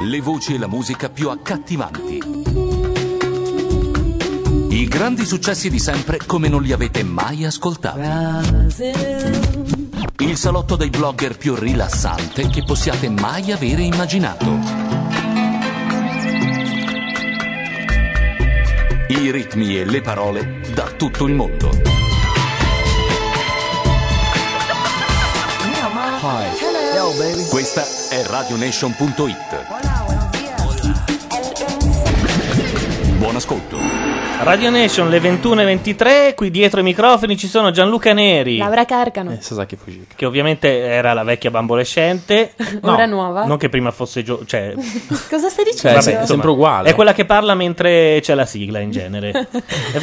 Le voci e la musica più accattivanti. I grandi successi di sempre come non li avete mai ascoltati. Il salotto dei blogger più rilassante che possiate mai avere immaginato. I ritmi e le parole da tutto il mondo. Questa è RadioNation.it. Radio Nation, le 21.23, qui dietro i microfoni ci sono Gianluca Neri. Laura Carcano. Sasaki Fujika. Che ovviamente era la vecchia bambolescente. Ora nuova? Non che prima fosse gio- cioè, Cosa stai dicendo? vabbè, insomma, È quella che parla mentre c'è la sigla in genere.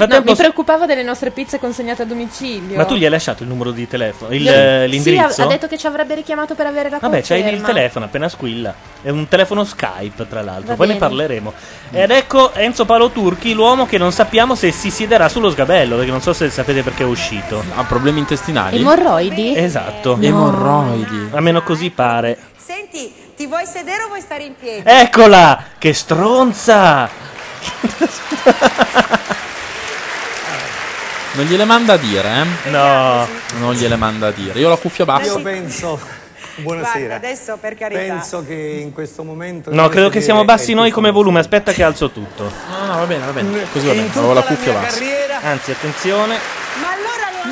No, mi preoccupavo delle nostre pizze consegnate a domicilio. ma tu gli hai lasciato il numero di telefono, il- Sì, l'indirizzo? ha, ha detto che ci avrebbe richiamato per avere la Vabbè, c'hai il conferma. telefono appena squilla. È un telefono Skype, tra l'altro. Va Poi ne bene. parleremo. Ed ecco Enzo Paolo Turchi, l'uomo che non sappiamo se si siederà sullo sgabello, perché non so se sapete perché è uscito. Ha problemi intestinali? Emorroidi? Esatto. No. Emorroidi. Almeno così pare. Senti, ti vuoi sedere o vuoi stare in piedi? Eccola! Che stronza! Non gliele manda a dire, eh? No. Non gliele manda a dire. Io ho la cuffia bassa. Io penso. Buonasera. Guarda, adesso per carità. Penso che in questo momento. No, credo che siamo bassi noi come volume. Aspetta che alzo tutto. No, no, va bene, va bene. Così va bene. Avevo la cuffia bassa. Anzi, attenzione.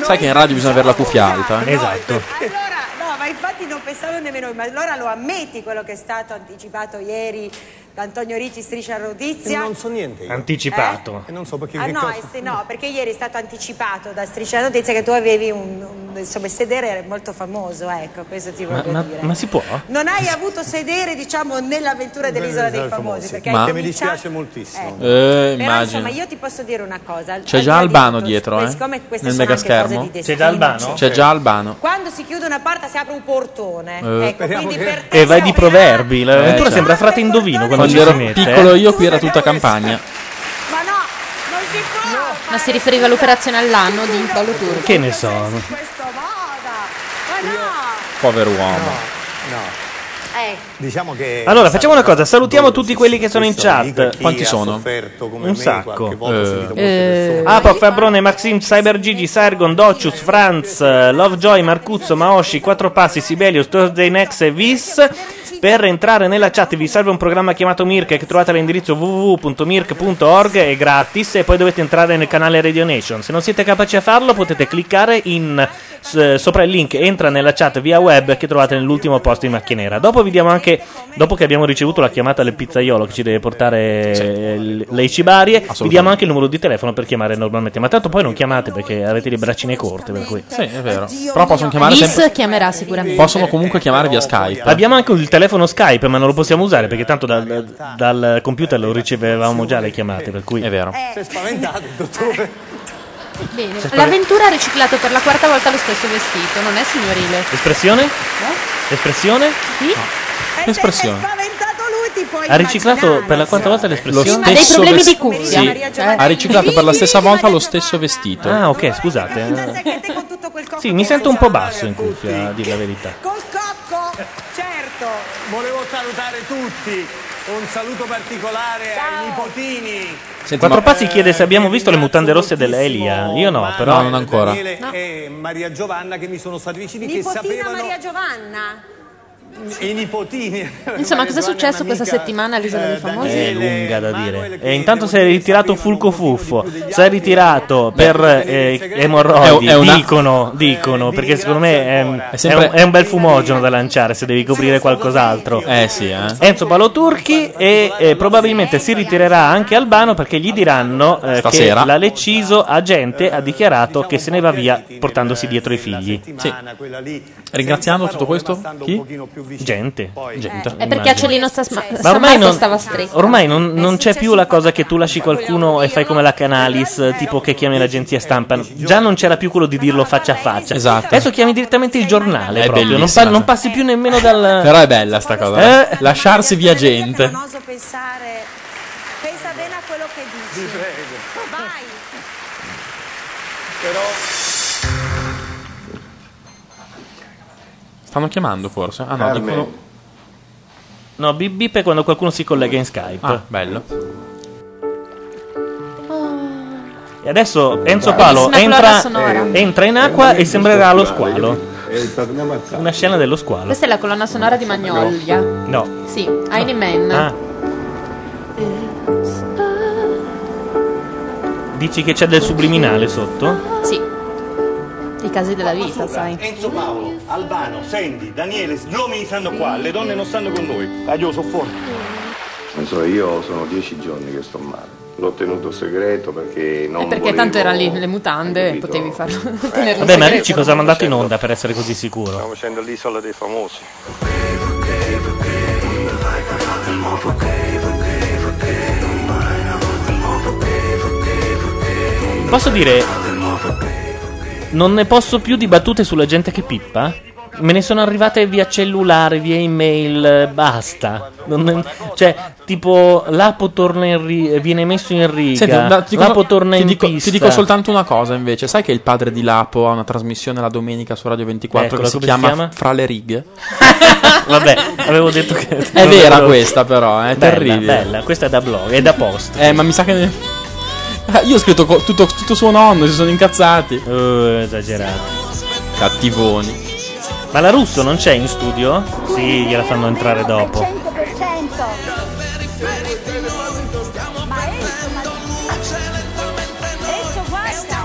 Sai che in radio bisogna avere la cuffia alta? Esatto. Allora, no, ma infatti non pensavo nemmeno io, ma allora lo ammetti quello che è stato anticipato ieri Antonio Ricci Striscia Notizia? Non so niente. io. Anticipato. E non so perché. Ah no, cosa- eh, sì, no, perché ieri è stato anticipato da Striscia Notizia che tu avevi un, un insomma, sedere molto famoso, ecco, questo ti Ma, voglio ma- dire. ma si può? Non hai avuto sedere, diciamo, nell'avventura dell'isola dei famosi, perché Ma- Che mi dispiace moltissimo. Eh, Però immagino. insomma io ti posso dire una cosa. C'è già Albano tutto, dietro, eh? siccome queste Nel sono anche cose megaschermo. di destino, C'è già Albano. Quando si chiude una porta si apre un portone. Eh. ecco, quindi per te E vai di proverbi. L'avventura Eh, certo. sembra frate indovino quando si ero mette. piccolo eh. io qui era tutta campagna. Ma si riferiva all'operazione all'anno di Paolo Turco. Che ne so. Povero uomo. No. Eh. Diciamo che. Allora, facciamo una cosa. Salutiamo tutti quelli che sono in chat. Quanti sono? come Un me, sacco. persone. Apo, Fabrone, Maxim, Cyber Gigi, Sergon, Docius, Franz, eh, Lovejoy, Marcuzzo, Maoshi, Quattro Passi, Sibelius, Thursday Next e Vis. Per entrare nella chat vi serve un programma chiamato Mirk che trovate all'indirizzo www.mirk.org, è gratis e poi dovete entrare nel canale Radio Nation. Se non siete capaci a farlo potete cliccare in, s- sopra il link entra nella chat via web che trovate nell'ultimo posto in macchia nera. Dopo vi diamo anche, dopo che abbiamo ricevuto la chiamata del pizzaiolo che ci deve portare eh, le cibarie, vi diamo anche il numero di telefono per chiamare normalmente. Ma tanto poi non chiamate perché avete le braccine corte. Per cui. Sì, è vero. Però possono chiamare Lis sempre. chiamerà sicuramente. Possono comunque chiamare via Skype. Abbiamo anche il telefono Skype, ma non lo possiamo usare perché tanto dal, dal computer lo ricevevamo già le chiamate. Per cui è vero. Sei spaventato, dottore. Bene. L'avventura ha riciclato per la quarta volta lo stesso vestito, non è signorile? Espressione? Espressione? Espressione. Ha riciclato per la quarta volta Lo l'espressione? Ha dei stesso problemi di vestito. cuffia. Sì. Maria Ha riciclato per la stessa volta lo stesso vestito. Ah, ok, scusate. Sì, mi sento un po' basso in cuffia, a dire la verità. Certo. Volevo salutare tutti. Un saluto particolare ai nipotini. Quattro Passi chiede se abbiamo visto le mutande rosse dell'Elia. Io no, però. No, non ancora. Daniele e Maria Giovanna che mi sono stati vicini che Nipotina sapevano Maria Giovanna. I nipotini. Insomma, cosa è successo questa settimana all'Isola dei Famosi? È lunga da dire. E intanto si è ritirato Fulco Fuffo. Si è ritirato per eh, emorroidi. È- è una- Dicono, dicono, perché secondo me è, un- È sempre- è un, è un bel fumogeno da lanciare se devi coprire qualcos'altro. Eh sì, eh. Enzo Paloturchi e eh, probabilmente si ritirerà anche Albano perché gli diranno eh, che la Lecciso agente ha dichiarato che se ne va via portandosi dietro i figli. Sì. Ringraziando tutto questo? Chi? Gente. Gente. È perché Acellino sta sma- Ma San ormai non, stava stretto. ormai non- non c'è più la cosa che tu lasci qualcuno e fai come la Canalis, eh, tipo che chiami l'agenzia stampa. Già non c'era più quello di dirlo faccia a faccia. Esatto. Adesso chiami direttamente il giornale È proprio. Non, pa- non passi più nemmeno dal. Però è bella sta cosa. Eh? Lasciarsi via gente. Non oso pensare. Pensa bene a quello che dici. Vai. Però Stanno chiamando forse? Ah no, Carmen. dicono... No, bip bip è quando qualcuno si collega in Skype. Ah, bello. E adesso Enzo colonna entra, sonora. entra in acqua e sembrerà lo squalo. Una scena dello squalo. Questa è la colonna sonora di Magnolia. No. Sì, Aini Man. Ah. Dici che c'è del subliminale sotto? Sì. I casi della vita, sai. Enzo Paolo, Albano, Sandy, Daniele, gli uomini stanno qua, le donne non stanno con noi. Aglio, sono fuori. Non so, io sono dieci giorni che sto male. L'ho tenuto segreto perché non E perché volevo- tanto erano lì nelle mutande e potevi farlo tenerlo Vabbè, ma segreto. Ricci cosa ha mandato in onda per essere così sicuro? Stiamo facendo l'isola dei famosi. Posso dire, non ne posso più di battute sulla gente che pippa? Me ne sono arrivate via cellulare, via email, eh, basta. Non ne- cioè, tipo, l'apo torna in ri- viene messo in riga, Senti, da- ti dico- l'apo torna ti in dico, pista. ti dico soltanto una cosa invece. Sai che il padre di Lapo ha una trasmissione la domenica su Radio 24 Eccola, che si come si chiama, chiama? Fra le righe? Vabbè, avevo detto che... È vera questa però, è Bella, terribile. bella, questa è da blog, è da post. Eh, ma mi sa che... ne- Io ho scritto co- tutto, tutto suo nonno, si sono incazzati. Uh, esagerato. Cattivoni. Ma la Russo non c'è in studio? Sì, gliela fanno entrare dopo. 100%. Enzo, guarda.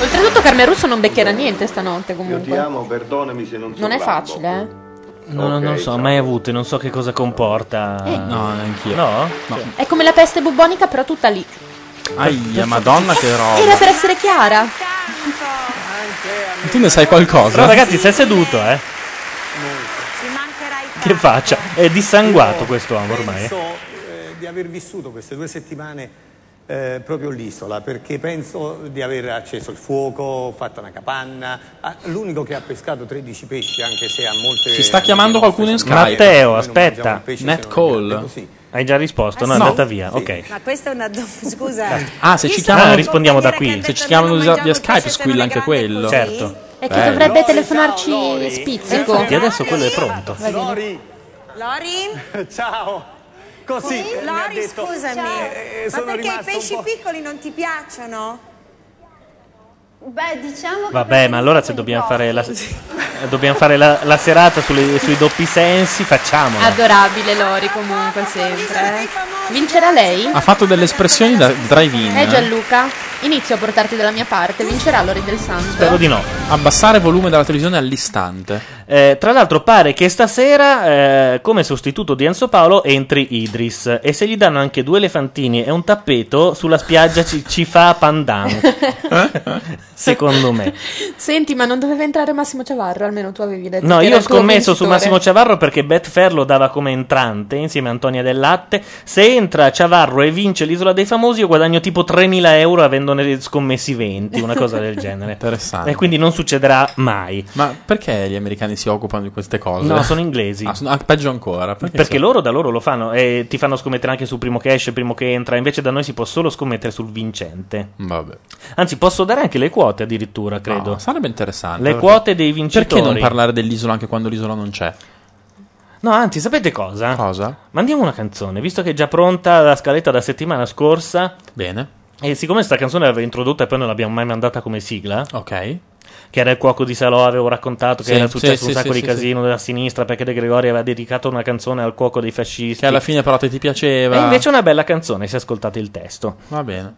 Oltretutto Carmen Russo non beccherà niente stanotte Io ti comunque. amo, perdonami se non sono Non è facile, eh. No, no, non so, mai avute, non so che cosa comporta. Eh. No, neanch'io. No? È come la peste bubonica, però tutta lì. Aia, madonna che Era roba. per essere chiara. Tu ne sai qualcosa? Però ragazzi, è seduto, eh. Che faccia? È dissanguato questo uomo ormai. eh. Penso eh, di aver vissuto queste due settimane eh, proprio l'isola, perché penso di aver acceso il fuoco, fatto una capanna. Ah, L'unico che ha pescato 13 pesci, anche se ha molte... Ci sta chiamando qualcuno in Skype. Matteo, aspetta. è grande così. Hai già risposto, no? È No. andata via. Sì. Ok. Ma questa è una do- scusa. Ah, se ci chiamano- rispondiamo da qui. Se ci chiamano via- Skype, squilla è anche quello. così. Certo. E che Bello. dovrebbe telefonarci spizzico. Infatti adesso quello è pronto. Lori, Lori? ciao. Così, Lori, detto- scusami. Eh, eh, Ma perché i pesci piccoli non ti piacciono? Beh, diciamo che Vabbè, ma allora se dobbiamo fare la, eh, dobbiamo fare la, la serata sulle- sui doppi sensi, facciamola. Adorabile Lori comunque sempre. eh. Vincerà lei? Ha fatto delle espressioni da drive-in. Eh Gianluca? Inizio a portarti dalla mia parte. Vincerà Lori del Santo. Spero di no. Abbassare volume della televisione all'istante. Eh, tra l'altro pare che stasera, eh, come sostituto di Enzo Paolo, entri Idris. E se gli danno anche due elefantini e un tappeto, sulla spiaggia ci, ci fa pandan. Secondo me. Senti, ma non doveva entrare Massimo Ciavarro? Almeno tu avevi detto. No, che io ho scommesso su. Massimo Ciavarro perché Betfair lo dava come entrante insieme a Antonia Del Latte. Se entra Ciavarro e vince l'isola dei famosi, io guadagno tipo 3.000 euro avendone scommessi 20, una cosa del genere. Interessante. E quindi non succederà mai. Ma perché gli americani si occupano di queste cose? No, sono inglesi. Ah, sono- ah, peggio ancora. Perché, Perché so- loro da loro lo fanno e ti fanno scommettere anche sul primo che esce, il primo che entra. Invece da noi si può solo scommettere sul vincente. Vabbè. Anzi, posso dare anche le quote addirittura, credo. No, sarebbe interessante. Le perché- quote dei vincitori. Perché non parlare dell'isola anche quando l'isola non c'è? No, anzi, sapete cosa? Cosa? Mandiamo una canzone, visto che è già pronta la scaletta da settimana scorsa. Bene. E siccome questa canzone l'aveva introdotta e poi non l'abbiamo mai mandata come sigla, Ok. Che era il cuoco di Salò, avevo raccontato che Sì, era successo sì, un sacco sì, di sì, casino della sinistra perché De Gregori aveva dedicato una canzone al cuoco dei fascisti. Che alla fine però te ti piaceva. E invece è una bella canzone, se ascoltate il testo. Va bene.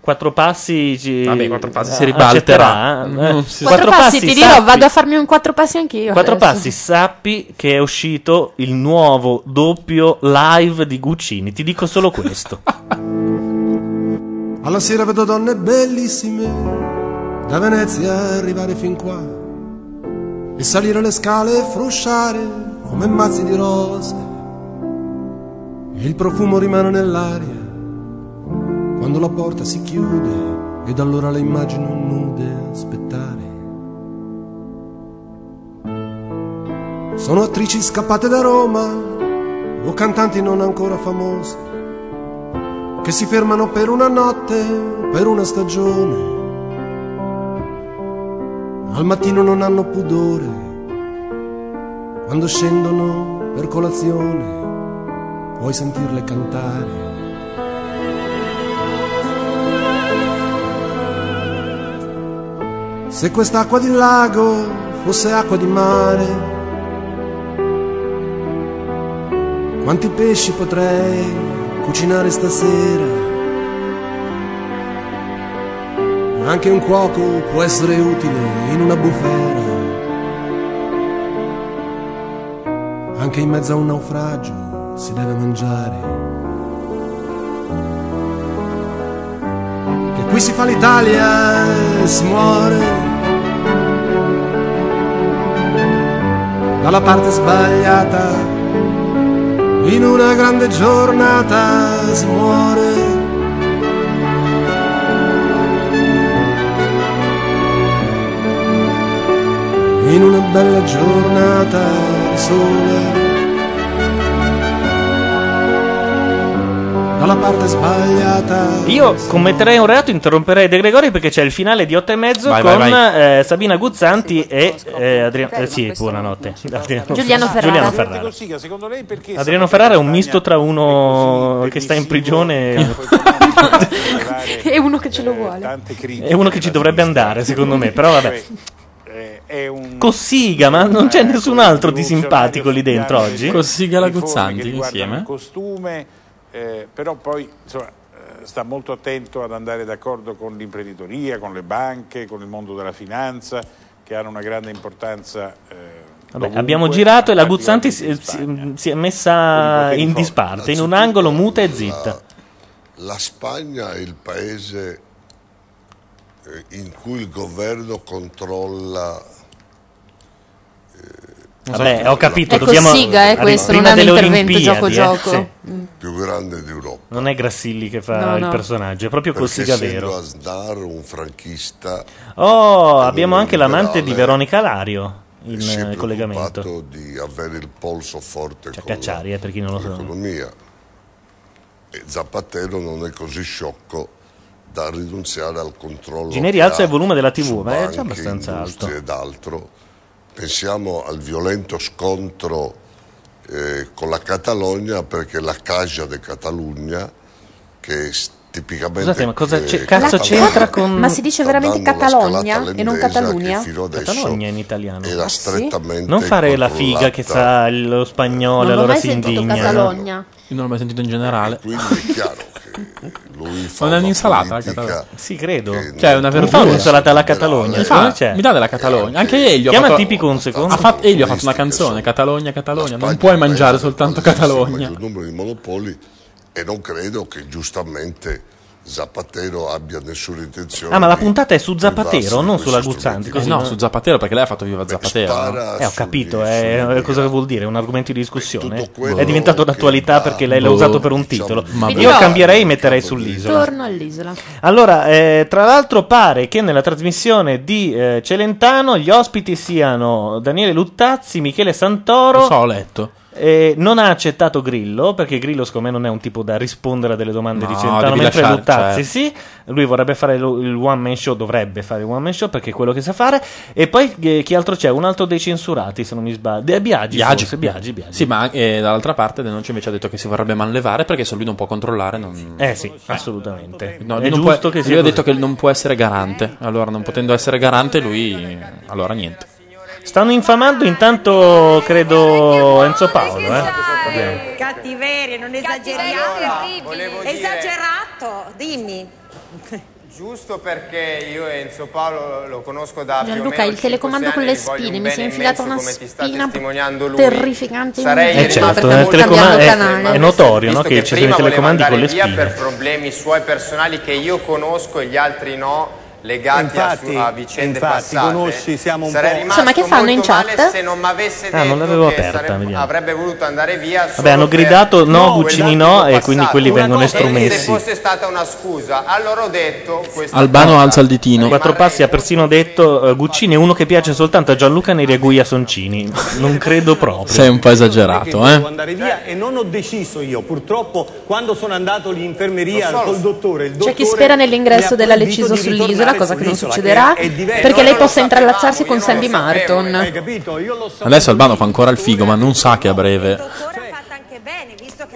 Quattro passi ci... Vabbè, quattro passi si accetterà, ribalterà. eh. Non si- Quattro, passi, ti dirò, sappi- vado a farmi un quattro passi anch'io. Quattro adesso. passi, sappi che è uscito il nuovo doppio live di Guccini. Ti dico solo questo. Alla sera vedo donne bellissime da Venezia arrivare fin qua e salire le scale e frusciare come mazzi di rose. Il profumo rimane nell'aria quando la porta si chiude ed allora le immagino nude aspettare. Sono attrici scappate da Roma o cantanti non ancora famose che si fermano per una notte, per una stagione al mattino non hanno pudore, quando scendono per colazione puoi sentirle cantare. Se quest'acqua di lago fosse acqua di mare, quanti pesci potrei cucinare stasera? Anche un cuoco può essere utile in una bufera. Anche in mezzo a un naufragio si deve mangiare. Che qui si fa l'Italia e si muore. Dalla parte sbagliata, in una grande giornata si muore. In una bella giornata di sole. Dalla parte sbagliata. Io commetterei un reato, interromperei De Gregori perché c'è il finale di 8 e mezzo Vai, con vai, eh, Sabina Guzzanti e eh, Adriano. eh, sì, buonanotte. Adriano, Giuliano Ferrara. Giuliano Ferrara. Adriano Ferrara è un misto tra uno che sta in prigione e uno che ce lo vuole. e uno che ci dovrebbe andare, secondo me. Però vabbè. È un Cossiga, ma non c'è nessun altro di simpatico lì dentro oggi? Cossiga la Guzzanti insieme. il costume, eh, però poi insomma, eh, sta molto attento ad andare d'accordo con l'imprenditoria, con le banche, con il mondo della finanza, che hanno una grande importanza. eh, Vabbè, dovunque, abbiamo girato e la Guzzanti si, Spagna. si- si è messa in disparte, in un angolo muta e zitta. La Spagna è il paese eh, in cui il governo controlla Vabbè, ho capito, È dobbiamo Cossiga, eh, questo, prima non è un delle intervento Olimpiadi, eh, gioco-gioco. sì. Mm. più grande d'Europa. Non è Grassilli che fa No, il no. personaggio, è proprio Cossiga essendo vero. Aznar un franchista Oh, abbiamo anche l'amante di liberale, Veronica Lario in si è eh, collegamento. di avere il polso forte Cioè, con Cacciari, eh, per chi non lo sa. l'economia. E Zapatero non è così sciocco da rinunziare al controllo. Gineri che alza il volume della TV, ma è già abbastanza alto. ed altro. Pensiamo al violento scontro eh, con la Catalogna perché la Caja de Catalunya, che tipicamente... Scusate, ma cosa c'è- cazzo c'entra con- Ma si dice veramente Catalogna e non adesso Catalogna in italiano. Era Ah, sì? strettamente Non fare la figa che sa lo spagnolo e Non l'ho allora mai si sentito indigna. Catalogna. Io non l'ho mai sentito in generale. Quindi è chiaro che lui fa Non è un'insalata Catalogna? Sì, credo. Cioè, non una verdura. un'insalata alla Catalogna. Mi, fa, c'è. mi dà della Catalogna. Anche Elio. ha Chiama fatto- tipico un secondo. Ha fatto, Elio ha fatto una canzone, Catalogna, Catalogna. Non puoi è mangiare soltanto il Catalogna. maggior numero di monopoli e non credo che giustamente Zapatero abbia nessuna intenzione Ah, ma la di puntata è su Zapatero, di non sulla Guzzanti. Eh Così no, no? su Zapatero perché lei ha fatto Viva Zapatero. no? spara Eh, ho capito, sugli è, immigrati. cosa vuol dire? Un argomento di discussione? È diventato d'attualità va- perché lei l'ha Boh, usato per un diciamo, titolo. Ma Io cambierei e metterei sull'isola. Torno all'isola. Allora, eh, tra l'altro pare che nella trasmissione di eh, Celentano gli ospiti siano Daniele Luttazzi, Michele Santoro. Lo so, ho letto. Eh, non ha accettato Grillo perché Grillo secondo me non è un tipo da rispondere a delle domande di No, Celentano devi mentre lasciare- Luttazzi certo. sì lui vorrebbe fare lo- il one man show dovrebbe fare il one man show perché è quello che sa fare e poi eh, chi altro c'è? un altro dei censurati se non mi sbaglio De Biagi, Biagi, forse, Biagi, Biagi. Sì, ma eh, dall'altra parte Denuncio invece ha detto che si vorrebbe manlevare perché se lui non può controllare non... eh sì assolutamente No, è lui non giusto può- che lui sia ha così. detto che non può essere garante. Allora, non potendo essere garante, lui. Allora, niente. Stanno infamando intanto credo Enzo Paolo eh? Cattiveria, non esageriamo. Esagerato, dimmi. Giusto perché io e Enzo Paolo lo conosco da più o Gianluca, il telecomando con le spine, mi si è infilata una spina terrificante in Sarei Eh, certo, nel telecomando è- è notorio, no, visto che ci sono i prima voleva telecomandi con andare le via spine. per problemi suoi personali che io conosco e gli altri no legati Infatti- a, su- a vicende infatti, passate conosci, siamo un sarei po'- rimasto Insomma, che fanno in chat? se non mi avesse Ah, non detto l'avevo che aperta, sarebbe- avrebbe voluto andare via Vabbè, hanno gridato no, quell'attimo Guccini no, e quindi passato. quelli Una vengono estromessi. se fosse stata una scusa allora ho detto Albano cosa. alza il ditino. Quattro passi ha persino detto eh, Guccini è uno che piace soltanto a Gianluca Nereguia Soncini non credo proprio Sei un po' esagerato, eh? andare via e non ho deciso io. Purtroppo, quando sono andato all'infermeria Lo so, lo col so. dottore, il C'è dottore chi spera nell'ingresso della Leciso sull'isola, Marta, cosa che non succederà, perché lei possa intrallacciarsi con Sandy Martin. Adesso Albano fa ancora il figo, ma non sa che a breve.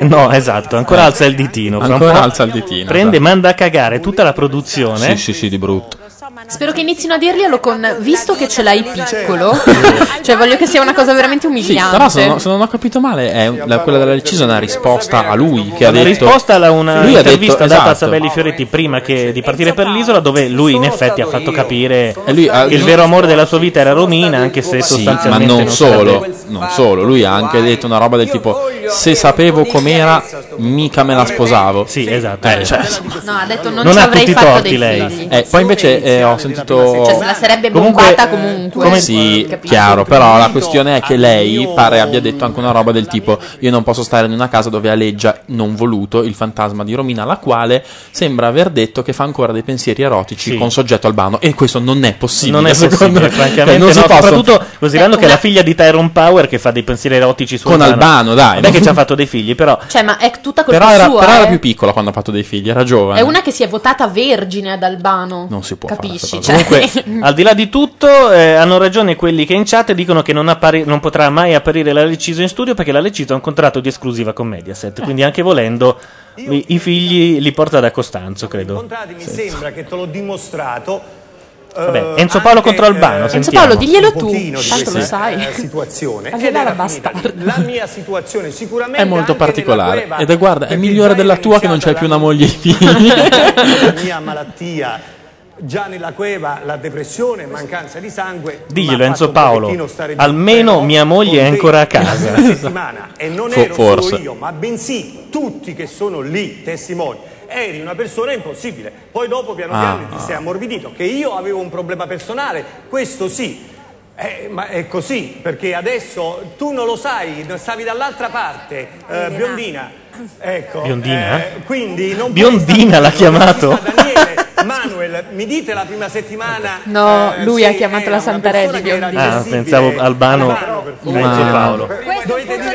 No, esatto, ancora alza il ditino. fra un Ancora po' alza il ditino, Prende, esatto. manda a cagare tutta la produzione. Sì, sì, sì, di brutto. Spero che inizino a dirglielo con visto che ce l'hai piccolo. cioè, voglio che sia una cosa veramente Sì, umiliante. però se non, se non ho capito male, è la- quella della Lecisa è una risposta a lui che ha Una detto. risposta a una lui ha intervista detto, data a esatto. Sabelli Fioretti prima che di partire per l'isola, dove lui in effetti ha fatto capire E lui ha- che il vero amore della sua vita era Romina, anche se Sì, ma sostanzialmente non solo, sarebbe- non solo, lui ha anche detto una roba del tipo se sapevo com'era mica me la sposavo. Sì, esatto. Eh, cioè, No, ha detto non, Non ci ha avrei tutti i fatto torti dei lei. figli. Eh, poi invece eh, ho sentito Cioè, se la sarebbe Comunque- bombata comunque. sì, Capisci? chiaro, però la questione è che lei pare abbia detto anche una roba del tipo io non posso stare in una casa dove aleggia non voluto il fantasma di Romina, la quale sembra aver detto che fa ancora dei pensieri erotici con soggetto albano e questo non è possibile. Non è secondo possibile, me. francamente. Cioè, non si no, soprattutto considerando che è la figlia di Tyrone Power che fa dei pensieri erotici su Con Albano, dai. Non è che ci ha fatto dei figli, però. Cioè, ma è tutta colpa Però, era, sua. però era eh. più piccola quando ha fatto dei figli, era giovane. È una che si è votata vergine ad Albano. Non si può Capisci? Cioè, Comunque, al di là di tutto, eh, hanno ragione quelli che in chat dicono che non, appari- non potrà mai apparire la Leciso in studio perché la Leciso ha un contratto di esclusiva con Mediaset. Quindi, anche volendo, i, i figli li porta da Costanzo, credo. Mi sembra che te l'ho dimostrato. Vabbè, eh, Enzo Paolo contro Albano. eh, sentiamo. Paolo, diglielo tu, di tanto lo sai. eh, situazione. La mia situazione sicuramente È molto particolare. cueva, Ed è guarda, è migliore della tua che non c'hai più una moglie e figli. la mia malattia già nella cueva la depressione mancanza di sangue Diglielo Enzo Paolo. Almeno mia moglie è ancora a casa. e non Fo- ero forse. solo io ma bensì tutti che sono lì testimoni eri una persona impossibile poi dopo piano Ah, piano ti ah. sei ammorbidito che io avevo un problema personale questo sì Eh, ma è così, perché adesso tu non lo sai, stavi dall'altra parte, eh, biondina. Ecco, Biondina? eh, quindi non Biondina l'ha chiamato? Manuel, mi dite la prima settimana No, eh, lui ha chiamato la Santarelli Biondina. Ah, pensavo Albano Ma- Paolo.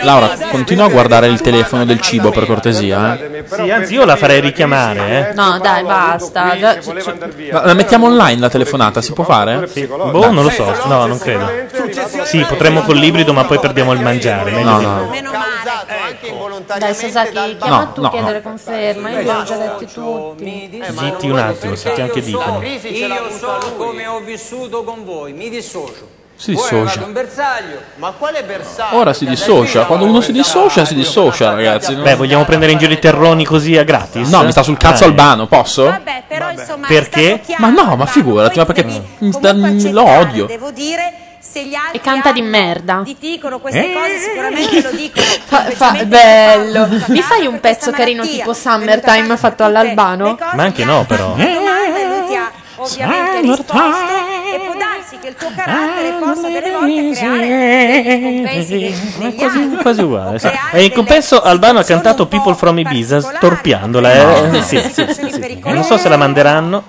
Laura, continua a guardare il telefono del cibo per cortesia. eh. Sì, anzi, io la farei richiamare. Eh. No, dai, basta. Già- c- c- Ma la mettiamo online la telefonata, si può fare? Boh, non lo so. No, non credo. Sì, potremmo con l'ibrido, ma poi perdiamo il mangiare. meglio No, di no. Dai, Sasaki, chiama No, tu no, chiedere no. conferma. Io li ho già detti tutti. Zitti un attimo, senti anche dicono. Io so come ho vissuto con voi, mi dissocio. Si dissocia. Ora si dissocia, quando uno si dissocia, si dissocia, ragazzi. Beh, vogliamo prendere in giro i terroni così a gratis? No, mi sta sul cazzo Dai. Albano, posso? Però insomma Perché? Ma no, ma figurati, ma perché mi- lo odio. devo dire se gli altri E canta di merda. ti dicono queste cose sicuramente lo dicono Fa- fa- bello. Mi fai un pezzo carino tipo Summertime fatto all'Albano? Ma anche no, però. domande lui ti ha ovviamente risposto e può darsi che il tuo carattere possa delle volte creare dei compensi dei- degli Quasi, altri quasi uguale. sì. E in compenso Albano ha cantato People from Ibiza storpiandola. eh. Sì, sì, sì, sì. Non so se la manderanno.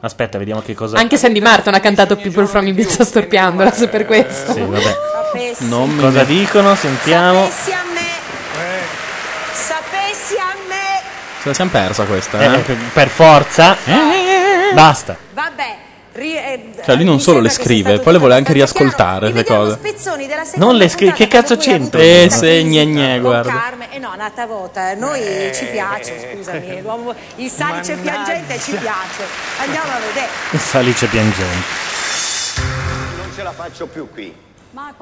Aspetta, vediamo che cosa. Anche Sandy Martin ha cantato People from Ibiza storpiandola, se per questo. Sì, vabbè. Non mi- Cosa dicono? Sentiamo. sapessi a me sapessi a me Se la siamo persa questa, Eh, eh? per- per forza. Basta. vabbè eh, Cioè, lui non solo le scrive, poi le vuole anche riascoltare le cose. spezzoni della seconda Non le scrive. Che cazzo c'entra? Eh, se, gne, gne, guarda. Carmen e no nata vota a noi ci piace scusami l'uomo- il salice piangente ci piace andiamo a vedere Salice piangente. Non ce la faccio più qui.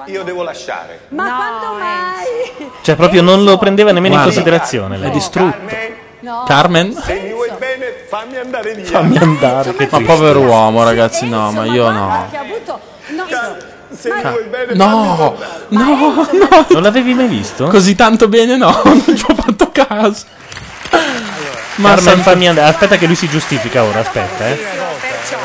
Io devo lasciare. ma quando mai Cioè, proprio non lo prendeva nemmeno in Guarda, considerazione. È Lei. distrutto. No Carmen? Se mi vuoi bene, fammi andare via. Fammi andare. Che Ma povero uomo, ragazzi, no, ma io no. che ha avuto no, Se mi vuoi bene, No, no, no. Non l'avevi mai visto? Così tanto bene no, non ci ho fatto caso. Ma Carmen, fammi andare. Aspetta, che lui si giustifica ora. Aspetta, eh. perciò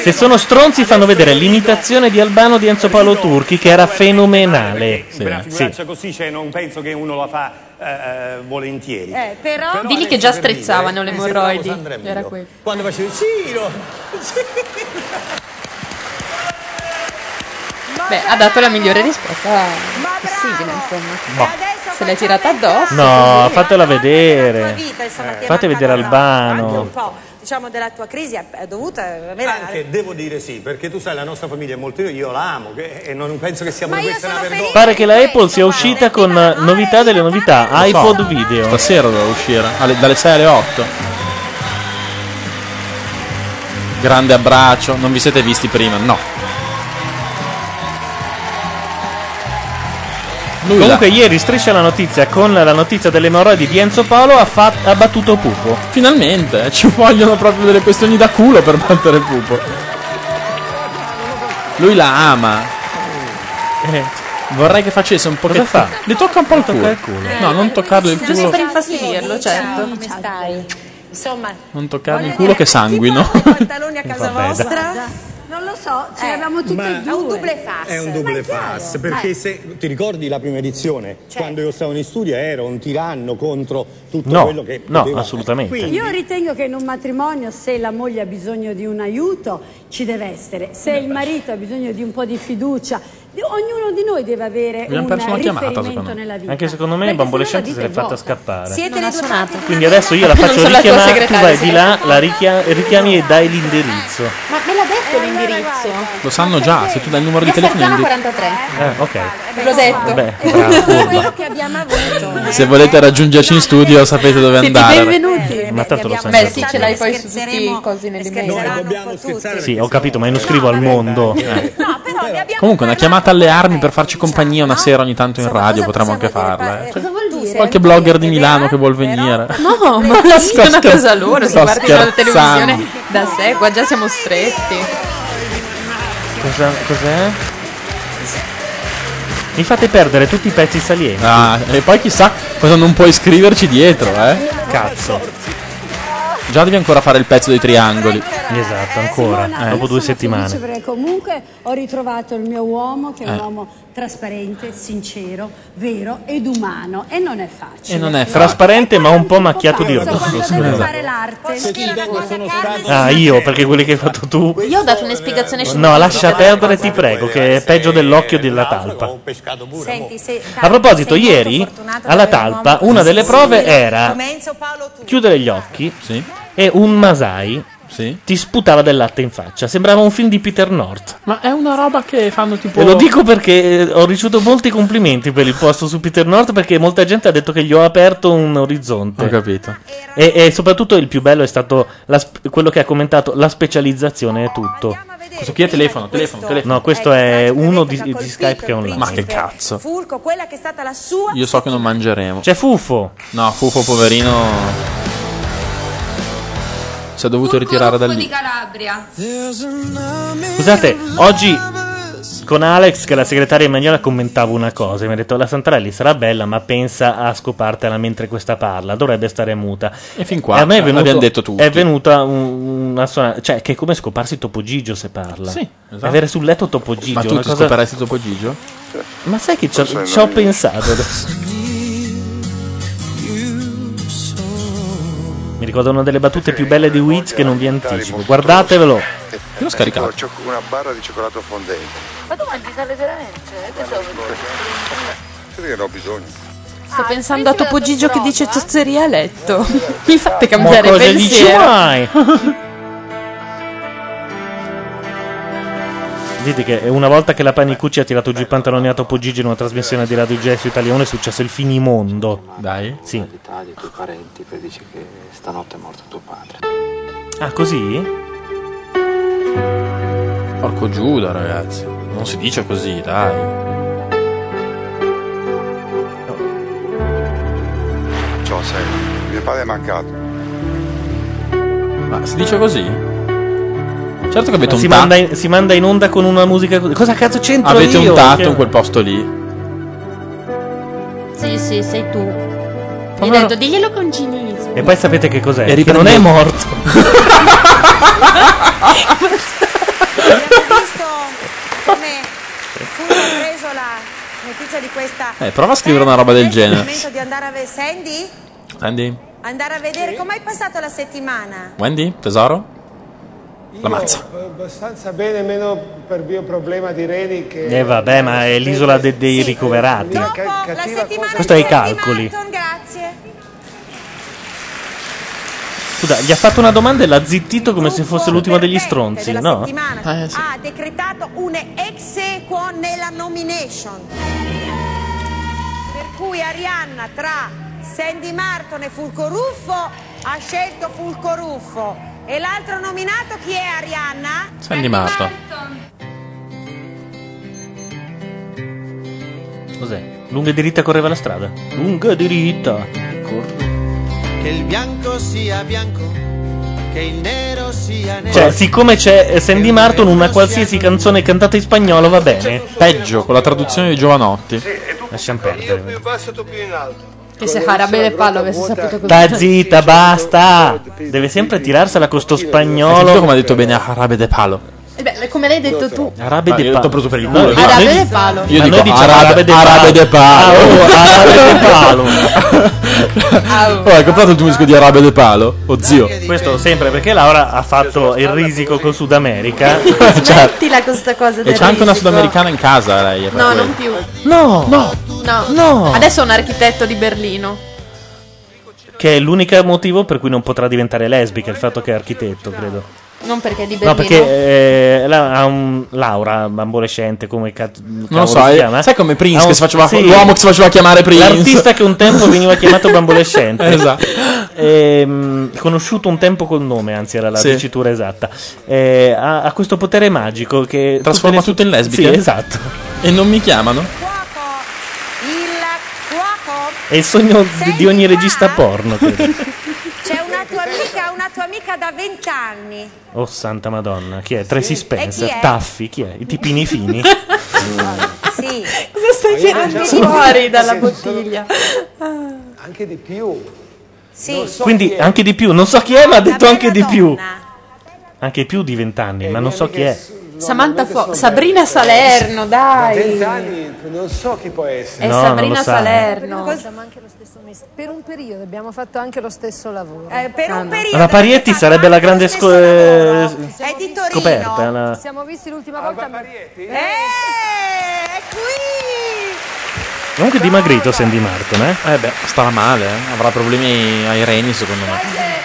Se sono stronzi, fanno vedere l'imitazione di Albano di Enzo Paolo Turchi, che era fenomenale. Una Sì. figuraccia così, cioè, non penso che uno la fa eh, eh, volentieri. eh, però Digli che già strizzavano le emorroidi. Era quello. Quando facevi Ciro, Beh, ha dato la migliore risposta possibile, insomma. E adesso Se l'hai tirata addosso. No, fatela vedere. Fate vedere anche un Albano. Diciamo della tua crisi è dovuta Anche devo dire sì, perché tu sai la nostra famiglia è molto io la amo che- e non penso che sia Ma per io questa una vergogna. Pare che la Apple sia uscita con eh, novità delle novità, Lo so. iPod video. Stasera doveva uscire, alle- dalle 6 alle 8. Grande abbraccio, non vi siete visti prima? No. Lui Comunque ieri striscia la notizia con la notizia delle emorroidi di Enzo Paolo ha, fa- ha battuto Pupo. Finalmente, eh, ci vogliono proprio delle questioni da culo per battere Pupo. Lui la ama. Vorrei che facesse un po' che fa? Le tocca un po' il culo. il culo. No, non toccarlo il Giusto culo. per infastidirlo, certo. come stai? Insomma, Non toccarlo il culo che sanguino. pantaloni a casa Vabbè, vostra? Non lo so, ce Eh, l'abbiamo tutti e due. È un double fast. È un double pass, perché se ti ricordi la prima edizione, quando io stavo in studio ero un tiranno contro tutto No, quello che no, poteva- assolutamente. Quindi- Io ritengo che in un matrimonio se la moglie ha bisogno di un aiuto ci deve essere, se il marito ha bisogno di un po' di fiducia, ognuno di noi deve avere Abbiamo un perso una chiamata, riferimento secondo me. nella vita. Anche secondo me Bambolescente sennò se l'è fatta scappare. Siete le due Quindi adesso io la Non faccio sono la tua richiamare, tu vai di là, la richia- richiami e dai l'indirizzo. Ma me l'ha detto l'indirizzo. Lo sanno già, se tu dai il numero di telefono. Zona indi- 43. Eh, ok. Bravo, furba. che abbiamo avuto. Se volete raggiungerci in studio sapete dove Siete andare. benvenuti. Ma tanto lo sai. Beh, sì, ce l'hai poi su tutti i cosi nelle mail. dobbiamo scherzare Sì, ho capito, ma io non scrivo al mondo. Eh. Comunque, una chiamata alle armi per farci compagnia una sera ogni tanto in radio potremmo anche farla. eh. Qualche blogger di Milano che vuol venire. No, ma la Sto una cosa loro, si guardano la televisione da sé, qua già siamo stretti. Cosa, cos'è? Mi fate perdere tutti i pezzi salienti. Ah, e poi chissà cosa non puoi scriverci dietro, eh? Cazzo. Già devi ancora fare il pezzo dei triangoli. Esatto, ancora. Simona, dopo due settimane. perché comunque ho ritrovato il mio uomo che è un Eh. uomo trasparente, sincero, vero ed umano e non è facile. E non è Trasparente ma un po' macchiato di rosso. scusa. fare l'arte. Ah, io, perché quelli che hai fatto tu. Io ho dato un'espiegazione su No, lascia perdere, ti prego, che è peggio dell'occhio della talpa. Senti, se- A proposito, ieri alla talpa una delle prove era chiudere gli occhi e un Masai ti sputava del latte in faccia. Sembrava un film di Peter North. Ma è una roba che fanno tipo. E lo dico perché eh, ho ricevuto molti complimenti per il posto su Peter North perché molta gente ha detto che gli ho aperto un orizzonte. Ho capito. E, e soprattutto il più bello è stato la quello che ha commentato la specializzazione è tutto. Questo qui è telefono, telefono, telefono. No, questo è uno di, di Skype che è online. Ma che cazzo. Fulco, quella che è stata la sua Io so che non mangeremo. C'è Fufo. No, Fufo poverino. Si è dovuto ritirare da lì. Calabria. Scusate, oggi con Alex, che è la segretaria Emanuela, commentavo una cosa. Mi ha detto: La Santarelli sarà bella, ma pensa a scopartela mentre questa parla. Dovrebbe stare muta. E fin qua a me è venuto, l'abbiamo detto tutti. È venuta un- una suona- Cioè, che è come scoparsi Topo Gigio se parla. Sì, esatto. Avere sul letto Topo Gigio. Ma tu ti cosa- scoperesti Topo Gigio? Ma sai che ci ho- pensato Mi ricordo una delle battute più belle di Wiz che non vi anticipo. Guardatevelo. Io l'ho scaricato. Una barra di cioccolato fondente. Ma tu mangi sale veramente? Sì, che ne ho bisogno. Sto pensando a Topo Gigio che dice zozzeria a letto. Mi fate cambiare Ma cosa dici pensiero. mai? Vedi che una volta che la Panicucci ha tirato giù i pantaloni a Topo Gigi in una trasmissione di Radio Jazz su Italia 1 è successo il finimondo. Dai. Sì. dei tuoi parenti per dici che stanotte è morto tuo padre. Ah, così? Porco Giuda, ragazzi. Non si dice così, dai. Ciao, sei. Mio padre è mancato. Ma si dice così? Certo che avete un si, tatto. manda in, si manda in onda con una musica così. Cosa cazzo c'entro Avete io? un tatto Che- in quel posto lì. Sì, sì, sei tu. Gli ho detto, diglielo con cinismo. E poi sapete che cos'è? E che non è morto. come Fulco ha preso la notizia di questa Eh, prova a scrivere una roba del il genere. di andare a vedere Sandy Andy? andare a vedere com'hai passato la settimana Wendy? Tesoro? L'ammazza. Abbastanza bene, meno per mio problema di reni che... Eh vabbè, ma è l'isola de- dei ricoverati. Ca- cattiva cosa- Questo è i calcoli. Scusa, gli ha fatto una domanda e l'ha zittito come se fosse l'ultimo degli stronzi, della no? settimana Eh, ha decretato un ex equo nella nomination. Per cui Arianna tra Sandy Martin e Fulco Ruffo ha scelto Fulco Ruffo. E l'altro nominato chi è Arianna? Sandy Martin. Cos'è? Lunga e diritta correva la strada. Lunga e diritta. Corre. Che il bianco sia bianco, che il nero sia nero. Cioè, siccome c'è Sandy Martin, una qualsiasi canzone cantata in spagnolo va bene. Peggio, con la traduzione di Giovanotti. Lasciamo perdere. più basso, tu più in alto. Che se Arabe le palle avesse saputo così. Sta zitta, basta. Deve sempre tirarsela con sto Hai spagnolo. come ha detto bene Arabe de Palo? Eh beh, come l'hai detto tu. Arabe Ah, de io palo. preso per il culo. io- Arabe noi- de palo. Io dico diciamo Arabe, Arabe de Arabe de Palo. Ah, oh, Arabe de palo. Oh, hai comprato il tuo disco di Arabe de Palo? Oh zio. Questo sempre perché Laura ha fatto il risico con Sud America. Smettila con questa cosa E c'è anche una sudamericana in casa lei. No, quello. non più. No, no, No. Adesso è un architetto di Berlino. Che è l'unico motivo per cui non potrà diventare lesbica, il fatto che è architetto, credo. Non perché è di Berlino. No, perché eh, la- ha un Laura, bambolescente, come cazzo Non lo so, si eh, chiama? sai come Prince un- che si faceva- sì. l'uomo che si faceva chiamare Prince. L'artista che un tempo veniva chiamato bambolescente. Esatto. Ehm, conosciuto un tempo col nome, anzi era la Sì. dicitura esatta. Eh, ha, ha questo potere magico che Trasforma tutte tutto in lesbiche? Sì, esatto. E non mi chiamano? È il sogno di, di ogni regista porno, credo. C'è una tua amica, una tua amica da vent'anni. Oh santa madonna, chi è? Tracy Spencer, E chi è? Taffi, chi è? I tipini fini? Sì. Cosa stai tirando fuori dalla bottiglia? Anche di più. Sì. Quindi anche di più, non so chi è, ma ha detto anche di più. Anche più di vent'anni, ma non so chi è. Samantha Fo- Sabrina Salerno, Da dai. vent'anni non so chi può essere. È No, non Sabrina lo sa. Salerno. Per un periodo abbiamo fatto anche lo stesso lavoro. Eh, per un periodo. Ma la Parietti sarebbe la grande sco- eh, È di Torino. scoperta. la- Ci siamo visti l'ultima volta. Eh, è qui. Comunque dimagrito Sandy Martin, eh? Eh beh, starà male, eh. avrà problemi ai reni secondo me.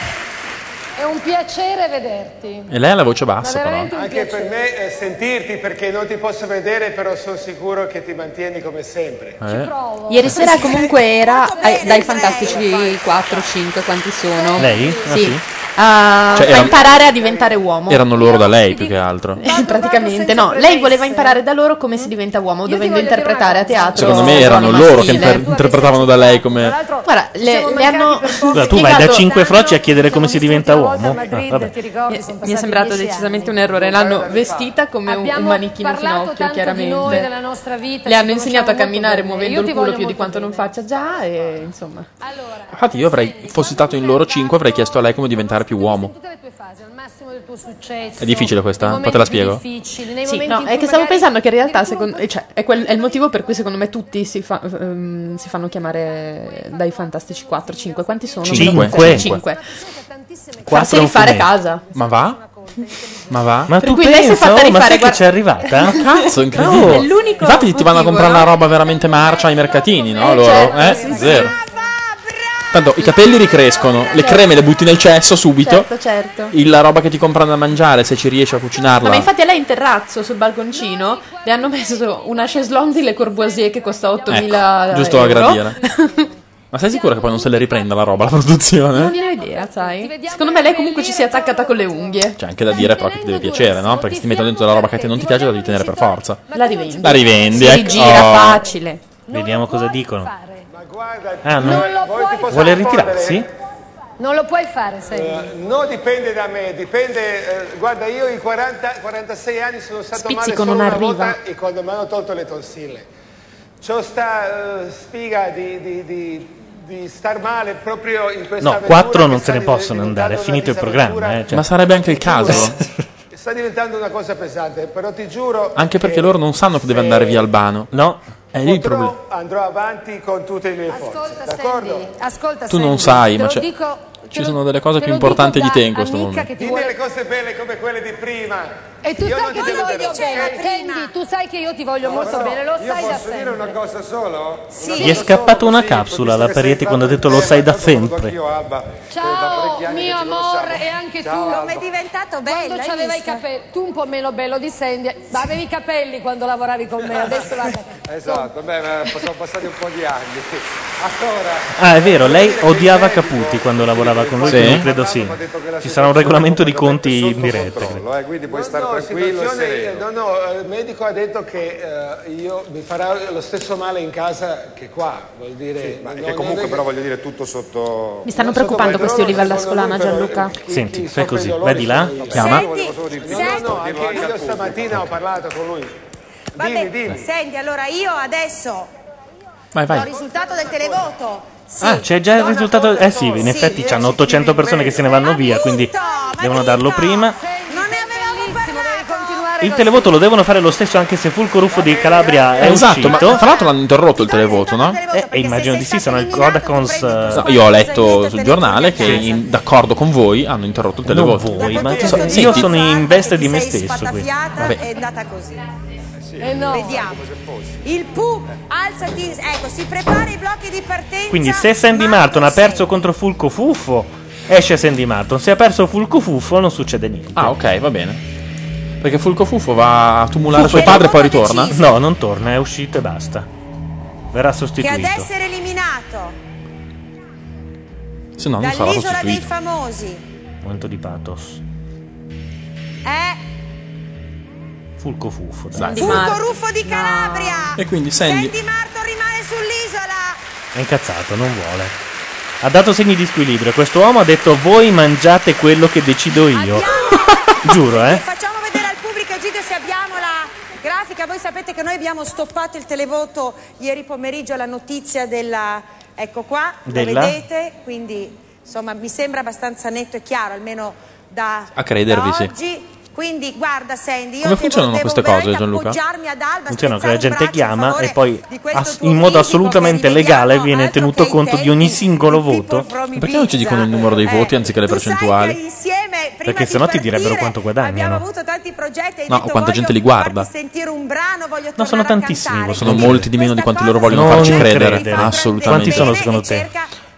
È un piacere vederti. E lei ha la voce bassa però. Anche per me eh, sentirti perché non ti posso vedere, però sono sicuro che ti mantieni come sempre. Eh. Ieri sera comunque era eh, dai Fantastici 4, 5, quanti sono? Lei? Ah, Sì. sì? A Cioè, fa era- imparare a diventare uomo. Erano loro da lei più che altro. Praticamente no, lei voleva imparare da loro come si diventa uomo, dovendo interpretare a teatro. Secondo me erano loro che inter- interpretavano da lei come... Guarda, le, le hanno Scusa, tu vai da spiegato- cinque froci a chiedere come si diventa uomo? Ah, vabbè. Mi- Mi è sembrato decisamente un errore. L'hanno vestita come un, un Abbiamo manichino tanto di chiaramente. noi, della nostra vita, Le hanno insegnato a camminare bene. muovendo Io ti il culo più di quanto non faccia già e insomma. Infatti io avrei, fossi stato in loro cinque, avrei chiesto a lei come diventare più uomo. Al massimo del tuo successo. È difficile questa? Poi te la spiego? Sì, no, è che stavo pensando che in realtà secondo, eh, cioè, è, quel- è il motivo per cui secondo me tutti si, fa- ehm, si fanno chiamare dai Fantastici 4, 5. Quanti sono? Cinque. Cinque. Cinque. Farsi rifare casa. Ma va? Ma va? Ma Per tu cui lei si è pensa, fatta oh, ma sai che guarda- c'è arrivata? Cazzo, incredibile. È l'unico Infatti ti vanno a comprare no? una roba veramente marcia ai mercatini, no? Eh, loro? certo, eh? sì, sì. Tanto i capelli ricrescono, le creme le butti nel cesso subito. Certo, certo. Il- La roba che ti comprano da mangiare, se ci riesci a cucinarla. ma infatti a lei in terrazzo sul balconcino le hanno messo una chaise longue di Le Corbusier che costa 8000 Ecco, giusto a euro. gradire. Ma sei sicura che poi non se le riprenda la roba, la produzione? Non ne ho idea, sai. Secondo me lei comunque ci si è attaccata con le unghie. C'è anche da dire però che ti deve piacere, no? Perché se ti mettono dentro la roba che a te non ti piace, la devi tenere per forza. La rivendi. La rivendi, Si ecco. rigira Oh. facile. Vediamo cosa dicono. Guarda, Ah, no. non lo puoi fare. Vuole ritirarsi? Non lo puoi fare, sai. Eh, no, dipende da me, dipende. eh, guarda, io in 40, 46 anni sono stato Spizzico male solo una arriva. volta e quando mi hanno tolto le tonsille. C'ho sta eh, spiga di, di- di- di star male proprio in questa No, quattro non se ne possono andare, è finito il programma. Eh, cioè. Ma sarebbe anche il caso. Sta diventando una cosa pesante, però ti giuro Anche perché loro non sanno che deve andare via Albano. No. È lì il problema. andrò avanti con tutte le mie forze. Ascolta, D'accordo? Sandy, ascolta, Tu non sai, te ma dico Ci sono delle cose più importanti di te in questo ti Dimmi vuole- le cose belle come quelle di prima. E tu Io sai che ti voglio bene, Sandy, tu sai che io ti voglio molto Però bene, lo sai da posso dire una sempre. cosa solo? Gli è scappata una capsula alla Parietti quando ha detto lo sai da sempre. Ciao, mio amore, e anche tu. Come è diventato bello, Quando c'aveva i capelli, tu un po' meno bello di Sandy, ma avevi i capelli quando lavoravi con me, adesso la... Esatto, beh, ma sono passati un po' di anni. Allora, Ah, è vero, lei odiava Caputi quando lavorava con lui, Sì? credo sì. Ci sarà un regolamento di conti in diretta. eh, quindi puoi stare e sereno. No, no, eh, il medico ha detto che eh, io mi farà lo stesso male in casa che qua, vuol dire... Ma no, che non comunque però voglio dire tutto sotto... Mi stanno preoccupando questi olive alla scolana, Gianluca. Senti, fai così, vai di là, chiama. No, no, no, anche io stamattina ho parlato con lui. Vabbè, Dimmi, dimmi. senti, allora io adesso Vai, do il vai. risultato del televoto. Sì. Ah, c'è già il risultato. Eh sì, in effetti c'hanno 800 persone che se ne vanno via, quindi devono darlo prima. Il televoto lo devono fare lo stesso anche se Fulco Ruffo di Calabria è esatto, ma uscito. tra l'altro l'hanno interrotto il televoto, no? Eh, eh, immagino di sì, sono il Codacons. eh, No, io ho letto sul giornale che in- d'accordo con voi hanno interrotto il Non televoto. voi, ma So- io sono in veste di me stesso. qui. Vabbè. è andata così. Eh no. Vediamo. Il Pu, alzati, ecco, si prepara i blocchi di partenza. Quindi se Sandy Martin ha perso contro Fulco Fuffo, esce Sandy Martin. Se ha perso Fulco Fuffo non succede niente. Ah, ok, va bene. Perché Fulco Fuffo va a tumulare suo padre e poi ritorna? No, non torna, è uscito e basta. Verrà che sostituito. ad essere eliminato Se no, non sarà dall'isola dei sostituito. famosi Momento di pathos. è Fulco Fuffo. dai. Fulco Ruffo di Calabria. E quindi Sandy... Sandy Martin rimane sull'isola. È incazzato, non vuole. Ha dato segni di squilibrio. Questo uomo ha detto: Voi mangiate quello che decido io. Giuro, eh? Facciamo se abbiamo la grafica. Voi sapete che noi abbiamo stoppato il televoto ieri pomeriggio alla notizia della... Ecco qua, Della? lo vedete, quindi insomma mi sembra abbastanza netto e chiaro, almeno da, A credervi, da sì. Quindi guarda Sandy, io Come funzionano queste cose, Gianluca? appoggiarmi ad Alba, Funziona che la gente chiama e poi ass- in modo assolutamente legale viene tenuto conto di ogni singolo voto. Perché non ci dicono il numero dei voti anziché le percentuali? Perché sennò ti direbbero quanto guadagnano. avuto tanti progetti, hai No, detto, quanta gente li guarda. No, sono tantissimi. Sono molti di meno di quanti loro vogliono Non farci credere. credere. Assolutamente. Quanti sono secondo te?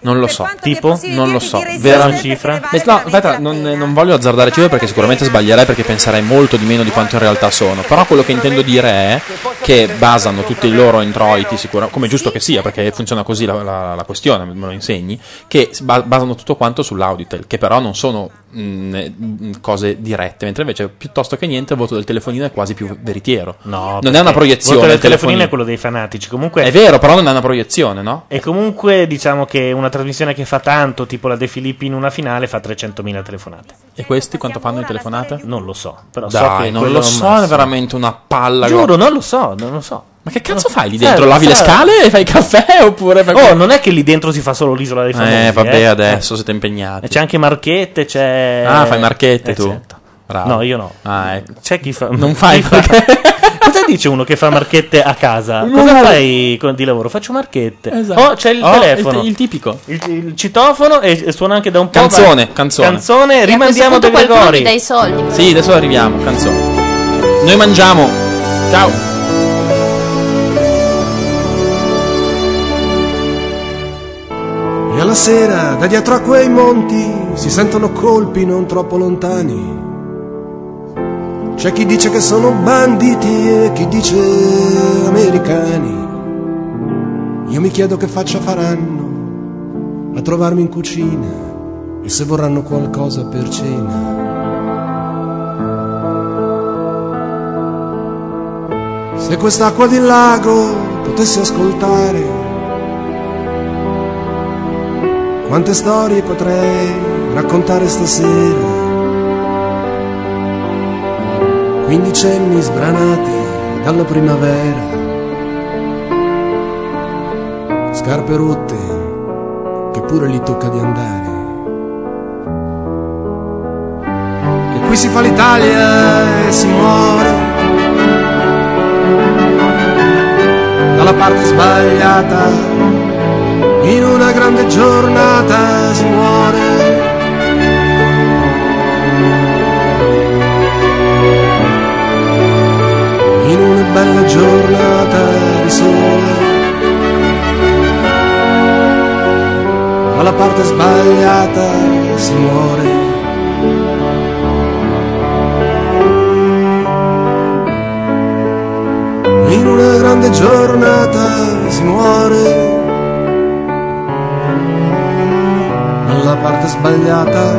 Non lo so. Tipo? Non lo so. Vera una cifra? Eh, No, aspetta, non, non voglio azzardare cifre perché sicuramente sbaglierei perché penserei molto di meno di quanto in realtà sono. Però quello che intendo dire è che basano tutti i loro introiti, sicura- come giusto che sia, perché funziona così la, la- la questione, me lo insegni, che basano tutto quanto sull'Auditel, che però non sono mh, eh, mh, cose dirette, mentre invece piuttosto che niente il voto del telefonino è quasi più veritiero. No, non è una proiezione. Il voto del telefonino è quello dei fanatici. Comunque È vero, però non è una proiezione, no? E comunque diciamo che una trasmissione che fa tanto, tipo la De Filippi in una finale, fa 300.000 telefonate. E questi quanto fanno in telefonate? Non lo so, però so Dai, che non lo so, massimo. è veramente una palla. Giuro, non lo so, non lo so. Ma che cazzo fai lì dentro? Eh, Lavi le scale e fai il caffè oppure fai Oh, non è che lì dentro si fa solo l'isola dei famosi. Eh, vabbè, eh. adesso siete impegnati. E C'è anche Marchette, c'è... Ah, fai marchette Eh, tu. certo. Bravo. No, io no. Ah, ecco. C'è chi fa... Non fai chi fa- Cosa dice uno che fa marchette a casa? Cosa fai di lavoro? Faccio marchette. Esatto. Oh, c'è il Oh, telefono. il- il tipico. Il, il citofono e suona anche da un po'. Canzone, canzone. Canzone, E rimandiamo questo De punto qualcuno Gregori. mi dà i soldi. Sì, adesso arriviamo, canzone. Noi mangiamo. Ciao. Sera, da dietro a quei monti, si sentono colpi non troppo lontani. C'è chi dice che sono banditi e chi dice americani. Io mi chiedo che faccia faranno a trovarmi in cucina e se vorranno qualcosa per cena. Se quest'acqua di lago potesse ascoltare quante storie potrei raccontare stasera? Quindicenni sbranati dalla primavera, scarpe rotte che pure gli tocca di andare. Che qui si fa l'Italia e si muore dalla parte sbagliata in una grande giornata si muore. In una bella giornata di sole. dalla parte sbagliata si muore. In una grande giornata si muore. Nella parte sbagliata,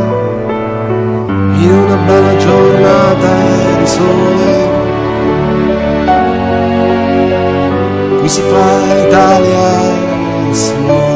in una bella giornata di sole. Qui si fa Italia, si.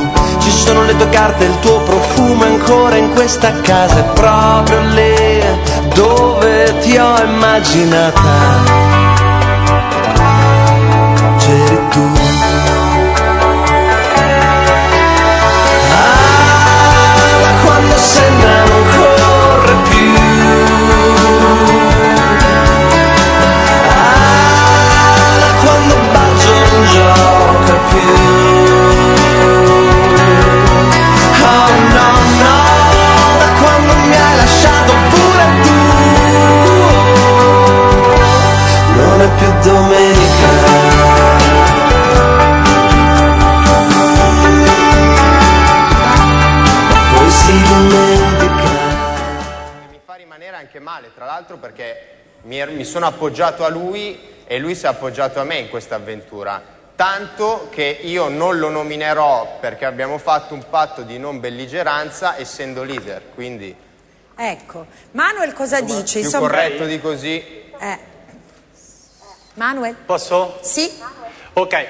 Ci sono le tue carte, il tuo profumo ancora in questa casa, è proprio lì dove ti ho immaginata. C'eri tu. Ah, quando sembra mi, sono appoggiato a lui e lui si è appoggiato a me in questa avventura. Tanto che io non lo nominerò perché abbiamo fatto un patto di non belligeranza essendo leader, quindi Ecco, Manuel cosa dice? più Insomma, corretto di così. eh. Manuel? Posso? Sì. Ok.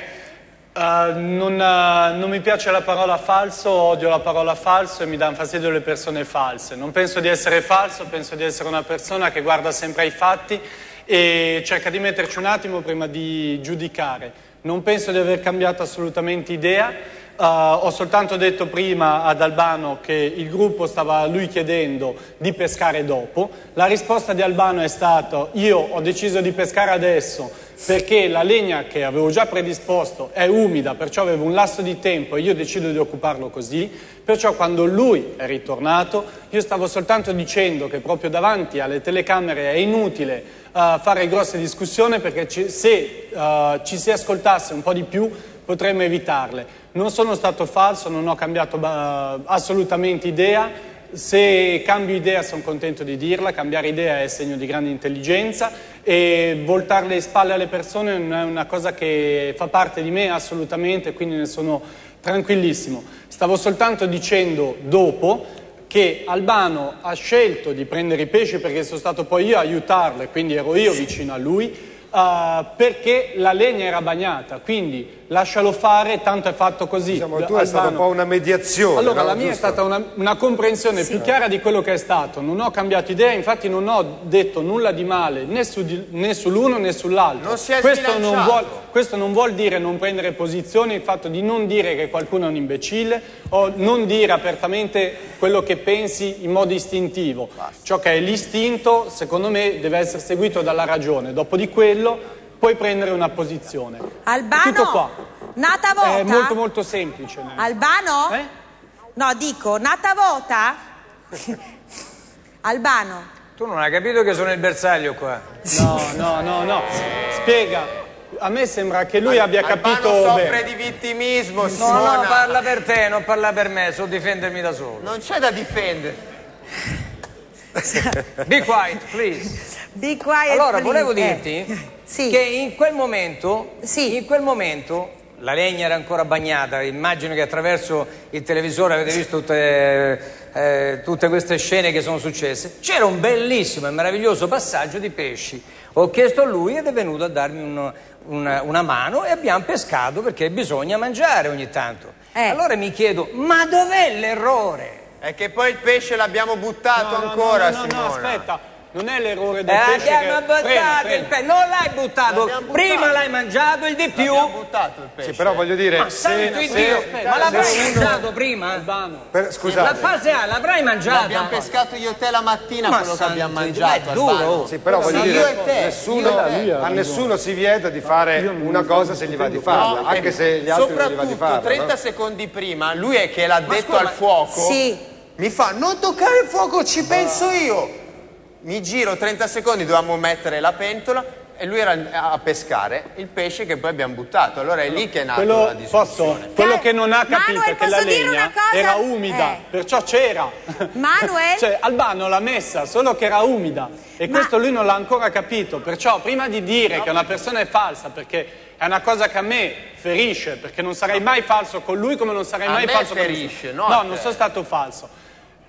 Eh, non, eh, non mi piace la parola falso, odio la parola falso e mi danno fastidio le persone false. Non penso di essere falso, penso di essere una persona che guarda sempre ai fatti e cerca di metterci un attimo prima di giudicare. Non penso di aver cambiato assolutamente idea. Eh, ho soltanto detto prima ad Albano che il gruppo stava lui chiedendo di pescare dopo. La risposta di Albano è stata io ho deciso di pescare adesso perché la legna che avevo già predisposto è umida, perciò avevo un lasso di tempo e io decido di occuparlo così. Perciò quando lui è ritornato io stavo soltanto dicendo che proprio davanti alle telecamere è inutile eh, fare grosse discussioni perché ci- se eh, ci si ascoltasse un po' di più potremmo evitarle. Non sono stato falso, non ho cambiato eh, assolutamente idea. Se cambio idea sono contento di dirla, cambiare idea è segno di grande intelligenza e voltare le spalle alle persone non è una cosa che fa parte di me assolutamente, quindi ne sono tranquillissimo. Stavo soltanto dicendo dopo che Albano ha scelto di prendere i pesci perché sono stato poi io a aiutarlo e quindi ero io vicino a lui, eh, perché la legna era bagnata, quindi lascialo fare, tanto è fatto così. Diciamo, tu è stata un po' una mediazione. Allora, no? la mia è Giusto? stata una, una comprensione più chiara di quello che è stato. Non ho cambiato idea, infatti non ho detto nulla di male né, su né sull'uno né sull'altro. Non è questo, non vuol, questo non vuol dire non prendere posizione, il fatto di non dire che qualcuno è un imbecille o non dire apertamente quello che pensi in modo istintivo. Ciò che è l'istinto, secondo me, deve essere seguito dalla ragione. Dopo di quello puoi prendere una posizione. Albano? Tutto qua. Nata vota? È molto molto semplice. Albano? Eh? No, dico, nata vota? Albano? Tu non hai capito che sono il bersaglio qua? No, no, no, no. Spiega. A me sembra che lui abbia capito Albano soffre bene. di vittimismo, No, Simona. no, parla per te, non parla per me, so difendermi da solo. Non c'è da difendere. Be quiet, please. Be quiet, Allora, please. volevo Eh. dirti che in quel momento, in quel momento la legna era ancora bagnata, immagino che attraverso il televisore avete visto tutte, eh, tutte queste scene che sono successe. C'era un bellissimo e meraviglioso passaggio di pesci. Ho chiesto a lui ed è venuto a darmi un- una, una mano e abbiamo pescato perché bisogna mangiare ogni tanto. Allora mi chiedo, ma dov'è l'errore? È che poi il pesce l'abbiamo buttato No, no, ancora, no, no, no, Simona. aspetta. Non è l'errore del Eh, pesce che... abbiamo buttato Frena, il frena. pesce, non l'hai buttato, prima l'hai mangiato il di più. buttato il pesce. Sì, però voglio dire, Ma santo Dio, ma l'avrai mangiato prima? Per- scusate. La fase A l'avrai mangiata? L'abbiamo pescato io e te la mattina Ma quello che abbiamo mangiato. ma è duro. Sì, però voglio Sì, dire, io e te, nessuno, io e te. a nessuno si vieta di fare una cosa se gli va di farla, No, anche se gli altri non gli va di Soprattutto farla. 30 no? secondi prima, lui è che l'ha detto al fuoco. Sì. Mi fa, non toccare il fuoco, ci penso io. Mi giro 30 secondi, dovevamo mettere la pentola e lui era a pescare il pesce che poi abbiamo buttato. Allora è lì che è nata Quello, la discussione. posso, quello che non ha capito Manuel, è che la legna era umida, Eh. perciò c'era. Manuel? cioè, Albano l'ha messa, solo che era umida. E questo lui non l'ha ancora capito. Perciò, prima di dire che una persona è falsa, perché è una cosa che a me ferisce, perché non sarei mai falso con lui come non sarei A mai falso con ferisce, nessuno. no a No, non te. sono stato falso.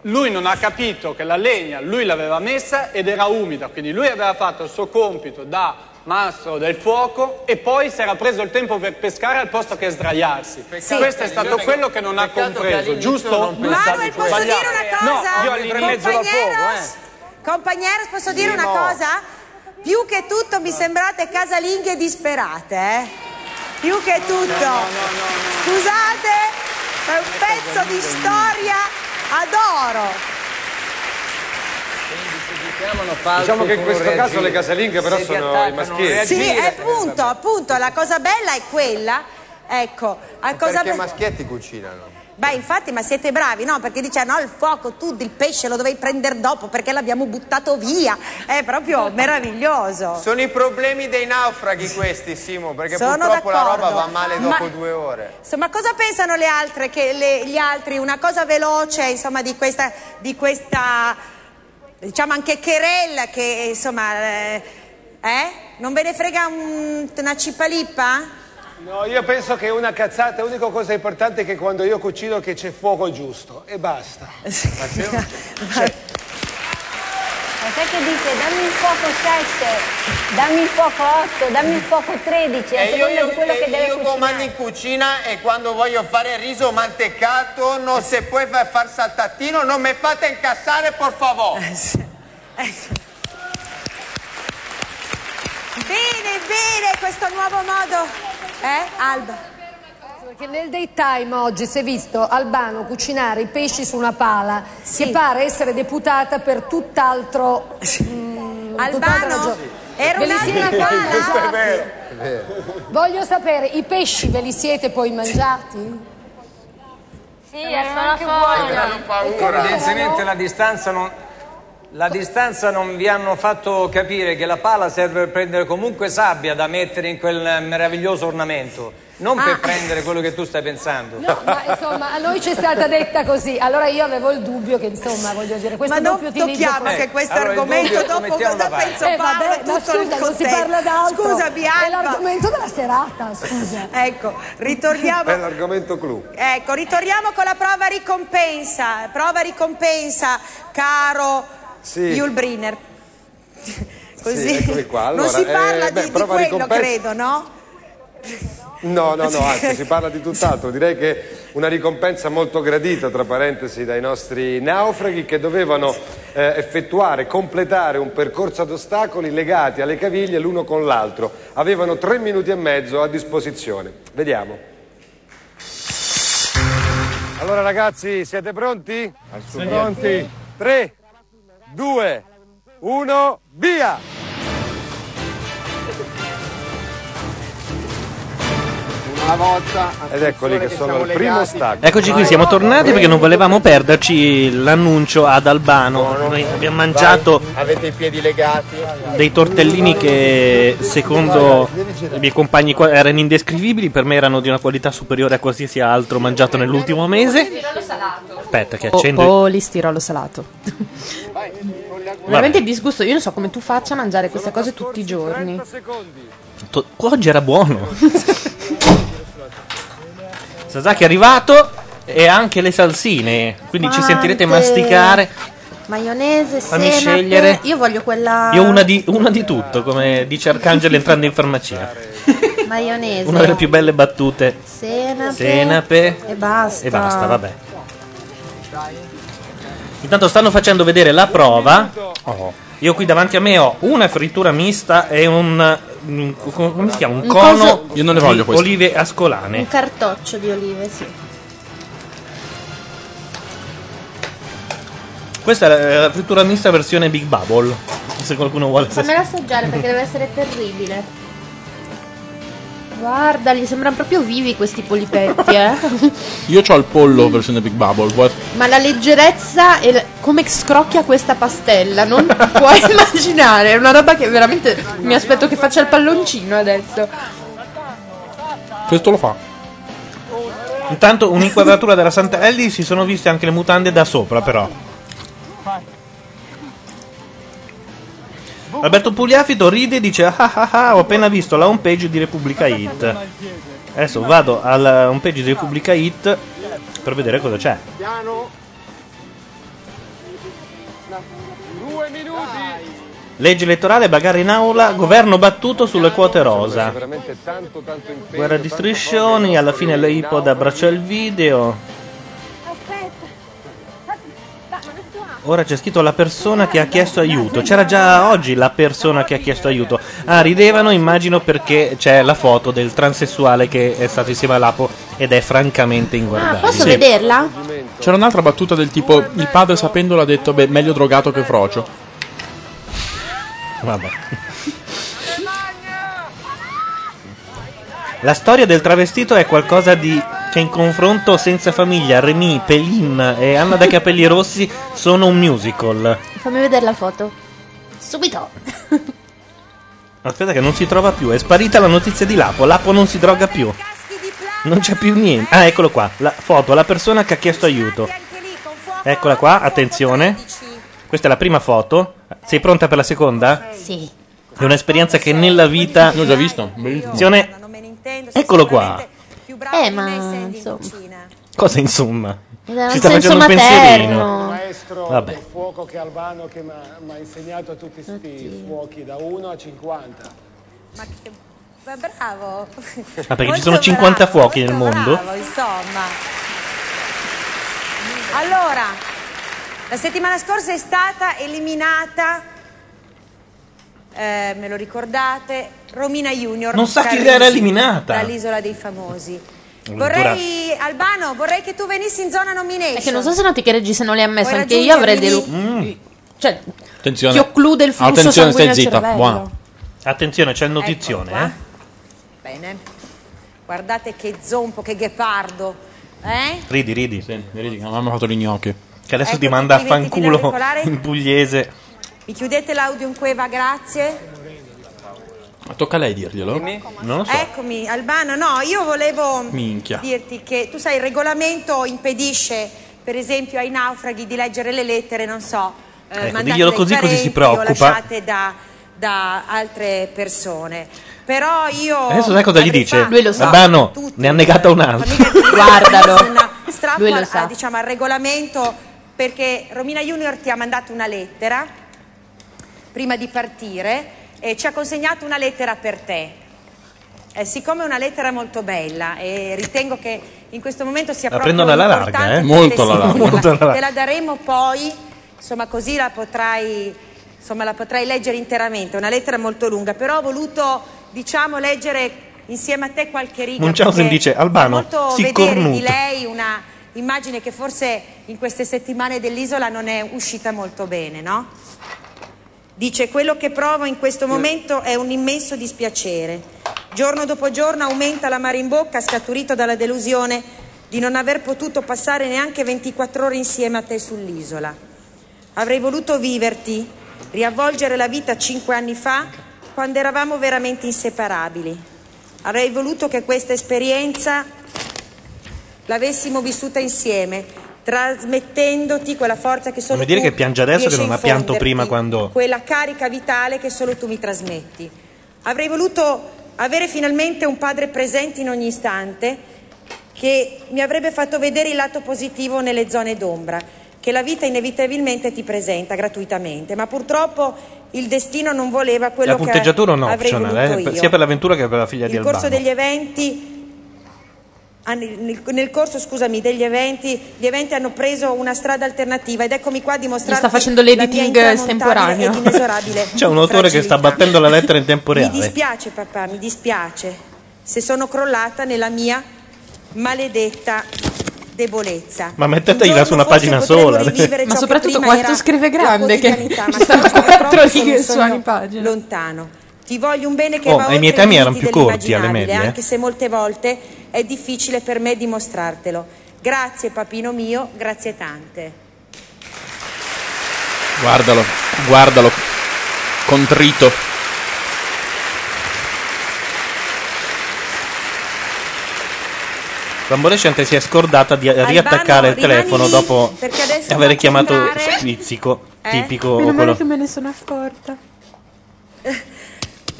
Lui non ha capito che la legna lui l'aveva messa ed era umida, quindi lui aveva fatto il suo compito da mastro del fuoco e poi si era preso il tempo per pescare al posto che sdraiarsi. Peccato Questo è stato quello che non ha compreso, giusto? Manuel, posso Sbagliato. dire una cosa? No, io all'inizio mezzo da fuoco, eh. Compagneros, posso dire Sì, una no. cosa? Più che tutto mi sembrate casalinghe disperate, eh? Più che tutto. Scusate, è un pezzo di storia adoro. Diciamo che in questo caso le casalinghe però sono i maschietti. Sì, è appunto, appunto, la cosa bella è quella. Ecco, la cosa Perché i be- maschietti cucinano. Beh, infatti, ma siete bravi, no? Perché dice no, il fuoco tu il pesce lo dovevi prendere dopo perché l'abbiamo buttato via. È proprio meraviglioso. Sono i problemi dei naufraghi questi, Simo, perché Sono purtroppo la roba va male dopo Ma- due ore. Insomma, cosa pensano le altre, che le- gli altri? Una cosa veloce, insomma, di questa, di questa diciamo anche Cherel, che insomma, eh, eh? Non ve ne frega un- una cipalippa? No, io penso che una cazzata, l'unica cosa importante è che quando io cucino che c'è fuoco giusto e basta. Ma sai che dice dammi il fuoco 7, dammi il fuoco 8, dammi il fuoco 13, a E io, seconda io, di quello che deve io cucinare. comando in cucina e quando voglio fare riso mantecato, non se puoi far, far saltatino, non mi fate incassare, por favore. Bene, bene, questo nuovo modo. Eh, Alba? Perché nel daytime oggi si è visto Albano cucinare i pesci su una pala che pare essere deputata per tutt'altro. mm, tutt'altra Albano? Era Ve li un'altra siete- pala? Questo è vero. Voglio sapere, i pesci ve li siete poi mangiati? Sì, sono fuori. Evidentemente la distanza non... La distanza non vi hanno fatto capire che la pala serve per prendere comunque sabbia da mettere in quel meraviglioso ornamento, non per Ah. prendere quello che tu stai pensando. No, ma insomma, a noi ci è stata detta così. Allora io avevo il dubbio che, insomma, voglio dire, questo Ma non tocchiamo che questo allora il argomento dopo cosa penso Eh, Paolo vabbè, ma tutto il scusa, non si parla d'altro. Scusa, È Bianca. l'argomento della serata, scusa. Ecco, ritorniamo. È l'argomento clou. Ecco, ritorniamo con la prova ricompensa. Prova ricompensa, caro Sì. Yulbriner. Così. Sì, eccomi qua. non Allora, si parla eh, beh, di, di prova quello, ricompensa- credo, no? No, no, no, anzi si parla di tutt'altro. Direi che una ricompensa molto gradita, tra parentesi, dai nostri naufraghi che dovevano eh, effettuare, completare un percorso ad ostacoli legati alle caviglie l'uno con l'altro. Avevano tre minuti e mezzo a disposizione. Vediamo. Allora ragazzi, siete pronti? Pronti? 3, 2, 1, via! Una volta. Ed eccoli che sono il primo ostacolo. Eccoci qui, siamo tornati perché non volevamo perderci l'annuncio ad Albano. Noi abbiamo mangiato Avete i piedi legati. dei tortellini che secondo i miei compagni qua erano indescrivibili, per me erano di una qualità superiore a qualsiasi altro mangiato nell'ultimo mese. Aspetta che accendo il- Polistirolo salato. Veramente il disgusto. Io non so come tu faccia a mangiare queste cose tutti i giorni. To- Oggi era buono. Sasaki è arrivato e anche le salsine, quindi ci sentirete Quante- masticare. Maionese, Fammi senape. scegliere. Io voglio quella. Io una di, una di tutto, come dice Arcangelo entrando in farmacia. Maionese. Una delle più belle battute. Senape. Senape. E basta. E basta, vabbè. Intanto stanno facendo vedere la prova. Io qui davanti a me ho una frittura mista e un. un- come si chiama? Un Un cono coso- Io non ne voglio di queste. olive ascolane. Un cartoccio di olive, sì. Questa è la frittura mista versione Big Bubble. Se qualcuno vuole. Fammela assaggiare perché deve essere terribile. Guarda, gli sembrano proprio vivi questi polipetti, eh. Io ho il pollo versione Big Bubble. vuoi- Ma la leggerezza e la- come scrocchia questa pastella, non puoi immaginare. È una roba che veramente mi aspetto che faccia il palloncino adesso. Questo lo fa. Intanto un'inquadratura della Santarelli si sono viste anche le mutande da sopra, però. Alberto Pugliafito ride e dice: ah, ah, ah, Ho appena visto la homepage di Repubblica Hit. Adesso vado alla homepage di Repubblica Hit per vedere cosa c'è. Piano. Due minuti. Legge elettorale, bagarre in aula, governo battuto sulle quote rosa. Guerra di striscioni, alla fine l'iPod abbraccia il video. Ora c'è scritto la persona che ha chiesto aiuto. C'era già oggi la persona che ha chiesto aiuto. Ah, ridevano, immagino, perché c'è la foto del transessuale che è stato insieme all'Apo ed è francamente Ah, inguardabile. posso vederla? C'era un'altra battuta del tipo: Il padre sapendolo ha detto, beh, meglio drogato che frocio. Vabbè. La storia del travestito è qualcosa di. Che in confronto senza famiglia, Remy, Pelin e Anna dai capelli rossi sono un musical. Fammi vedere la foto. Subito. Aspetta che non si trova più, è sparita la notizia di Lapo, Lapo non si droga più. Non c'è più niente. Ah, eccolo qua, la foto, la persona che ha chiesto aiuto. Eccola qua, attenzione. Questa è la prima foto. Sei pronta per la seconda? Sì. È un'esperienza che nella vita... L'ho già visto. Attenzione. Eccolo qua. Eh, ma insomma. Cosa insomma? Ci sta facendo un pensierino. maestro Vabbè. del fuoco che è Albano che mi ha insegnato tutti questi fuochi da 1 a 50. Ma, che- ma bravo. Ah, perché ci sono 50 bravo, fuochi nel mondo? bravo, insomma. Allora, la settimana scorsa è stata eliminata, eh, me lo ricordate, Romina Junior. Non sa chi era eliminata. Dall'isola dei famosi. Vorrei, Albano, vorrei che tu venissi in zona nomination. Che non so se noti che Reggi se non le ha messo, anche io avrei dei... raggiungermi Cioè, Attenzione. Ti occlude il flusso Attenzione, stai zitta. Buona. Attenzione, c'è il notizione, Ecco eh. Bene. Guardate che zompo, che ghepardo. Eh? Ridi, ridi. Sì, ridi, che non abbiamo fatto gli gnocchi. Che adesso Ecco, ti manda a ti fanculo in pugliese. Mi chiudete l'audio in cueva, grazie. Ma tocca a lei dirglielo? Non lo Eccomi, Albano. No, io volevo Minchia. dirti che tu sai, il regolamento impedisce, per esempio, ai naufraghi di leggere le lettere, non so, eh, Ecco, mandate diglielo così, così si parenti preoccupa. Lasciate da, da altre persone. Però io. Adesso sai cosa gli dice? Lui lo sa. Albano, ne ha negata un'altra. Guardalo. strappo Lui lo al- sa. a- diciamo, al regolamento perché Romina Junior ti ha mandato una lettera prima di partire e ci ha consegnato una lettera per te. Eh, siccome è una lettera molto bella e ritengo che in questo momento sia La proprio alla importante larga, eh? Molto te alla larga. Molto alla larga. Te la daremo poi, insomma così la potrai, insomma, la potrai leggere interamente, è una lettera molto lunga, però ho voluto diciamo leggere insieme a te qualche riga. Munchausen dice, Albano, molto si vedere di cornuto. lei una immagine che forse in queste settimane dell'isola non è uscita molto bene, no? Dice quello che provo in questo momento è un immenso dispiacere. Giorno dopo giorno aumenta l'amare in bocca scaturito dalla delusione di non aver potuto passare neanche 24 ore insieme a te sull'isola. Avrei voluto viverti, riavvolgere la vita cinque anni fa, quando eravamo veramente inseparabili. Avrei voluto che questa esperienza l'avessimo vissuta insieme, trasmettendoti quella forza che solo dire tu che piange adesso che non ha pianto prima quando... quella carica vitale che solo tu mi trasmetti. Avrei voluto avere finalmente un padre presente in ogni istante che mi avrebbe fatto vedere il lato positivo nelle zone d'ombra, che la vita inevitabilmente ti presenta gratuitamente, ma purtroppo il destino non voleva quello La che avrei voluto eh, io. sia per l'avventura che per la figlia di Nel corso Albano. degli eventi nel, nel- corso scusami, degli eventi, gli eventi hanno preso una strada alternativa ed eccomi qua a dimostrare sta facendo l'editing estemporaneo. C'è un autore che sta battendo la lettera in tempo mi reale. dispiace papà, mi dispiace se sono crollata nella mia maledetta debolezza. Ma mettetela su una pagina sola. Ma soprattutto quanto scrive grande che ci stanno quattro sono righe su ogni pagina. Lontano. Ti voglio un bene che Oh, va ai oltre miei i temi erano più corti alle medie, eh. anche se molte volte è difficile per me dimostrartelo. Grazie papino mio, grazie tante. Guardalo, guardalo. Contrito. Bambolescente si è scordata di riattaccare il telefono lì, dopo aver chiamato Schizzico, Eh? tipico Meno male quello. che me ne sono accorta.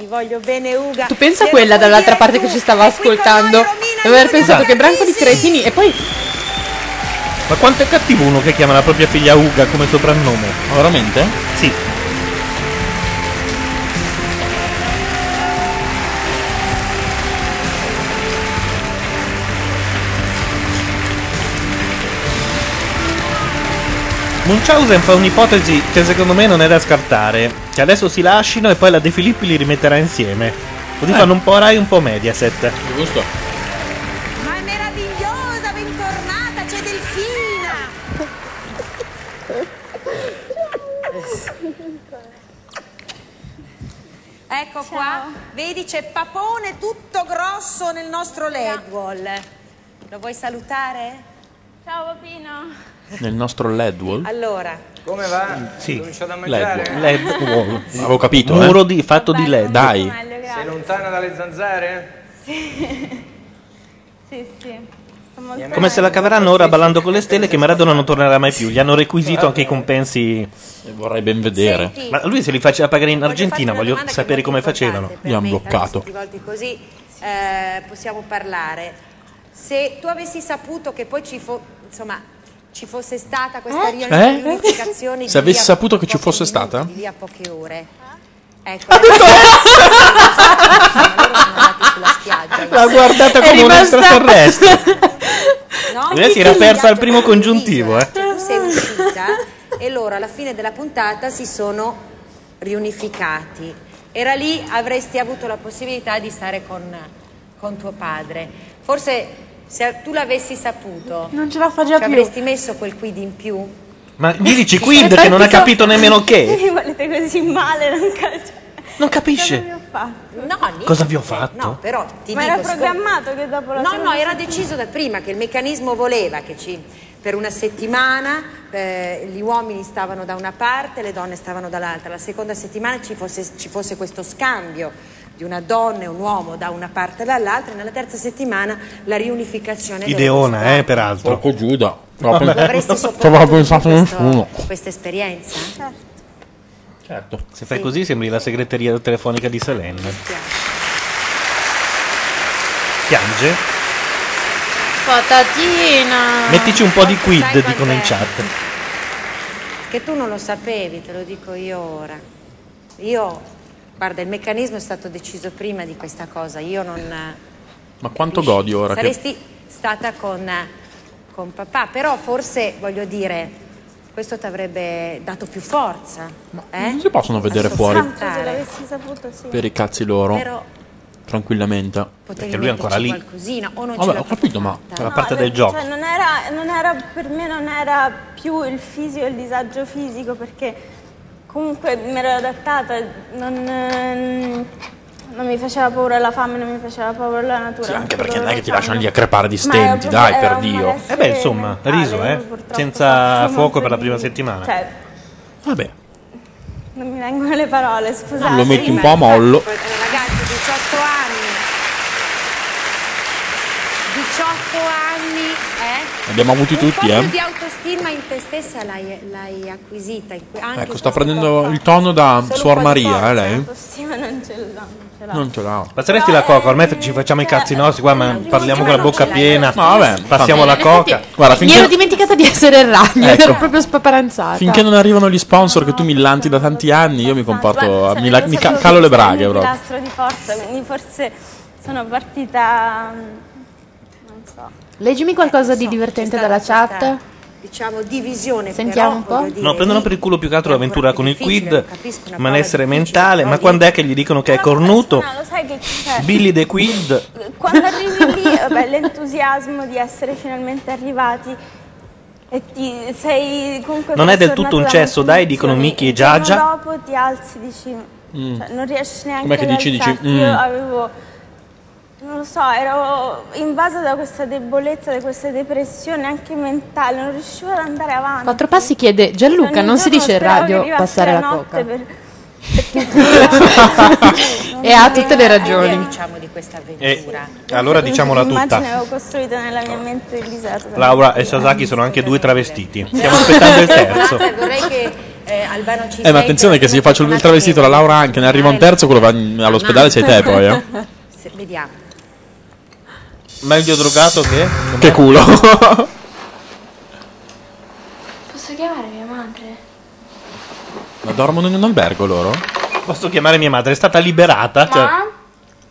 Ti voglio bene Uga. Tu pensa a quella dall'altra parte tu. che ci stava ascoltando e aver pensato che branco di cretini e poi Ma quanto è cattivo uno che chiama la propria figlia Uga come soprannome? Veramente? Sì. Munchausen fa un'ipotesi che secondo me non è da scartare. Che adesso si lasciano e poi la De Filippi li rimetterà insieme. Così Eh. fanno un po' Rai un po' Mediaset. Giusto. Ma è meravigliosa, bentornata, c'è Delfina. Ecco qua, vedi c'è Papone tutto grosso nel nostro LED wall. Lo vuoi salutare? Ciao Papino. Nel nostro LED wall. Allora, Come va? Sì. A LED, wall. Avevo capito. Muro eh. di, fatto di LED. Dai. Sei lontana dalle zanzare? Sì. sì, sì. Come se la caveranno ora ballando con le stelle che Maradona non tornerà mai più. Gli hanno requisito anche i compensi. Vorrei ben vedere. Senti. Ma lui se li faceva pagare in Argentina, voglio sapere come facevano. Li hanno bloccato. così eh, possiamo parlare. Se tu avessi saputo che poi ci, fo- insomma, ci fosse stata questa Eh? riunificazione Se di avessi saputo che ci fosse stata? di lì a poche ore. Ecco, sulla spiaggia. L'ha guardata come un extraterrestre. No? Lei si era persa al primo congiuntivo, eh. Cioè, tu sei uscita e loro alla fine della puntata si sono riunificati. Era lì avresti avuto la possibilità di stare con, con tuo padre. Forse se tu l'avessi saputo, non ce la fa già ci più. avresti messo quel quid in più. Ma gli dici Quid che non ha capito nemmeno che? Mi volete così male, non capisco. Non Cosa vi capisce. ho fatto? No, niente. Cosa vi ho fatto? No, però ti Ma dico, era programmato che dopo la No, no, era deciso da prima che il meccanismo voleva che ci, per una settimana eh, gli uomini stavano da una parte, le donne stavano dall'altra. La seconda settimana ci fosse, ci fosse questo scambio di una donna e un uomo da una parte e dall'altra, e nella terza settimana la riunificazione Ideona, eh, peraltro. Porco Giuda. Vabbè. Avresti Ci aveva sopportato pensato nessuno. questa esperienza? Certo. Se fai così sembri la segreteria telefonica di Selene. Piange? Patatina. Mettici un po' di quid, dicono in chat. Che tu non lo sapevi, te lo dico io ora. Io, guarda, il meccanismo è stato deciso prima di questa cosa. Io non. Ma quanto godi ora? Che... Saresti stata con, con papà, però forse voglio dire, questo ti avrebbe dato più forza. eh? Non si possono vedere fuori saputo, sì. per i cazzi loro. Però Tranquillamente. potevi Perché lui è ancora lì. qualcosina o non Vabbè, ho capito, ma Fa No, parte del gioco. cioè, non era, non era- per me non era più il fisico, il disagio fisico, perché comunque mi ero adattata, non, ehm, non mi faceva paura la fame, non mi faceva paura la natura. Sì, anche perché non è che ti lasciano lì a crepare di stenti, dai, per Dio. malessere Eh beh, insomma, mentale, riso, eh. Senza fuoco per la prima settimana. Cioè, Vabbè, non mi vengono le parole, scusate. lo metti un po' a mollo. Ragazzi, 18 anni. 18 anni, eh? Abbiamo avuti Un tutti, po' eh. di autostima in te stessa l'hai, l'hai acquisita. Ecco, sta prendendo il tono da Solo Suor Maria, eh, lei? L'autostima non ce l'ho. non ce l'ho. Non ce l'ho. Passeresti la coca, ormai ci facciamo i cazzi nostri qua, ma parliamo con la bocca piena. Ma vabbè, passiamo la coca. Guarda, Mi ero finché, dimenticata di essere il ragno, Ecco. ero proprio spaparanzata. finché non arrivano gli sponsor che tu millanti da tanti anni, io mi comporto. Mi, la- mi ca- calo le braghe Un pilastro di forza, quindi forse sono partita. mm. Leggimi qualcosa di divertente dalla chat. Diciamo divisione. Sentiamo un po'. No, prendono per il culo più che altro l'avventura con il quid, malessere mentale, ma quando è che gli dicono che è cornuto? No, lo sai che c'è. Billy the Quid. Quando arrivi lì, vabbè, l'entusiasmo di essere finalmente arrivati. E ti sei comunque Non è del tutto un cesso, dai, dicono. Mickey e Giagia. dopo ti alzi dici. Mm. Cioè, non riesci neanche Com'è che dici, dici, alzarti. mm. Io avevo. Non lo so, ero invasa da questa debolezza, da questa depressione anche mentale, non riuscivo ad andare avanti. Quattro passi chiede Gianluca, non si dice in radio passare la notte coca. per- e ha tutte le ragioni. Diciamo di questa E avventura. allora diciamola tutta. avevo costruito nella mia mente. Laura e Sasaki sono anche due travestiti. Stiamo aspettando il terzo. Vorrei che eh, Albano ci Eh, ma attenzione che se io faccio il travestito la Laura anche, ne arriva un terzo, quello va all'ospedale sei te poi, eh. Se- Vediamo. Meglio drogato che. Che culo. Posso chiamare mia madre? Ma dormono in un albergo loro? Posso chiamare mia madre? È stata liberata. Cioè...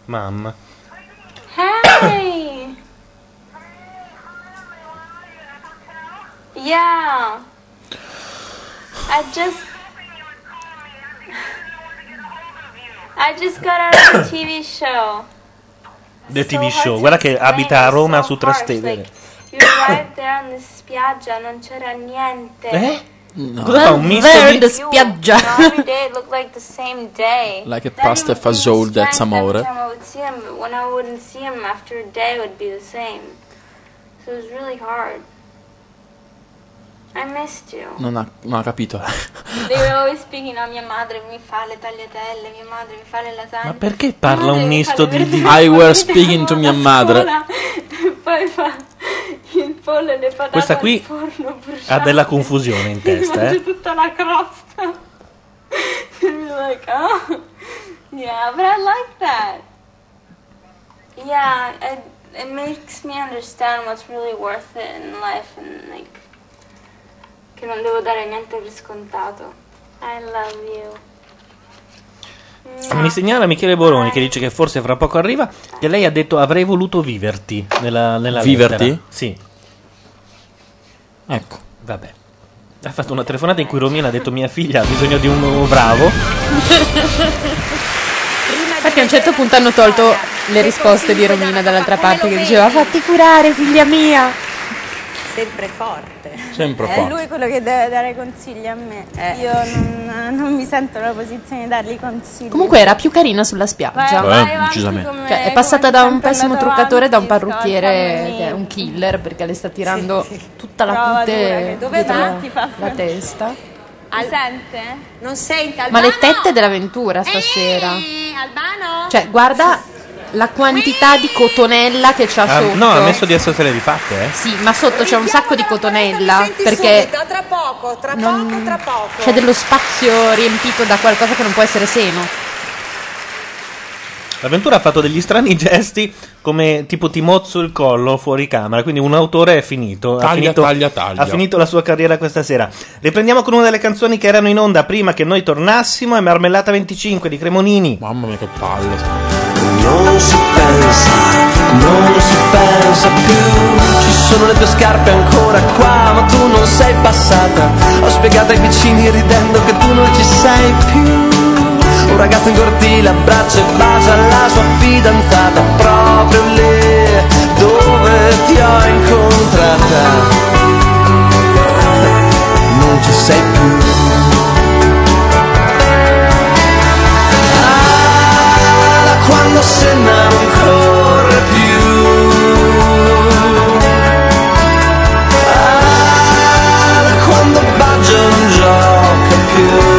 Mamma. Hey! Yeah. I just I just got out of a TV show. The TV show. Guarda che abita a Roma su Trastevere. You arrived there on the spiaggia, non c'era niente. Eh? No. Un misto di... the spiaggia. Every day it looked like the same day. Like a pasta fagioli that's Every amore. time I would see him, but when I wouldn't see him after a day, it would be the same. So it was really hard. I missed you. Non ha, non ha capito. They were always speaking, no, mia madre mi fa le tagliatelle, mia madre mi fa le lasagne. Ma perché parla un misto di... di... I were speaking to mia madre. Poi fa il pollo e le patate Questa qui forno. Ha della confusione in testa, eh. tutta la crosta. And you're like, oh, yeah, but I like that. Yeah, it, it makes me understand what's really worth it in life and like che non devo dare niente per scontato. I love you. Mi segnala Michele Boroni che dice che forse fra poco arriva. Che lei ha detto avrei voluto viverti nella, nella Viverti? lettera. Sì. Ecco. Vabbè. Ha fatto una telefonata in cui Romina ha detto mia figlia ha bisogno di un uomo bravo. Infatti a un certo punto hanno tolto le risposte di Romina dall'altra parte che diceva fatti curare figlia mia. Sempre forte. Sempre È lui quello che deve dare consigli a me. Eh. Io non, non mi sento nella posizione di dargli consigli. Comunque era più carina sulla spiaggia. Vai- vai avanti decisamente. come- Cioè, è passata da un pessimo truccatore da un parrucchiere che è un killer perché le sta tirando tutta la Prova cute dove dietro va? la, la testa. Mi sente? Non sente Ma Albano? le tette dell'avventura stasera. Eh, Albano? Cioè, guarda la quantità di cotonella che c'ha Ah, sotto. no, ha messo di essersele rifatte, eh. Sì, ma sotto c'è un sacco di cotonella perché Subito, tra poco, tra non- poco, tra poco. c'è dello spazio riempito da qualcosa che non può essere seno. L'avventura ha fatto degli strani gesti come tipo ti mozzo il collo fuori camera. Quindi un autore è finito. ha Taglia, finito, taglia, taglia. Ha finito la sua carriera questa sera. Riprendiamo con una delle canzoni che erano in onda prima che noi tornassimo. È Marmellata 25 di Cremonini. Mamma mia, che palle. Non si pensa, non si pensa più. Ci sono le tue scarpe ancora qua, ma tu non sei passata. Ho spiegato ai vicini ridendo che tu non ci sei più. Un ragazzo in cortile abbraccia e bacia la sua fidanzata proprio lì dove ti ho incontrata. Non ci sei più. Quando se non corre più. Ah, quando Baggio non gioca più.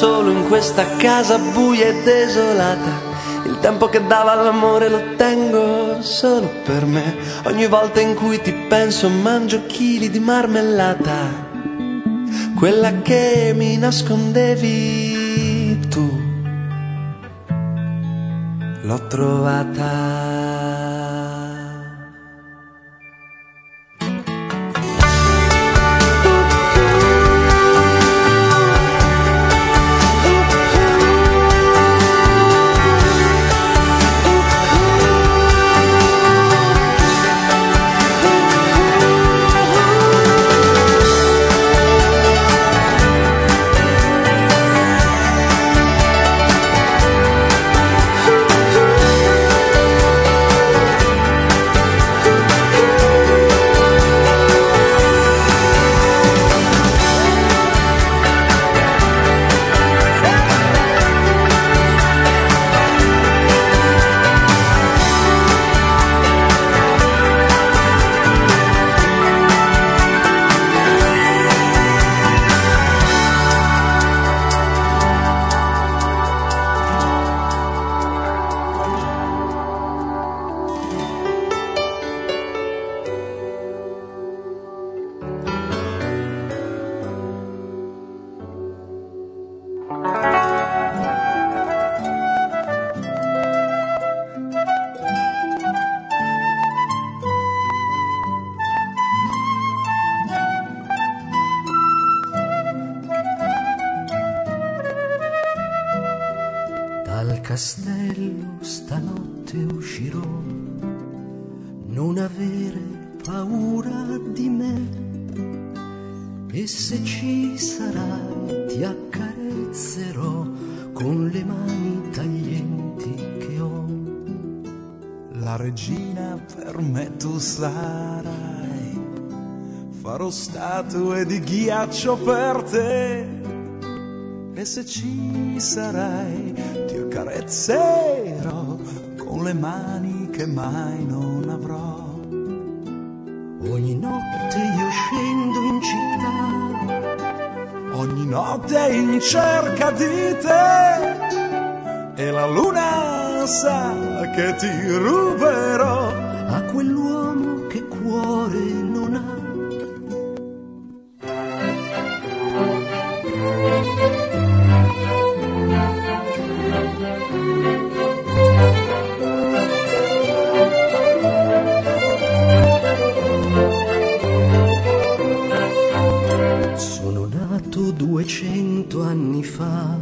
Solo in questa casa buia e desolata. Il tempo che dava all'amore lo tengo solo per me. Ogni volta in cui ti penso mangio chili di marmellata. Quella che mi nascondevi tu. L'ho trovata. Di ghiaccio per te. E se ci sarai, ti accarezzerò con le mani che mai non avrò. Ogni notte io scendo in città, Ogni notte in cerca di te. E la luna sa che ti ruberò duecento anni fa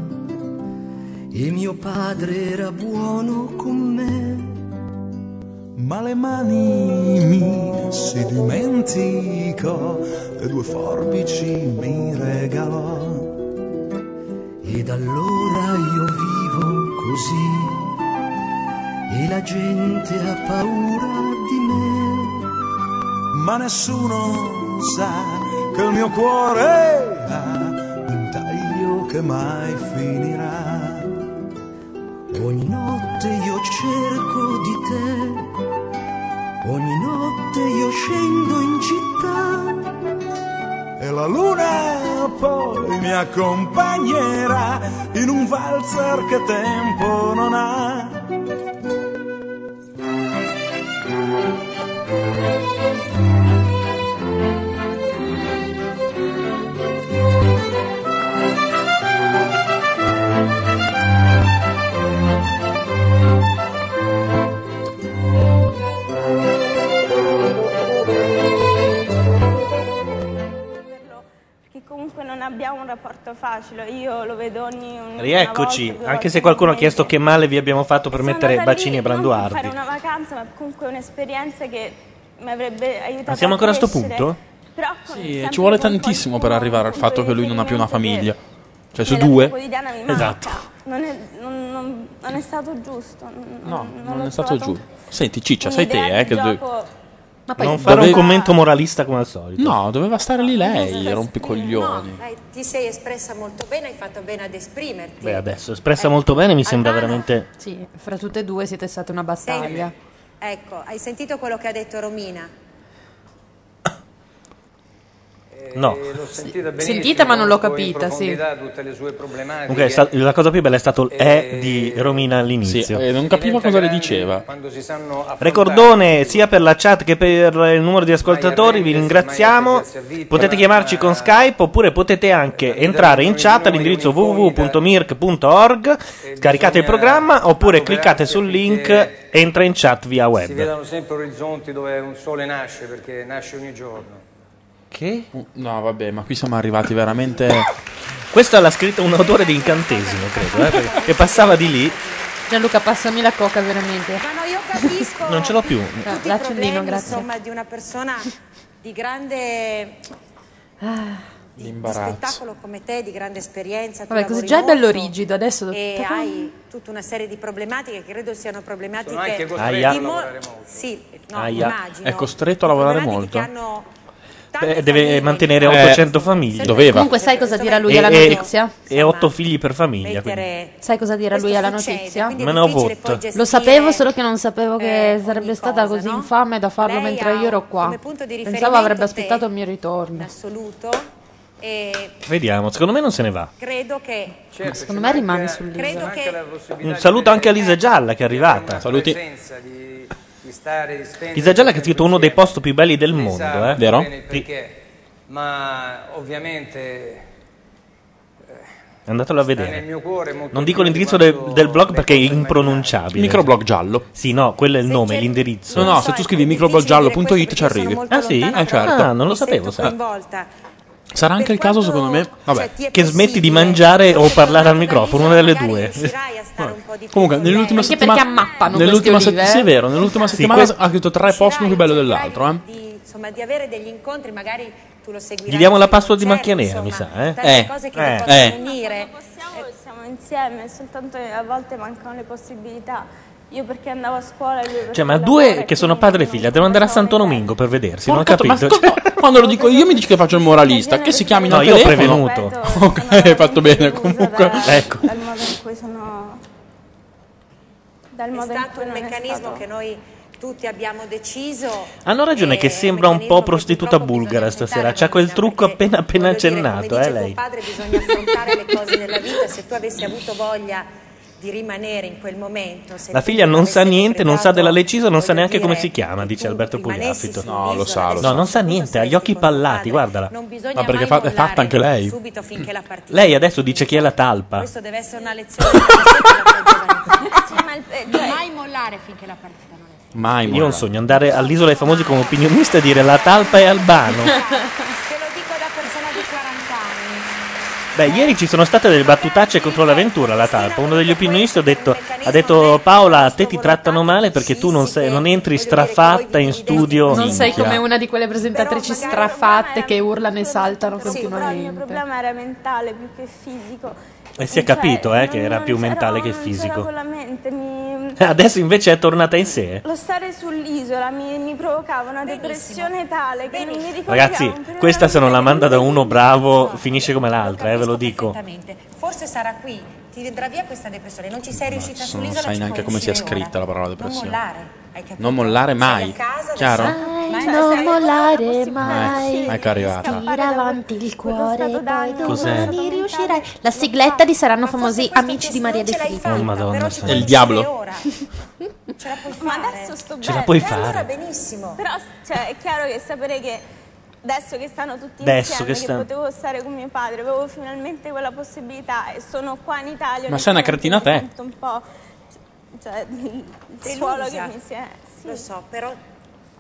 e mio padre era buono con me. Ma le mani mi si dimenticò e due forbici mi regalò. Ed allora io vivo così e la gente ha paura di me. Ma nessuno sa che il mio cuore ha che mai finirà. Ogni notte io cerco di te, ogni notte io scendo in città. E la luna poi mi accompagnerà in un valzer che tempo non ha. Abbiamo un rapporto facile, io lo vedo ogni un- Rieccoci, una volta, anche se qualcuno ha chiesto che male vi abbiamo fatto per Sono mettere bacini lì e non per branduardi. fare una vacanza, ma comunque un'esperienza che mi avrebbe aiutato Ma siamo ancora a sto punto? Però Sì, ci vuole tantissimo per arrivare al fatto che lui non ha più una famiglia. Cioè, su due. Esatto. Non è, non- non- non è stato giusto. non- No, non è stato giusto. Senti, Ciccia, sei te, eh, che non fare un commento moralista come al solito. No, doveva stare lì lei, rompicoglioni. Dai, ti sei espressa molto bene, hai fatto bene ad esprimerti. Beh, adesso espressa molto bene mi sembra veramente. Sì, fra tutte e due siete state una battaglia. Ecco, hai sentito quello che ha detto Romina? No. Eh, l'ho sentita benissimo, Sentita, ma non l'ho capita, sì. le. Comunque sta- la cosa più bella è stato il E di Romina all'inizio. Sì, eh, non capivo cosa le diceva. Si Ricordone sia per la chat che per il numero di ascoltatori, vi ringraziamo. Potete chiamarci con Skype oppure potete anche entrare in chat all'indirizzo www.mirk.org, scaricate il programma oppure cliccate sul link entra in chat via si web. vedono sempre orizzonti dove un sole nasce, perché nasce ogni giorno. Che? No, vabbè, ma qui siamo arrivati veramente. Questo l'ha scritto un autore di incantesimo, credo, eh, perché- che passava di lì. Gianluca, passami la coca veramente. Ma no, io capisco Non ce l'ho più. tutti i L'accendino, problemi, grazie. insomma, di una persona di grande di L'imbarazzo. spettacolo come te, di grande esperienza. tu Vabbè, così lavori già è bello rigido, adesso... E hai tutta una serie di problematiche che credo siano problematiche Sono anche di costretto a mo- lavorare molto. Sì, no, Aia. immagino. È costretto a lavorare Problematiche molto. che hanno Beh, deve mantenere Eh, 800 famiglie. doveva. Comunque sai cosa dirà lui E- alla notizia? E 8 figli per famiglia. quindi. Sai cosa dirà lui alla notizia? Me ne ho difficile vot. poi gestire Lo sapevo, solo che non sapevo eh, che sarebbe stata cosa, così no? infame da farlo Lei mentre io ero qua. Pensavo avrebbe aspettato il mio ritorno. assoluto e Vediamo, secondo me non se ne va. credo che Secondo me rimane sull'isola. credo che Un saluto anche a Lisa Gialla che è arrivata. Saluti. presenza di, Gialla che ha scritto uno dei post più belli del mondo, eh. Vero? bene il perché, ma ovviamente Andatelo a vedere. mio cuore molto Non dico l'indirizzo del, del blog perché è impronunciabile. Microblog giallo. Sì, no, quello è il nome, l'indirizzo. No, no, se tu scrivi microbloggiallo.it ci arrivi. Ah sì? Eh, certo. Ah, non lo sapevo, sai. coinvolta Sarà anche il caso, secondo me. Vabbè. Che smetti di mangiare o parlare al microfono, una delle due. Comunque, nell'ultima Anche settimana. perché ammappano Nell'ultima queste olive, set- Sì, è vero. Nell'ultima Sì, settimana que- ha scritto tre post uno più bello dell'altro. Eh? di, insomma, di avere degli incontri magari tu lo seguirai Gli diamo la password di concerto, macchia nera, mi sa, eh? tante Eh, cose che eh, eh. unire Siamo, siamo insieme, soltanto che a volte mancano le possibilità. Io perché andavo a scuola e lui perché Cioè, ma due che sono padre e figlia devono andare a Santo Domingo per vedersi, non ho Porca tro- ma capito. scusa, quando lo dico io mi dici che faccio il moralista. Che si chiamino No, io ho prevenuto. Ok, hai fatto bene comunque. Ecco. Dal modo in cui sono... Dal è modo in stato cui un non è meccanismo stato- che noi tutti abbiamo deciso Hanno ragione che sembra un po' prostituta bulgara stasera. C'ha quel Romina, trucco appena appena accennato, eh lei. tuo padre bisogna affrontare le cose della vita se tu avessi avuto voglia di rimanere in quel momento se La figlia non sa niente, non sa della Lecisa, non sa neanche come si chiama, dice Alberto sull'isola, No, lo sa, lo No, sa. non sa niente, ha gli occhi pallati, guardala. non bisogna Ma perché mai fa- è fatta anche lei. subito finché la partita Lei adesso dice chi è la talpa. questo deve essere una lezione. Sì, ma il- eh, cioè, mai mollare finché la partita non è Mai Io ho un sogno, andare all'isola dei famosi come opinionista e dire la talpa è Albano. te lo dico da persona di 40 anni Beh, ieri ci sono state delle battutacce contro l'avventura, la talpa. Uno degli opinionisti ha detto, ha detto Paola, a te ti trattano male perché tu non, sei, non entri strafatta in studio. Non sei minchia. come una di quelle presentatrici strafatte che urlano e saltano però il mio continuamente. problema era mentale più che fisico. E si è Cioè, capito, eh, che non- era non più mentale che non fisico. con la mente, mi- Adesso invece è tornata in sé. Lo stare sull'isola mi, mi provocava una depressione tale che non mi ricordavo Ragazzi, questa se non la manda da uno bravo finisce come l'altra, eh, ve lo dico. forse sarà qui ti vedrà via questa depressione non ci sei riuscita Adesso non sull'isola sai neanche come sia uscire ora. scritta la parola non depressione. mollare hai capito? Non mollare mai. Chiaro? sai. Mai Cioè, non mollare mai. Ecco, è arrivata. Tira avanti il cuore, poi Cos'è? domani riuscirai. La sigletta di Saranno Famosi Amici di Maria De Filippi. Oh madonna, però sì. ci È il diavolo. ce la puoi Ma fare adesso sto Ce la bene. puoi E allora fare. benissimo Però cioè, è chiaro che sapere che adesso che stanno tutti Adesso insieme, che che, potevo stare con mio padre, avevo finalmente quella possibilità e sono qua in Italia. Ma sei una cretina te. un po' cioè, il Delusa. suolo che mi si è... sì. lo so però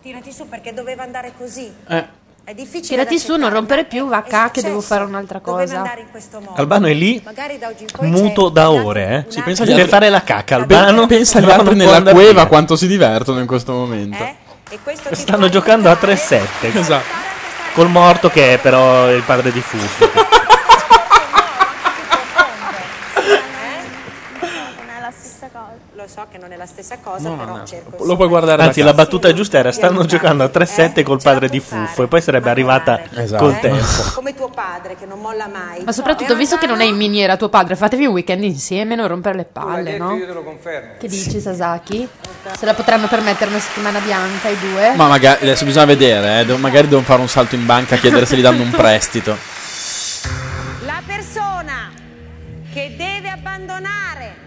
tirati su perché doveva andare così Eh, è difficile Tirati su, non rompere più, va È ca che devo fare un'altra doveva cosa. andare in questo modo Albano è lì, magari da oggi in poi muto da ore, eh. Sì, pensa agli Per fare la cacca, Albano. pensa agli altri nella cueva via. quanto si divertono in questo momento. eh? e questo Stanno giocando a aiutare 3-7. Esatto. Col morto che è però il padre di Fusto. Non è la stessa cosa. lo so che non è la stessa cosa, No, però no. cerco Lo puoi guardare Anzi, la battuta giusta era: stanno aiutarti. giocando a 3-7 col padre di Fuffo, e poi sarebbe arrivata col Eh? tempo. Come tuo padre che non molla mai. Ma soprattutto, visto che non è in miniera tuo padre, fatevi un weekend insieme, non rompere le palle, no? Io te lo confermo. Che dici, Sasaki? Se la potranno permettere una settimana bianca i due? Ma magari adesso bisogna vedere, eh, devo- magari devono fare un salto in banca a chiedere se gli danno un prestito. La persona che deve abbandonare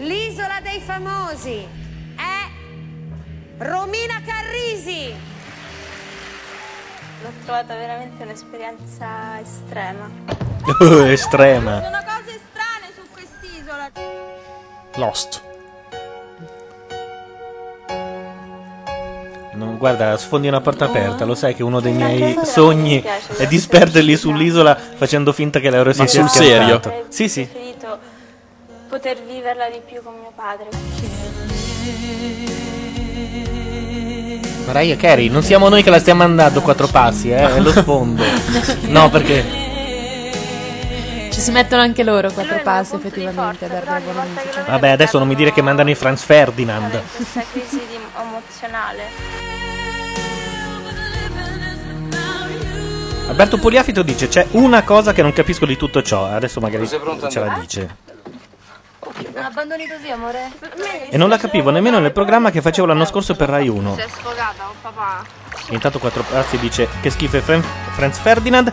l'isola dei famosi è Romina Carrisi. L'ho trovata veramente un'esperienza estrema. Estrema. Sono cose strane su quest'isola. Lost. Non- guarda, sfondi una porta aperta. Lo sai che uno dei miei sogni è disperderli sull'isola facendo finta che Ma sia sul serio? Sì, sì. Poter viverla di più con mio padre. Mariah Carey, non siamo noi che la stiamo andando quattro passi, eh, è lo sfondo. No, perché Ci si mettono anche loro quattro passi, effettivamente, a dare la buona musica. Vabbè, adesso non mi dire che mandano i Franz Ferdinand. Questa crisi di- emozionale. Alberto Poliafito dice: C'è una cosa che non capisco di tutto ciò. Adesso magari ce la dice. Non abbandoni così, amore? E non la capivo nemmeno nel programma che facevo l'anno scorso per Rai 1. Si è sfogata, oh papà. Intanto quattro passi dice che schifo è Fran- Franz Ferdinand.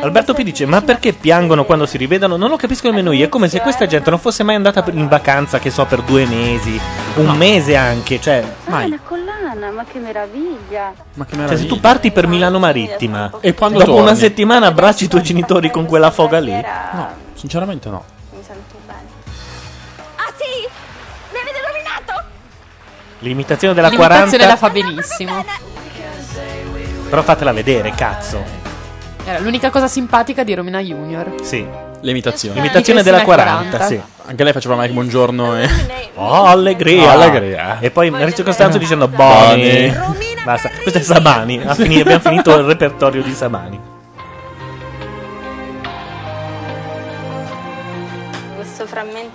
Alberto P dice: Ma perché piangono quando si rivedono? Non lo capisco nemmeno io. È come se questa gente non fosse mai andata in vacanza, che so, per due mesi, un No. mese anche. Cioè, Ah, mai. una collana, ma che meraviglia. Ma che Cioè, se tu parti per Milano Marittima E quando dopo torni? una settimana abbracci i tuoi genitori con quella foga lì. No, sinceramente no. L'imitazione della L'imitazione 40. la fa benissimo. Però fatela vedere, cazzo. Era l'unica cosa simpatica di Romina Junior. Sì. Le imitazioni. L'imitazione della 40, sì. Anche lei faceva Mike Buongiorno e... Oh, allegria. Allegria. E poi Maurizio Costanzo dicendo Boni. Basta. Questo è. Ha fini- abbiamo finito il repertorio di Samani.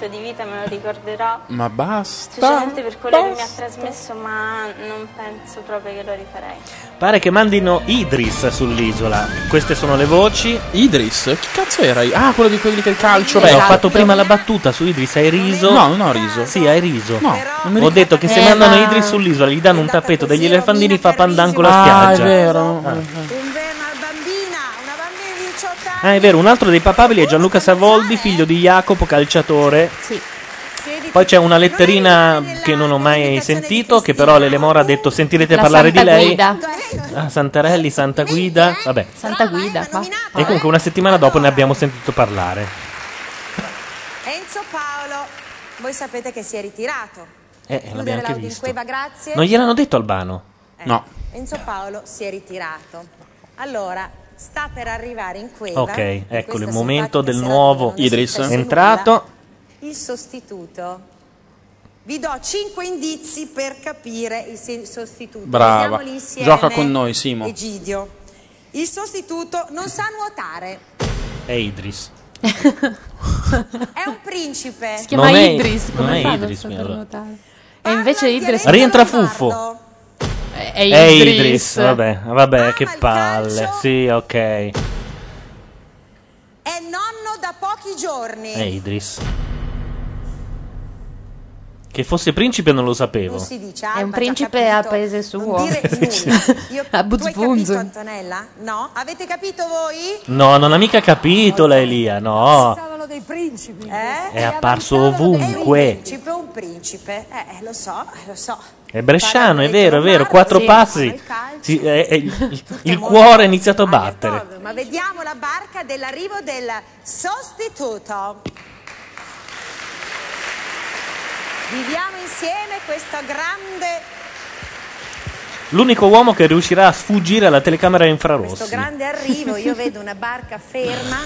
Frammento di vita me lo ricorderò. Ma basta. Specialmente per quello che mi ha trasmesso, ma non penso proprio che lo rifarei. Pare che mandino Idris sull'isola. Queste sono le voci. Idris? Chi cazzo era? Ah, quello di quelli del calcio. Beh, ho vecchio. fatto prima la battuta su Idris. Hai riso? No, non ho riso. Sì, hai riso. No, non mi Ho detto che se Eh, mandano ma- Idris sull'isola, gli danno un tappeto degli elefantini, fa pandan con la Ah, spiaggia. è vero. Ah. Ah, è vero, un altro dei papabili è Gianluca Savoldi, figlio di Jacopo, calciatore. Poi c'è una letterina che non ho mai sentito, che però l'Elemora ha detto sentirete La parlare di Santa lei. Guida. Ah, Santarelli, Santa Guida, vabbè. Santa Guida, ma... E comunque una settimana dopo ne abbiamo sentito parlare. Enzo Paolo, voi sapete che si è ritirato. Eh, Chiudere l'abbiamo anche visto. grazie. Non gliel'hanno detto Albano? No. Enzo Paolo si è ritirato. Allora, sta per arrivare in cueva. Ok, ecco il momento del nuovo non è Idris entrato. Il sostituto. Vi do cinque indizi per capire il sostituto. Brava. Gioca con noi, Simo. Egidio. Il sostituto non sa nuotare. È Idris. È un principe. Si chiama Non è- Idris, non come è fa a non Idris, saper allora. nuotare? E invece Idris... Rientra Fuffo. È È Idris. Idris, vabbè, vabbè, che palle. Sì, ok. È nonno da pochi giorni. È Idris. Che fosse principe non lo sapevo. Si dice È Alba, un principe al paese suo. Non dire nulla. Io, A tu hai capito, Butzbunzen. Antonella? No? Avete capito voi? No, non ha mica capito la Elia, no. Parlavano dei principi. Eh? È apparso È un ovunque. principe, un principe. Eh, lo so, lo so. È bresciano, è vero, è vero. Quattro Sì, passi. Sì, è- è- il, il cuore ha iniziato a battere. Ma vediamo la barca dell'arrivo del sostituto. Viviamo insieme questo grande, L'unico uomo che riuscirà a sfuggire alla telecamera questo infrarossi. grande arrivo. Io vedo una barca ferma.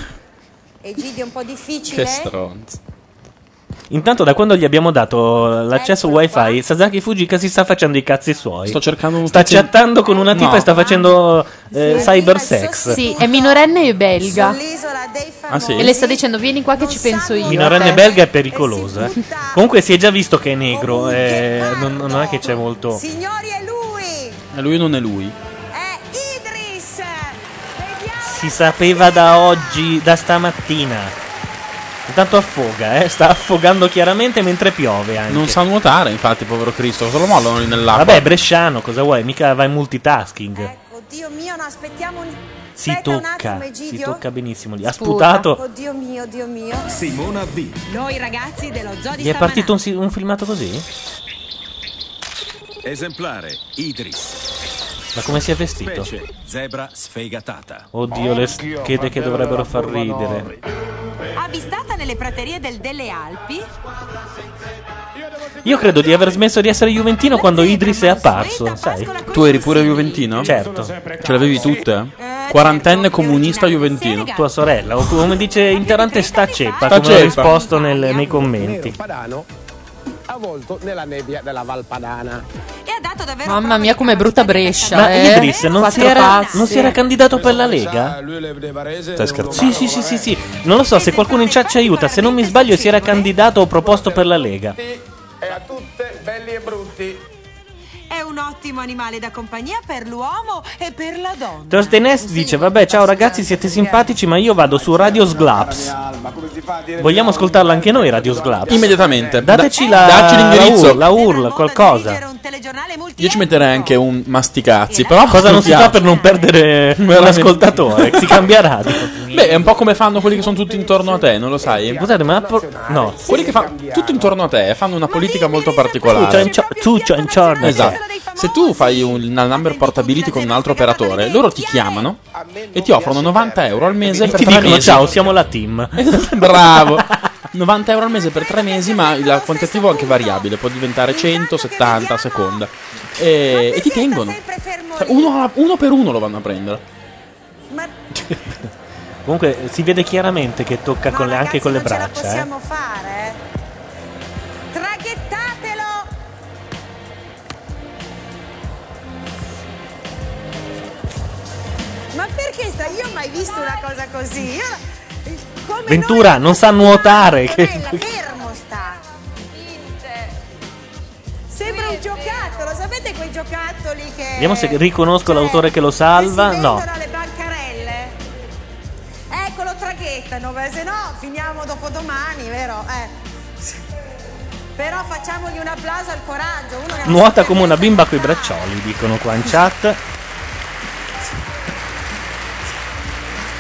Egidio un po' difficile. Che stronzo. Intanto, da quando gli abbiamo dato l'accesso wifi, Sasaki Fujika si sta facendo i cazzi suoi. Sto cercando Sta chattando con una tipa No. e sta facendo eh, cyber sex. Sì, è minorenne e belga. Ah, sì? E le sta dicendo vieni qua che ci penso io. Minorenne a te." belga è pericolosa. eh. Comunque si è già visto che è negro, eh, non, non è che c'è molto. Signori, è lui! E lui non è lui. Idris! Si sapeva da oggi, da stamattina. Intanto affoga, eh? sta affogando chiaramente mentre piove anche. Non sa nuotare, infatti, povero Cristo. Cosa lo mollano lì nell'acqua? Vabbè, bresciano, cosa vuoi? Mica va in multitasking. Oddio mio, no, aspettiamo un... Si Aspetta un tocca, attimo, si tocca benissimo lì. Ha Sputa. sputato. Oddio mio, oddio mio. Simona B. Noi ragazzi dello zoo di Gli è partito un, un filmato così? Esemplare Idris. Ma come si è vestito? Specie zebra sfegatata. Oddio, le schede che dovrebbero far ridere. Avvistata nelle praterie del Delle Alpi, Io credo di aver smesso di essere Juventino quando Idris è apparso, sai? Tu eri pure Juventino? Certo. Ce l'avevi tutte? Quarantenne comunista Juventino. Tua sorella, o come dice interante sta ceppa, Sta come ho ceppa. risposto nel- nei commenti. Padano avvolto nella nebbia della Valpadana. e ha dato davvero Mamma mia, com'è brutta Brescia. Ma eh. Idris non si, era, non si era candidato per la Lega? Stai scherzando? Sì, sì, sì, sì, sì. Non lo so, se qualcuno in chat ci aiuta, se non mi sbaglio si era candidato o proposto per la Lega. E a tutte, belli e brutti. Un ottimo animale da compagnia per l'uomo e per la donna. Nest dice, vabbè, ciao ragazzi, siete simpatici, ma io vado su Radio Sglaps. Vogliamo ascoltarla anche noi, Radio Sglaps? Immediatamente. Dateci Da- la, dacci l'indirizzo. La URL, la URL, qualcosa. Io ci metterei anche un masticazzi, però Cosa non si fa per non perdere un Veramente. ascoltatore? Si cambia radio. Beh, è un po' come fanno quelli che sono tutti intorno a te, non lo sai? Scusate, ma por- no. Quelli che fanno tutto intorno a te fanno una politica molto particolare. Tutto in cio- tutto in ciorno. Esatto. Se tu fai un- una number portability con un altro operatore, loro ti chiamano e ti offrono 90 euro al mese E per ti tre dicono, mesi. ciao, siamo la team. Bravo. 90 euro al mese per tre mesi, ma il quantitativo è anche variabile, può diventare 100, 70 a seconda. E, e ti tengono. Cioè, uno, uno per uno lo vanno a prendere. Comunque si vede chiaramente che tocca con le- anche con le braccia. Eh. Possiamo fare? Ma perché sta? Io ho mai visto una cosa così. Io... Come Ventura non sa nuotare. Che... fermo sta. Sembra un giocattolo, sapete quei giocattoli che Vediamo se riconosco l'autore che lo salva. No. vendono alle bancarelle? Ecco lo traghettano, se no finiamo dopo domani, vero? Eh. Però facciamogli un applauso al coraggio. Che Nuota come una bimba coi braccioli, dicono qua in chat.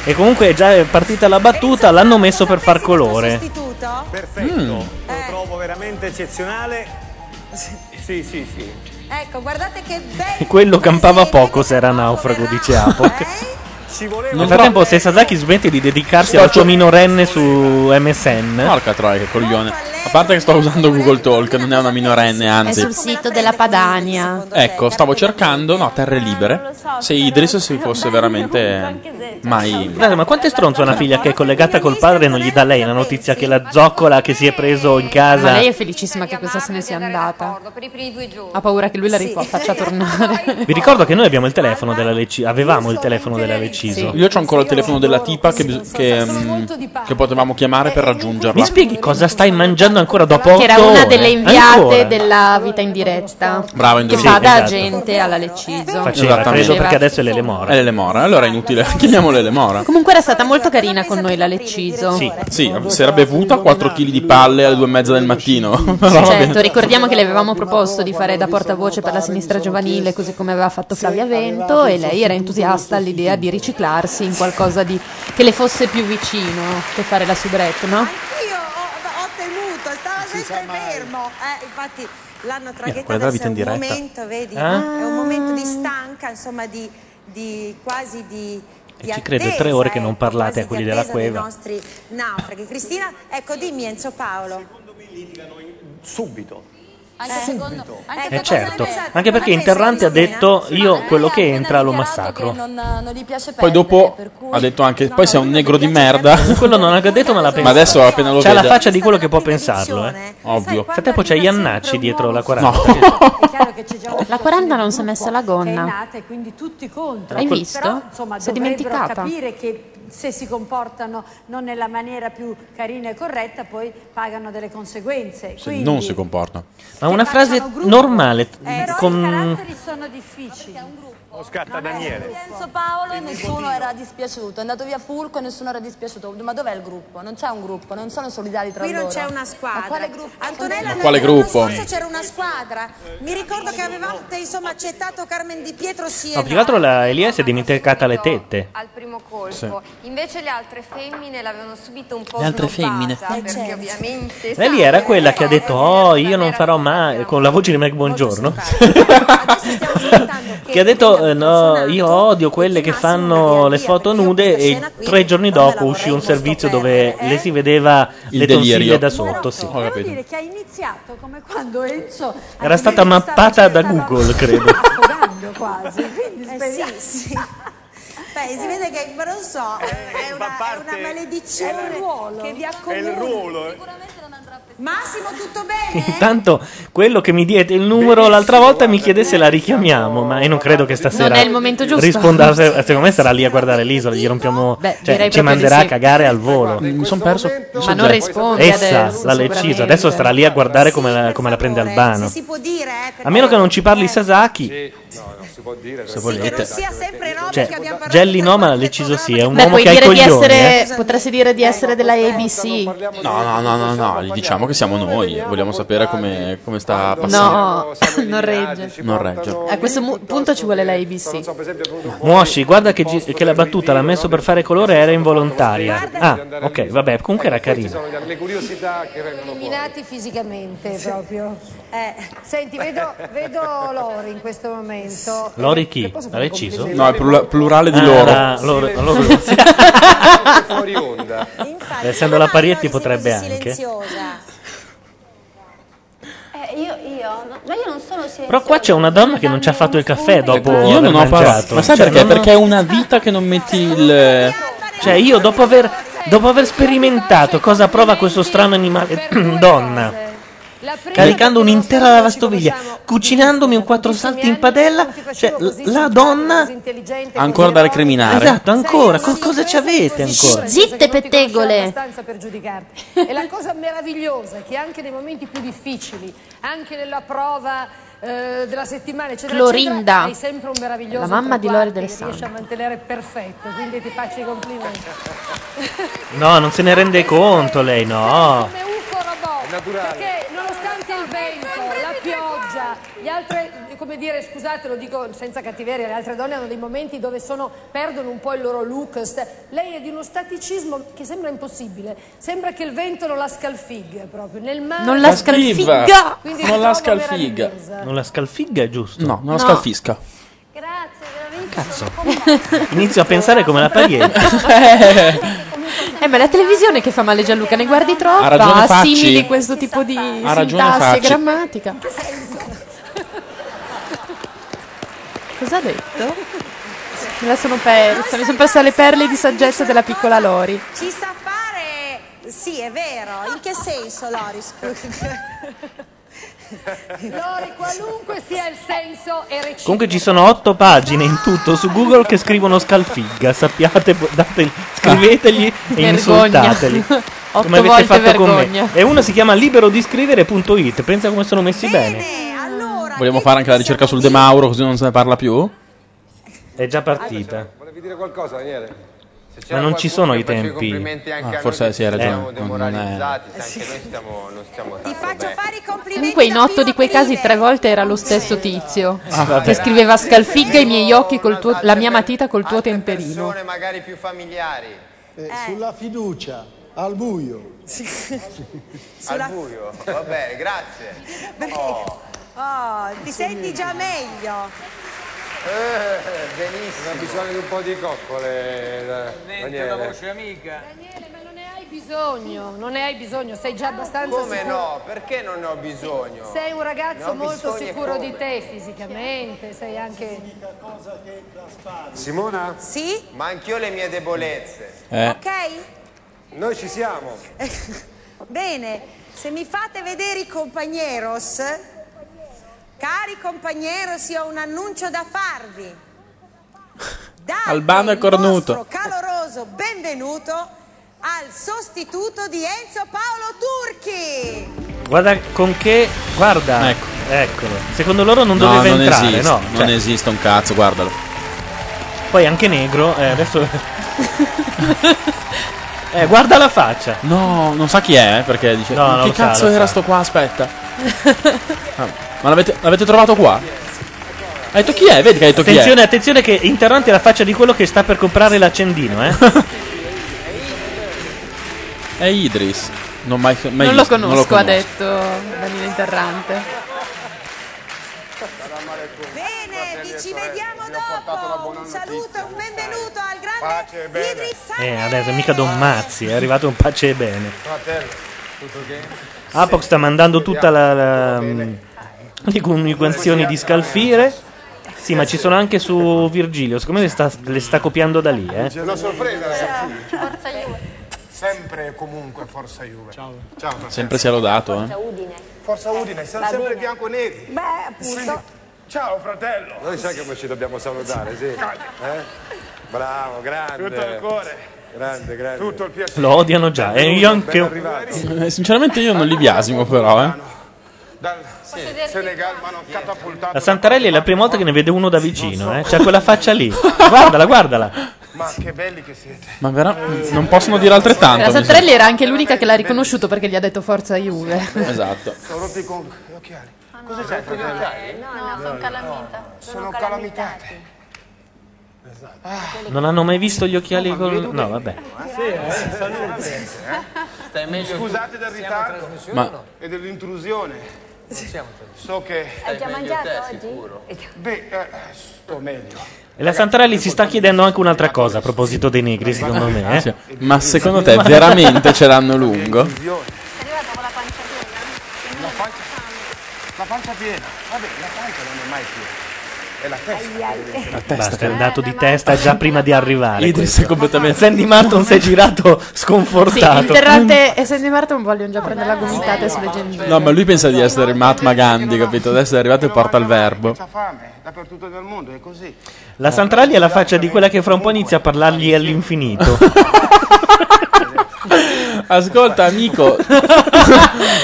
E comunque è già partita la battuta, l'hanno messo per far colore. Perfetto, Mm. lo trovo veramente eccezionale. Sì, sì, sì. Ecco, guardate che bello. E quello campava poco se era naufrago, dice Apok. Nel frattempo, se Sasaki smette di dedicarsi alla sua minorenne su MSN, Porca troia, che coglione. A parte che sto usando Google Talk, non è una minorenne, È anzi. sul sito della Padania. Ecco, stavo cercando, no, terre libere. Se Idris si fosse veramente mai. Guardate, ma quanto è stronzo una figlia che è collegata col padre e non gli dà lei la notizia che la zoccola che si è preso in casa. Ma lei è felicissima che questa se ne sia andata. Ha paura che lui la rifà- faccia tornare. Vi ricordo che noi abbiamo il telefono della Leciso. Avevamo il telefono della Leciso. Io ho ancora il telefono della tipa che, bis- che, mm, che potevamo chiamare per raggiungerla. Mi spieghi cosa stai mangiando ancora dopo Che era 8 una ore? delle inviate Ancora? della vita in diretta. Brava, Che indovina. fa da Esatto. agente alla Leciso. Faceva, credo perché adesso è l'Elemora. È l'Elemora, allora è inutile. Chiamiamo l'Elemora. Comunque era stata molto carina con noi la Leciso. Sì, sì, si era bevuta 4 kg di palle alle 2 e mezza del mattino. Però va Certo, bene. ricordiamo che le avevamo proposto di fare da portavoce per la sinistra giovanile, così come aveva fatto Flavia Vento, e lei era entusiasta all'idea di riciclarsi in qualcosa di, che le fosse più vicino che fare la soubrette, no? Io ho, ho temuto, stava sempre fermo. Eh, infatti l'hanno della adesso è un momento, vedi? Eh? È un momento di stanca, insomma, di, di quasi di. E ci attesa, tre ore che non ecco, parlate a quelli della cueva. nostri naufraghi. Cristina, ecco, dimmi Enzo Paolo. Subito. Anche secondo anche Eh certo, anche perché Interrante ha detto io quello che entra lo massacro. non, non gli piace Poi perdere, dopo ha detto anche, poi sei un negro di merda. Quello non ha detto ma l'ha pensato. Ma adesso appena lo C'ha la vede. faccia di quello che può pensarlo, eh. Ovvio. Frattempo c'è Iannacci dietro la 40. La 40 non si è messa la gonna. Hai visto? Si è dimenticata. capire che se si comportano non nella maniera più carina e corretta poi pagano delle conseguenze. Se Quindi, non si comporta. Ma una frase normale, eh, però i con... caratteri sono difficili. O scatta Daniele. Enzo Paolo nessuno era dispiaciuto, è andato via Fulco e nessuno era dispiaciuto. Ma dov'è il gruppo? Non c'è un gruppo, non sono solidari tra Qui loro. non c'è una squadra. Ma quale gruppo? Antonella, Ma quale gruppo? scorso c'era una squadra. Mi ricordo che avevate insomma accettato Carmen Di Pietro sì No, e più che altro la Elia si è dimenticata le tette. al primo colpo. Sì. Invece le altre femmine l'avevano subito un po' Le altre femmine? perché Eh, certo. ovviamente Lei era quella che ha detto oh io non farò mai con la voce di Meg Buongiorno che ha detto eh, no io odio quelle che fanno le foto nude e tre giorni dopo uscì un servizio dove le si vedeva Il le tonsille delirio. da sotto sì. Ho capito. dire che ha iniziato come quando Enzo era stata mappata da Google credo affogando quasi. Quindi Eh, speriamo-. Beh, si vede che, ma non so, è una, è una maledizione È il ruolo. che vi accomuna. il ruolo. eh. Massimo, tutto bene? intanto quello che mi diede il numero l'altra volta mi chiede se la richiamiamo ma io non credo che stasera Non è il momento giusto. risponda se- secondo me sarà lì a guardare l'isola gli rompiamo Beh, cioè, ci proprio manderà di a sì. cagare al volo Mi sono perso. Ma non risponde essa adesso, l'ha deciso sicuramente. adesso starà lì a guardare come la, come la prende Albano Si può dire, eh, perché a meno che non ci parli Sasaki No, non si può dire. se che volete non sia sempre no, Cioè, perché abbiamo parlato Gelli no ma l'ha deciso sì è un Beh, uomo puoi che ha i dire di coglioni essere, eh. potresti dire di essere della ABC. No, no, no, no, no, gli diciamo che siamo noi. Vogliamo sapere come, come sta passando. No, non regge. Non regge. A questo mu- punto ci vuole la ABC. Muoshi guarda che, gi- che la battuta l'ha messo per fare colore era involontaria ah ok vabbè comunque era carino Le curiosità che vengono. Eliminati fisicamente proprio. Eh, senti, vedo, vedo Lori in questo momento. Lori chi? l'ha deciso? No, è plura- plurale di Ah, loro. la- loro, loro. fuori onda. essendo la Parietti potrebbe anche Eh, io, io, no, ma io non sono silenziosa. però qua c'è una donna che non ci ha fatto il caffè dopo Io non ho parlato. Ma sai Cioè, perché? non ho- Perché è una vita che non metti il. Cioè, io dopo aver, dopo aver sperimentato cosa prova questo strano animale donna, caricando un'intera lavastoviglie, cucinandomi un quattro salti in padella, cioè la donna. Ancora da recriminare. Esatto, ancora. co- cosa ci avete ancora? Zitte, pettegole. abbastanza per giudicarti. E la cosa meravigliosa è che anche nei momenti più difficili, anche nella prova eh, della settimana, eccetera, Clorinda. eccetera, hai sempre un meraviglioso La mamma di Lori che D'Alessandro. riesci a mantenere perfetto, quindi ti faccio i complimenti. No, non se ne rende conto lei, no. Perché nonostante il vento, la pioggia, gli altri, come dire, scusate, lo dico senza cattiveria, le altre donne hanno dei momenti dove sono, perdono un po' il loro look. lei è di uno staticismo che sembra impossibile. Sembra che il vento non la scalfigga proprio. Nel mare. Non la scalfigga. Non la scalfigga. Non la scalfigga è giusto? No, non la No. scalfisca. Cazzo. Inizio a pensare come la Parietti. Eh, ma è la televisione che fa male Gianluca, ne guardi troppo, Ha ragione ha Facci. simili questo tipo di Ha ragione sintassi e Facci. grammatica. Cosa ha detto? Me la sono persa, mi sono persa le perle di saggezza della piccola Lori. Ci sa fare... Sì, è vero. In che senso, Lori? Lori, qualunque sia il senso, è reciproco. Comunque ci sono otto pagine in tutto su Google che scrivono scalfigga. Sappiate, date- scrivetegli e Vergogna. insultateli. Otto Come avete volte fatto con me. E uno si chiama liberodiscrivere.it. Pensa come sono messi bene. Vogliamo fare anche la ricerca sul De Mauro così non se ne parla più? È già partita. Volevi dire qualcosa, Daniele? Ma non ci sono i tempi. Ah, a forse sì, hai ragione. siamo Non- non è- demoralizzati, sai, anche noi stiamo, non stiamo tanto Faccio fare i complimenti Comunque in otto di quei casi tre volte era lo stesso tizio Ah, che scriveva scalfigga i miei occhi col tuo, la mia matita col tuo temperino. persone magari più familiari. Eh, Sulla fiducia, al buio. Al buio. Va bene, grazie. Oh. Oh, ti senti già meglio. Eh, benissimo. Ha bisogno di un po' di coccole, eh, Niente, una Daniele. voce amica. Daniele, ma non ne hai bisogno, non ne hai bisogno, sei già abbastanza Come sicuro. no? Perché non ne ho bisogno? Sei un ragazzo molto bisogno e sicuro come? di te fisicamente, sei anche... Simona? Sì? Ma anch'io le mie debolezze. Eh. Ok? Noi ci siamo. Bene, se mi fate vedere i compagneros, cari compagneros, io ho un annuncio da farvi. Date Albano e cornuto. caloroso benvenuto al sostituto di Enzo Paolo Turchi. Guarda con che. Guarda. Ecco. Eccolo. Secondo loro non No, doveva non entrare, esiste, no? non Cioè, esiste un cazzo, guardalo. poi anche negro. Eh, adesso. eh, guarda la faccia. No, non sa chi è, eh, perché dice. No, "Ma non che lo sa, cazzo lo era sa. sto qua? Aspetta. Ah, ma l'avete, l'avete trovato qua? Ha detto chi è? Vedi che ha detto Attenzione, chi è. attenzione che interrompi la faccia di quello che sta per comprare l'accendino, eh. È Idris. Non, mai, mai non lo conosco, ha conosco. detto Danilo Interrante. Bene, vi ci vediamo dopo. Un saluto, un benvenuto al grande Idris Eh, adesso mica Don Mazzi, è arrivato un pace e bene. Fratello, tutto ok? Apox sta mandando tutta la, la- le comunicazioni di Scalfire. Sì, ma ci sono anche su Virgilio. Secondo me le sta, le sta copiando da lì, eh. C'è una sorpresa, ragazzi. Forza Juve. Sempre e comunque Forza Juve. Ciao. Ciao. fratello. Sempre sia lodato, eh. Udine. Forza Udine, siamo Va sempre bene. bianco e neri. Beh, appunto. Ciao fratello. Noi sai come ci dobbiamo salutare, sì. Eh? Bravo, grande. Tutto il cuore. Grande, grande. Tutto il piacere. Lo odiano già. E io anche. Eh, Sinceramente io non li biasimo, però, eh. La Santarelli è la prima volta che ne vede uno da vicino, eh. C'ha quella faccia lì. Guardala, guardala. Ma che belli che siete. Ma vera- non possono dire altrettanto. La Santarelli era anche l'unica che l'ha riconosciuto perché gli ha detto forza Juve. Esatto. Sono rotti con gli occhiali. Cosa c'è? no, no, no, sono calamita. Sono calamitati. Non hanno mai visto gli occhiali con. No, vabbè. Stai meglio Scusate del ritardo Ma- e dell'intrusione. So che Hai già mangiato oggi? Beh, eh, sto meglio. E la Santarelli si sta chiedendo anche un'altra cosa a proposito dei negri, secondo me. Eh? Ma secondo te veramente ce l'hanno lungo? La pancia piena. Vabbè, la pancia non è mai piena. È la testa. La testa Basta, è andato di testa già prima di arrivare. Idris è completamente. Sandy Martin si è girato Sì, sconfortato. Interrante e Sandy Martin vogliono già prendere la gomitata sulle gengive. No, ma lui pensa di essere Mahatma Gandhi, capito? Adesso è arrivato e porta il verbo. C'ha fame, dappertutto nel mondo, è così. La Santarelli ha la faccia di quella che fra un po' inizia a parlargli all'infinito. Ascolta, amico,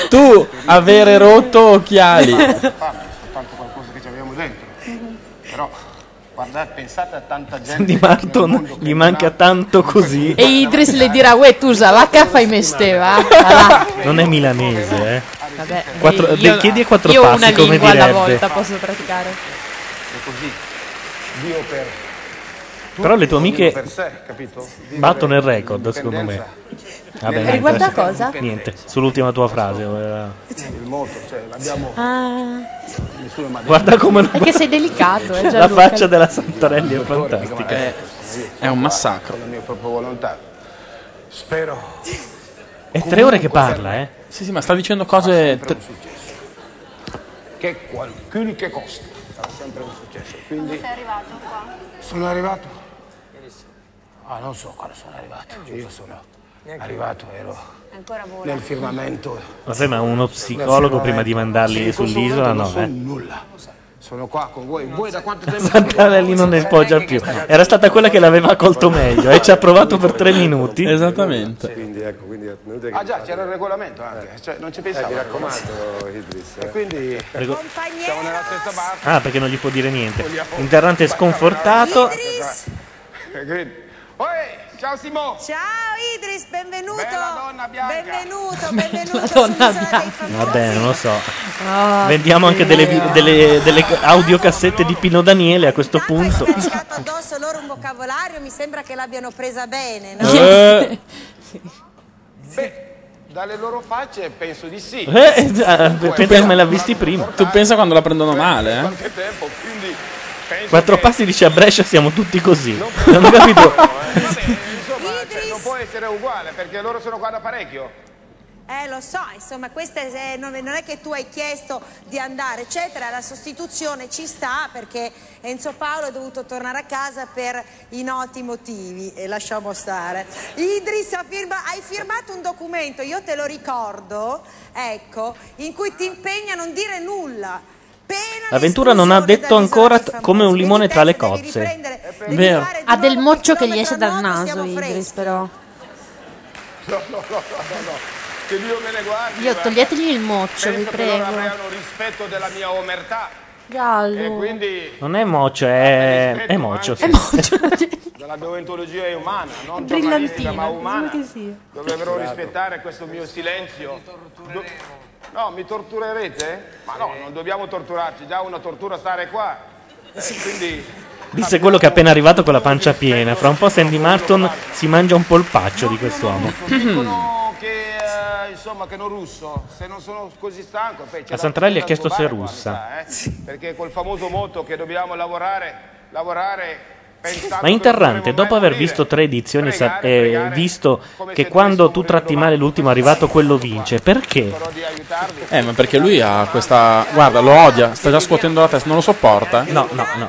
tu avere rotto occhiali. Fame, tanto qualcosa che ci abbiamo dentro. Però, guardate, pensate a tanta gente. Sandy nel Martin mondo che gli manca tanto così. E Idris le dirà, uè tu usa la caffa e meste, va? Non è milanese, eh. Vabbè, Quattro- io, chiedi a quattro io passi, una come lingua alla direbbe. volta posso praticare. È così. Dio per. Però le tue amiche per sé, capito? Vivere battono il record, secondo me. indipendenza. Vabbè, niente, Riguarda adesso- cosa? Niente, sull'ultima tua frase. eh. Il moto, cioè, l'abbiamo. Ah, Nessuno mi ha detto. Guarda come lo- perché sei delicato, eh, La Gianluca. faccia della Santarelli è fantastica. È, è un massacro. La mia propria volontà. Spero. È tre ore che parla, eh. Sì, sì, ma sta dicendo cose. Successo. Che qualcuno che costa. Sarà sempre un successo. Quindi Sei arrivato qua? sono arrivato. Ah, non so quando sono arrivato. Io sono arrivato, ero Ancora vola. nel firmamento. Ma sembra uno psicologo prima di mandarli Sì, sull'isola, no, non eh. so nulla. Sono qua con voi. Voi da quanto tempo? Santarelli non ne poggia più. Era stata quella che l'aveva colto meglio e ci ha provato per tre minuti. Esattamente. Quindi ecco, quindi Ah già, c'era il regolamento anche. Cioè, non ci Eh, pensavo. mi raccomando, Idris. E eh. quindi Prego. siamo nella stessa barca. Ah, perché non gli può dire niente. Interrante sconfortato. E Oi, ciao Simo. Ciao Idris, benvenuto. Bella donna bianca. Benvenuto, benvenuto La donna bianca. Vabbè, non lo so. Ah, Vendiamo anche delle, vi- delle, delle audiocassette di Pino Daniele a questo punto. scaricato addosso loro un vocabolario, mi sembra che l'abbiano presa bene, no? Eh, Beh, dalle loro facce penso di sì. Eh, pensa me l'ha visti prima. tu pensa quando la prendono male, eh? Qualche tempo, quindi Quattro passi dice a Brescia siamo tutti così. Non ho capito. Insomma, Idris. non può essere uguale perché loro sono qua da parecchio. Eh, lo so, insomma, questa è- non, non è che tu hai chiesto di andare, eccetera, la sostituzione ci sta perché Enzo Paolo è dovuto tornare a casa per i noti motivi e lasciamo stare. Idris, ha firma- hai firmato un documento, io te lo ricordo, ecco, in cui ti impegna a non dire nulla. L'avventura non ha detto ancora t- come un limone tra le cozze. Vero. Ha del moccio che gli esce dal naso, Idris, però. No, no, no, no, no. Che Dio me ne guardi. Io guarda. toglietegli il moccio, vi Penso che loro prego. avranno rispetto della mia omertà. Giallo. E quindi Non è mocio, è, è mocio. sì. la deontologia è umana, non Brillantina, giornalistica, ma umana. sia. Dovrebbero rispettare questo mio silenzio. Do- No, mi torturerete? Ma no, non dobbiamo torturarci, già una tortura stare qua. Eh, quindi Disse quello che è appena arrivato con la pancia piena. Fra un po' Sandy Martin si mangia un polpaccio di quest'uomo. dicono che eh, insomma che non russo, se non sono così stanco, poi c'è La da- Santarelli ha chiesto se è qua, russa. mi sa, eh? Perché col famoso motto che dobbiamo lavorare, lavorare Ma Interrante, dopo aver visto tre edizioni sa- e visto che quando tu tratti male l'ultimo arrivato quello vince, perché? Eh, ma perché lui ha questa. Guarda, lo odia, sta già scuotendo la testa, non lo sopporta. No, no, no.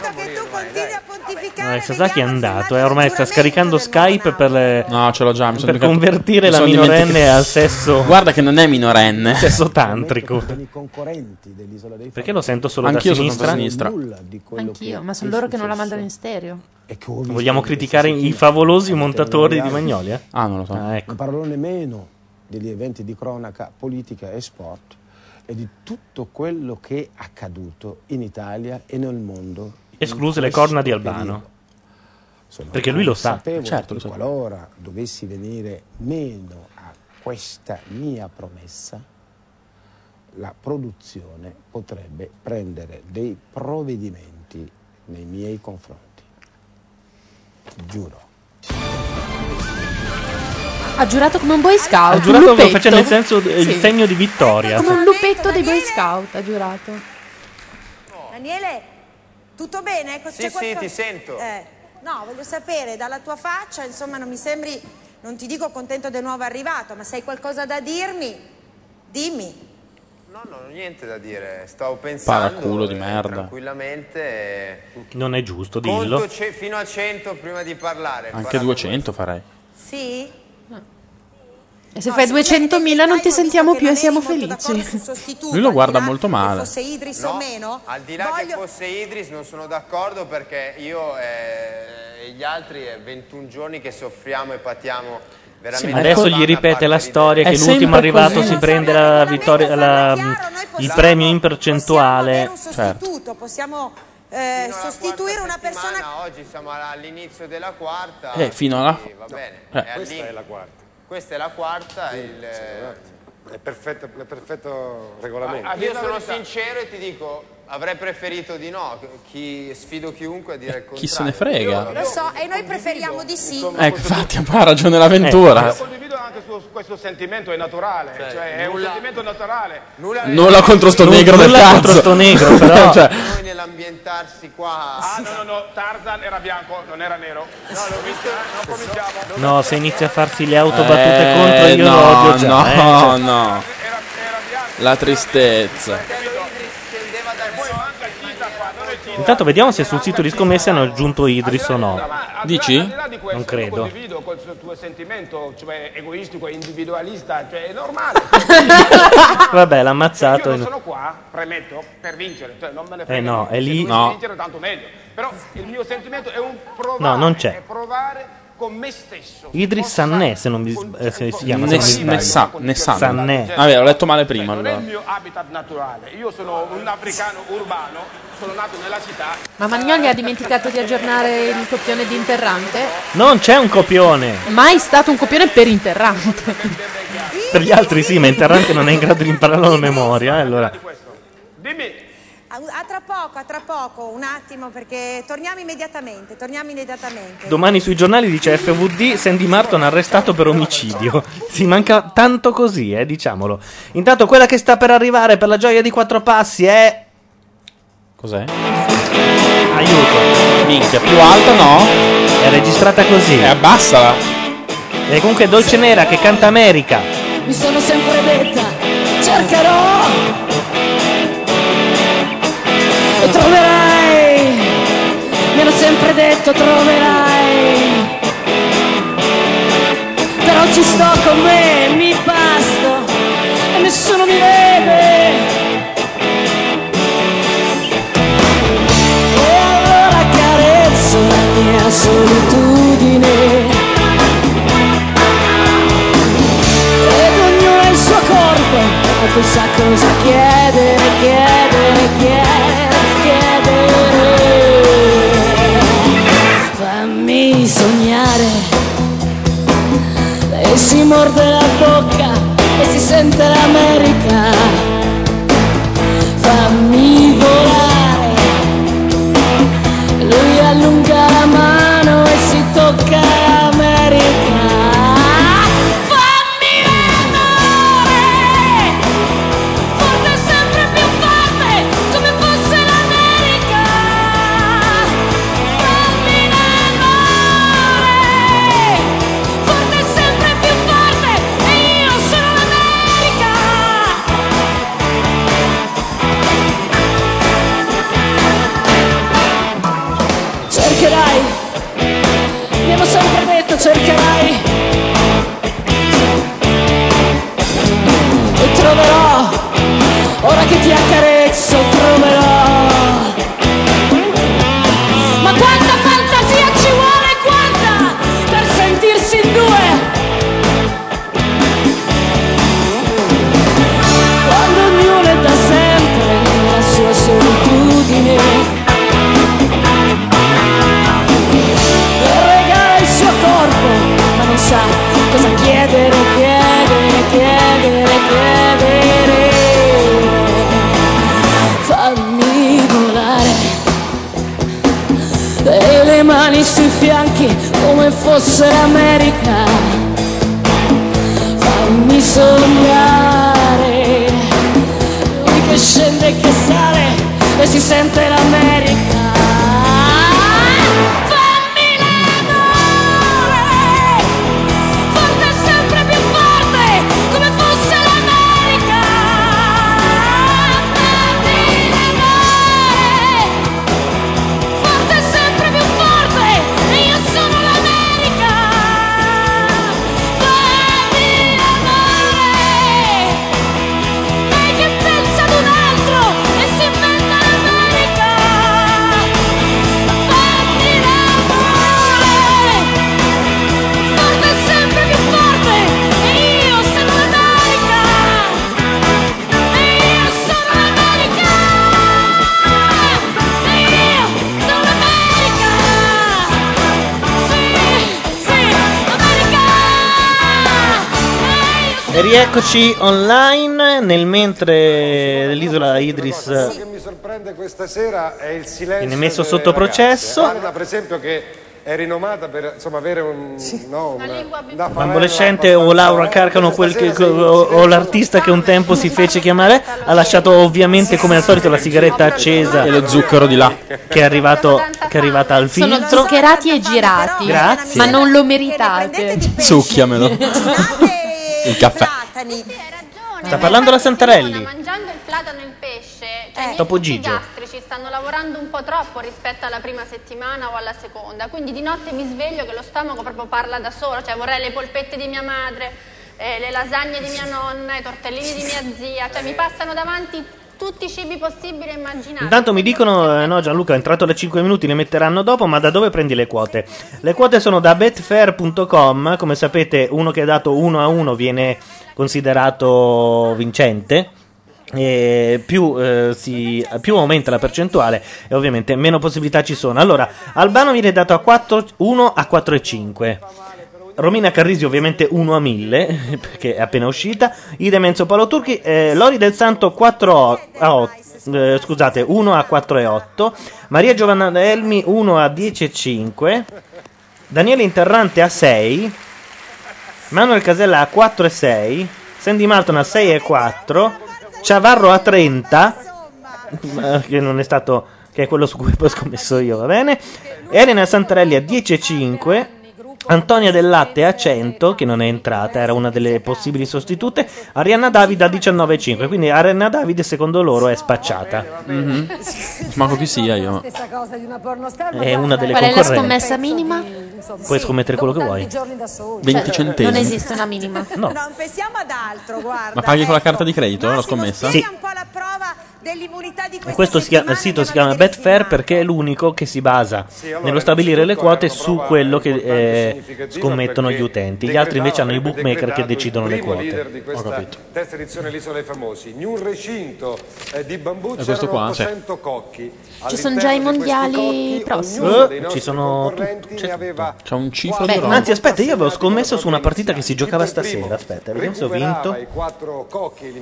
No, Sasaki è andato e ormai sta scaricando Skype per, le- No, ce l'ho già. mi sono per dimenticato- convertire mi la sono minorenne dimenticato- al sesso, Guarda che non è minorenne. sesso tantrico. Perché lo sento solo Anch'io da sono sinistra? da sinistra. nulla di quello Anch'io, ma sono loro che non la mandano in stereo. E Vogliamo criticare i favolosi montatori di non Magnolia? Ah, non lo so. Ah, ecco. Non parlerò nemmeno degli eventi di cronaca politica e sport e di tutto quello che è accaduto in Italia e nel mondo. Escluse le corna di Albano. Sono Perché lui lo sa. Certo, che sa. qualora dovessi venire meno a questa mia promessa, la produzione potrebbe prendere dei provvedimenti nei miei confronti. Giuro. Ha giurato come un boy scout. Ha giurato lupetto. facendo il, senso, il Sì. segno di vittoria. Come un lupetto dei boy scout, ha giurato. Daniele, tutto bene? Ecco, Sì, c'è sì, qualcosa- ti sento. Eh, no, voglio sapere, dalla tua faccia, insomma, non mi sembri, non ti dico contento del nuovo arrivato, ma se hai qualcosa da dirmi, dimmi. No, no, niente da dire. Stavo pensando Paraculo di eh, merda. tranquillamente eh, Non è giusto, dillo. conto fino a 100 prima di parlare. Anche Guarda, 200 farei. Sì? E se fai 200.000 non ti sentiamo più e siamo felici. Lui lo guarda molto male. Fosse Idris o No, meno? al di là che fosse Idris non sono d'accordo perché io eh, e gli altri è 21 giorni che soffriamo e patiamo veramente. Adesso gli ripete la storia che l'ultimo arrivato così. si prende la vittoria, la- il premio in percentuale. un Certo. sostituto, possiamo eh, sostituire una persona oggi siamo all'inizio della quarta. Eh, fino alla- quindi Va bene. Eh. Questa è la quarta. Questa è la quarta. il, È perfetto, è perfetto regolamento. Ah, io sono sincero e ti dico, avrei preferito di no. Chi, sfido chiunque a dire il contrario. Chi se ne frega? Lo so, e noi preferiamo di sì. Ecco, infatti, ha ragione l'avventura. Io condivido anche su questo sentimento, è naturale, cioè, è un nulla- sentimento naturale. Nulla contro sto Nu- negro del nulla cazzo. contro sto negro, però. Cioè, Noi nell'ambientarsi qua. Ah, no, no, no, Tarzan era bianco, non era nero. No, l'ho visto, eh, non cominciamo. No, se inizia a farsi le auto battute eh, contro io no, lo odio già. No, eh, cioè. no. La tristezza. Intanto vediamo se sul sito di scommesse hanno aggiunto Idris o no. Dici? Non credo. Condivido col tuo sentimento, cioè egoistico e individualista, cioè è normale. Vabbè, l'ha ammazzato. Io non sono qua, premetto, per vincere, cioè non me ne frega. Eh no, è lì- no. vincere tanto meglio. Però il mio sentimento è un provare, No, non c'è. è provare. Idris Sannè, se non mi eh, se si chiama. se Ne, non mi ne sbaglio. sa, ne sa. Sannè. Vabbè, ho letto male prima Non è il allora. mio habitat naturale. Io sono un africano urbano, sono nato nella città. Ma Magnoli ha dimenticato di aggiornare il copione di Interrante. Non c'è un copione. Mai stato un copione per Interrante. Per gli altri sì, ma Interrante non è in grado di impararlo a memoria. eh, Allora. A, a tra poco, a tra poco, un attimo, perché torniamo immediatamente, torniamo immediatamente. Domani sui giornali dice FVD Sandy Martin arrestato per omicidio. Si manca tanto così, eh, diciamolo. Intanto quella che sta per arrivare per la gioia di quattro passi è. Cos'è? Aiuto. Minchia, più alta no? È registrata così. E abbassala. E comunque Dolce Nera che canta America. Mi sono sempre detta, cercherò troverai. Mi hanno sempre detto, troverai. Però ci sto con me, mi basto e nessuno mi vede. E allora carezzo la mia solitudine. Ed ognuno il suo corpo, tu sa cosa chiedere, chiedere, E si morde la bocca e si sente l'America. Fammi rieccoci online nel mentre dell'isola Idris che mi sorprende questa sera è il silenzio viene messo sotto processo. Per esempio, che è rinomata per insomma, avere un, no, una, una Bambolescente o Laura Carcano quel che- o, o l'artista che un tempo si fece chiamare ha lasciato ovviamente come al solito la sigaretta accesa E lo zucchero di là che è arrivato che è arrivata al Sono filtro zuccherati e girati. Grazie. Ma non lo meritate. Succhiamelo. Il caffè. Sta parlando la Santarelli. Mangiando il platano e il pesce, cioè i Dopo uffici Gigio. gastrici stanno lavorando un po' troppo rispetto alla prima settimana o alla seconda, quindi di notte mi sveglio che lo stomaco proprio parla da solo, cioè vorrei le polpette di mia madre, eh, le lasagne di mia nonna, i tortellini di mia zia, cioè mi passano davanti tutti i cibi possibili e immaginabili. Intanto mi dicono, eh, no Gianluca è entrato alle 5 minuti, ne metteranno dopo, ma da dove prendi le quote? Le quote sono da betfair.com, come sapete uno che ha dato 1 a 1 viene considerato vincente. E più, eh, si, più aumenta la percentuale e ovviamente meno possibilità ci sono. Allora, Albano viene dato a 4, 1 a 4 e 5. Romina Carrisi ovviamente 1 a 1000 perché è appena uscita. Idem Enzo Paolo Turchi. eh, Lori del Santo 4 a 8. eh, scusate, 1 a 4 e 8. Maria Giovanna Elmi 1 a 10 e 5. Daniele Interrante a 6. Manuel Casella a 4 e 6. Sandy Malton a 6 e 4. Ciavarro a 30. eh, Che non è stato. Che è quello su cui poi ho scommesso io, va bene. Elena Santarelli a 10 e 5. Antonia del Latte a 100, che non è entrata, era una delle possibili sostitute. Arianna Davide a 19,5. Quindi Arianna Davide, secondo loro, è spacciata. Mhm. Manco chi sia io. Stessa cosa di una pornostar. ma È guarda, una delle Qual è la concorrenti. scommessa minima? Puoi scommettere quello che vuoi. 20 Cioè, centesimi. Non esiste una minima. No. Non pensiamo ad altro, guarda. Ma paghi con la carta di credito la scommessa? Sì. un po' la E questa questo si chiama- il sito si chiama Betfair perché è l'unico che si basa nello stabilire le quote su quello che eh, scommettono gli utenti. Gli altri invece hanno i bookmaker che decidono le quote. di questa terza edizione dell'Isola dei Famosi. In un recinto eh, di bambù E questo c'erano qua, sì. 800 cocchi. Ci sono già i mondiali prossimi. Eh, ci sono C'è un cifro Beh, anzi, aspetta, io avevo scommesso su una partita che si giocava stasera. Aspetta, vediamo se ho vinto.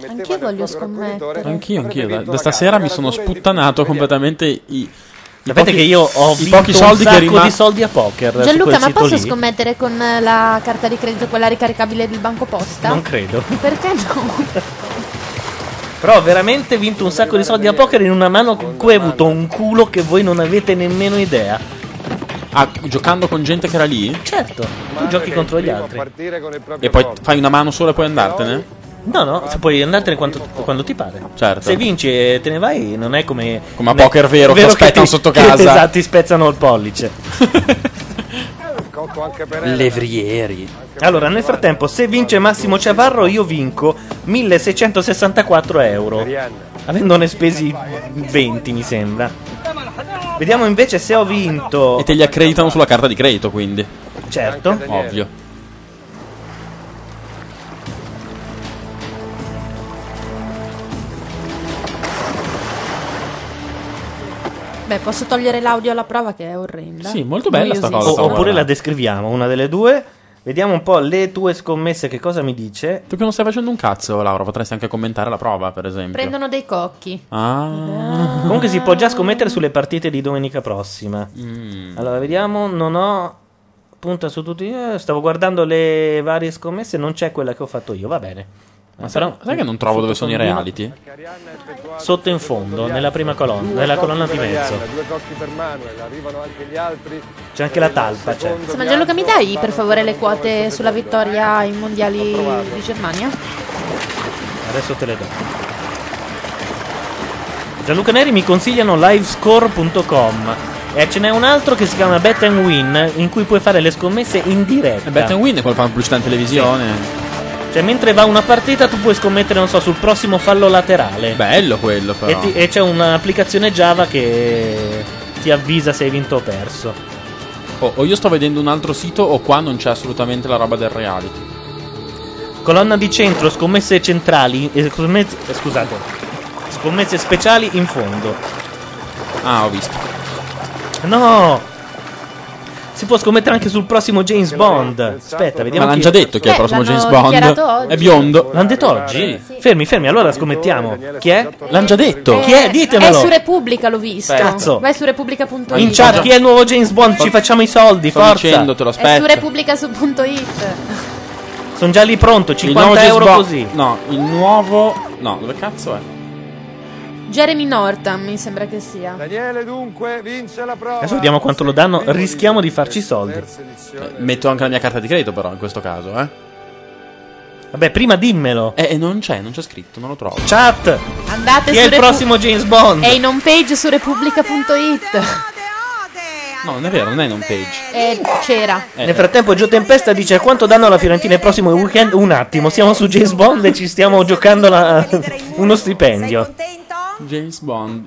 Anch'io voglio scommettere. Anch'io, anch'io. Da, stasera mi sono sputtanato completamente i. Sapete pochi- che io ho i vinto pochi un soldi che sacco rimangono. di soldi a poker Gianluca, ma posso lì. scommettere con la carta di credito, quella ricaricabile del Banco Posta? Non credo. Perché no? Però ho veramente vinto un sacco di soldi a poker in una mano con cui ho avuto un culo che voi non avete nemmeno idea. Ah, giocando con gente che era lì? Certo, tu giochi contro gli altri. E poi fai una mano sola e puoi andartene? No, no, se puoi andartene quanto- quando ti pare. Certo. Se vinci e te ne vai, non è come. Come a poker vero, che aspettano ti- sotto che- casa. esatto, ti spezzano il pollice. Levrieri. Allora, nel frattempo, se vince Massimo Ciavarro, io vinco 1664 euro. Avendone spesi 20, mi sembra. Vediamo invece se ho vinto. E te li accreditano sulla carta di credito, quindi. Certo. Ovvio. Beh, posso togliere l'audio alla prova che è orrenda. Sì, molto bella sta cosa. O- oppure la descriviamo, una delle due. Vediamo un po' le tue scommesse, che cosa mi dice. Tu che non stai facendo un cazzo, Laura, potresti anche commentare la prova, per esempio. Prendono dei cocchi. Ah. Comunque si può già scommettere sulle partite di domenica prossima. Mm. Allora, vediamo, non ho punta su tutti. eh, stavo guardando le varie scommesse, non c'è quella che ho fatto io, va bene. Ma sai, sai che non trovo dove sono i reality? Sotto in fondo, nella prima colonna, nella colonna di mezzo. C'è anche la talpa, c'è. Insomma, Gianluca, mi dai per favore le quote sulla vittoria ai mondiali di Germania? Adesso te le do. Gianluca Neri mi consigliano livescore.com e ce n'è un altro che si chiama Bet and Win in cui puoi fare le scommesse in diretta. Bet and Win è quello che fa pubblicità in televisione. Cioè, mentre va una partita, tu puoi scommettere, non so, sul prossimo fallo laterale. Bello quello, però. E, ti- e c'è un'applicazione Java che ti avvisa se hai vinto o perso. O, o io sto vedendo un altro sito o qua non c'è assolutamente la roba del reality. Colonna di centro, scommesse centrali. eh, scommesse- eh, scusate. Scommesse speciali in fondo. Ah, ho visto. No! Si può scommettere anche sul prossimo James Bond. Aspetta, vediamo. Ma l'hanno già detto chi è il prossimo James Bond. È biondo. L'hanno detto oggi? Fermi, fermi, allora scommettiamo. Chi è? L'hanno già detto. Chi è? È Ditemelo. su Repubblica, l'ho visto. Cazzo. Vai su repubblica.it. In chat, chi è il nuovo James Bond? Ci facciamo i soldi, Sto forza. dicendotelo, È su aspetta. repubblica.it. Sono già lì pronto, Il 50 nuovo James euro così. No, il nuovo. No, dove cazzo è? Jeremy Norton, mi sembra che sia. Daniele dunque vince la prova. Adesso vediamo quanto lo danno. Rischiamo di farci soldi. Eh, Metto anche la mia carta di credito, però, in questo caso, eh. Vabbè, prima dimmelo. Eh, non c'è, non c'è scritto, non lo trovo. Chat! Andate Chi su è il Repu- prossimo James Bond? È in home page su repubblica.it. No, non è vero, non è in home page. Eh, c'era. Eh, Nel frattempo Gio Tempesta dice quanto danno alla Fiorentina il prossimo weekend? Un attimo, siamo su James Bond e ci stiamo giocando la- uno stipendio. James Bond.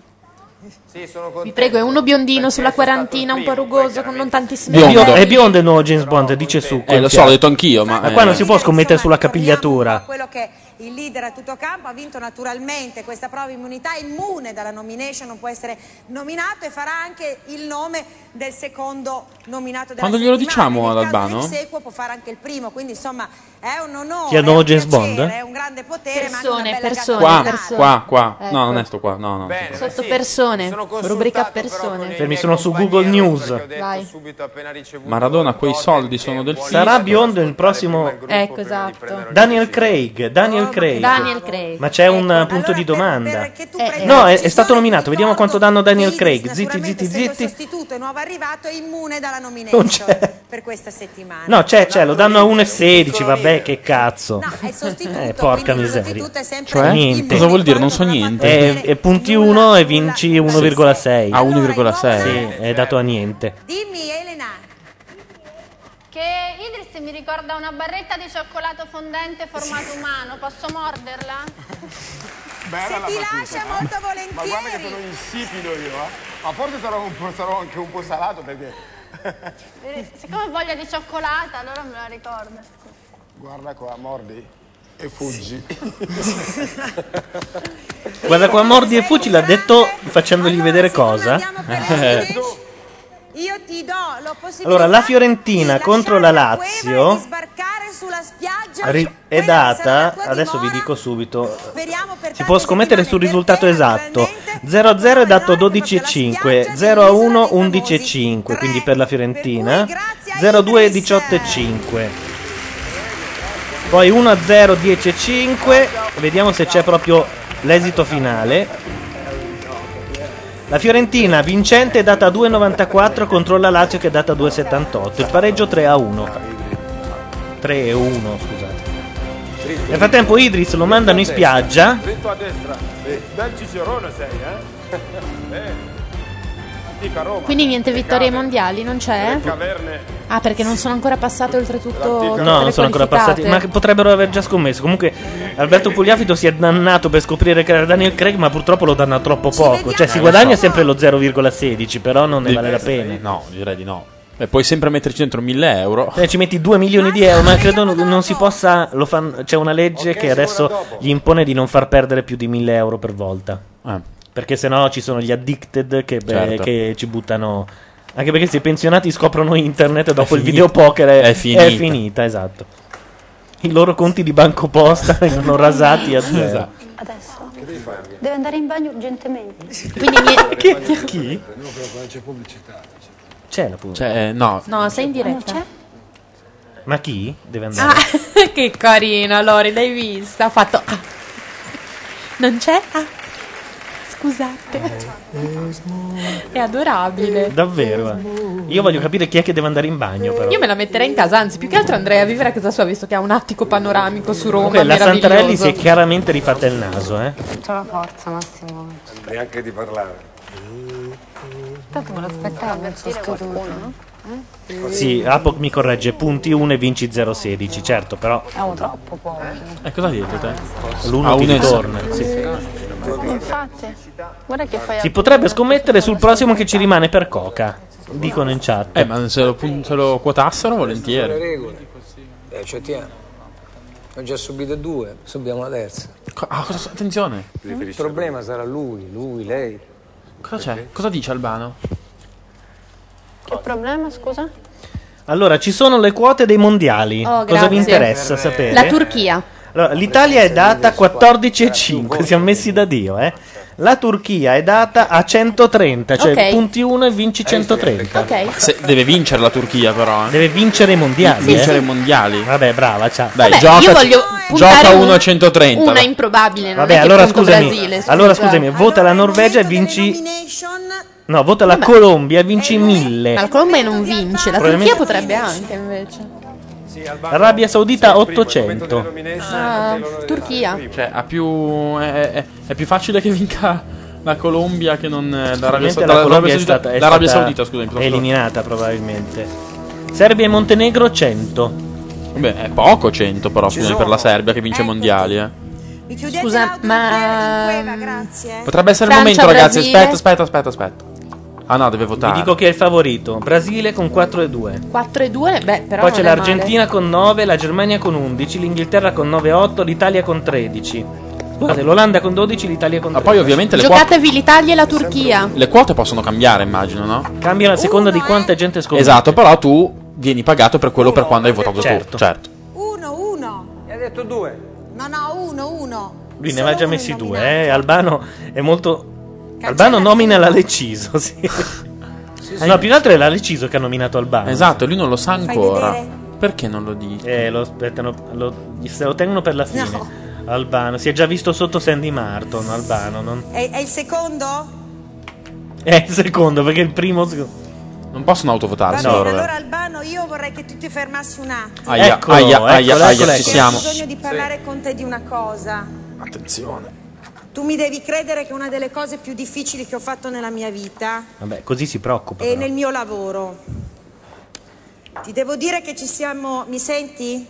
Vi prego, è uno biondino sulla quarantina, un po' rugoso, con non tantissime È, bio- peli. è biondo il nuovo James Bond, dice su. Eh, lo so, l'ho detto anch'io, ma. Ma qua eh, non si può scommettere sulla capigliatura. quello che il leader a tutto campo ha vinto naturalmente questa prova immunità è immune dalla nomination non può essere nominato e farà anche il nome del secondo nominato della Quando glielo settimana. diciamo ad Albano? sequo può fare anche il primo quindi insomma è un onore Chi è un James piacere, Bond? è un grande potere ma anche Persone, una bella persone, Qua, persone. qua, qua. Ecco. No, non è sto qua. No, no. Sotto persone. consultato Rubrica persone. Fermi, sono su Google News. perché ho detto Vai. subito appena ricevuto Maradona, quei soldi sono del Sarà biondo il prossimo Ecco, esatto. Daniel Craig. Daniel Craig. Daniel Craig. Ma c'è un uh, punto di domanda. Eh, No, è, è stato nominato. Vediamo quanto danno Daniel Craig. Zitti, zitti, Se il zitti. sostituto è nuovo arrivato è immune dalla nomination Non c'è. per questa settimana. No, c'è, c'è, lo danno a 1,16. Vabbè, che cazzo. è sostituto, Eh, porca miseria. sostituto è sempre Cioè? Niente. Cosa vuol dire? Non so niente. E, e punti 1 e vinci 1,6. A 1,6. Sì, è dato a niente. Dimmi Elena. Che Idris mi ricorda una barretta di cioccolato fondente formato umano, posso morderla? Bella Se la ti battuta, lascia eh? molto Ma guarda che volentieri. sono insipido io, eh? Ma forse sarò, un po', sarò anche un po' salato perché... Siccome ho voglia di cioccolata, allora me la ricordo. Guarda qua, mordi e fuggi. Guarda qua, Mordi e Fuci l'ha detto facendogli vedere cosa. Io ti do la possibilità Allora, la Fiorentina contro la Lazio ri- è data, adesso vi dico subito, si può scommettere sul risultato esatto. 0-0 è dato 12,5, 0-1 11,5, quindi per la Fiorentina, 0-2 18,5. Poi 1-0 10,5, vediamo se c'è proprio l'esito finale. La Fiorentina vincente è data a 2,94 contro la Lazio che è data a 2,78. Il pareggio 3 a 1. 3 1, scusate. Nel frattempo Idris lo mandano in spiaggia. Dritto a destra. Bel Cicerone sei, eh? eh. Quindi niente vittorie ai mondiali, non c'è? Caverne. Ah, perché non sono ancora passate oltretutto. No, non sono ancora passati. Ma potrebbero aver già scommesso. Comunque, Alberto Pugliafito si è dannato per scoprire che era Daniel Craig, ma purtroppo lo danna troppo poco. Cioè, si Eh, guadagna so. sempre lo 0,16, però non ne vale la pena. No, direi di no. Beh, puoi sempre metterci dentro 1000 euro. Eh, ci metti 2 milioni di euro, ma credo non, si possa. lo fan- c'è una legge che adesso gli impone di non far perdere più di 1000 euro per volta. Perché sennò ci sono gli addicted che, beh, Certo. che ci buttano. Anche perché se i pensionati scoprono internet dopo il finita. videopoker è, È finita. è finita, esatto. I loro conti di banco posta vengono rasati a zero. Esatto. Adesso deve andare in bagno urgentemente. Quindi niente. Chi? Chi? c'è pubblicità. C'è la pubblicità. Cioè, no. No, sei in diretta. Ma chi deve andare? Ah, che carino, Lori, l'hai vista? Ha fatto. ah. Non c'è? Ah. Scusate. È adorabile. Davvero? eh. Io voglio capire chi è che deve andare in bagno, però. Io me la metterei in casa, anzi, più che altro andrei a vivere a casa sua, visto che ha un attico panoramico su Roma. Comunque, la. Santarelli si è chiaramente rifatta il naso, eh. Tutta la forza, Massimo. Neanche di parlare. Tanto me l'aspettavo, sono scaduto, no? Sì, Apoc mi corregge, punti 1 e vinci 0,16, certo, però Siamo troppo pochi. E cosa hai detto te? l'uno Ah, ti uno e- ritorna. sì. Infatti, guarda che fai Si potrebbe scommettere sul prossimo che ci rimane per Coca, dicono in chat. Eh, ma se lo, se lo quotassero, Le volentieri. regole. Eh, accettiamo. Ho già subito due, subiamo la terza. Ah, cosa, attenzione. Il problema sarà lui, lui, lei. Cosa c'è? Cosa dice Albano? Che problema, scusa? Allora, ci sono le quote dei mondiali. Oh, Cosa vi grazie. interessa sapere? La Turchia. Allora, L'Italia è data a 14,5, siamo messi da Dio, eh. La Turchia è data a 130, cioè Ok. punti 1 e vinci 130. Ok. Se- deve vincere la Turchia, però. eh. Deve vincere i mondiali. Vincere eh. i mondiali. Vabbè, brava, ciao. Dai, Vabbè, gioca, io voglio puntare gioca un- 1 a 130. Una va. improbabile, non Vabbè, è che allora punto scusami. Brasile, scusa. allora scusami, vota la Norvegia e vinci No, vota la Colombia e vinci 1000. Ma la Colombia non vince, la Probabilmente- Turchia potrebbe anche invece. Arabia Saudita 800. Ah, Turchia. Cioè, ha più. È, è- è più facile che vinca la Colombia che non eh, l'Arabia, Probabilmente Sa- la l'Arabia Colombia è Saudita. stata, è l'Arabia stata Saudita, scusami. eliminata probabilmente. Serbia e Montenegro 100. Beh, è poco 100 però, scusami, per la Serbia che vince i mondiali. Eh. Scusa, ma Potrebbe essere Francia, il momento, ragazzi. Brasile? Aspetta, aspetta, aspetta, aspetta. Ah no, deve Vi votare. dico chi è il favorito. Brasile con 4 e 2. 4 e 2, beh, però Poi c'è l'Argentina con 9, la Germania con 11, l'Inghilterra con 9 e 8, l'Italia con 13. Scusate, l'Olanda con 12, l'Italia con 13. Ma poi ovviamente male. le quote, Giocatevi l'Italia e la Turchia. le quote possono cambiare, immagino, no? Cambia a seconda di quanta gente scommette. Esatto, però tu vieni pagato per quello per quando hai votato Certo. tu. Certo. Uno, uno. Mi ha detto due. No, no, uno, uno. Lui ne aveva già messi due, eh. Albano è molto Albano nomina la Leciso, sì. No, più che altro è la Leciso che ha nominato Albano. Esatto, lui non lo sa ancora. vedere? Perché non lo dici? Eh, lo aspettano, lo, se lo tengono per la fine. Albano, si è già visto sotto Sandy Martin, Albano, non... È, è il secondo? È il secondo, perché il primo... Non possono Va autovotarsi bene, loro. allora Albano io vorrei che tu ti fermassi un attimo. Aia, Eccolo, aia, eccolo, aia, eccolo, aia, ci siamo. Ho bisogno di parlare con te di una cosa. Attenzione. Tu mi devi credere che è una delle cose più difficili che ho fatto nella mia vita Vabbè, così si preoccupa. e però. nel mio lavoro. Ti devo dire che ci siamo. Mi senti?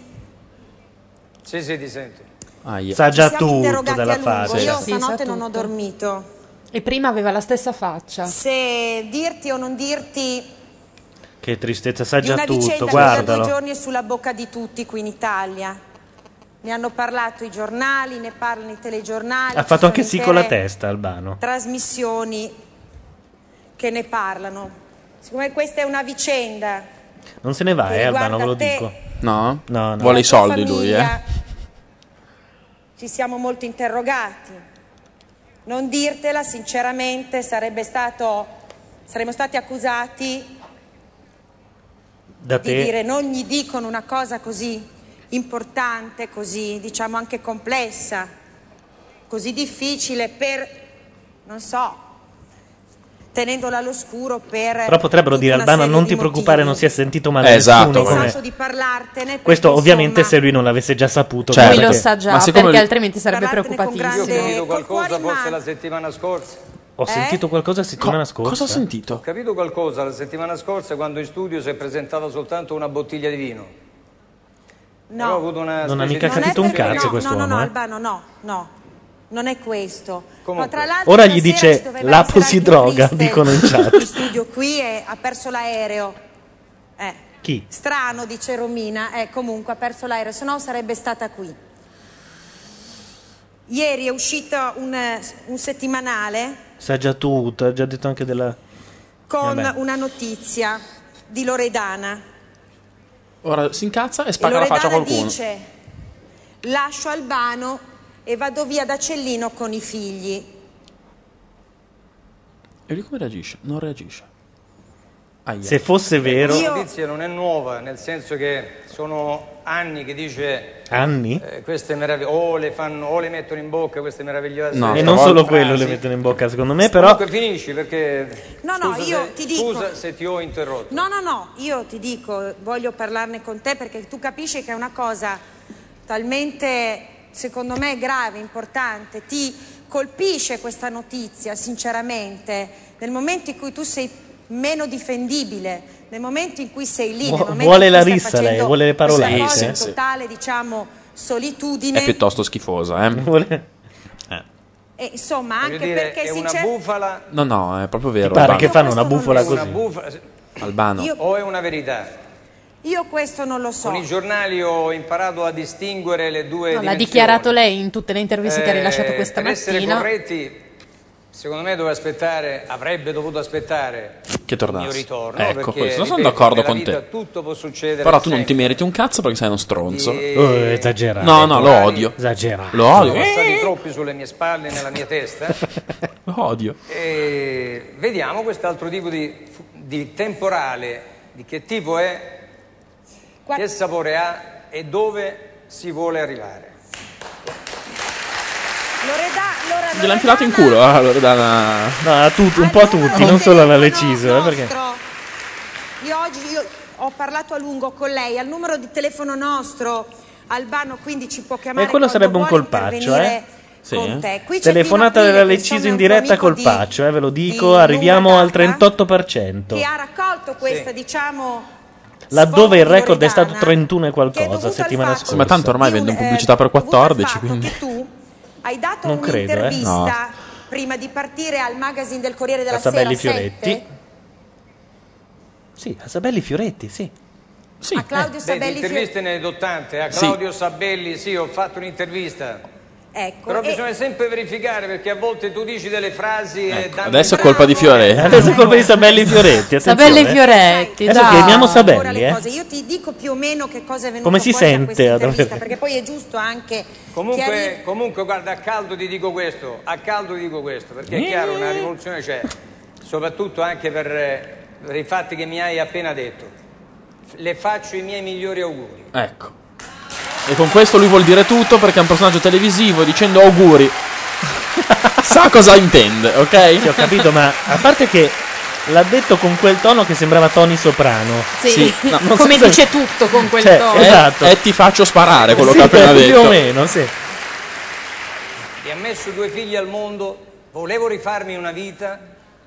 Sì, sì, ti sento. Sa già Ci siamo tutto interrogati della a lungo. faccia. Io Sì, sa stanotte non ho tutto. dormito. E prima aveva la stessa faccia. Se dirti o non dirti Che tristezza, sa di già una vicenda tutto, che da due guardalo. giorni è sulla bocca di tutti qui in Italia. Ne hanno parlato i giornali, ne parlano i telegiornali. Ha ci fatto anche sì con la intere testa, Albano. Trasmissioni che ne parlano. Siccome questa è una vicenda Non se ne va, Che eh, Albano, ve lo riguarda te. dico. No? No, no. Vuole i soldi lui, famiglia, eh. ci siamo molto interrogati. Non dirtela, sinceramente, sarebbe stato. saremmo stati accusati Da di te. dire non gli dicono una cosa così importante, così diciamo anche complessa, così difficile per, non so, tenendola all'oscuro per... Però potrebbero dire serie non ti preoccupare, motivi. non si è sentito male Esatto, nessuno. Ho come- di parlartene Questo perché, ovviamente insomma, se lui non l'avesse già saputo. Certo. Lui lo perché- sa già, Ma siccome perché lui- altrimenti sarebbe preoccupatissimo. grande- Io ho cuore qualcosa forse la settimana scorsa. Ho sentito qualcosa la settimana Co- scorsa. cosa ho sentito? Ho capito qualcosa la settimana scorsa quando in studio si è presentata soltanto una bottiglia di vino. Però ho No, avuto una Non ha mica capito un cazzo no, quest'uomo, No, no, no, eh. Albano, no, no. Non è questo. Comunque. Ma tra l'altro Ora gli dice Lapo si droga, dicono in in chat. studio qui e ha perso l'aereo. Eh, Chi? strano, dice Romina. Eh, comunque ha perso l'aereo, se no sarebbe stata qui. Ieri è uscito un, eh, un settimanale Sa già tutto, ha già detto anche della... con Vabbè. una notizia di Loredana. Ora si incazza e spacca la faccia a qualcuno. dice: Lascio Albano e vado via da Cellino con i figli. E lui come reagisce? Non reagisce. Aia. Se fosse vero... La notizia non è nuova, nel senso che sono anni che dice Anni? eh, queste meraviglie, o le fanno, o le mettono in bocca queste meravigliose No, e non frasi. solo quello le mettono in bocca, secondo me, però... Comunque finisci perché No, no, scusa io se, ti dico- scusa se ti ho interrotto. No, no, no, io ti dico, voglio parlarne con te perché tu capisci che è una cosa talmente, secondo me, grave, importante. Ti colpisce questa notizia, sinceramente, nel momento in cui tu sei meno difendibile, nel momento in cui sei lì, Vu- nel momento vuole in la rissa lei, vuole le parolacce. in Sì, sì. totale, diciamo, solitudine. È piuttosto schifosa, eh. Vuole- E, insomma, Voglio anche dire, perché è una bufala, No, no, è proprio vero. Ti pare Albano. che fanno una bufala è una così? bufala Albano. Io- o è una verità? io questo non lo so. Con i giornali ho imparato a distinguere le due No, l'ha dichiarato lei in tutte le interviste che ha rilasciato Eh, questa per essere mattina. corretti, secondo me doveva aspettare, avrebbe dovuto aspettare Che il mio ritorno. Ecco, perché, questo, sono ripeto, d'accordo con te. Tutto può succedere. Però tu non ti meriti un cazzo perché sei uno stronzo. E- Oh, esagerato. No, no, lo odio. Esagerato. Lo Sono odio. passati troppi sulle mie spalle e nella mia testa. Lo odio. E vediamo quest'altro tipo di, di temporale, di che tipo è, che sapore ha e dove si vuole arrivare. Gliel'ha infilato in culo, eh, Loredana. No, a tutti, un po' a tutti, non solo alla Leciso, eh, perché... Io oggi io ho parlato a lungo con lei, al numero di telefono nostro, Albano quindi ci può chiamare E quello quando sarebbe un colpaccio, eh? Sì, eh. te. Telefonata Pino della che Leciso in diretta amico col di- eh, ve lo dico, arriviamo al data, 38%. che ha raccolto questa, diciamo, Laddove il record è stato Loredana, 31 e qualcosa settimana scorsa. Sì, ma tanto ormai vendono pubblicità per 14, quindi... tu hai dato Non credo, eh. un'intervista prima di partire al magazine del Corriere della Casabelli Sera Fioretti. 7 Sì, a Sabelli Fioretti, sì. Sì, a Claudio di Sabelli interviste ne do tante. A Sì. Claudio Sabelli, sì, ho fatto un'intervista. Ecco, Però e- bisogna sempre verificare perché a volte tu dici delle frasi e danno Adesso è colpa di Fioretti. Adesso è colpa di Sabelli Fioretti. attenzione. Sabelli Fioretti, Adesso chiamiamo Sabelli, le eh. cose. Io ti dico più o meno che cosa è venuto Come si sente perché poi è giusto anche Comunque, chiarire- comunque, guarda, a caldo ti dico questo, a caldo ti dico questo, perché è chiaro, una rivoluzione c'è, soprattutto anche per, eh, per i fatti che mi hai appena detto. Le faccio i miei migliori auguri. Ecco. E con questo lui vuol dire tutto perché è un personaggio televisivo dicendo auguri. Sa cosa intende, ok? Sì, ho capito, ma a parte che l'ha detto con quel tono che sembrava Tony Soprano. Sì, no, non come so- dice tutto con quel Cioè, tono. esatto. E, e ti faccio sparare quello Sì, che ha appena più detto. o meno, sì. E ha messo due figli al mondo, volevo rifarmi una vita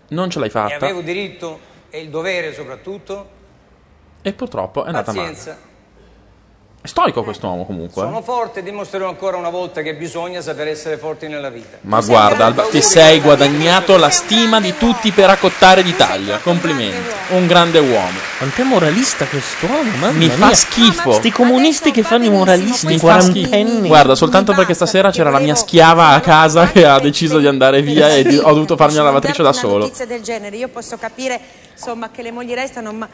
Non ce l'hai e fatta. avevo diritto e il dovere soprattutto. E purtroppo è andata male. Pazienza. È stoico quest'uomo comunque. Sono forte e dimostrerò ancora una volta che bisogna saper essere forti nella vita. Ma guarda, Alba, ti sei guadagnato la stima di tutti per accottare d'Italia. Complimenti. Un grande uomo. Quanto è moralista quest'uomo, mamma Mi fa schifo. Sti comunisti che fanno i moralisti, schifo. quarantenni. Guarda, soltanto perché stasera c'era la mia schiava a casa che ha deciso di andare via e ho dovuto farmi la lavatrice da Una solo. notizia del genere, io posso capire insomma, che le mogli restano, ma-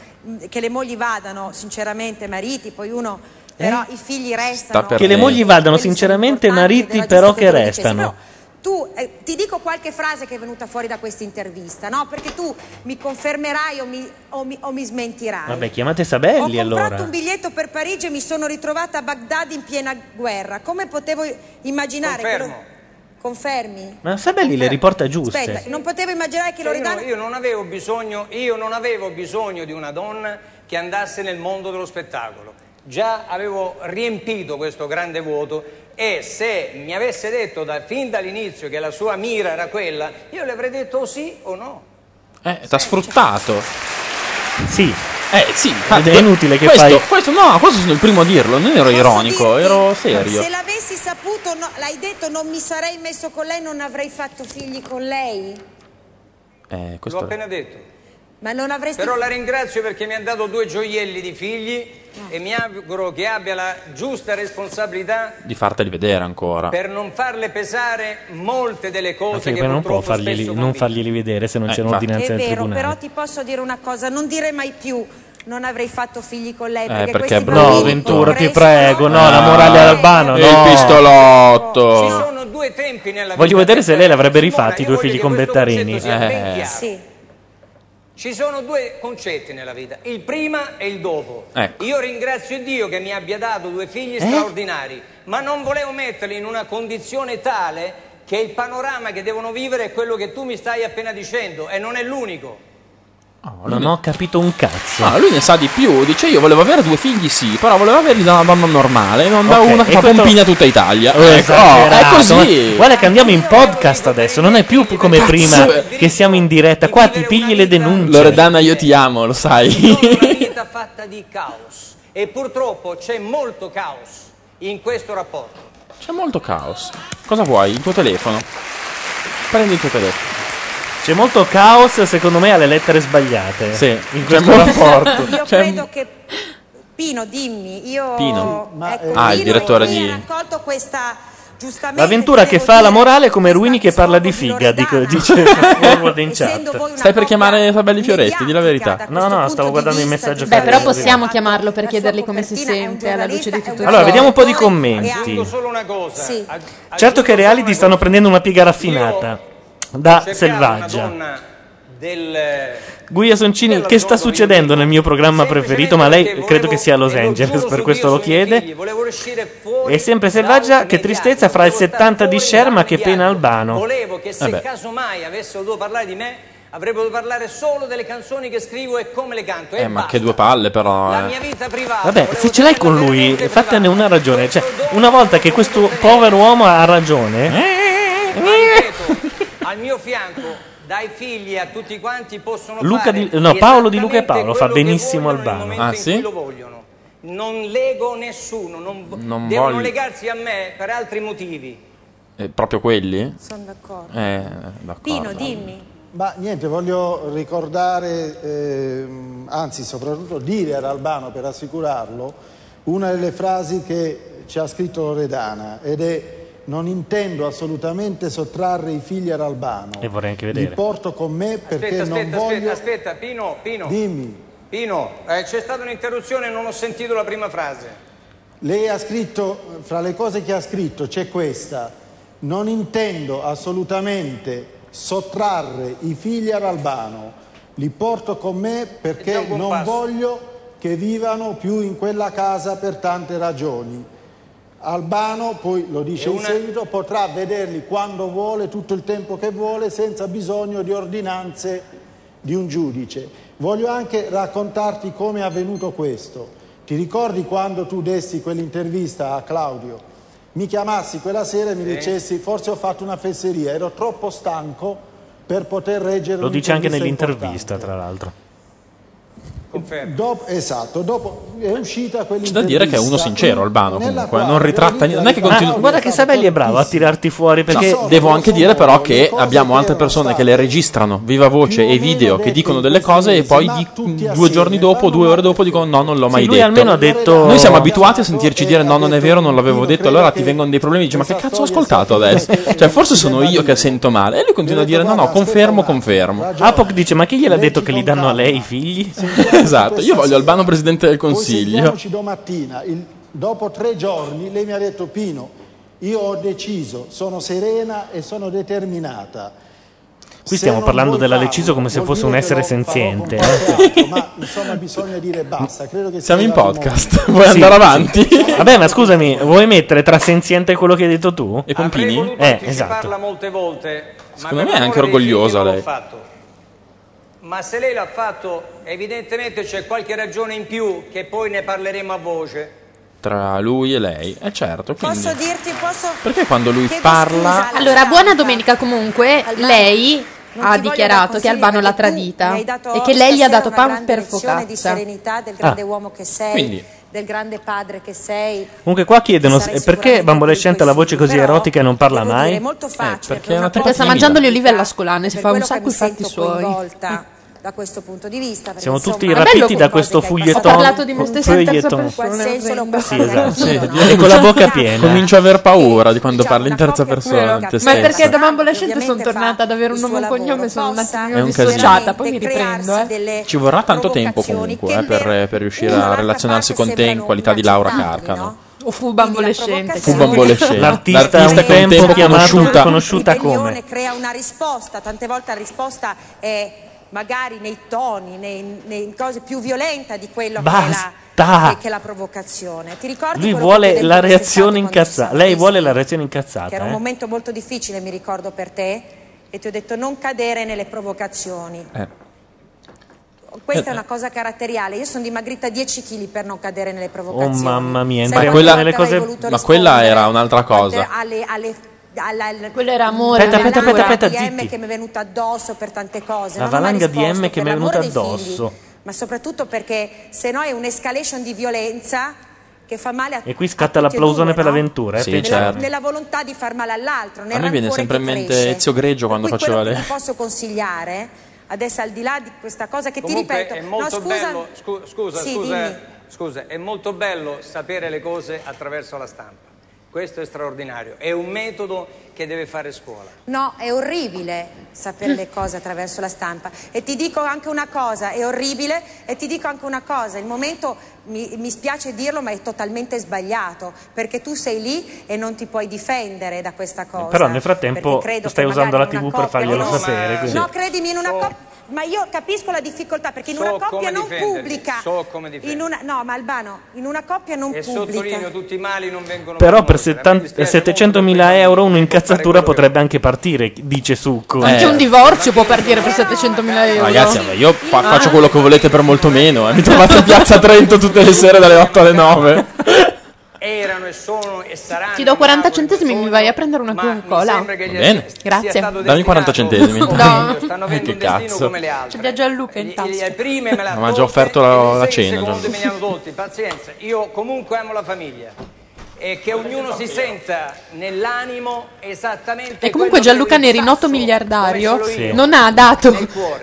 che le mogli vadano, sinceramente, mariti, poi uno, però i figli restano. Che le mogli vadano, sinceramente, mariti però che restano. Tu eh, ti dico qualche frase che è venuta fuori da questa intervista, no? Perché tu mi confermerai o mi, o mi- o mi smentirai. Vabbè, chiamate Ho Sabelli comprato allora. un biglietto per Parigi e mi sono ritrovata a Baghdad in piena guerra. Come potevo immaginare che Confermo. lo... Confermi? Ma Sabelli le riporta giuste. Aspetta, non potevo immaginare che lo Cioè, io, ridano... io non avevo bisogno, io non avevo bisogno di una donna che andasse nel mondo dello spettacolo. Già avevo riempito questo grande vuoto e se mi avesse detto da- fin dall'inizio che la sua mira era quella, io le avrei detto sì o no. Eh, t'ha sfruttato. Sì. Eh, sì. Ed è inutile che questo, fai- Questo no, questo sono il primo a dirlo. Non ero ironico, ero serio. Se l'avessi saputo, no, l'hai detto, non mi sarei messo con lei, non avrei fatto figli con lei. Eh, L'ho questo appena detto. Ma non avresti... Però la ringrazio perché mi ha dato due gioielli di figli e mi auguro che abbia la giusta responsabilità di farteli vedere ancora. per non farle pesare molte delle cose Anche che perché non può farglieli, non farglieli vedere se non Eh, c'è un'ordinanza È del vero, tribunale. però ti posso dire una cosa, non dire mai più non avrei fatto figli con lei. Eh, Perché, perché questi è brutto. bambini No, Ventura, ti prego, no, la morale albano, Il no. Ci pistolotto. sono due tempi nella Voglio vedere se lei l'avrebbe rifatti i due figli con Bettarini. Eh. chiaro. Ci sono due concetti nella vita, il prima e il dopo. Ecco. Io ringrazio Dio che mi abbia dato due figli Eh? straordinari, ma non volevo metterli in una condizione tale che il panorama che devono vivere è quello che tu mi stai appena dicendo e non è l'unico. Non ho capito un cazzo. Ah, lui ne sa di più. Dice: Io volevo avere due figli, sì, però volevo averli da una donna normale, non da Ok, una che fa questo- pompini a tutta Italia. Oh, Ecco, è così. ma- Guarda che andiamo in podcast adesso, non è più come Cazzo. prima che siamo in diretta. Qua ti pigli le denunce. Loredana, io ti amo, lo sai. Una vita fatta di caos e purtroppo c'è molto caos in questo rapporto. C'è molto caos. Cosa vuoi? Il tuo telefono. Prendi il tuo telefono. C'è molto caos, secondo me, alle lettere sbagliate. Sì, in questo rapporto. Io Cioè- credo che... Pino, dimmi, io... Pino. Ecco, Ah, il Pino direttore di- ha raccolto questa... Giustamente... L'avventura che fa la morale è come Ruini che parla di figa, dico- dice Forward in chat. Stai per chiamare Sabelli Fioretti, di la verità. No, no, stavo guardando i messaggi Beh, però possiamo chiamarlo per chiedergli come si sente alla luce di tutto Allora, ciò. vediamo un po' di commenti. Solo una cosa. Ag- Certo che i reality stanno prendendo una piega raffinata. Da selvaggia. donna del Guia Soncini, che sta succedendo nel mio programma preferito? Ma lei credo che sia a Los Angeles, per questo lo chiede. volevo uscire fuori E sempre selvaggia, che tristezza fra il 70 di Cher, ma che pena Albano. volevo che se Vabbè. casomai avessero dovuto parlare di me avrebbero dovuto parlare solo delle canzoni che scrivo e come le canto e Eh, ma basta. che due palle, però. la eh. mia vita privata Vabbè, se ce l'hai con lui, fatene una ragione. Cioè, una volta che questo povero uomo ha ragione, Ma ripeto, al mio fianco dai figli a tutti quanti possono Luca fare di- no, Paolo di Luca e Paolo fa benissimo Albano. Ah, in sì? cui lo vogliono. non lego nessuno non, Non devono voglio- legarsi a me per altri motivi Eh, proprio quelli? Sono d'accordo. Eh, d'accordo. Pino, dimmi. Ma niente, voglio ricordare, ehm, anzi soprattutto dire ad Albano per assicurarlo, una delle frasi che ci ha scritto Loredana ed è non intendo assolutamente sottrarre i figli ad Albano. E vorrei anche Li vedere. porto con me perché Aspetta, non aspetta, voglio... aspetta, aspetta, Pino, Pino. Dimmi. Pino, eh, c'è stata un'interruzione e non ho sentito la prima frase. Lei ha scritto, fra le cose che ha scritto c'è questa, non intendo assolutamente sottrarre i figli ad Albano, li porto con me perché non passo. voglio che vivano più in quella casa per tante ragioni. Albano, poi lo dice E in una- seguito, potrà vederli quando vuole, tutto il tempo che vuole, senza bisogno di ordinanze di un giudice. Voglio anche raccontarti come è avvenuto questo. Ti ricordi quando tu dessi quell'intervista a Claudio? Mi chiamassi quella sera e mi Sì. dicessi forse ho fatto una fesseria, ero troppo stanco per poter reggere Lo dice anche nell'intervista, tra l'altro. Dopo, esatto, dopo è uscita C'è da dire che è uno sincero Albano comunque, non ritratta niente, non è che continua... Ah, guarda che Sabelli è bravo a tirarti fuori perché No, devo anche dire però che abbiamo altre persone che le registrano viva voce e video che dicono delle cose e poi di- due giorni dopo, due ore dopo dicono no, non l'ho mai Sì, lui detto. almeno ha detto- Noi siamo abituati a sentirci dire no, non è vero, non l'avevo detto, allora ti vengono dei problemi, dici ma che cazzo ho ascoltato adesso? Cioè forse sono io che sento male e lui continua a dire no, no, confermo, confermo. Apoc dice ma chi gliel'ha detto che li danno a lei i figli? Esatto, io voglio Albano presidente del Poi Consiglio. sentiamoci domattina. Il- dopo tre giorni lei mi ha detto Pino, io ho deciso, sono serena e sono determinata. Qui stiamo parlando della Leciso come se fosse un essere senziente. con eh. ma insomma bisogna dire basta. Credo che Siamo sia in podcast, vuoi andare avanti? Vabbè, ma scusami, vuoi mettere tra senziente quello che hai detto tu? E voluto Eh, esatto. anticiparla molte volte, ma Secondo me è anche orgogliosa lei. fatto. Ma se lei l'ha fatto, evidentemente c'è qualche ragione in più che poi ne parleremo a voce. Tra lui e lei, eh certo, quindi... Posso dirti, posso... Perché quando lui Chiedo parla... Allora, buona domenica comunque. Lei Non ha dichiarato che Albano l'ha perché tradita e che lei gli ha dato pan per lezione di focaccia. serenità del grande Ah. uomo che sei, Quindi- del grande padre che sei. Comunque qua chiedono eh, perché Bambolescente ha la voce così erotica e non parla mai? è molto facile, perché per una Perché sta mangiando le olive all'ascolane, si per fa un sacco i fatti suoi. Da questo punto di vista. perché, Siamo insomma, tutti rapiti da questo foglietton. passato. Ho parlato di me stessa in terza persona, senso Sì, esatto. anch'io. E con la bocca piena. Comincio a aver paura di quando parli in terza persona. di te Ma è perché da bambolescente sono tornata ad avere un nome e un cognome, sono un attimino un dissociata, poi mi riprendo. Eh. delle Ci vorrà tanto tempo comunque eh, per, per riuscire a relazionarsi con te in qualità di Laura Carcano. O fu bambolescente. Fu bambolescente. L'artista un con tempo chiamato- conosciuta. conosciuta come? crea una risposta, tante volte la risposta è magari nei toni, nei, nei cose più violenta di quello che è, Basta! la, che, che è la provocazione. Ti ricordi Lui che vuole la reazione incazzata. Lei vuole la reazione Che incazzata. era un eh? momento molto difficile, mi ricordo per te, e ti ho detto non cadere nelle provocazioni. Eh. Questa Eh, è una cosa caratteriale. Io sono dimagrita 10 kg per non cadere nelle Oh provocazioni. mamma mia, Sai cose... voluto Ma quella era un'altra cosa. alle, alle, alla, alla- Quello era amore. Aspetta, aspetta, aspetta, valanga aspetta, di M che mi è venuta addosso per tante cose. La mai valanga di M che mi è venuta addosso. figli, ma soprattutto perché se no è un'escalation di violenza che fa male a E qui scatta tutti l'applausone per no? l'avventura. eh, Sì, nella, certo. nella volontà di far male all'altro, nel A me viene sempre in mente cresce. Ezio Greggio quando faceva le... posso consigliare, adesso al di là di questa cosa che Comunque ti ripeto, è molto no, scusa, bello, scu- scusa, Sì, scusa, dimmi. scusa, è molto bello sapere le cose attraverso la stampa. Questo è straordinario, è un metodo che deve fare scuola. No, è orribile sapere le cose attraverso la stampa. E ti dico anche una cosa, è orribile, e ti dico anche una cosa, il momento, mi, mi spiace dirlo, ma è totalmente sbagliato, perché tu sei lì e non ti puoi difendere da questa cosa. Però nel frattempo stai usando la TV per farglielo no, sapere. ma- quindi- No, credimi, in una coppia... Ma io capisco la difficoltà perché in So una coppia non pubblica. so come in una, no, ma Albano, in una coppia non E pubblica. sottolineo, tutti i mali non vengono Però per morti. A me 70 dispiace 700.000 euro un'incazzatura potrebbe anche partire, dice Succo. Anche un divorzio può partire per 700.000 euro. Ragazzi, vabbè, io fa- faccio quello che volete per molto meno. eh. Mi trovate in piazza Trento tutte le sere dalle 8 alle 9. Erano e sono e saranno. Ti do 40 centesimi e mi vai a prendere una Coca-Cola. bene. Grazie. Dammi 40 centesimi. No. Stanno avendo Che un destino cazzo. come le altre. C'è Biagio a Luca in Le tasca. prime me l'ha Ma ha già offerto la- le la cena, già. me ne hanno tolti, pazienza. Io comunque amo la famiglia. E che ognuno si senta nell'animo esattamente E comunque Gianluca Neri, noto miliardario, Sì. non ha dato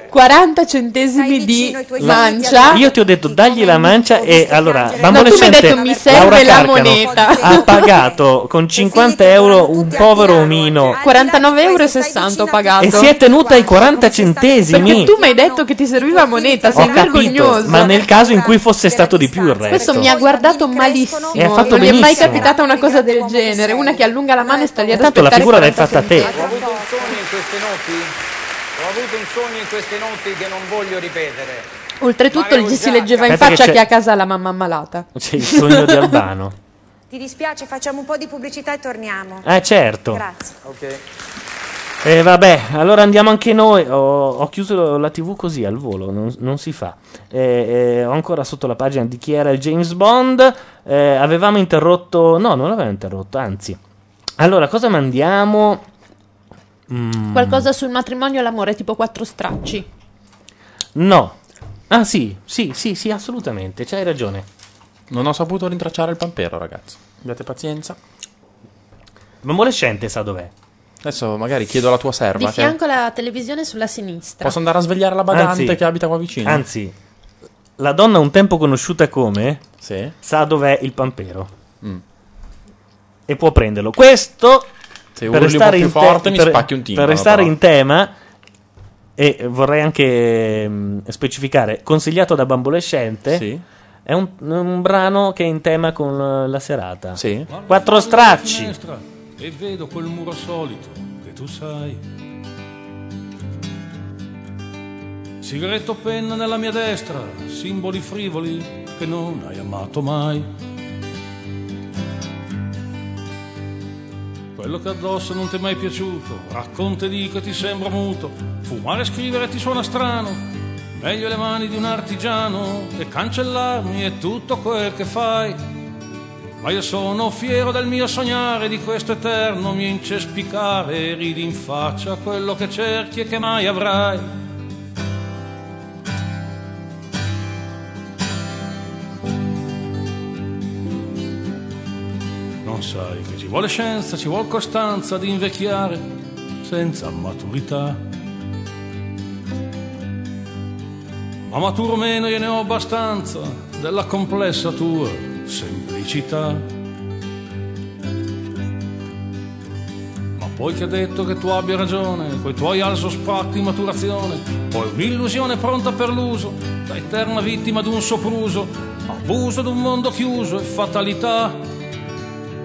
40 centesimi di mancia. Io ti ho detto dagli la mancia e allora No, tu mi hai detto, mi serve la moneta. ha pagato con 50 euro un povero omino 49,60 euro ho pagato. e si è tenuta ai 40 centesimi. Perché tu mi hai detto che ti serviva moneta, sei Ho capito, vergognoso. ma nel caso in cui fosse stato di più il resto. Questo mi ha guardato malissimo. E ha fatto non mi è mai benissimo. Capitata una cosa del genere. Una che allunga la mano e sta lì ad Tanto la aspettare figura l'hai 40 fatta te. Ho avuto un sogno in queste notti, ho avuto un sogno in queste notti che non voglio ripetere. Oltretutto gli si leggeva in Aspetta che faccia c'è- che a casa ha la mamma ammalata. C'è il sogno di Albano. Ti dispiace, facciamo un po' di pubblicità e torniamo. Eh certo. Grazie. E vabbè, allora andiamo anche noi. Ho, ho chiuso la TV così al volo, non, non si fa. Eh, eh, ho ancora sotto la pagina di chi era il James Bond. Eh, avevamo interrotto, no, non l'avevamo interrotto, anzi. Allora, cosa mandiamo? Mm, Qualcosa sul matrimonio e l'amore, tipo quattro stracci. No. Ah sì, sì, sì, sì, assolutamente, c'hai ragione. Non ho saputo rintracciare il pampero, ragazzi. Abbiate pazienza. Bambolescente sa dov'è. Adesso magari chiedo alla tua Di serva. che- fianco alla televisione sulla sinistra. Posso andare a svegliare la badante Anzi- che abita qua vicino? Anzi, la donna un tempo conosciuta come Sì. sa dov'è il pampero. Mm. E può prenderlo. Questo Se un po' più forte, mi per- spacchi un timpano, Per restare però. in tema e vorrei anche mm, specificare, consigliato da Bambolescente. Sì. È un, un brano che è in tema con la serata. Sì. Quattro stracci. E vedo quel muro solito che tu sai. Sigaretto penna nella mia destra, simboli frivoli che non hai amato mai. Quello che addosso non ti è mai piaciuto, racconta e dico ti sembra muto, fumare e scrivere ti suona strano, meglio le mani di un artigiano che cancellarmi è tutto quel che fai. Ma io sono fiero del mio sognare, di questo eterno mio incespicare, ridi in faccia quello che cerchi e che mai avrai. Non sai che ci vuole scienza, ci vuole costanza di invecchiare senza maturità. Ma maturo meno io ne ho abbastanza della complessa tua semplicità. Ma poi che ha detto che tu abbia ragione, coi tuoi alzo spratti in maturazione, poi un'illusione pronta per l'uso, da eterna vittima d'un sopruso, abuso d'un mondo chiuso e fatalità.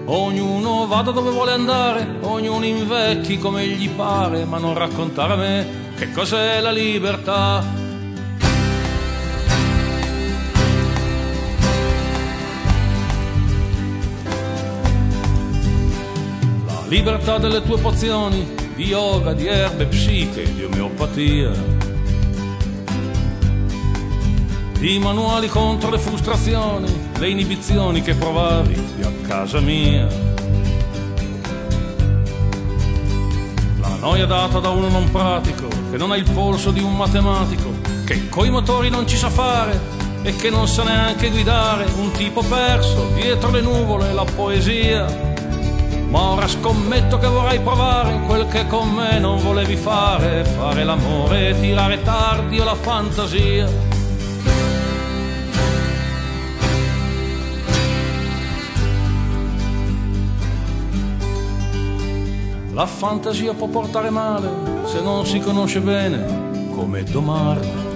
Ognuno vada dove vuole andare, ognuno invecchi come gli pare, ma non raccontare a me che cos'è la libertà. Libertà delle tue pozioni, di yoga, di erbe, psiche, di omeopatia. Di manuali contro le frustrazioni, le inibizioni che provavi qui a casa mia. La noia data da uno non pratico, che non ha il polso di un matematico, che coi motori non ci sa fare e che non sa neanche guidare, un tipo perso dietro le nuvole, la poesia. Ma ora scommetto che vorrai provare quel che con me non volevi fare, fare l'amore e tirare tardi o la fantasia. La fantasia può portare male se non si conosce bene come domarla.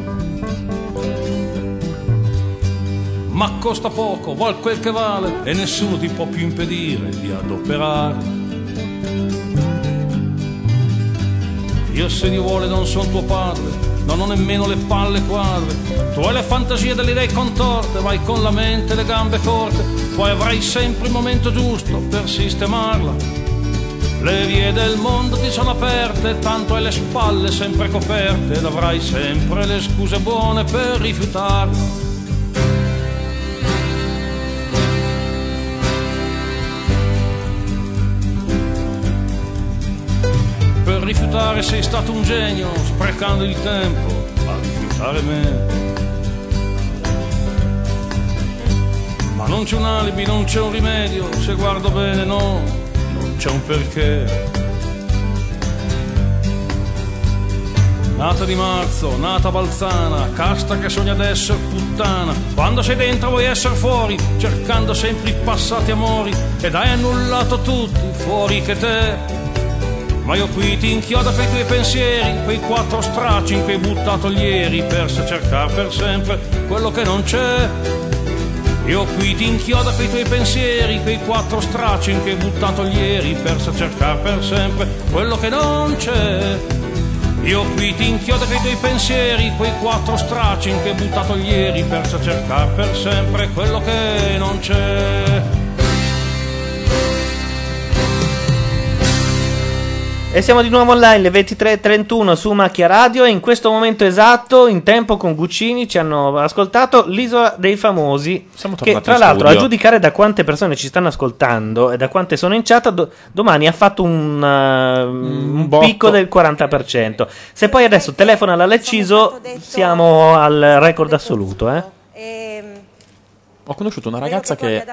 Ma costa poco, val quel che vale e nessuno ti può più impedire di adoperarla. Io se Dio vuole non sono tuo padre, non ho nemmeno le palle quadre. Tu hai le fantasie delle idee contorte, vai con la mente e le gambe corte, poi avrai sempre il momento giusto per sistemarla. Le vie del mondo ti sono aperte, tanto hai le spalle sempre coperte ed avrai sempre le scuse buone per rifiutarla. Rifiutare sei stato un genio, sprecando il tempo a rifiutare me. Ma non c'è un alibi, non c'è un rimedio, se guardo bene no, non c'è un perché. Nata di marzo, nata balzana, casta che sogna d'essere puttana. Quando sei dentro vuoi essere fuori, cercando sempre i passati amori. Ed hai annullato tutti, fuori che te. Ma io qui ti inchioda per i tuoi pensieri, quei quattro stracci in cui hai buttato ieri, per cercare per sempre quello che non c'è. Io qui ti inchioda per i tuoi pensieri, quei quattro stracci in cui hai buttato ieri, per cercare per sempre quello che non c'è. Io qui ti inchiodo per i tuoi pensieri, quei quattro stracci in che hai buttato ieri, per cercare per sempre quello che non c'è. E siamo di nuovo online, le 23.31 su Macchia Radio e in questo momento esatto, in tempo con Guccini, ci hanno ascoltato l'Isola dei Famosi, che tornati tra l'altro a studio. giudicare da quante persone ci stanno ascoltando e da quante sono in chat, do- domani ha fatto un, uh, un botto. picco del 40%. Se poi adesso telefona Leciso, siamo al record assoluto, eh? Ho conosciuto una ragazza che.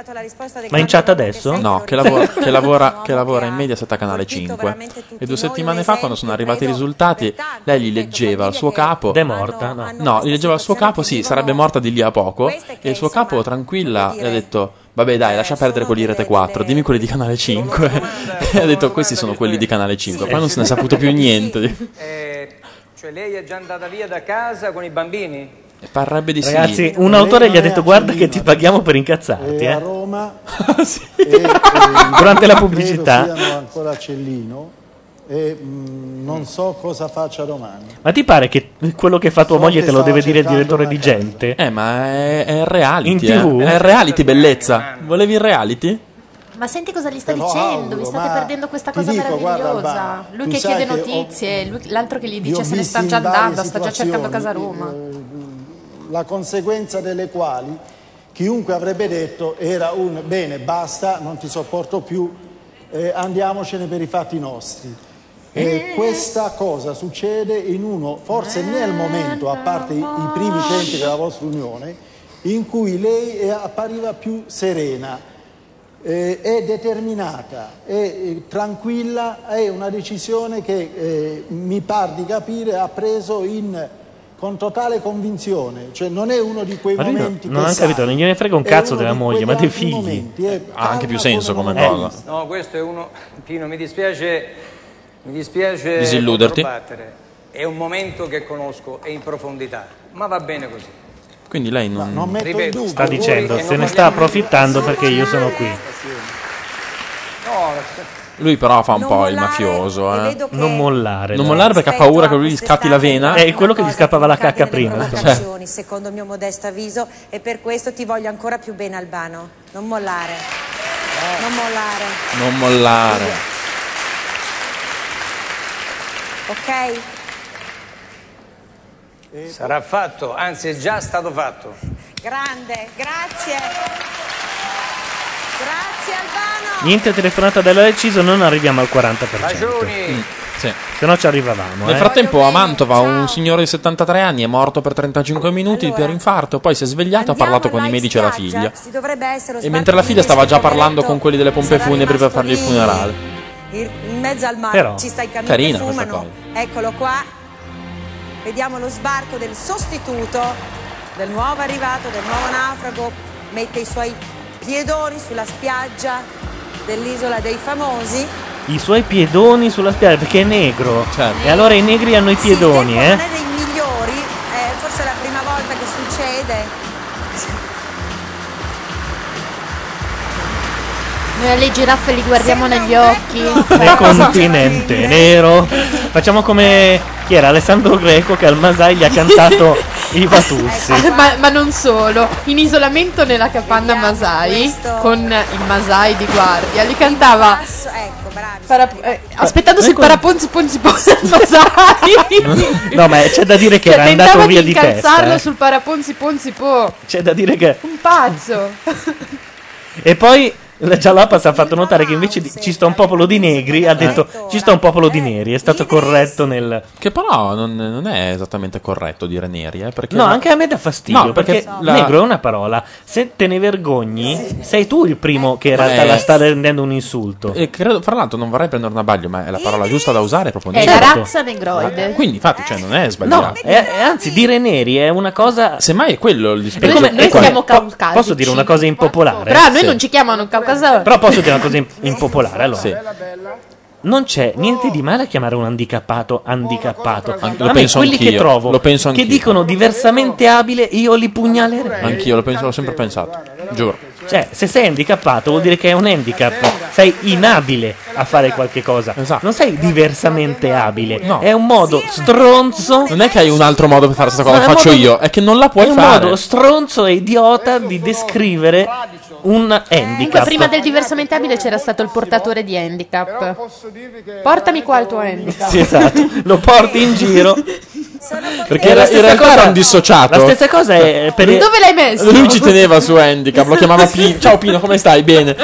Ma in chat adesso? No, che lavora, che lavora, che lavora in Mediaset a Canale 5. E due settimane fa, quando sono arrivati i risultati, lei gli leggeva al suo capo. È morta? No. No, gli leggeva al suo capo, sì, sarebbe morta di lì a poco. E il suo capo, tranquilla, gli ha detto. Vabbè, dai, lascia perdere quelli di Rete 4, dimmi quelli di Canale 5. e ha detto: Questi sono quelli di Canale 5. Poi non se ne è saputo più niente. Eh, cioè lei è già andata via da casa con i bambini? Parrebbe di sì. Ragazzi, un autore gli ha detto guarda che ti paghiamo per incazzarti, E a eh. Roma Durante la pubblicità. siano ancora a Cellino e mh, non so cosa faccia domani. Ma ti pare che quello che fa tua So moglie te lo deve dire il direttore di gente? Eh, ma è, è reality. In TV? eh. È reality, bellezza. Volevi il reality? Ma senti cosa gli sta lo dicendo? auguro, Vi state perdendo questa cosa dico, guarda, meravigliosa. Albano, lui che chiede che ho- notizie, lui- l'altro che gli Li dice se ne sta già andando, sta già cercando casa a Roma. eh, La conseguenza delle quali chiunque avrebbe detto era un bene, basta, non ti sopporto più, eh, andiamocene per i fatti nostri. E questa cosa succede in uno, forse nel momento, a parte i, i primi tempi della vostra unione, in cui lei appariva più serena, eh, è determinata, è eh, tranquilla, è una decisione che eh, mi par di capire ha preso in- con totale convinzione, cioè non è uno di quei Ma momenti non che ha sai, capito, non gliene frega un cazzo della moglie, ma dei figli. momenti, è Ha anche più senso come Eh. cosa. No, questo è uno. Pino, mi dispiace. Mi dispiace. Disilluderti. È un momento che conosco e in profondità, ma va bene così. Quindi lei non. non Ripeto, dubbio. Sta dicendo, se non ne sta approfittando perché io sono qui. No, Lui però fa un Non po' il mafioso, eh. Non mollare. Non no. mollare perché ha paura che lui gli scatti la vena. È quello che gli scappava la cacca prima. Cioè, secondo il mio modesto avviso, e per questo ti voglio ancora più bene Albano. Non mollare. Non mollare. non mollare. Ok? sarà fatto, anzi è già stato fatto. Grande, grazie. Grazie Albano. Niente telefonata della Deciso, non arriviamo al 40%. Ragioni. Sì. Se no ci arrivavamo. Nel eh. frattempo a Mantova un signore di 73 anni è morto per 35 minuti per infarto, poi si è svegliato e ha parlato con i medici e la figlia. Si dovrebbe essere lo E mentre la figlia stava già parlando con quelli delle pompe funebri per fargli il funerale. in mezzo al mare Però, ci sta il carina questa fumano. Eccolo qua. Vediamo lo sbarco del sostituto, del nuovo arrivato, del nuovo naufrago. Mette i suoi piedoni sulla spiaggia dell'isola dei famosi. I suoi piedoni sulla spiaggia perché è negro. Certo. E allora i negri hanno i piedoni, Non eh? è dei migliori, eh, forse è la prima volta che succede. Noi alle giraffe li guardiamo negli occhi. Nel continente nero. Facciamo come chi era Alessandro Greco che al Masai gli ha cantato i Vatussi. ma, ma non solo, in isolamento nella capanna Masai, con il Masai di guardia, li cantava Ecco, bravi. Parap- eh, aspettando se paraponzi ponzi ponzi al Masai. No, ma c'è da dire che Cioè, era andato via di di testa. eh. sul paraponzi ponzi po. C'è da dire che. Un pazzo. E poi La Jalapas ha fatto notare che invece di- ci sta un popolo di negri, ha detto ci sta un popolo di neri, è stato corretto nel... Che però non, non è esattamente corretto dire neri, eh, perché No, la- anche a me dà fastidio, No, perché, perché la- negro è una parola. Se te ne vergogni, sei tu il primo che in realtà Eh. la sta rendendo un insulto. E credo, fra l'altro, non vorrei prendere una baglio, ma è la parola giusta da usare, è proprio È la razza negroide. Quindi, infatti, cioè, non è No, sbagliato. è- è- anzi, dire neri è una cosa. Semmai è quello il È disprezzo. come- Noi è come- siamo caucasici. Posso dire una cosa impopolare? Però a noi Sì. non ci chiamano caucasari. Però posso dire una cosa im- impopolare. Allora, non c'è niente di male a chiamare un handicappato handicappato. Anche- lo a me penso quelli che anch'io, trovo lo penso che anch'io. dicono diversamente abile, io li pugnalerei. Anch'io lo penso, l'ho sempre pensato. Giuro. Cioè, se sei handicappato vuol dire che è un handicap, sei inabile a fare qualche cosa. Esatto. Non sei diversamente abile, è un modo stronzo. Non è che hai un altro modo per fare questa cosa, No, faccio modo- io, è che non la puoi è un fare. modo stronzo e idiota di descrivere un Comunque handicap. prima del diversamente abile c'era stato il portatore di handicap. Portami qua il tuo handicap. Sì, esatto, lo porti in giro. Perché la in realtà cosa- era un dissociato. La stessa cosa è per Dove l'hai messo? Lui ci teneva su handicap, lo chiamava Pino. Ciao Pino, come stai? Bene.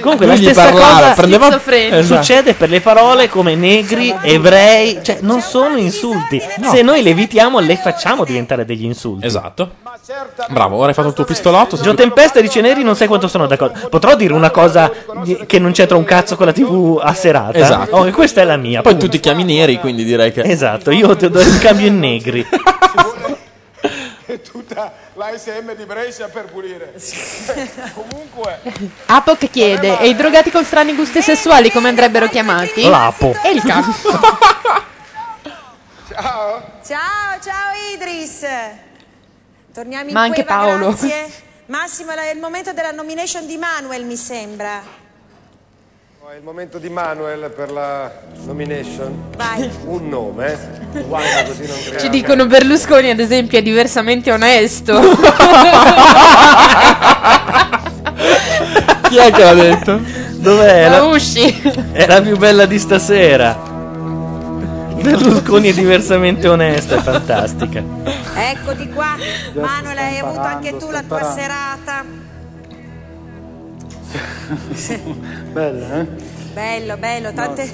Comunque Lui la stessa parlava, cosa prendeva-. Esatto. succede per le parole come negri, ebrei, cioè non sono insulti. Se noi le evitiamo le facciamo diventare degli insulti. Esatto. Bravo, ora hai fatto il tuo pistolotto. Gio Tempesta dice neri non sai quanto sono d'accordo. Potrò dire una cosa di- che non c'entra un cazzo con la TV a serata? Esatto. Oh, e questa è la mia. Poi tu ti chiami neri, quindi direi che. Esatto, io ti do il cambio in negri. E tutta l'ASM di Brescia per pulire. Comunque, Apoc chiede: E i drogati con strani gusti sessuali come andrebbero chiamati? Lapo. E il capo. Ciao, ciao Idris. Torniamo in Ma anche cueva, Paolo. grazie. Massimo, è il momento della nomination di Manuel, mi sembra. È il momento di Manuel per la nomination. Vai. Un nome, eh. Guarda così non creiamo. Ci dicono Berlusconi, ad esempio, è diversamente onesto. Chi è che l'ha detto? Dov'è? La, Usci. è la più bella di stasera. Berlusconi è diversamente onesta, è fantastica. Eccoti qua. Manuel, hai avuto anche tu la tua serata. Bella, eh? Bello, bello, tante,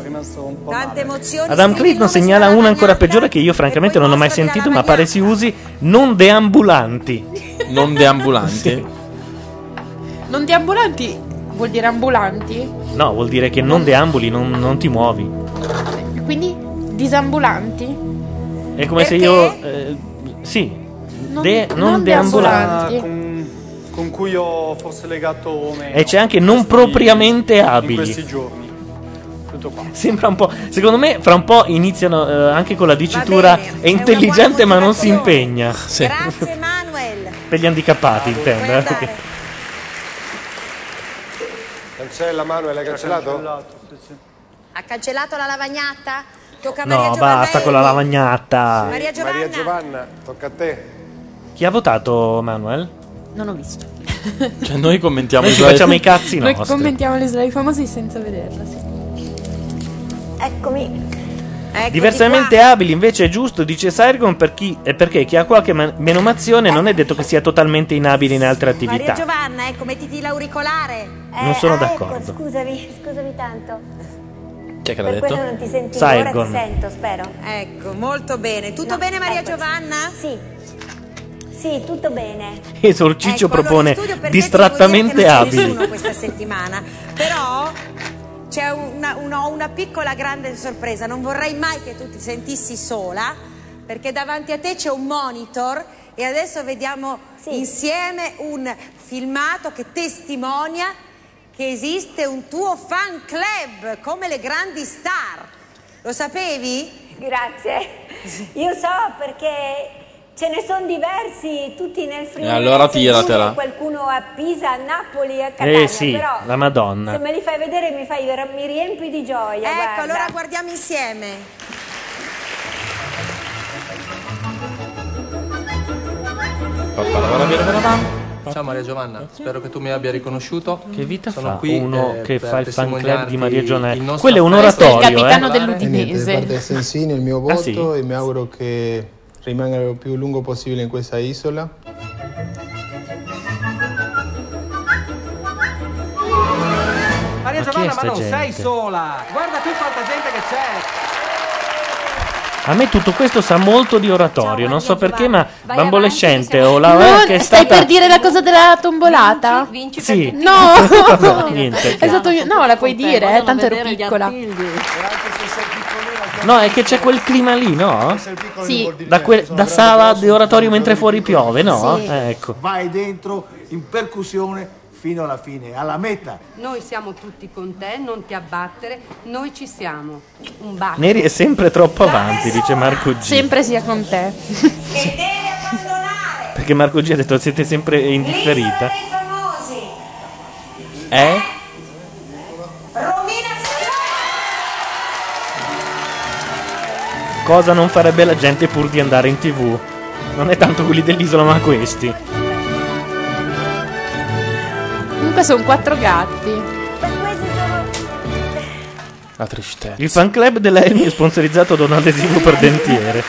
po' tante emozioni. Adam nome segnala una ancora peggiore che io francamente non ho mai sentito, ma pare si usi non deambulanti. Non deambulanti. Non deambulanti vuol dire ambulanti? No, vuol dire che non deambuli, non, non ti muovi. Quindi disambulanti? È come se io... eh, sì, Non- de- non, non deambulanti. deambulanti. Con, con cui ho forse legato meno. E c'è anche non propriamente in abili. questi giorni. Tutto qua. Sembra un po'. Secondo me, fra un po' iniziano eh, anche con la dicitura bene, è intelligente ma non si impegna. Grazie Manuel. Per gli handicappati, intendo. Puoi eh, perché- Cancella Manuel, hai cancellato? Ha cancellato la lavagnata? Tocca a Maria No, Giovanna basta con la Elmi. lavagnata. Maria Giovanna. Maria Giovanna, tocca a te. Chi ha votato, Manuel? Non ho visto. Cioè, noi commentiamo Noi ci facciamo i cazzi Noi nostri. commentiamo l'Israele famosi senza vederla. sì. Eccomi. Eccoti Diversamente qua. abili invece è giusto, dice Sargon, per chi, è perché chi ha qualche man- menomazione non è detto che sia totalmente inabile in altre Maria attività. Giovanna, ecco, mettiti l'auricolare. Non sono ah, d'accordo. Ecco, scusami, scusami tanto. Chi è che l'ha Per detto? quello non ti sentivo, Saigon. ora ti sento, spero. Ecco, molto bene. Tutto bene Maria Giovanna? Sì. Sì, tutto bene. Esorciccio Ecco, allora, propone in studio per te distrattamente devo dire che non c'è abili. nessuno questa settimana, però c'è una, una- una piccola grande sorpresa. Non vorrei mai che tu ti sentissi sola, perché davanti a te c'è un monitor e adesso vediamo insieme un filmato che testimonia che esiste un tuo fan club come le grandi star. Lo sapevi? Grazie. Io so perché ce ne sono diversi, tutti nel Friuli. E allora tiratela. Qualcuno a Pisa, a Napoli, a Catania. Eh sì, però la Madonna. Se me li fai vedere mi, fai, mi riempi di gioia. Ecco, guarda. allora guardiamo insieme. Ciao Maria Giovanna, spero che tu mi abbia riconosciuto. Che vita Sono fa qui, uno eh, che fa il fan club di Maria Giovanna? Quello è un oratorio, Il capitano eh? dell'Udinese. Da parte Sensini il mio voto Ah, sì? e mi auguro che rimanga il più lungo possibile in questa isola. Chi è ma sta non gente? sei sola. Guarda qui quanta gente che c'è. A me tutto questo sa molto di oratorio, non so perché, ma Bambolescente o la No, che è stai stata per dire la cosa della tombolata? Sì. No! No, niente. È stato- no, la puoi dire, eh, tanto ero piccola. No, è che c'è quel clima lì, no? Sì. Da, que- da sala di oratorio mentre fuori piove, no? Sì. Eh, ecco. Vai dentro in percussione fino alla fine, alla meta. Noi siamo tutti con te, non ti abbattere, noi ci siamo. Un bacio. Neri è sempre troppo avanti, dice Marco G. Sempre sia con te. Perché Marco G ha detto siete sempre indifferita. Eh? Cosa non farebbe la gente pur di andare in tv? Non è tanto quelli dell'isola, ma questi. Comunque sono quattro gatti. La tristezza. Il fan club della Elmi è sponsorizzato da un adesivo per dentiere.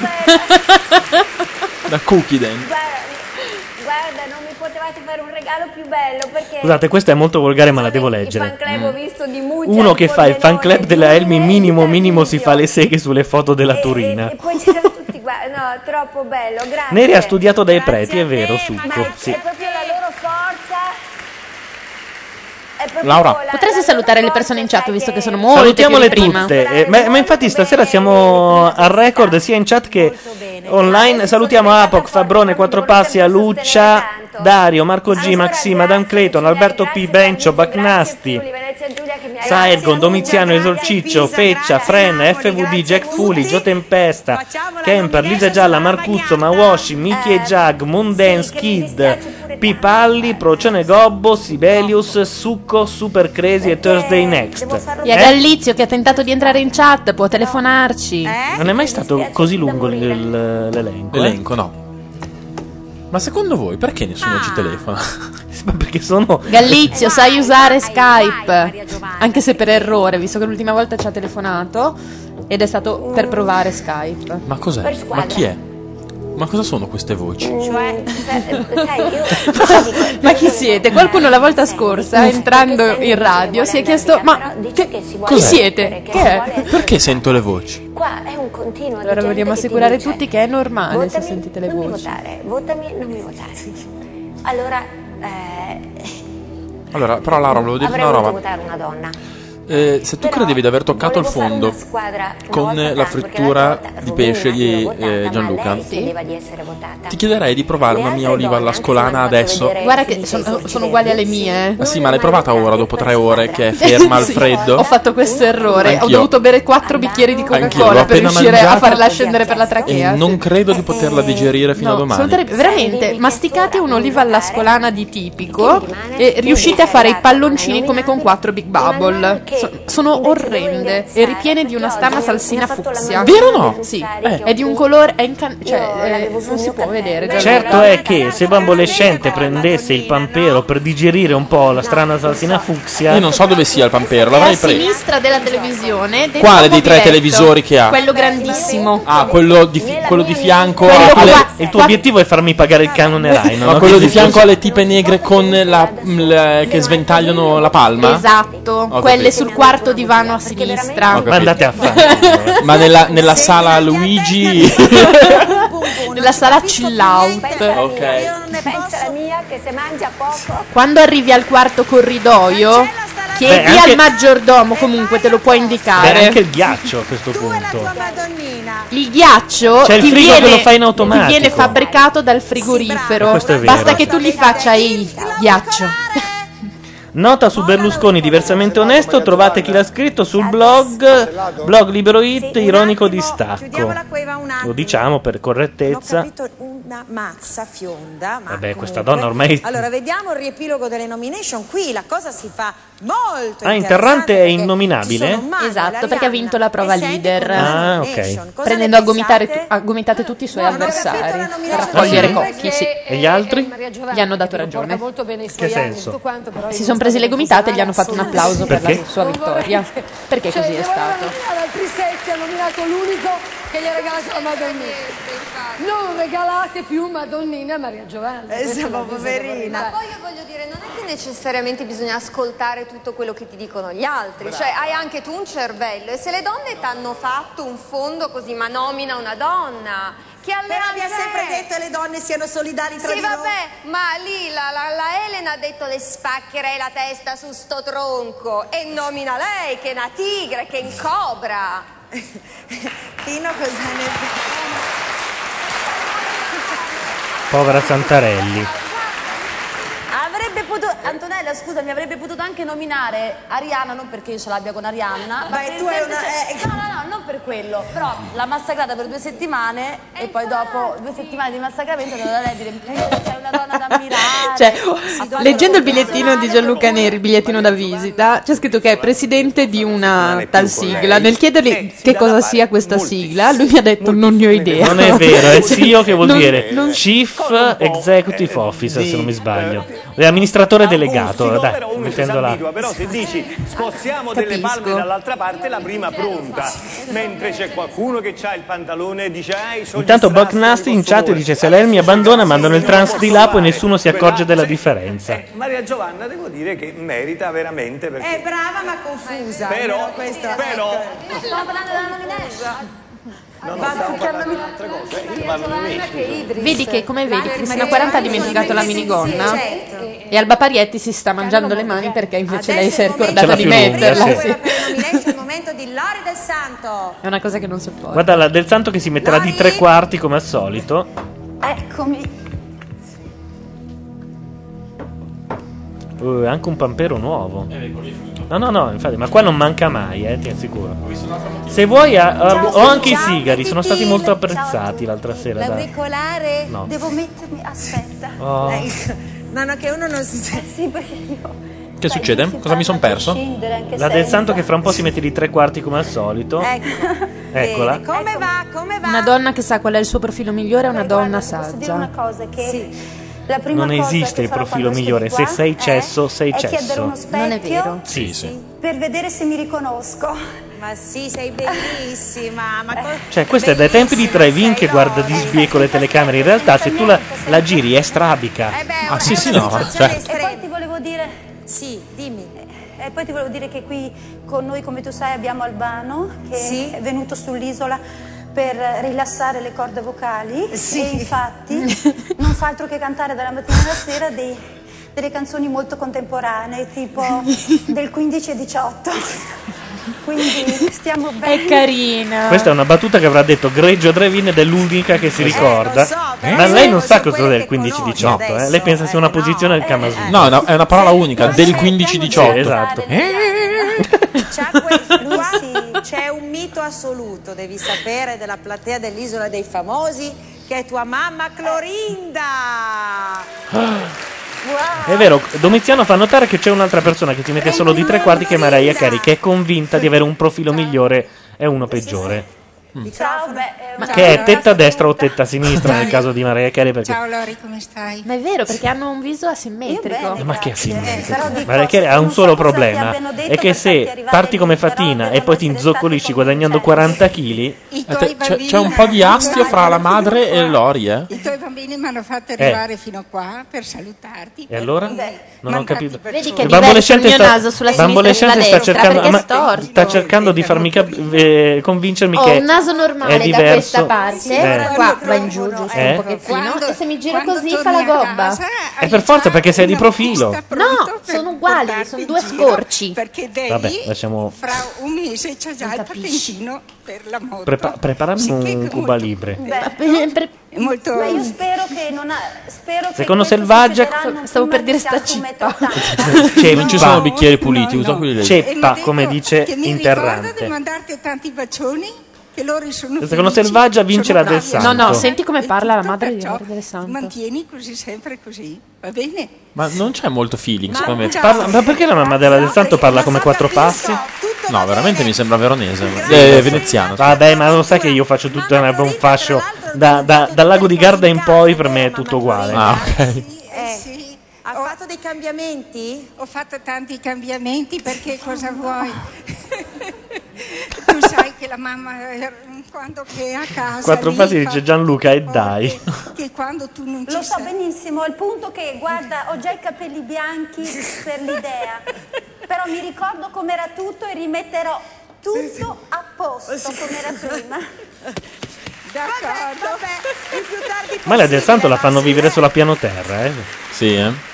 da Cookie Den. Guarda, non mi potevate fare un regalo più bello perché Scusate, questa è molto volgare, ma la devo il fan leggere. club ho visto di Uno che fa il fan club della Elmi, minimo minimo si fa le seghe sulle foto della Turina. e poi c'erano tutti guarda, no, troppo bello, grazie. Neri ha studiato dai preti, è vero, succo. Ma è, Sì. è proprio la loro forza. È proprio Laura. la- Potresti salutare le persone in chat visto che sono molte Salutiamole più di prima. tutte. Eh, ma, ma infatti stasera siamo al record sia in chat che online. Salutiamo Apoc, Fabrone, Quattro Passi, a Luccia, Dario, Marco G, Maxima, Dan Clayton, Alberto P, Bencio, Bacnasti, Saedgon, Domiziano, Esorciccio, Feccia, Fren, FVD, Jack Fuli, Gio Tempesta, Kemper, Lisa Gialla, Marcuzzo, Mawashi, Miki e Jag, Mundance, Pipalli, Procione Gobbo, Sibelius, Succo, Super Crazy e Thursday Next. E a Eh? Gallizio che ha tentato di entrare in chat, può telefonarci. Non è mai stato così lungo il- l'elenco. eh? L'elenco, no. Ma secondo voi perché nessuno ci telefona? perché sono. Gallizio, sai usare Skype? Anche se per errore, visto che l'ultima volta ci ha telefonato ed è stato per provare Skype. Ma cos'è? Ma chi è? Ma cosa sono queste voci? Cioè, se- sai, io Ma chi siete? Qualcuno la volta scorsa, entrando in radio, si è chiesto: Ma che- chi siete? Che è? Perché sento le voci? qua è un continuo Allora vogliamo assicurare tutti che è normale se "Votami, sentite le non mi voci. votare, votami, non mi votare. Allora, eh, Allora, però Laura, volevo avrei una roba. votare una donna. Eh, se tu credevi di aver toccato il fondo Squadra una con la frittura di pesce di eh, Gianluca, votata. ti chiederei di provare una mia oliva alla scolana adesso. Guarda che sono, sono uguali alle mie. Ah sì, ma l'hai provata ora, dopo tre ore, che è ferma al Sì, freddo? Ho fatto questo errore. Ho Anch'io. dovuto bere quattro bicchieri di Coca-Cola per riuscire a farla scendere per la E trachea. non credo di poterla digerire fino a No, domani. sono terribili. veramente, masticate un'oliva alla scolana di tipico e riuscite a fare i palloncini come con quattro Big Bubble. So- sono orrende e ripiene di una strana salsina fucsia. Vero o no? Sì, è di un colore, è incan- cioè, eh, non si può vedere. Gianluca. Certo è che se Bambolescente prendesse il pampero per digerire un po' la strana salsina fucsia. Io non so dove sia il pampero, È a l'avrei preso. sinistra della televisione. dentro Quale al dei tre mobiletto. televisori che ha? Quello grandissimo. Ah, quello di, fi- quello di fianco Quello alle- qua- Il tuo obiettivo è farmi pagare il canone Rai, non Ma quello di capito. fianco alle tipe negre con la, l- che sventagliano la palma? Esatto, Ho quelle capito. Sul quarto divano a sinistra. Ma andate a fare. Ma nella, nella sala Luigi. Nella sala chill out. ok. Pensa la mia che se mangia poco Quando arrivi al quarto corridoio, chiedi Beh, anche- al maggiordomo, comunque te lo puoi Beh, indicare. anche il ghiaccio a questo punto. Il ghiaccio C'è il ti, frigo viene, che lo fa in automatico. ti viene fabbricato dal frigorifero. Basta che tu gli faccia il ghiaccio. Nota su Berlusconi diversamente onesto, trovate chi l'ha scritto sul blog, blog Libero Hit, ironico distacco. Lo diciamo per correttezza. Una mazza fionda. Ma Vabbè, questa comunque- donna ormai... Allora, vediamo il riepilogo delle nomination. Qui la cosa si fa molto Ah, Interrante è innominabile? Esatto, perché ha vinto la prova leader. Ah, ok. Prendendo a, gomitare tu- a gomitate tutti i suoi avversari per raccogliere sì? cocchi, sì. E gli altri? Gli hanno dato ragione. molto bene i Che senso? tutto quanto, però Si sono presi le gomitate e gli per hanno fatto un applauso per Perché? la sua vittoria. Perché Cioè, così è stato. Al Trisetti ha nominato l'unico che gli regalate la Madonnina. Non regalate più Madonnina a Maria Giovanna. Eh, siamo poverina. Ma poi io voglio dire, non è che necessariamente bisogna ascoltare tutto quello che ti dicono gli altri, Brava. cioè hai anche tu un cervello e se le donne ti hanno fatto un fondo così, ma nomina una donna, che Però alleanza abbiamo sempre detto che le donne siano solidali tra Sì, di loro. vabbè, ma lì la, la- la Elena ha detto le spaccherei la testa su sto tronco e nomina lei che è una tigre, che è in cobra. Tino cosa ne Povera Santarelli. Potuto, Antonella, scusami, avrebbe potuto anche nominare Arianna, non perché io ce l'abbia con Arianna, ma il tu hai semplice- No, no, no, non per quello, però l'ha massacrata per due settimane e poi dopo due settimane di massacramento doveva lei dire "Eh, c'è una donna da ammirare. Cioè, leggendo il bigliettino di Gianluca Neri, il bigliettino da visita, c'è scritto che è presidente di una tal sigla. Nel chiedergli che cosa sia questa sigla, lui mi ha detto non ne ho idea. Non è vero, è CEO che vuol Non- dire non- Chief Executive Officer, se non mi sbaglio. È amministratore delegato, dai, mettendola. ambigua, però se dici spostiamo delle Capisco. palme dall'altra parte, la prima pronta. Mentre c'è qualcuno che ha il pantalone e dice ah, i soldi Intanto Buck Nasty in chat dice se lei mi abbandona mandano il trans di là poi nessuno si accorge della differenza. Maria Giovanna devo dire che merita veramente perché È brava ma confusa. Però- però- ecco. Stiamo parlando della nomination. No, no, stiamo parlando di altre cose. eh, Io parlo di me. Vedi che, come vedi, Cristina 40 ha dimenticato la minigonna certo. e Alba Parietti si sta mangiando le mani perché invece lei si è ricordata di metterla. sì. sì. Nomination, il momento di Lori del Santo. È una cosa che non si può. Guarda la del santo che si metterà di tre quarti come al solito. Eccomi. Uh, anche un pampero nuovo. No, no, no, infatti, ma qua non manca mai, eh, ti assicuro. Se vuoi, ah, ah, ho anche i sigari, sono stati molto apprezzati l'altra sera. da- L'auricolare? No. Devo mettermi, aspetta. Oh. Ecco. No, no, che uno non si Sì, perché io... Che succede? Cosa mi sono perso? La del santo che fra un po' si mette di tre quarti come al solito. Ecco. Eccola. Come va? Come va? Una donna che sa qual è il suo profilo migliore è una donna Posso dire una saggia. cosa che Non cosa esiste che il profilo migliore. Se sei cesso, sei cesso. uno specchio Non è vero. Sì, sì. per vedere se mi riconosco. Ma sì, sei bellissima. Ma co- Cioè, questo è dai tempi di Trevin che guarda di sbieco le telecamere. In realtà, se tu la, la giri, è strabica. Ah, sì, sì, no, cioè, E poi ti volevo dire Sì, dimmi. E poi ti volevo dire che qui con noi, come tu sai, abbiamo Albano che Sì. è venuto sull'isola per rilassare le corde vocali Sì. e infatti non fa altro che cantare dalla mattina alla sera dei- delle canzoni molto contemporanee, tipo del 15 e 18. Quindi stiamo bene. È carina. Questa è una battuta che avrà detto Greggio Drevin ed è l'unica che si ricorda. lo so, Ma lei non sa cosa è il che 15-18, conosce eh? Lei pensa sia una eh, posizione del no, Kamasutra. No, è una, è una parola unica, del 15-18. esatto. C'è, quel- qua c'è un mito assoluto, devi sapere, della platea dell'isola dei famosi, che è tua mamma Clorinda. È vero, Domiziano fa notare che c'è un'altra persona che si mette solo di tre quarti che è Mariah Carey, che è convinta di avere un profilo migliore e uno peggiore. Ciao, beh, eh, Ma ciao. che è tetta destra o tetta sinistra nel caso di Mariah Carey? Perché Ciao Lori, come stai? Ma è vero perché hanno un viso asimmetrico. Ma che asimmetrico? dico, Mariah Carey ha un solo problema: è che se parti come fatina e poi ti inzoccolisci guadagnando 40 kg, I Eh, C'è, un po' di astio fra la madre e Lori, eh? I tuoi bambini mi hanno fatto Eh. arrivare fino qua per salutarti. E allora? Non ho capito. Vedi che Il è diverso il bambolescente mio sta, naso sulla sinistra sta cercando, sta di farmi eh, convincermi Ho che naso è normale da diverso. questa parte, Eh. qua va in giù giusto Eh? un pochettino Quando- e se mi giro così fa la gobba. casa, È per forza perché sei di profilo. No, sono uguali, sono due scorci. Perché devi, Vabbè, lasciamo. fra un mese c'è già il patentino per la moto. Prepa- preparami un Cuba Libre. È molto... Ma io spero che non ha, spero che Secondo Selvaggia- Stavo per dire sta cippa. Non ci sono bicchieri puliti, usa quelli lì. Ceppa, come dice mi ricorda di Interrante. mandarti tanti bacioni che loro sono Secondo felici, Selvaggia vince sono la del bravi. santo. No, no, senti come parla la madre di del Santo. Mantieni così sempre così, va bene? Ma non c'è molto feeling, secondo me. ciao. Parla- ma perché la mamma della del santo parla come quattro passi? No, veramente mi sembra veronese. Eh, veneziano. Vabbè, ma lo sai che io faccio tutto un un fascio. Da, da- dal lago di Garda in poi per me è tutto uguale. Ah, ok. Eh, sì. Ha fatto dei cambiamenti? Ho fatto tanti cambiamenti perché cosa vuoi? tu sai che la mamma eh, quando che è a casa quattro frasi dice Gianluca e oh, dai che, che quando tu non ci lo so benissimo il punto che guarda ho già i capelli bianchi per l'idea però mi ricordo com'era tutto e rimetterò tutto a posto come era prima D'accordo. Vabbè, vabbè, ma la del santo la fanno vivere sulla piano terra eh? sì eh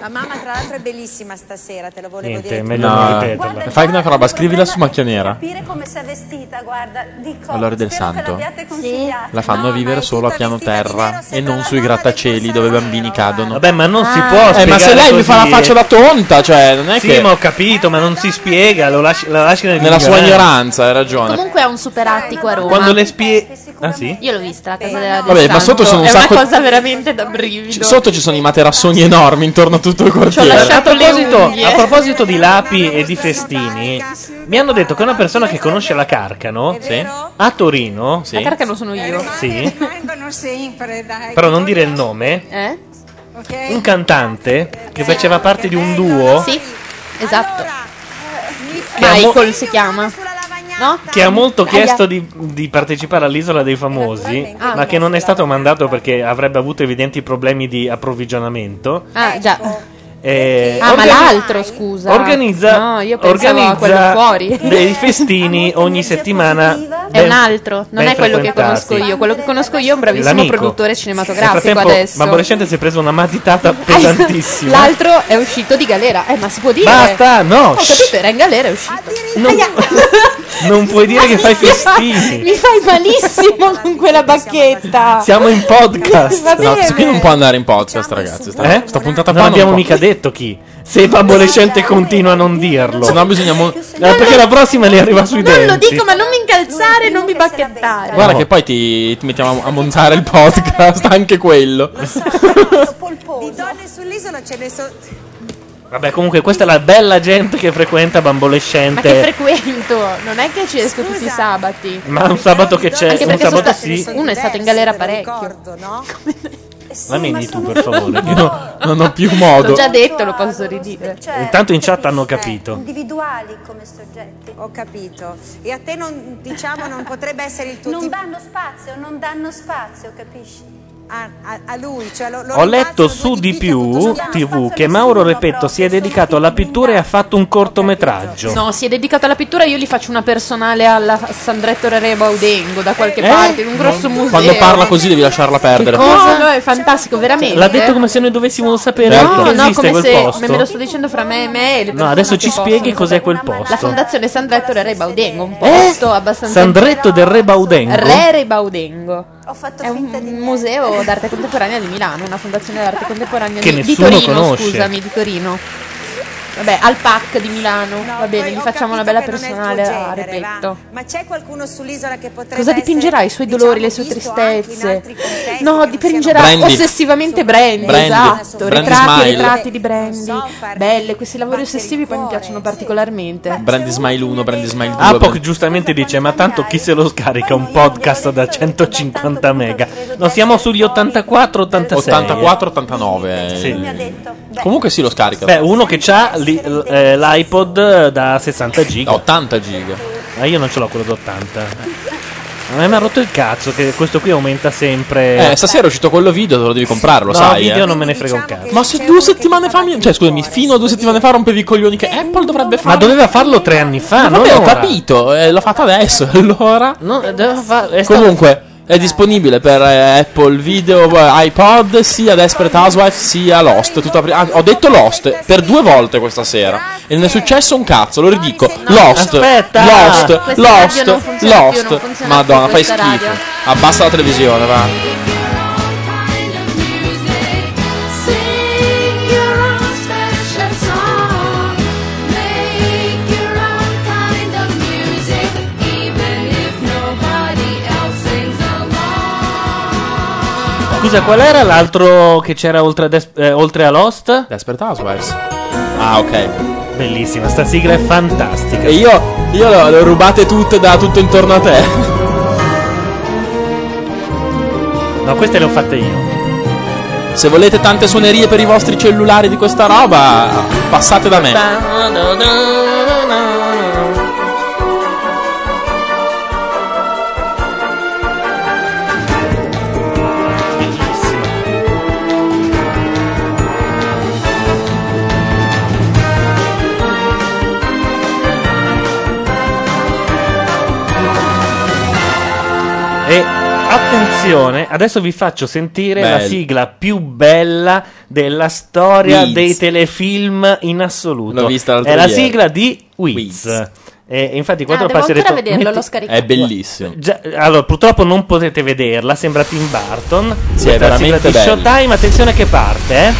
la mamma, tra l'altro, è bellissima stasera, te lo volevo Niente, dire. Meglio no. non. Guarda, Fai una roba, scrivila su macchia nera. Capire come sei vestita, guarda, dico. All'ora del santo. Sì. La fanno no, vivere solo a piano terra e non sui grattacieli dove i bambini cadono. Vabbè, ma non ah. si può Eh, ma se lei così. mi fa la faccia da tonta, cioè, non è sì, che Sì, ma ho capito, ma non si spiega, lo lasci, la lasci nel nella sua ignoranza, hai ragione. Comunque è un super attico a Roma. Quando le, spie- Ah sì? Io l'ho vista, la casa della Vabbè, ma sotto sono un sacco... è una cosa veramente da brividi. C- sotto ci sono i materassoni enormi intorno a tutto il cortile. A proposito, a proposito di lapi e di festini, mi hanno detto che una persona che conosce la Carcano sì. a Torino, sì. la Carcano sono io, sì. però non dire il nome, eh? un cantante che faceva parte di un duo, sì, esatto, Michael si chiama No? Che ha molto chiesto di, di partecipare all'Isola dei Famosi, Ah, ma che non è stato mandato perché avrebbe avuto evidenti problemi di approvvigionamento. Ah, ecco. già. Eh, Ah, ma l'altro, scusa. organizza, No, io organizza fuori. dei festini ogni settimana. È un altro, non è quello che conosco io. Quello che conosco io è un bravissimo L'amico. produttore cinematografico Ma Borescente si è preso una matitata pesantissima. L'altro è uscito di galera. Eh, ma si può dire? Basta, no, Ho shh. capito, era in galera, è uscito. No. Non puoi dire che fai festini. Mi fai malissimo con quella bacchetta. Siamo in podcast. no, questo qui non può andare in podcast, ragazzi. Sta, eh? sta puntata non abbiamo mica detto chi. Se il bambolescente continua a non dirlo. Se no bisogna mo- no, eh, Perché la prossima le arriva sui non denti. Non lo dico, ma non mi incalzare e non mi bacchettare. Guarda che poi ti, ti mettiamo a montare il podcast, anche quello. Lo so, polposo. Di donne sull'isola ce ne sono Vabbè, comunque questa è la bella gente che frequenta Bambolescente. Ma che frequento? Non è che ci esco Scusa. tutti i sabati. Ma un sabato che c'è, Anche un sabato sì. Uno è stato in galera parecchio. Ricordo, no? Eh, sì, la metti tu per favore, che no, non ho più modo. L'ho già detto, lo posso ridire. Cioè, Intanto in chat hanno capito. Individuali come soggetti. Ho capito. E a te non, diciamo, non potrebbe essere il tuo Non tipo. danno spazio, non danno spazio, capisci? a lui, cioè lo, lo Ho letto su di più TV che Mauro Repetto si è dedicato alla pittura e ha fatto un cortometraggio. No, si è dedicato alla pittura, io gli faccio una personale alla Sandretto Re Baudengo da qualche Eh? parte, in un grosso museo. Quando parla così devi lasciarla perdere. Cioè, no, no, è fantastico, cioè, veramente. L'ha detto come se noi dovessimo esatto. sapere Certo. che No, esiste come quel se posto. me lo sto dicendo fra me e me. e No, adesso ci spieghi cos'è quel posto. La fondazione Sandretto Re Baudengo, un eh? posto abbastanza... Sandretto del Re Baudengo. Re Re Baudengo. Ho fatto è finta un museo d'arte contemporanea di Milano, una fondazione d'arte contemporanea che di, nessuno di Torino, conosce. scusami, di Torino. Vabbè, al PAC di Milano. No, va bene, gli facciamo una bella personale a Repetto. Ma c'è qualcuno sull'isola che potrebbe Cosa dipingerà i suoi diciamo, dolori, le sue tristezze? No, dipingerà Brandy. ossessivamente Brandy, Brandy. esatto, Brandy ritratti Smile. ritratti di Brandy. So, Belle, questi lavori ossessivi poi mi piacciono sì. particolarmente. Brandy Smile 1, Brandy Smile 2. Apoc ah, giustamente dice "Ma tanto chi se lo scarica un podcast da 150 mega?". No, siamo sugli 84 86. 84 89. Sì. Comunque si lo scarica. Beh, uno che ha l'i- eh, l'iPod da 60 giga. 80 giga. Ma io non ce l'ho quello da 80. A me mi ha rotto il cazzo che questo qui aumenta sempre. Eh, stasera è uscito quello video, te lo devi comprare, lo no, sai. video eh. non me ne frega un cazzo. Ma se due settimane fa. mi- Cioè, scusami, fino a due settimane fa rompevi i coglioni che Apple dovrebbe fare. Ma doveva farlo tre anni fa, no? non vabbè, ho capito, eh, l'ho fatto adesso, allora. No, doveva fa- stato- Comunque, è disponibile per eh, Apple Video, eh, iPod, sia Desperate Housewife sia Lost. Tutta pri- ah, ho detto Lost per due volte questa sera. E non è successo un cazzo, lo ridico. Lost, Aspetta. Lost, Lost, Lost. più Madonna, fai schifo. radio. Abbassa la televisione, va. Scusa, qual era l'altro che c'era oltre a, Des- eh, oltre a Lost? Desperate Housewives. Ah, ok. Bellissima, sta sigla è fantastica. E io, io le ho- rubate tutte da tutto intorno a te. No, queste le ho fatte io. Se volete tante suonerie per i vostri cellulari di questa roba, passate da me. Attenzione, adesso vi faccio sentire la Bello. sigla più bella della storia Wiz. dei telefilm in assoluto. L'ho vista l'altro È la ieri. sigla di Wiz. E infatti quattro Ah, devo passi ho ancora vederlo, l'ho scaricato. È bellissimo. Già, allora, purtroppo non potete vederla, sembra Tim Burton. Sì, Questa è la sigla veramente di bello. Showtime, attenzione che parte, eh.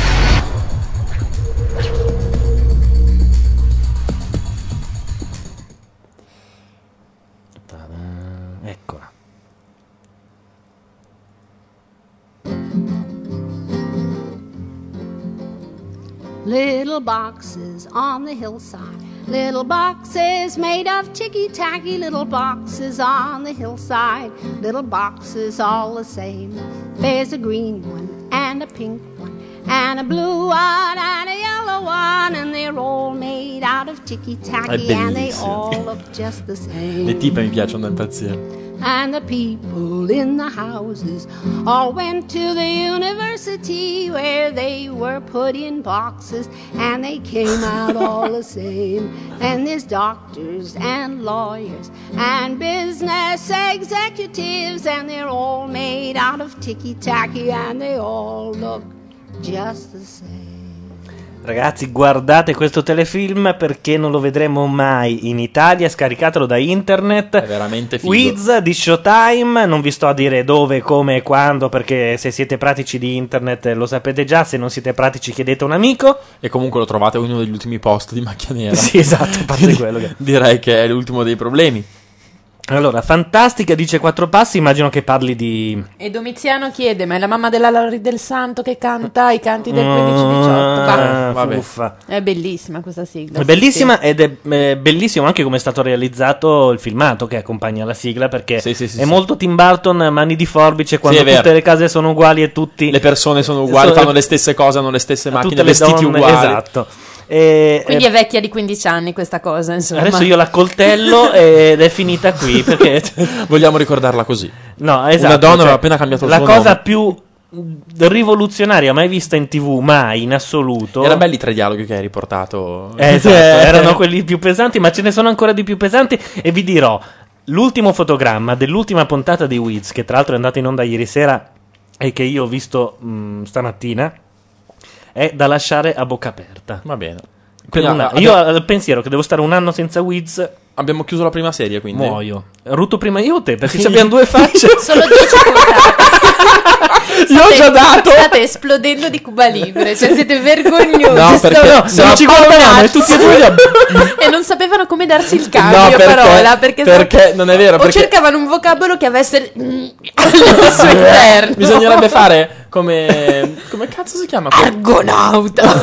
Little boxes on the hillside. Little boxes made of ticky tacky. Little boxes on the hillside. Little boxes all the same. There's a green one and a pink one. And a blue one and a yellow one. And they're all made out of ticky tacky. And they all look just the same. Le tipe mi piacciono da impazzire. And the people in the houses all went to the university where they were put in boxes and they came out all the same. And there's doctors and lawyers and business executives and they're all made out of ticky tacky and they all look just the same. Ragazzi, guardate questo telefilm perché non lo vedremo mai in Italia. Scaricatelo da internet. È veramente figo. Wiz di Showtime. Non vi sto a dire dove, come e quando, perché se siete pratici di internet lo sapete già. Se non siete pratici, chiedete a un amico. E comunque lo trovate uno degli ultimi post di Macchia Nera. Sì, esatto, a parte quello che- Direi che è l'ultimo dei problemi. Allora, fantastica, dice quattro passi. Immagino che parli di. E Domiziano chiede: Ma è la mamma della Lori del Santo che canta i canti del 15-18? Ah, Va. fuffa. È bellissima questa sigla. È bellissima ed è eh, bellissimo anche come è stato realizzato il filmato che accompagna la sigla perché sì, è sì. molto Tim Burton, mani di forbice, quando è tutte le case sono uguali e tutti Le persone sono uguali, So- fanno le stesse cose, hanno le stesse macchine, le vestiti donne, uguali. Esatto. E, Quindi eh, è vecchia di 15 anni questa cosa, insomma. adesso io la coltello ed è finita qui perché Vogliamo ricordarla così. No, esatto. Una donna cioè, aveva appena cambiato il La suo cosa nome. più rivoluzionaria mai vista in tv, mai in assoluto. Erano belli i tre dialoghi che hai riportato. Eh, esatto, erano quelli più pesanti, ma ce ne sono ancora di più pesanti. E vi dirò: l'ultimo fotogramma dell'ultima puntata di Wiz, che tra l'altro è andata in onda ieri sera e che io ho visto mh, stamattina, è da lasciare a bocca aperta. Va bene. Quindi, un anno. io abbiamo- ho il pensiero che devo stare un anno senza Wiz. Abbiamo chiuso la prima serie, quindi. Muoio. Rutto prima io o te? Perché ci abbiamo due facce. Solo 10 Io ho già dato. State esplodendo di Cuba Libre, cioè siete vergognosi. No, perché Sto- se non ci guardavamo e tutti e due e non sapevano come darsi il No, cambio perché- parola perché, perché non è vero, o perché- cercavano un vocabolo che avesse al suo interno Bisognerebbe fare come. Come cazzo si chiama? argonauta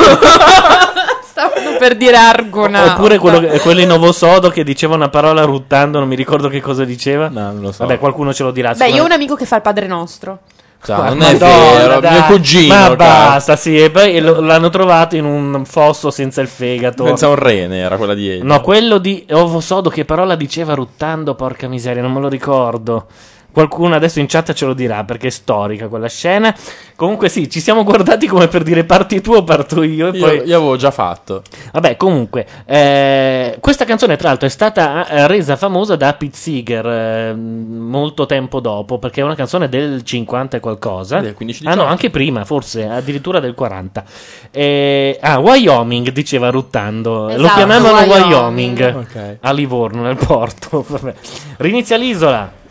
stavano per dire argonauta Oppure quello, quello in Novo Sodo che diceva una parola ruttando, non mi ricordo che cosa diceva. No, non lo so. Vabbè, qualcuno ce lo dirà. beh io ho un amico che fa il Padre Nostro Cioè, non è vero, dai. mio cugino. Ma basta, sì. E poi l'hanno trovato in un fosso senza il fegato. Senza un rene, era quella di Elio. No, quello di Ovo Sodo, che parola diceva ruttando, porca miseria, non me lo ricordo. Qualcuno adesso in chat ce lo dirà perché è storica quella scena. Comunque, sì, ci siamo guardati come per dire parti tu o parto io. E Io, poi... io avevo già fatto. Vabbè, comunque, eh, questa canzone tra l'altro è stata eh, resa famosa da Pete Seeger eh, molto tempo dopo, perché è una canzone del 50 e qualcosa. Del 15-18. Ah no, anche prima, forse, addirittura del 40. Eh, ah, Wyoming, diceva ruttando. Lo Esatto, chiamavano Wyoming. Wyoming, Ok. a Livorno, nel porto. Vabbè. Rinizia l'isola.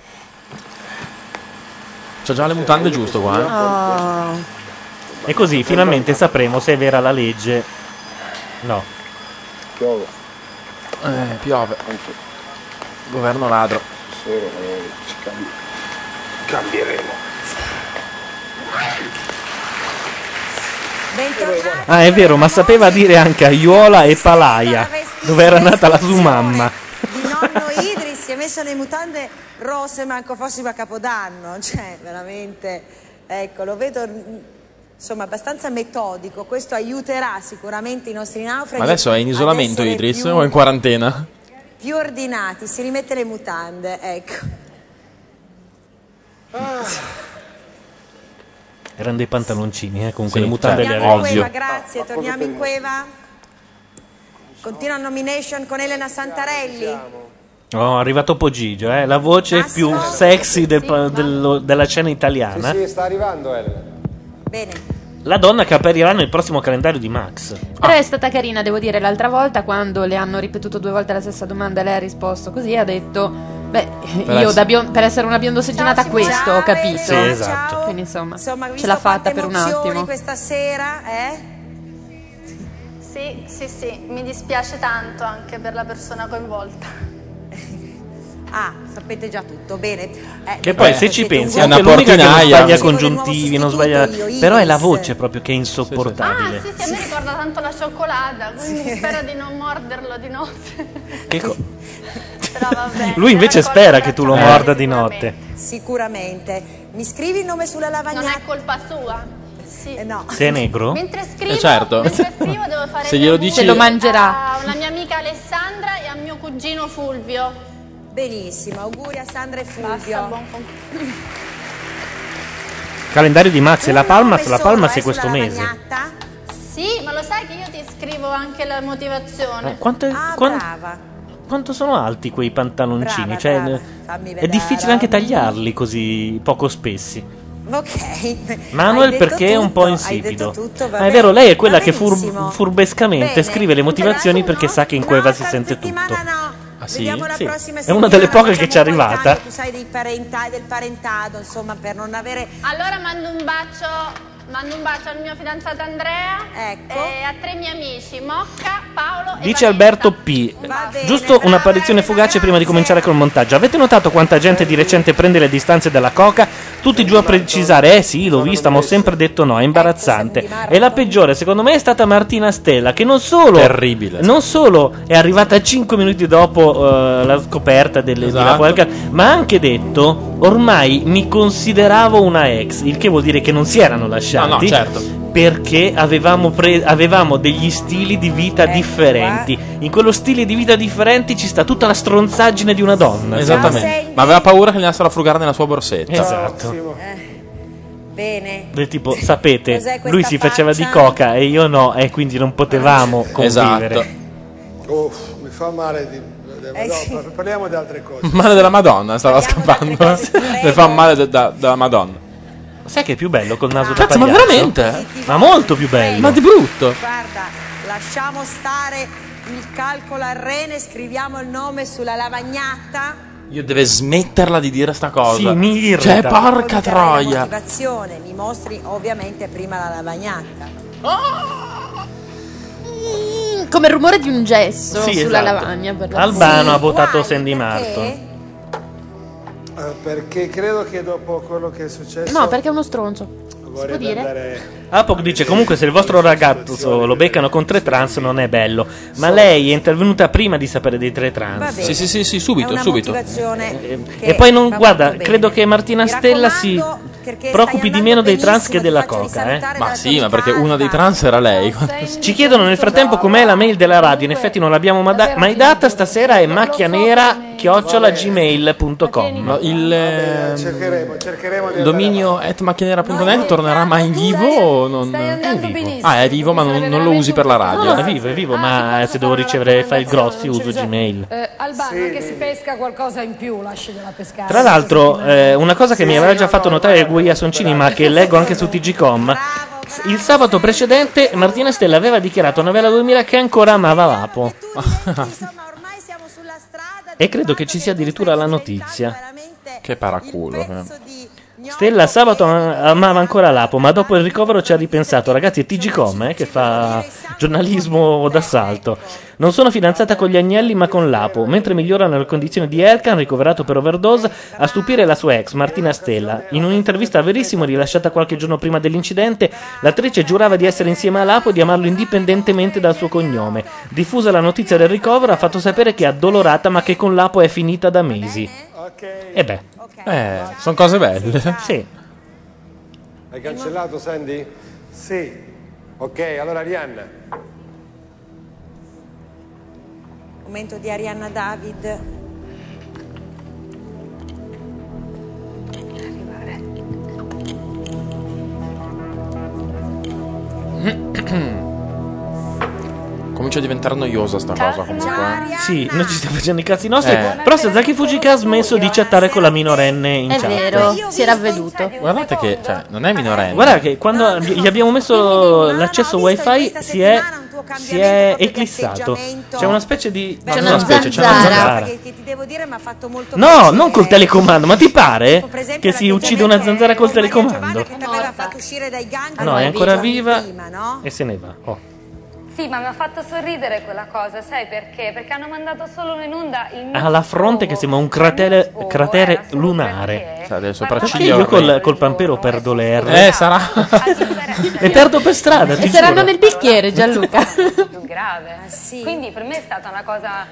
C'ha già le mutande giusto qua. eh? Ah. E così finalmente sapremo se è vera la legge. No. Piove. Eh, piove. Governo ladro. Solo eh, cambieremo. Ah, è vero, ma sapeva dire anche Aiuola e Palaia, dove era nata la sua mamma. Si è messo le mutande rosse manco fossimo a Capodanno cioè veramente ecco lo vedo mm, insomma abbastanza metodico. Questo aiuterà sicuramente i nostri naufraghi Ma adesso è in isolamento Idris più, o è in quarantena? più ordinati si rimette le mutande ecco. Erano dei pantaloncini, eh, comunque Sì, le mutande le torniamo in aveva. Cueva grazie torniamo in Cueva. Continua nomination con Elena Santarelli Oh, è arrivato Pogigio, eh? la voce più sexy del pa- dello- della scena Sì, italiana. sì, sta arrivando Elena. Bene. La donna che apparirà nel prossimo calendario di Max. Però è stata carina, devo dire, l'altra volta quando le hanno ripetuto due volte la stessa domanda e lei ha risposto così, ha detto, beh, Per io da bion- per essere una biondosegginata questo ho capito. Sì, esatto. Quindi insomma, Insomma, ce l'ha fatta per un attimo. questa sera, eh? Sì, sì, sì, mi dispiace tanto anche per la persona coinvolta. Ah, sapete già tutto, bene. Eh, Che poi, vedete, se ci pensi, è l'unica che non portinaia. sbaglia Sì. congiuntivi, non sbaglia. Però è la voce proprio che è insopportabile. Ah, sì, sì, a me ricorda tanto la cioccolata, quindi spero di non morderlo di notte. Che co- Però va bene. Lui invece spera che tu lo morda di notte. Sicuramente. Mi scrivi il nome sulla lavagnata? Non è colpa sua. Sì. no. Se è negro? Mentre scrivo, Eh, certo. mentre scrivo devo fare Se gli glielo dici- Se lo mangerà. A una mia amica Alessandra e a mio cugino Fulvio. Benissimo, auguri a Sandra e Fulvio. Basta, buon compleanno. Calendario di Max e la Palma, la Palma se questo mese. Sì, ma lo sai che io ti scrivo anche la motivazione. Eh, quanto, Ah, quan- brava. quanto sono alti quei pantaloncini? Brava, Cioè, brava. eh, è difficile anche tagliarli così poco spessi. Ok. Manuel perché è un po' insipido. tutto, Ma è vero, lei è quella che fur- furbescamente Bene. scrive le motivazioni perché sa che in quella si sente tutto. Ah, sì? Vediamo la Sì. prossima È una delle poche che ci è arrivata. Tu sai dei parenta- del parentado, insomma, per non avere Allora mando un bacio, mando un bacio al mio fidanzato Andrea e a tre miei amici, Mocca, Paolo e Dice Alberto P. Giusto un'apparizione fugace prima di cominciare col montaggio. Avete notato quanta gente di recente prende le distanze dalla coca? Tutti giù a precisare, eh sì, l'ho vista, ma ho sempre detto no, è imbarazzante. E la peggiore, secondo me, è stata Martina Stella, che non solo. Terribile. Non solo è arrivata 5 minuti dopo eh, la scoperta delle, Esatto. Love Welker, ma ha anche detto: ormai mi consideravo una ex, il che vuol dire che non si erano lasciati. No, no, certo. Perché avevamo, pre- avevamo degli stili di vita differenti. In quello stile di vita differenti ci sta tutta la stronzaggine di una donna. Esattamente. Ma aveva paura che andassero a frugare nella sua borsetta. Esatto. bene. Del tipo, sapete, lui si faceva di faccia? coca e io no, e quindi non potevamo convivere. Esatto. Uff, mi fa male di... Eh, sì. parliamo di altre cose. Male della Madonna, stava scappando. Le fa male de- da- della Madonna. Sai che è più bello col naso da Cazzo, ma pagliaccio? veramente? Ma molto più bello. Ma di brutto. Guarda, lasciamo stare il calcolo al rene, scriviamo il nome sulla lavagnata. Io deve smetterla di dire sta cosa. Sì, mi irrita. Cioè, porca La troia. motivazione, mi mostri ovviamente prima la lavagnata. Mm, Come il rumore di un gesso Sì, sulla esatto. lavagna. Per Albano Sì, ha votato? Sandy Perché? Eh, perché credo che dopo quello che è successo... No, perché è uno stronzo. Si può vorrei dire? andare... Apoc dice comunque se il vostro ragazzo lo beccano con tre trans non è bello. Ma lei è intervenuta prima di sapere dei tre trans. Sì, sì, sì, sì, subito, una subito. motivazione che E poi non, guarda, credo che Martina Stella si preoccupi di meno dei trans che della coca, eh. Ma sì, ma perché uno dei trans era lei. Ci chiedono nel frattempo com'è la mail della radio. In effetti non l'abbiamo mai data. Stasera è macchianera chiocciolagmail.com. Ma il ehm, Cercheremo, cercheremo di... dominio atmacchianera.net tornerà mai in vivo non? Stai andando benissimo. Ah, è vivo, ma non, non lo usi per la radio. È vivo, è vivo, ma se devo ricevere file grossi uso Gmail. Eh, Albano, anche se pesca qualcosa in più, lascigliela pescare. Tra l'altro, eh, una cosa che mi aveva già fatto notare Guia Soncini, ma che leggo anche su TGCom, il sabato precedente Martina Stella aveva dichiarato a Novella 2000 che ancora amava Lapo. e credo che ci sia addirittura la notizia. Che paraculo. eh. Stella sabato am- amava ancora Lapo, ma dopo il ricovero ci ha ripensato. Ragazzi, è TGCom eh, che fa giornalismo d'assalto. Non sono fidanzata con gli agnelli, ma con Lapo. Mentre migliorano le condizioni di Elkan, ricoverato per overdose, a stupire la sua ex, Martina Stella. In un'intervista a Verissimo, rilasciata qualche giorno prima dell'incidente, l'attrice giurava di essere insieme a Lapo e di amarlo indipendentemente dal suo cognome. Diffusa la notizia del ricovero, ha fatto sapere che è addolorata, ma che con Lapo è finita da mesi. E beh, Eh, sono cose belle. sì. Hai cancellato Sandy? Sì. Ok, allora Arianna. Momento di Arianna David. Comincia comincia a diventare noiosa sta cosa comunque. Sì, noi ci stiamo facendo i cazzi nostri. Eh. Però Sasaki Fujika ha smesso di chattare con la minorenne in È chat. vero, si era avveduto. Guardate che cioè, non è minorenne. Guarda che quando gli abbiamo messo l'accesso wifi si è, si è eclissato. C'è una specie di... C'è una specie, c'è una zanzara. zanzara. Che ti devo dire mi ha fatto molto No, piacere. non col telecomando, ma ti pare che si uccide una zanzara col telecomando? gangheri No, è ancora viva prima, no? e se ne va. Oh. Sì, ma mi ha fatto sorridere quella cosa, sai perché? Perché hanno mandato solo in onda il mio Ha la fronte che sembra un cratere, cratere lunare. Sa, delle sopracciglia io col, col pampero perdo le R. Eh, sarà. le perdo per strada, ti E saranno nel bicchiere, Gianluca. più grave. Quindi per me è stata una cosa...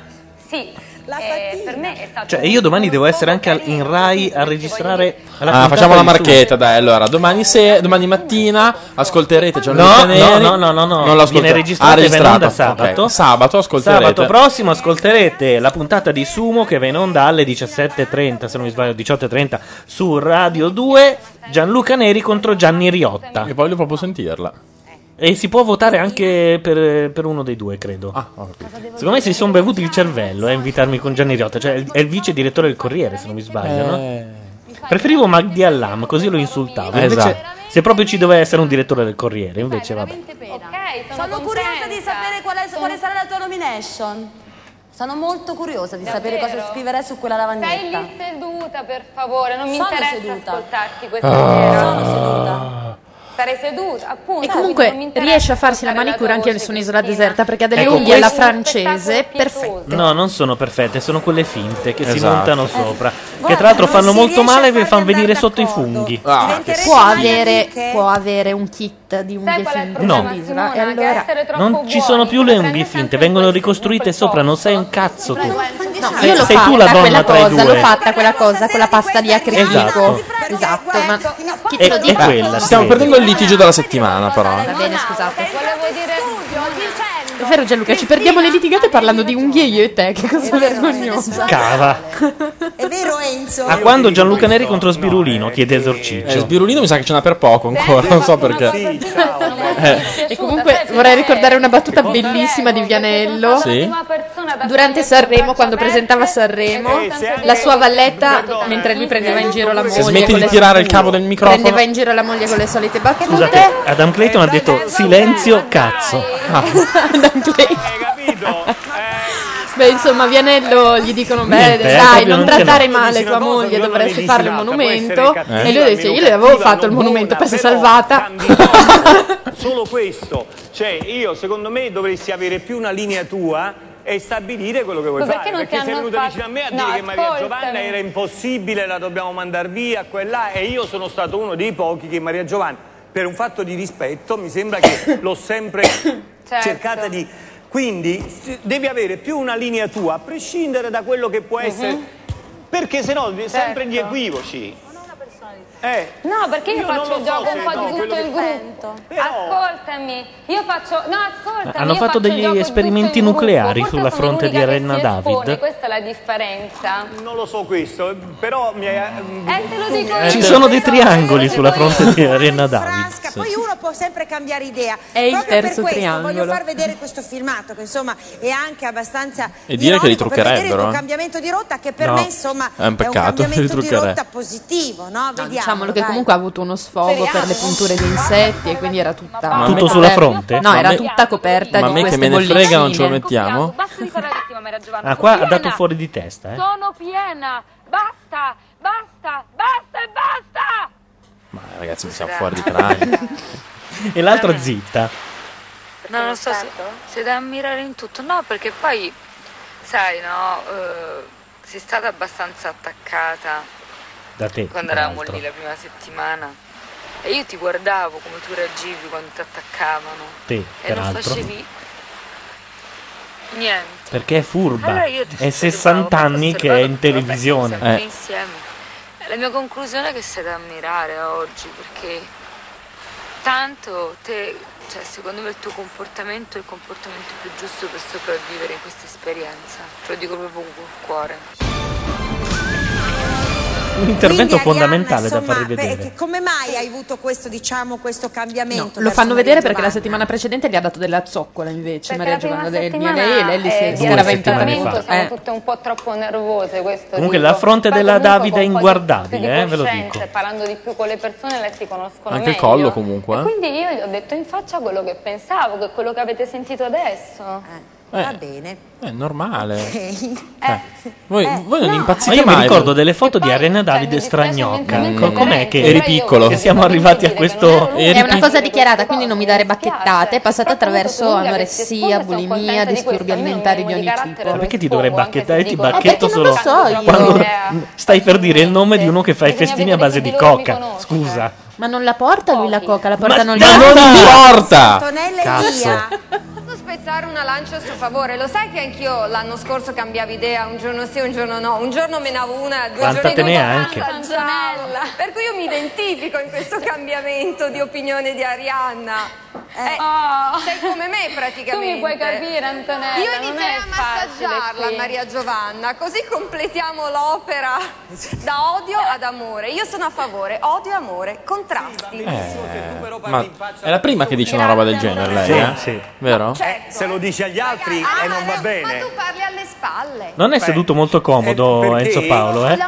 Sì, eh, per me è stato... Cioè, io domani devo essere anche al- in Rai a registrare la Ah, puntata facciamo la di marchetta, dai. Allora, domani, se, domani mattina ascolterete No, Gianluca Neri. no, no, no, no, Non l'ascolterete. viene registrata Ah, e va in onda sabato. Sabato ascolterete. Sabato prossimo ascolterete la puntata di Sumo che va in onda alle 17.30, se non mi sbaglio, 18.30 su Radio 2. Gianluca Neri contro Gianni Riotta. E voglio proprio sentirla. E si può votare anche per, per uno dei due, credo. Ah, ho capito. Secondo me si sono bevuti il cervello a invitarmi con Gianni Riotta. Cioè, è il- vice direttore del Corriere, se non mi sbaglio, no? Eh. Preferivo Magdi Allam, così lo insultavo. Invece, Esatto. se proprio ci doveva essere un direttore del Corriere, invece vabbè. sono, curiosa di sapere qual è- quale sarà la tua nomination. Sono molto curiosa di sapere Davvero? cosa scriverai su quella Stai lavagnetta. lì seduta, per favore, non mi Sono interessa seduta. ascoltarti questa Ah. sera. Sono seduta. Sarei seduta, appunto. E comunque riesce a farsi la manicura anche su un'isola deserta perché ha delle Ecco, unghie alla francese perfette. No, non sono perfette, sono quelle finte che si Esatto. montano sopra. che Guarda, tra l'altro fanno molto male e vi fanno venire sotto i funghi. Ah, Può avere, può avere un kit di unghie finte e Simona? Che allora Non ci sono più le unghie finte, vengono ricostruite sopra, non sei un cazzo tu. No, Sei- io l'ho sei tu la fatta donna quella tra i cosa, due. l'ho fatta quella cosa con la pasta di acrilico. Esatto. Esatto, ma chi te È- lo è dice? quella, Stiamo perdendo il litigio della settimana, però. Va bene, scusate. Volevo dire... È vero Gianluca, ci perdiamo le litigate parlando di unghie io e te, che cosa vergognosa. Cava. È vero Enzo? A quando Gianluca Neri contro Spirulino? Chiede Esorciccio. Eh, Sbirulino mi sa che ce n'ha per poco ancora, non so perché. Eh. E comunque vorrei ricordare una battuta bellissima di Vianello. Sì. Durante Sanremo, quando presentava Sanremo, la sua valletta, mentre lui prendeva in giro la moglie. Se smetti con di le- tirare il cavo del microfono. Prendeva in giro la moglie con le solite battute. Scusate, Adam Clayton ha detto silenzio, cazzo. Beh, insomma, Vianello gli dicono: Beh, Niente, eh, dai, non trattare male tua moglie, dovresti farle un monumento. E lui dice: Io le avevo fatto il monumento, poi si è salvata. Solo questo, cioè io secondo me dovresti avere più una linea tua e stabilire quello che vuoi perché fare. non Perché sei venuta fatto- vicino a me a No, dire che Maria ascoltami. Giovanna era impossibile, la dobbiamo mandare via, quella e io sono stato uno dei pochi che Maria Giovanna, per un fatto di rispetto, mi sembra che l'ho sempre cercata di. Quindi devi avere più una linea tua, a prescindere da quello che può essere. Perché sennò sempre gli equivoci. Eh, No, perché io, Io faccio il so gioco un po' di tutto il gruppo. Ascoltami, io faccio. No, ascoltami. Hanno fatto degli di esperimenti nucleari sulla fronte di espone, David. Questa è la differenza. Non lo so questo, però mi hai... Eh, te lo dico Ci io. sono dei triangoli sulla fronte di Arena David. Poi uno può sempre cambiare idea. È il Proprio terzo per questo triangolo. voglio far vedere questo filmato che insomma è anche abbastanza E dire che li truccherebbero, il eh. cambiamento di rotta che per No, me insomma è un peccato, cambiamento li di truccherebbe. rotta positivo, no? Vediamo. Diciamolo che comunque ha avuto uno sfogo per le punture di insetti e quindi era tutta. Ma Tutto sulla fronte? No, Ma era me- tutta coperta Ma a di me che me ne frega non ce lo mettiamo? Ah, qua ha dato fuori di testa, eh. Sono piena. Basta, basta, basta e basta. Ma ragazzi, mi siamo fuori di trani. E l'altra zitta. No, non so se, se da ammirare in tutto. No, perché poi, sai, no, eh, sei stata abbastanza attaccata Da te. quando eravamo lì la prima settimana. E io ti guardavo come tu reagivi quando ti attaccavano. Te, e non facevi niente. Perché è furba. Allora È sto 60 anni che è in televisione. sempre Eh. insieme. La mia conclusione è che sei da ammirare oggi perché tanto te, cioè, secondo me il tuo comportamento è il comportamento più giusto per sopravvivere in questa esperienza. Te lo dico proprio col cuore. Un intervento Quindi, Arianna, fondamentale da insomma, far beh, rivedere. che- come mai hai avuto questo, diciamo, questo cambiamento? Lo verso fanno Maria vedere perché la Giovanna? settimana precedente gli ha dato della zoccola invece Maria la prima Giovanna del Miele e lei eh, si era fa. siamo Eh. tutte un po' troppo nervose questo Comunque dico. la fronte Poi della Davide è inguardabile, eh, ve lo dico. parlando di più con le persone le si conoscono Anche il meglio. collo comunque, E eh. quindi io gli ho detto in faccia quello che pensavo quello che avete sentito adesso Va bene. È normale. Ok. Voi, voi non Ma impazzite io mi ricordo delle foto di Arena Davide stragnocca. Co- Com'è che Eri piccolo. Che siamo arrivati a questo. È una cosa dichiarata, quindi non mi dare bacchettate. È passata attraverso anoressia, bulimia, disturbi alimentari di ogni tipo. Ma perché ti dovrei bacchettare? Ti Eh, bacchetto non solo lo so io. quando stai per dire il nome di uno che fa i festini a base di coca. Scusa. Ma non la porta lui la coca, la portano gli Ma non altri. importa! Antonella Cazzo. Elia. Spezzare una lancia a suo favore? Lo sai che anch'io l'anno scorso cambiavo idea, un giorno sì, un giorno no, un giorno me ne avevo una, due Quanta giorni dopo anche? Antonella. Per cui io mi identifico in questo cambiamento di opinione di Arianna. Eh, sei come me praticamente. Tu mi puoi capire, Antonella, Io è a massaggiarla, qui. Maria Giovanna, così completiamo l'opera da odio ad amore. Io sono a favore, odio e amore, contrasti. Eh, ma è la prima che dice una roba del genere, lei, Sì, eh? sì. Vero? Se lo dici agli altri e non va Ma bene. tu parli alle spalle. Non è Beh, seduto molto comodo eh, perché- Enzo Paolo, eh?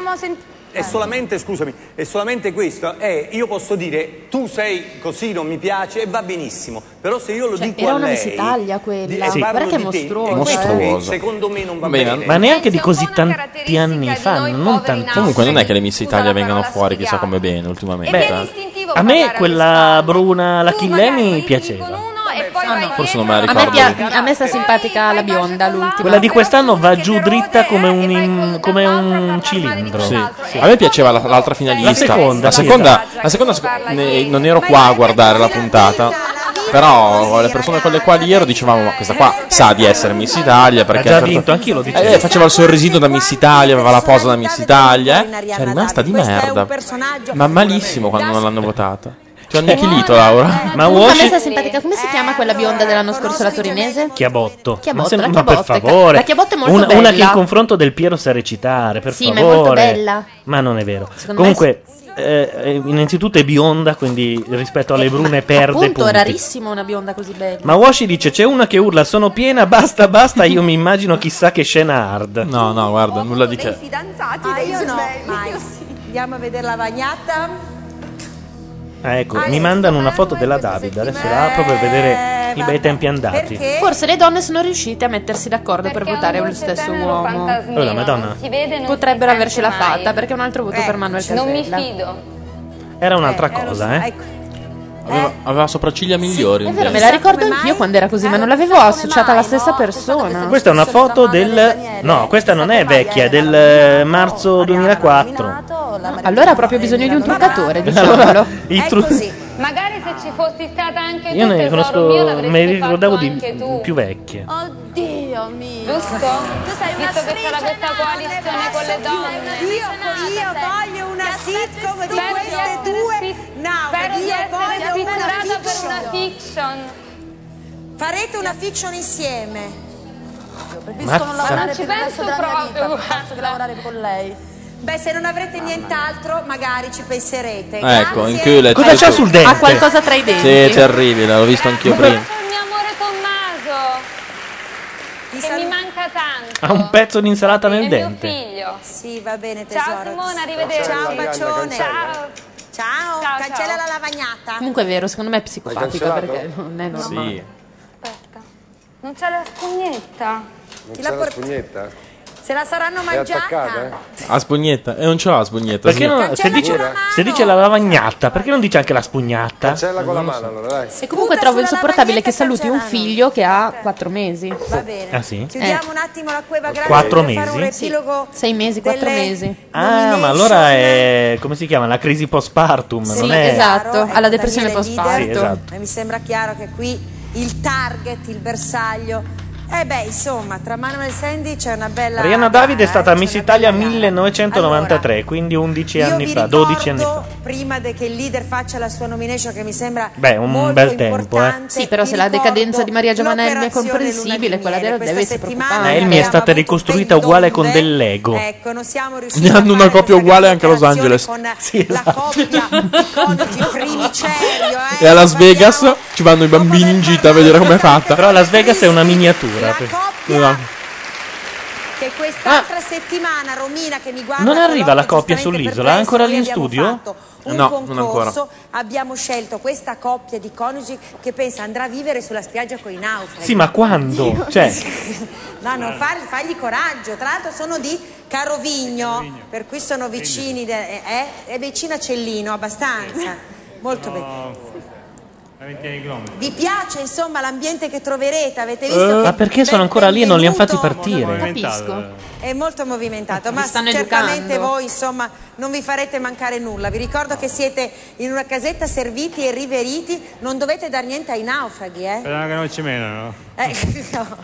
È solamente, scusami, è solamente questo. È, io posso dire, tu sei così, non mi piace e va benissimo. Però se io lo dico Era a una lei... Miss Italia di- quella. e Sì. Guarda che di te, mostruosa. che Mostruosa. secondo me non va Bene, bene. Ma neanche di così tanti anni fa, non tanti. Comunque non è che le Miss Italia vengano fuori chissà come bene ultimamente. Beh, a me quella bruna, la Chillemi piaceva. Poi vai Forse non me la A me, ricordo. pia- a me sta simpatica la bionda, l'ultima. Quella di quest'anno va giù dritta come un, in- come un cilindro. Sì. A me piaceva la- l'altra finalista. La seconda, la sì, seconda, la seconda seco- ne- non ero qua a guardare la puntata. Però le persone con le quali ero dicevamo: Ma questa qua sa di essere Miss Italia. Perché Ha già vinto, anch'io lo dicevo. Eh, faceva il sorrisino da Miss Italia, aveva la posa da Miss Italia. Eh. Cioè, è rimasta di merda. Ma malissimo quando non l'hanno votata. Ti ho annichilito, Laura. Ma A me Washi sta simpatica, come si chiama quella bionda dell'anno scorso, la torinese? Chiabotto. Chiabotto, ma, se- la ma Chiabotto per favore. la Chiabotto è molto una, una che bella. in confronto del Piero sa recitare, per Sì, ma è favore. molto bella. Ma non è vero. Secondo Comunque, eh, eh, innanzitutto è bionda, quindi rispetto alle brune perde Appunto, punti. rarissimo una bionda così bella. Ma Washi dice: C'è una che urla, sono piena, basta, basta. Io mi immagino chissà che scena hard. No, no, guarda, nulla di che. Fidanzati Ah, dei io no, gemelli. mai. Andiamo a vedere la bagnata. Ah, ecco, mi mandano una foto della Davide. Adesso la apro per vedere i bei tempi andati. Forse le donne sono riuscite a mettersi d'accordo per votare lo stesso uomo. Oh, la Madonna. si vede non Potrebbero si avercela fatta perché un altro voto per Manuel Casella. non mi fido Era un'altra cosa, eh. Aveva, aveva sopracciglia migliori. È in vero, me la ricordo anch'io quando era così, ma non l'avevo associata alla stessa persona. Questa è una foto del. No, questa non è vecchia, è del eh, marzo 2004. Allora ha proprio bisogno di un truccatore, diciamolo. I tru- magari se ci fossi stata anche tu Io ne conosco, me ne ricordavo di più vecchie. Mio. Giusto? Tu sei Visto che c'era questa coalizione con le donne. Io, io voglio una sitcom di queste due. di io voglio una per una fiction. Farete una fiction insieme. Mazza. Ma non ci penso proprio. Piuttosto che lavorare con lei. Beh, se non avrete nient'altro, magari ci penserete. Ecco, in culo. Cosa c'ha sul dente? Ha qualcosa tra i denti. Sì, terribile, l'ho visto anch'io prima. Il mio amore Tommaso. Che mi manca tanto. Ha un pezzo di insalata nel mio dente. figlio. Sì, va bene Ciao tesoro. Simona, arrivederci. Ciao bacione. Ciao. Ciao, cancella ciao. la lavagnata. Comunque è vero, secondo me è psicopatica cancellato? perché non è normale. Sì. Aspetta. Non c'è la spugnetta. Non Ti c'è la la spugnetta? Se la saranno mangiata. eh? A spugnetta. E non ce l'ha la spugnetta. Perché sì. non, se, dice, se dice la lavagnata, perché non dice anche la spugnata? Cancella con la mano allora, dai. E comunque trovo insopportabile che saluti un figlio che ha quattro mesi. Va bene. Ah sì? Chiudiamo un attimo la cueva grande Quattro per fare un mesi? riepilogo Sei mesi, quattro delle mesi. Ah, ma allora è. come si chiama? La crisi postpartum, Sì, non è. esatto, alla depressione postpartum. Sì, esatto. E mi sembra chiaro che qui il target, il bersaglio Eh beh, insomma, tra Manuel e Sandy c'è una bella... Rihanna Davide è stata eh, Miss Italia bella gara. 1993, quindi 11 Io anni fa, 12 anni fa. prima de- che il leader faccia la sua nomination che mi sembra Beh, un molto bel tempo, eh. Sì, però se la decadenza di Maria Giovanelli è comprensibile, quella della deve essere preoccupante. Noemi è stata ricostruita uguale con del Lego. Ecco, non siamo riusciti Ne hanno una copia uguale anche a Los Angeles. con Sì, la esatto. coppia coniugi primicerio, eh. E a Las Vegas ci vanno i bambini in gita a vedere com'è fatta. Però Las Vegas è una miniatura. Esatto. che quest'altra settimana Romina che mi guarda Non arriva la coppia sull'isola, è ancora lì in studio? No, concorso, non ancora. abbiamo scelto questa coppia di coniugi che pensa andrà a vivere sulla spiaggia con i naufraghi Sì, ma quando? Cioè, No, non fargli, fagli coraggio. Tra l'altro sono di Carovigno, per cui sono vicini, de- eh, è vicino a Cellino, abbastanza. Molto bene. Vi piace insomma l'ambiente che troverete? Avete visto? ma che Eh, perché sono ancora lì e non li hanno fatti partire? Capisco. È molto movimentato, ma stanno certamente educando. voi insomma non vi farete mancare nulla. Vi ricordo che siete in una casetta serviti e riveriti, non dovete dar niente ai naufraghi, eh? Speriamo che non ci menano. Eh, no.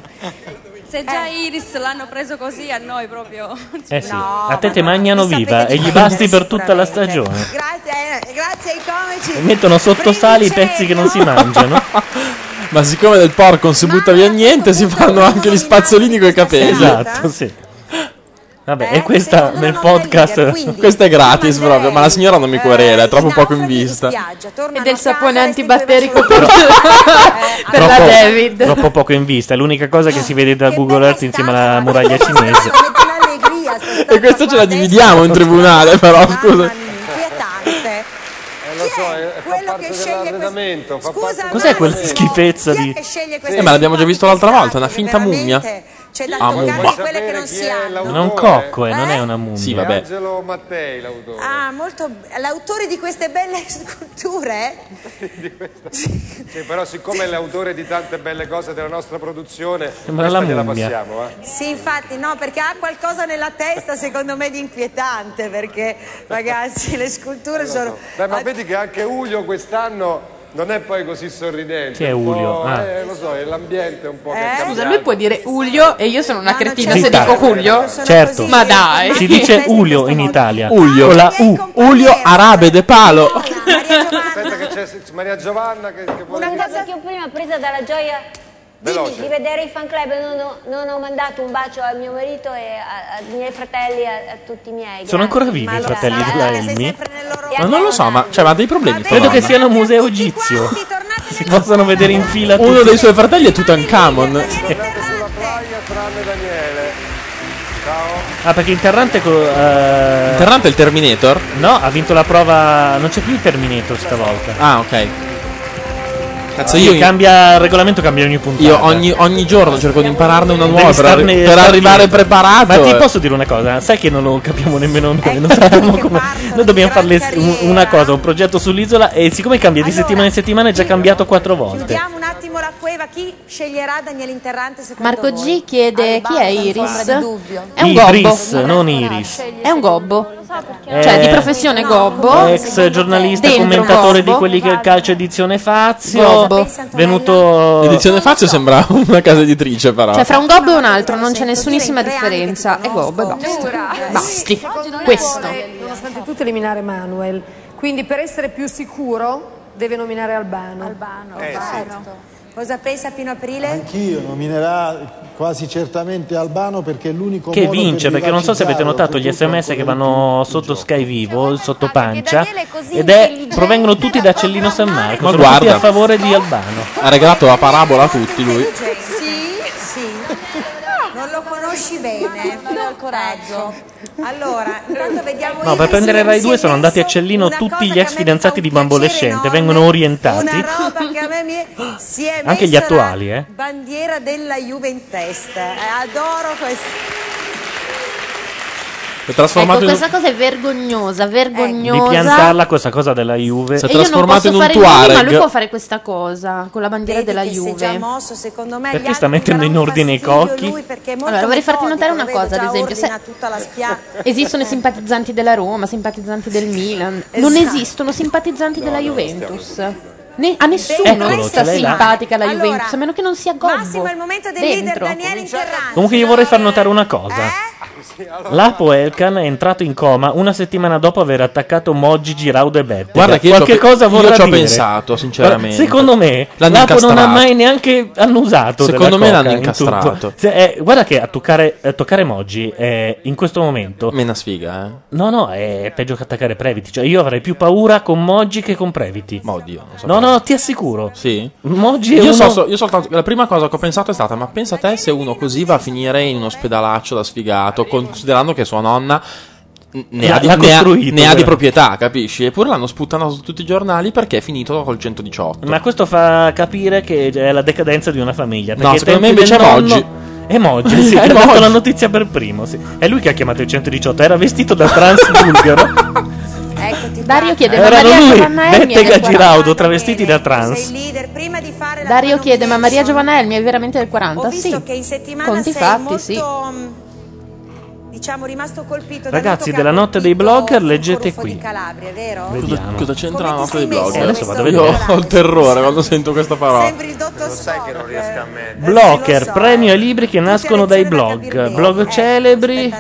Se già Iris l'hanno preso così, a noi proprio. eh sì, a te te mangiano viva e gli basti per tutta la stagione. Grazie, eh, grazie ai comici. E mettono sotto sale i pezzi che non si mangiano. Ma siccome del porco non si butta via niente, si fanno anche gli spazzolini coi capelli. Esatto, sì. Vabbè, e questa nel podcast. Questa è gratis proprio, ma la signora non mi querela, è troppo poco in vista. E del sapone antibatterico per, Eh, per la David. troppo poco in vista. È l'unica cosa che si vede da Google Earth insieme alla muraglia cinese. E questa ce la dividiamo in tribunale, però scusa. Eh, lo so, è, fa parte dell'arredamento. Fa parte Cos'è quella schifezza di. Eh, ma l'abbiamo già visto l'altra volta, una finta mummia. C'è da Ah, toccare di quelle che non si hanno. Non è un cocco, eh, non è una mummia. Sì, vabbè. Angelo Mattei, l'autore. Ah, molto l'autore di queste belle sculture? Sì, però siccome è l'autore di tante belle cose della nostra produzione, Sembra la gliela mummia. passiamo, eh. Sì, infatti, no, perché ha qualcosa nella testa, secondo me, di inquietante, perché ragazzi, le sculture sono... Beh, ma vedi che anche Ulio quest'anno non è poi così sorridente. Chi è Ulio? Ah. eh, lo so, è l'ambiente un po' che è Scusa, lui può dire Ulio e io sono una cretina Sì, se dico Julio? Certo. Ma dai. Si dice Ulio in Italia. Ulio. Con la U. Ulio Arabe de Palo. Aspetta che c'è Maria Giovanna che, che vuole Una cosa che io prima presa dalla gioia Veloce. di vedere i fan club non ho, non ho mandato un bacio a mio marito e a- ai miei fratelli, a, a tutti i miei. Sono grazie. ancora vivi i fratelli della Elmi? Ma non lo so, ma cioè, ma ha dei problemi. Credo che mamma. sia un museo egizio. Si possono vedere in fila Uno tutti. dei suoi fratelli è Tutankhamon. Ah, perché Interrante. co- eh, Interrante è il Terminator? No, ha vinto la prova. Non c'è più il Terminator stavolta. Ah, ok. Cazzo, Sì, io, cambia il regolamento, cambia ogni puntata. io ogni, ogni giorno cerco di impararne una nuova per, arri- per arrivare preparato. Ma ti posso dire una cosa? Sai che non lo capiamo nemmeno noi. Non sappiamo come. Noi dobbiamo fare una cosa, un progetto sull'isola. E siccome cambia di settimana in settimana, è già cambiato quattro volte. Marco voi? G chiede chi è Iris? È un Idris, gobbo. non Iris. È un gobbo. Cioè, di professione gobbo. Ex giornalista, Dentro commentatore Gobbo. di quelli che il calcio edizione Fazio. Gobbo. Venuto. Edizione Fazio sembra una casa editrice, però. Cioè, fra un gobbo e un altro non c'è nessunissima differenza. È gobbo e basta. Basti. Questo. Nonostante tutto eliminare Manuel. Quindi per essere più sicuro deve nominare Albano. Albano, Eh, Albano. Cosa pensa Pino Aprile? Anch'io nominerà quasi certamente Albano perché è l'unico Che modo vince, per perché non so se avete notato gli sms che vanno sotto Sky Vivo, sotto pancia, ed è, provengono tutti da Cellino San Marco. Ma sono tutti guarda. a favore di Albano. Ha regalato la parabola a tutti lui. Sì, sì. Non lo conosci bene. Non ho il coraggio. Allora, intanto vediamo No, per prendere Rai 2 sono andati a Cellino tutti gli ex fidanzati di Bambolescente, vengono orientati. una roba che a me mi si è Anche gli messa attuali, eh. bandiera della Juve in testa. Eh, adoro questo. È trasformato Ecco, in questa cosa è vergognosa, Di vergognosa. piantarla questa cosa della Juve. Si è non trasformato in un nomi, ma lui può fare questa cosa con la bandiera della Vedi si è già Juve. mosso, secondo me. Perché sta mettendo in ordine i cocchi? lui perché è molto Allora, vorrei farti notare una cosa, ad esempio, se- Esistono i simpatizzanti della Roma, simpatizzanti del Milan. Non Esatto. esistono simpatizzanti della Juventus. Ne- a nessuno Eccolo, sta simpatica la Allora, Juventus, a meno che non sia Gobbo. Massimo è il momento del leader Dentro. Daniele Interrante. Comunque io vorrei far notare una cosa. Lapo Elkan è entrato in coma una settimana dopo aver attaccato Moggi, Giraudo e Bettega. Guarda che io Qualche ci ho- cosa io vorrà ci ho dire. pensato, sinceramente. Secondo me L'hanno Lapo non ha incastrato. mai neanche annusato Secondo me l'hanno in incastrato. tutto. Se- eh, guarda che a toccare, a toccare Moggi eh, in questo momento... Mena sfiga, eh. No, no, è peggio che attaccare Previti. Cioè io avrei più paura con Moggi che con Previti. Ma oddio, so No, no, ti assicuro. Sì. Moggi è Io, uno... so- so- io soltanto, la prima cosa che ho pensato è stata: ma pensa a te se uno così va a finire in un ospedalaccio da sfigato, considerando che sua nonna ne, ha, di, ne ha- ne ha di proprietà, capisci? Eppure l'hanno sputtanato su tutti i giornali perché è finito col 118. Ma questo fa capire che è la decadenza di una famiglia. No, secondo me invece è. È Moggi, sì, ha dato la notizia per primo. Sì. È lui che ha chiamato il 118. Era vestito da trans bulgaro. Dario chiede, ma Erano Maria lui, del Bettega 40? Giraudo, travestiti da trans. Dario chiede, ma Maria Giovanelmi è veramente del 40? Ho visto Sì. che in settimana Conti sei fatti, molto, sì. Diciamo, rimasto colpito Ragazzi, della notte dei blogger, leggete qui. Calabria, vero? Vediamo. Cosa c'entra la nostra dei sei blog? messo? Adesso vado a Io vedere. ho il terrore quando sento questa parola. Sembri il dottor Lo sai che non riesco a mettere. Blocker, premio ai libri che nascono dai blog. Blog celebri.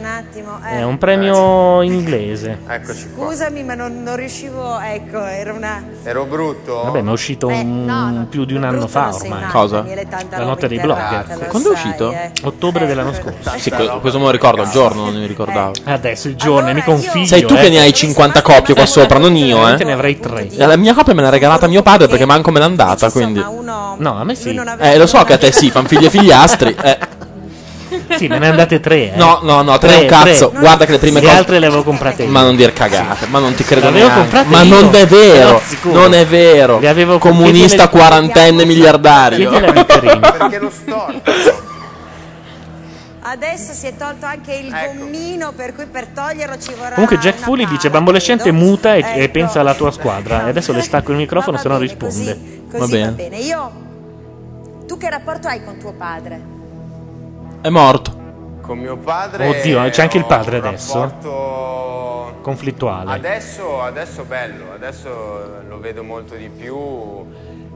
È un premio inglese. Eccoci qua. Scusami, ma non, non riuscivo, ecco, era una... Ero brutto? Vabbè, ma è uscito un- più di un anno fa ormai. Cosa? La notte dei blogger. lo Quando è uscito? eh. Ottobre dell'anno scorso. Sì, que- questo me lo ricordo, il giorno non mi ricordavo. Adesso il giorno, mica un figlio. Sei tu eh. che ne hai 50 copie qua sopra, non io, eh. Te ne avrei tre. E La mia copia me l'ha regalata mio padre perché manco me l'ha andata, quindi. No, a me sì. Eh, lo so che a te sì, fan figli e figliastri. Eh. Sì, me ne andate tre. Eh. No, no, no, tre è un cazzo. Guarda che le prime le cose- altre le avevo comprate io. Ma non dir cagate, ma non ti credo Le avevo neanche. comprate Ma io. non è vero, sicuro. non è vero. Le avevo Comunista chiedile- quarantenne miliardario. Chiedile a. Perché lo storto. Adesso si è tolto anche il gommino, per cui per toglierlo ci vorrà Comunque Jack una Foley dice bambolescente muta e, e Ecco. pensa alla tua squadra. E adesso le stacco il microfono se no risponde. Così va bene. Io... Tu che rapporto hai con tuo padre? È morto. Con mio padre. Oddio, c'è anche il padre un adesso? rapporto- Conflittuale. Adesso, adesso bello, adesso lo vedo molto di più,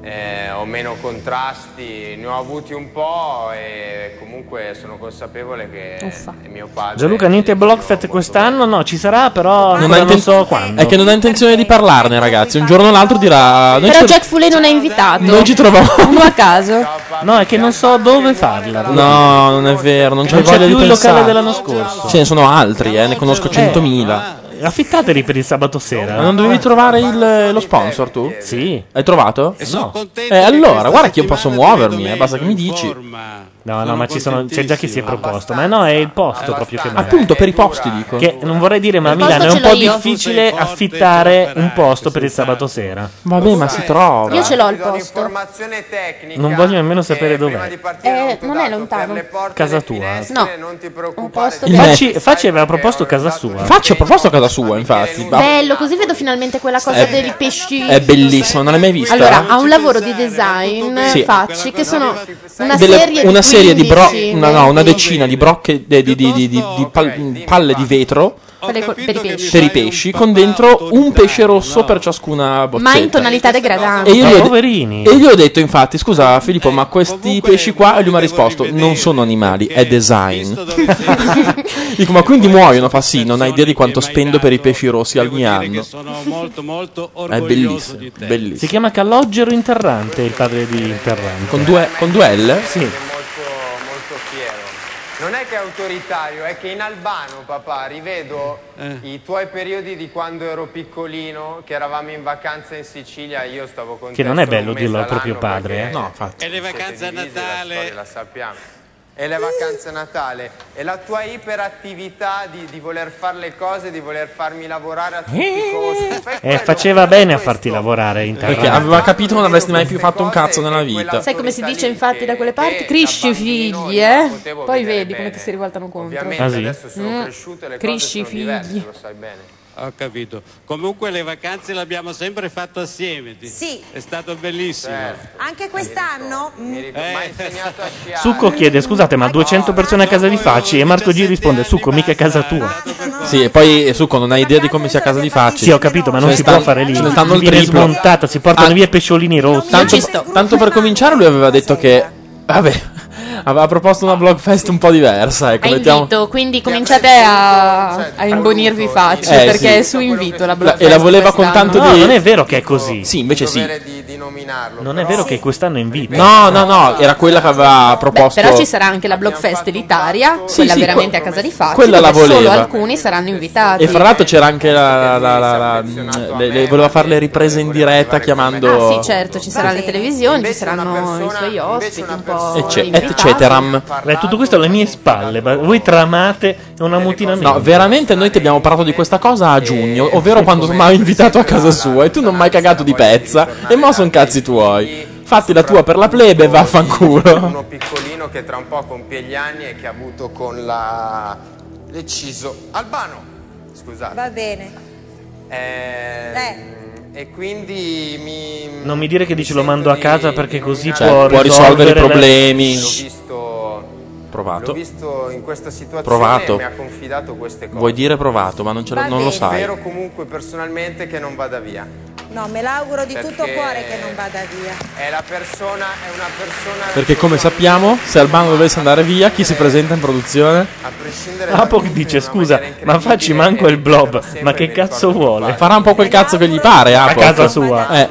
eh, ho meno contrasti, ne ho avuti un po' e comunque sono consapevole che è mio padre. Gianluca, niente Blockfest quest'anno? No, ci sarà, però Non, non, inten- so quando. È che non ha intenzione di parlarne, ragazzi. Un giorno o l'altro dirà. Noi Però ci- Jack Fuley non è invitato. Noi ci troviamo. A caso. No, è che non so dove farla. No, non è vero, non c'è Non c'è voglia più di il locale dell'anno scorso. Ce ne sono altri, eh, ne conosco 100.000. Affittateli per il sabato sera. Ma non dovevi trovare il- lo sponsor tu? Sì. Hai trovato? No. Eh, allora, guarda che io posso muovermi, eh, basta che mi dici. No, no, ma ci sono, c'è già chi si è proposto. Ma no, è il posto proprio che manca. Appunto, per i posti dico. Che non vorrei dire, ma a Milano è un po' io. difficile affittare un posto per il sabato sera. Vabbè, ma si trova. Io ce l'ho il posto. Non voglio nemmeno sapere dov'è. Eh, non è lontano. Casa tua? No. non ti Un posto Il Facci, Facci aveva proposto casa sua. Facci, ho proposto casa sua, infatti. Bello, così vedo finalmente quella cosa È- dei pesci. È bellissimo, non l'hai mai vista? Allora, ha un lavoro di design Sì. facci che sono una serie di serie di bro- 15, no, no, una decina di brocche di, di- di- di- di pal- palle di vetro Per, pesci. per i pesci con dentro un pesce rosso per ciascuna boccetta. Ma in tonalità degradante. E io, gli ho de- e gli ho detto infatti scusa Filippo ma questi pesci qua e lui mi ha risposto non sono animali è design dico ma quindi muoiono fa sì non hai idea di quanto spendo per i pesci rossi ogni anno sono molto molto è bellissimo di te. bellissimo Si chiama Calogero Interrante, il padre di Interrante. con due, con due L? Sì. molto, molto fiero. Non è che è autoritario, è che in Albano, papà, rivedo Eh. i tuoi periodi di quando ero piccolino, che eravamo in vacanza in Sicilia, io stavo con Che te non è bello dirlo al proprio padre, eh. No, infatti. E le vacanze a la Natale? storia la sappiamo. E le vacanze a Natale. E la tua iperattività di, di voler fare le cose, di voler farmi lavorare a tutti i costi. Fai Eh, faceva bene a farti lavorare Interrante. perché aveva capito che non avresti mai più fatto un cazzo nella vita Sai come si dice infatti da quelle parti? Crisci figli, eh? Poi vedi come ti si rivoltano contro. Ovviamente Ah, sì? adesso sono Mm. cresciute le Cresci cose sono diverse, figli. lo sai bene. Ho capito. Comunque le vacanze le abbiamo sempre fatto assieme. ti- Sì. È stato bellissimo. Anche quest'anno? Mi ricordo, Eh. insegnato a sciare. Succo chiede, scusate, ma 200 persone a casa di Facci? E Marco G risponde, Succo, mica è casa tua. No, Sì, e poi su quando non hai idea di come sia casa di facci. Sì, ho capito, ma non si stanno- può fare lì. Ce ne stanno il Viene triplo. smontata, si portano Ah, via i pesciolini rossi. Tanto, tanto per cominciare, lui aveva detto che. Vabbè, aveva proposto una blog fest un po' diversa. Ecco, È mettiamo- invito, quindi cominciate a, a imbonirvi facce Eh, perché sì. è su invito la Blockfest e la voleva con tanto No, di. non è vero che è così. Sì, invece sì. Non è vero che quest'anno è invito. No, no, no, era quella che aveva proposto. Però ci sarà anche la Blockfest elitaria, Sì, quella sì, veramente que- a casa di Facci, quella la dove solo voleva. alcuni saranno invitati. E fra l'altro c'era anche la. la- la- la- le- le- voleva fare le riprese in diretta chiamando. Ah sì, certo, ci saranno le televisioni, ci saranno i suoi ospiti, un po' Ecce-. Beh, tutto questo alle mie spalle. ma Voi tramate un ammutinamento. No, veramente noi ti abbiamo parlato di questa cosa a giugno, ovvero quando mi hai invitato a casa sua e tu non mi hai cagato di pezza e mo sono cazzi tuoi. Fatti la tua per la plebe e vaffanculo. uno piccolino che tra un po' compie gli anni e che ha avuto con la deciso Albano scusate Va bene. Eh, e quindi mi Non mi dire che dici lo mando a casa perché così Cioè, può, può risolvere i le- problemi. l'ho visto Provato. l'ho visto in questa situazione Provato. e mi ha confidato queste cose Vuoi dire provato, ma non, ce lo- non lo sai. spero comunque personalmente che non vada via No, me l'auguro di tutto cuore che non vada via. è la persona è una persona Perché come sappiamo, se Albano dovesse andare via, chi si presenta in produzione? a prescindere Apo dice scusa, ma facci manco il blob. Ma che cazzo vuole? Farà un po' quel cazzo che gli pare, A Apo. casa sua. Eh,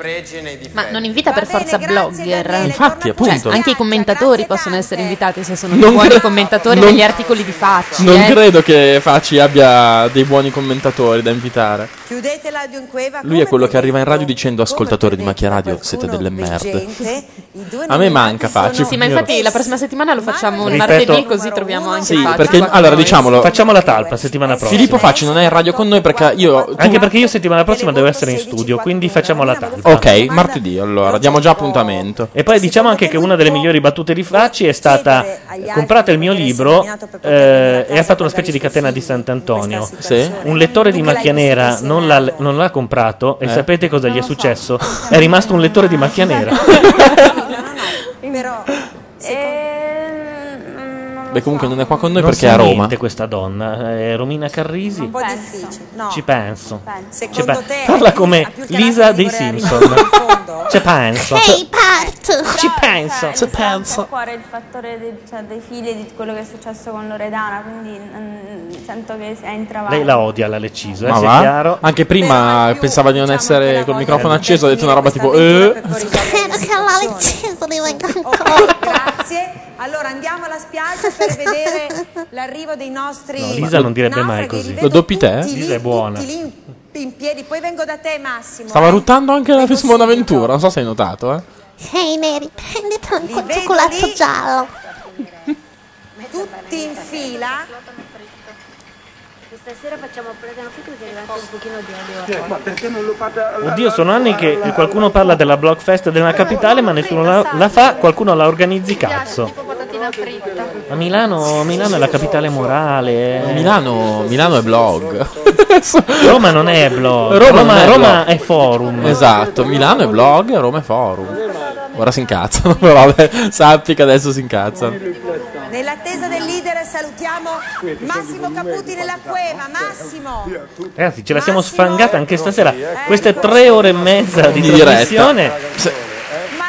pregi nei difetti Ma non invita per forza blogger. Infatti, appunto. Cioè, anche i commentatori possono essere invitati se sono Non dei buoni cre- commentatori non- degli articoli di Facci. non eh. credo che Facci abbia dei buoni commentatori da invitare. Chiudete l'audio in cueva. Lui è quello che arriva in radio dicendo ascoltatori di Macchia Radio, siete delle merde. A me manca Facci. Sì, ma infatti la prossima settimana lo facciamo il Ripeto- martedì così troviamo anche Sì, Facci perché qua con allora noi. diciamolo. Facciamo la talpa settimana prossima. Filippo Facci non è in radio con noi perché io. tu- Anche perché io settimana prossima devo essere in studio, quindi facciamo la talpa. Ok, martedì allora, diamo già appuntamento. E poi diciamo anche che una delle migliori battute di Facci è stata comprate il mio libro eh, e ha fatto una specie di catena di Sant'Antonio. Sì. Un lettore di macchia nera non l'ha, non l'ha comprato e Eh. sapete cosa gli è successo? È rimasto un lettore di macchia nera. Però Beh, comunque non è qua con noi Non perché è a Roma. niente questa donna, è Romina Carrisi. un po' difficile. No. Ci penso. Secondo Ci te Parla come Lisa dei Simpson. in? Ci penso. Part! Ci penso. Ci penso. a cuore il fattore dei, cioè, dei figli e di quello che è successo con Loredana, quindi mm, sento che entra Lei la odia la Leciso, eh, Ma è chiaro. Anche prima pensava di non essere col microfono acceso, ha detto una roba tipo eh. Grazie. Allora andiamo alla spiaggia per vedere l'arrivo dei nostri No, Lisa non direbbe mai così. Lo doppi te? Lisa è buona. in, in piedi. Poi vengo da te Massimo. Stava eh. ruttando anche la Simona Ventura, non so se hai notato, eh. Ehi Neri, prenditi un Li vedo cioccolato lì. giallo. Tutti in fila. Stasera facciamo prendere un un pochino di olio. Ma perché non lo fate Oddio, sono anni che qualcuno parla della Blockfest della capitale, ma nessuno la, la fa, qualcuno la organizzi cazzo. Patatina fritta. Ma Milano, Milano è la capitale morale. eh. Milano, Milano è blog. Roma non è blog. Roma Roma, non è Roma blog. è forum. Esatto, Milano è blog, Roma è forum. Ora si incazzano, però vabbè, sappi che adesso si incazzano. Nell'attesa del leader salutiamo Massimo Caputi nella cueva. Massimo. Ragazzi, ce la siamo sfangata anche stasera. Queste tre ore e mezza di, Di diretta. trasmissione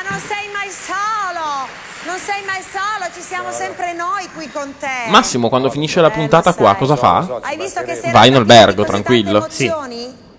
non sei mai solo. Non sei mai solo. Ci siamo sempre noi qui con te. Massimo, quando finisce la puntata qua, cosa fa? Hai visto che sei Va in albergo, tranquillo. emozioni?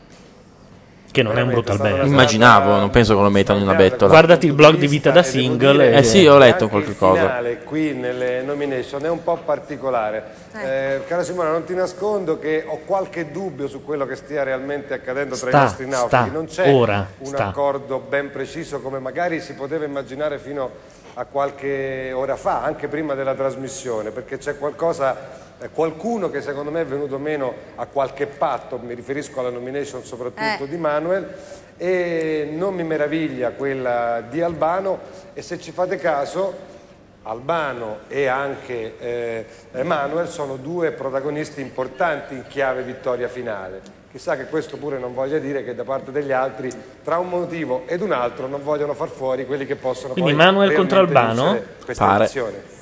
Che non è un brutto albergo. Immaginavo, non penso che lo mettano in una bettola. Guardati il blog di Vita da Single. Eh sì, ho letto qualche il cosa. finale qui nelle nomination è un po' particolare. Eh, cara Simona, non ti nascondo che ho qualche dubbio su quello che stia realmente accadendo tra Sta, i nostri naufraghi. sta, non c'è ora, un sta. accordo ben preciso come magari si poteva immaginare fino a qualche ora fa, anche prima della trasmissione, perché c'è qualcosa eh, qualcuno che secondo me è venuto meno a qualche patto, mi riferisco alla nomination soprattutto Eh. di Manuel, e non mi meraviglia quella di Albano e se ci fate caso Albano e anche eh, Emanuel sono due protagonisti importanti in chiave vittoria finale. Chissà che questo pure non voglia dire che da parte degli altri, tra un motivo ed un altro, non vogliono far fuori quelli che possono Quindi poi Manuel contro realmente Albano? vincere questa Pare. edizione.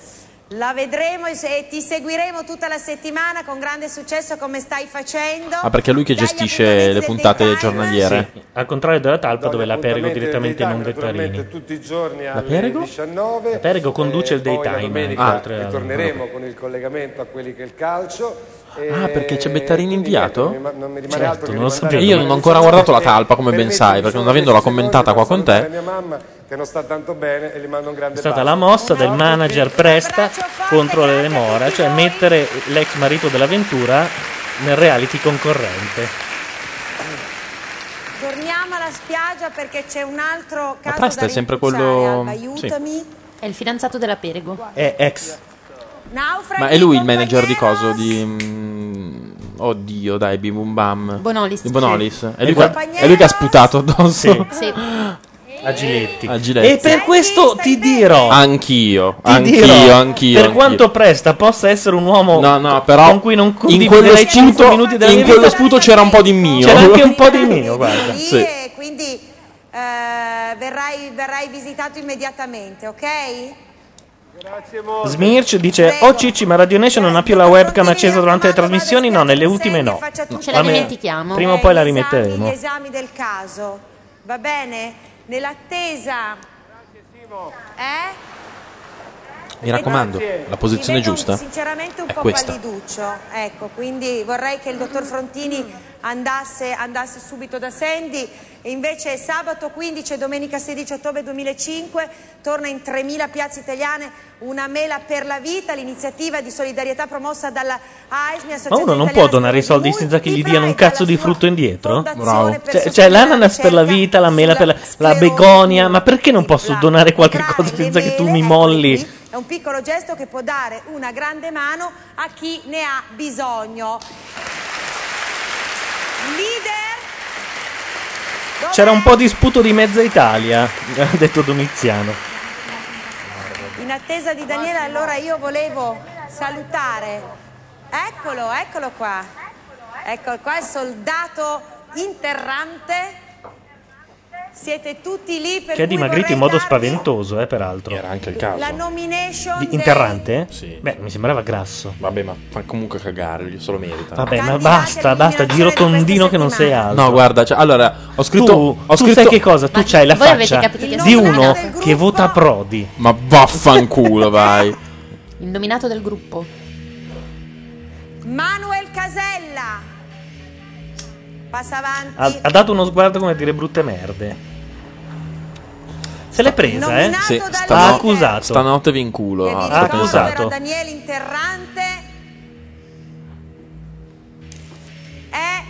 La vedremo e ti seguiremo tutta la settimana con grande successo come stai facendo. Ah, perché è lui che gestisce le puntate giornaliere. Sì, al contrario della talpa dove la Perego direttamente non Vettarini. tutti i giorni alle Perego? 19. La Perego conduce il la daytime, oltre al- ritorneremo con il collegamento a quelli che è il calcio. E Ah, perché c'è Bettarini inviato? non mi ma- non mi Certo, non lo sapevo. Io non ho ancora guardato la talpa, come ben sai, perché non avendola commentata qua con te. mia mamma che non sta tanto bene e gli mando un grande È stata la mossa del manager Presta contro l'Elemora, cioè mettere l'ex marito dell'avventura nel reality concorrente. Torniamo alla spiaggia perché c'è un altro caso Presta da è sempre quello- Alba, aiutami. È il fidanzato della Perego. È ex. Naufraghi Ma è lui il manager di coso? Di. mm, Oddio, dai, Bim Bum Bam. Bonolis. Di Bonolis. Sì. È, lui che, è lui che ha sputato addosso. Sì. A Giletti. A Giletti. E per questo ti dirò, Anch'io, ti anch'io, dirò, anch'io. per anch'io. quanto Presta possa essere un uomo No, no, però con cui non in quello condividerei 5 sputo, minuti della in mia quello vita, sputo c'era un po' di mio. c'era anche un po' di mio, guarda. Sì. e quindi eh, verrai, verrai visitato immediatamente, ok? Smirch dice: Oh Cicci, ma Radio Nation non ha più la webcam accesa durante le trasmissioni? No, nelle ultime no. Ce la Vabbè, dimentichiamo. Prima o poi la Gli rimetteremo. esami del caso, va bene? Nell'attesa... Eh? Mi raccomando, la posizione giusta Sinceramente un è po' questa. palliduccio, ecco, quindi vorrei che il dottor Frontini andasse, andasse subito da Sandy e invece sabato 15 e domenica 16 ottobre 2005 torna in 3.000 piazze italiane una mela per la vita, l'iniziativa di solidarietà promossa dalla AISMI, Ma uno non può donare i soldi senza che gli diano un cazzo di frutto indietro? Bravo. Cioè, c'è l'ananas per la vita, la mela per la, la begonia, ma perché non posso donare qualche cosa senza che tu mi molli? È un piccolo gesto che può dare una grande mano a chi ne ha bisogno. C'era un po' di sputo di mezza Italia, ha detto Domiziano. in attesa di Daniele, allora io volevo salutare. Eccolo, eccolo qua. Eccolo qua, il soldato interrante. Siete tutti lì per Che è dimagrito in modo spaventoso, eh, peraltro. Era anche il La nomination Di- dei- interrante? Sì. Beh, mi sembrava grasso. Vabbè, ma fa comunque cagare, gli se lo merita. Vabbè, ma basta, basta, giro tondino che non sei altro. No, guarda, cioè, allora, ho scritto. Tu, ho tu scritto sai che cosa? Tu c'hai la voi avete faccia capito di uno che vota Prodi. Ma vaffanculo, vai. Il nominato del gruppo. Manuel Casella. Passa avanti. Ha, ha dato uno sguardo come a dire brutte merde. Se l'è presa, eh? Sì, Ha stano- accusato. Stanotte vi inculo. ah, ha accusato. Daniele Interrante è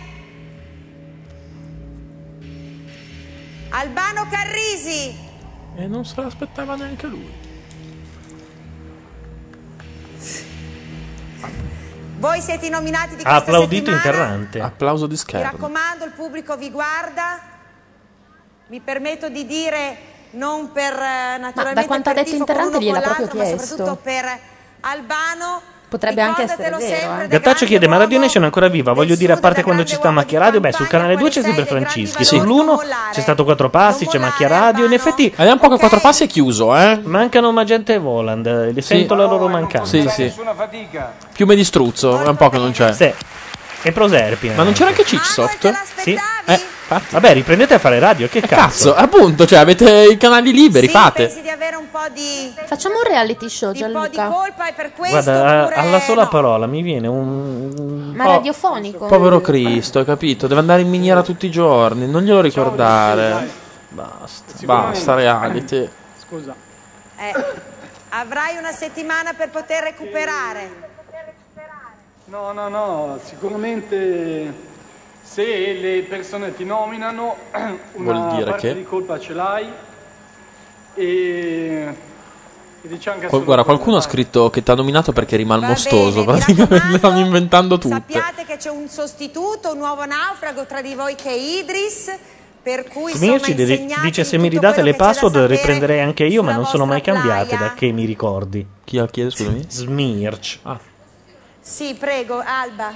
Albano Carrisi E non se l'aspettava neanche lui. voi siete i nominati di Ha questa applaudito settimana Interrante. Applauso di mi raccomando il pubblico vi guarda mi permetto di dire non per eh, naturalmente da quanto ha detto Interrante gliel'ha proprio l'altro, ma chiesto. soprattutto per Albano Potrebbe anche essere vero, sempre eh. Gattaccio chiede: Ma Radio Nation è ancora viva? Voglio dire, a parte quando ci sta Macchia Radio, beh, sul canale 2 c'è sempre Francischi. Sull'1 c'è stato Quattro Passi, c'è Macchia Radio. In effetti. Vediamo un po' che quattro passi è chiuso, eh? Mancano Magenta e Voland. eh, Li sento la loro mancanza. Sì, sì. Piume di struzzo, è un po' che non c'è. Sì. E Proserpine. Ma non c'era anche Cicsoft? Sì. Eh, infatti. Vabbè, riprendete a fare radio. Che Cazzo, cazzo? appunto, cioè avete i canali liberi, fate. pensi di avere un po' di, Facciamo un reality show, di, un po' di Gianluca. colpa e per questo Guarda, oppure a- alla sola no? parola mi viene un. un Ma po'- radiofonico. Povero Cristo, hai capito? Deve andare in miniera tutti i giorni, non glielo ricordare. Basta, basta reality. Scusa. Eh, avrai una settimana per poter recuperare No, no, no, sicuramente se le persone ti nominano una Vuol dire parte che? di colpa ce l'hai e, e diciamo che Qu- guarda, qualcuno ha scritto che ti ha nominato perché eri malmostoso. bene, mi Praticamente le stanno inventando tutte. sappiate che c'è un sostituto un nuovo naufrago tra di voi che è Idris per cui Smirci di- dice: Se mi tutto ridate le password, riprenderei anche io, ma non sono mai cambiate playa. da che mi ricordi. Chi la chiede, scusami? Smirch. Ah. sì prego Alba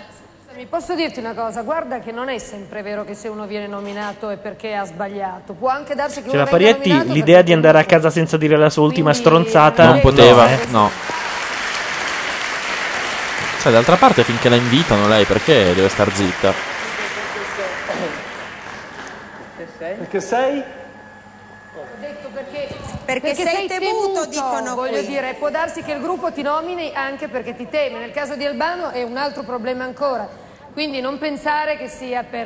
Mi posso dirti una cosa? Guarda che non è sempre vero che se uno viene nominato è perché ha sbagliato. Può anche darsi che venga Parietti, nominato l'idea di andare a casa senza dire la sua ultima Quindi, stronzata. Non poteva, eh. no. Sai, d'altra parte, finché la invitano, lei perché deve star zitta? Perché sei? Ho detto perché, Perché sei temuto, dicono voglio qui. dire, può darsi che il gruppo ti nomini anche perché ti teme. Nel caso di Albano è un altro problema ancora. Quindi non pensare che sia per...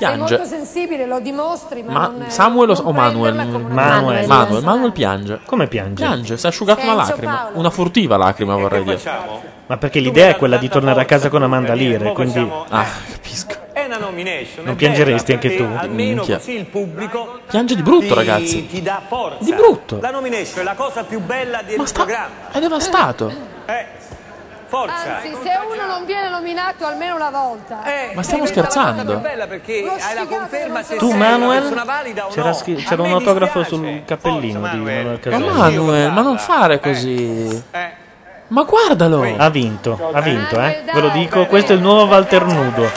Sei Piange. molto sensibile, lo dimostri, ma, Ma non... Samuel o o Manuel? Manuel. Manuel, Manuel piange. Come piange? Piange, si è asciugato una lacrima. Paolo. Una furtiva lacrima, vorrei dire. Ma perché l'idea è quella di tornare a casa con Amanda Lear, quindi Ah, capisco. È una nomination. Non piangeresti anche tu? Almeno Minchia. così il pubblico Piange di brutto, ti, ragazzi. ti dà forza. Di brutto. La nomination è la cosa più bella del programma. È devastato. Eh, forza. Anzi, se uno non viene nominato almeno una volta... Ma stiamo scherzando? bella perché hai la conferma se Tu, sei una Manuel, persona valida o c'era, no. scri- c'era un autografo sul cappellino di Manuel Ma. Manuel, ma non fare così. Ma guardalo. Ha vinto, ha vinto, eh. Ve lo dico, questo è il nuovo Walter Nudo.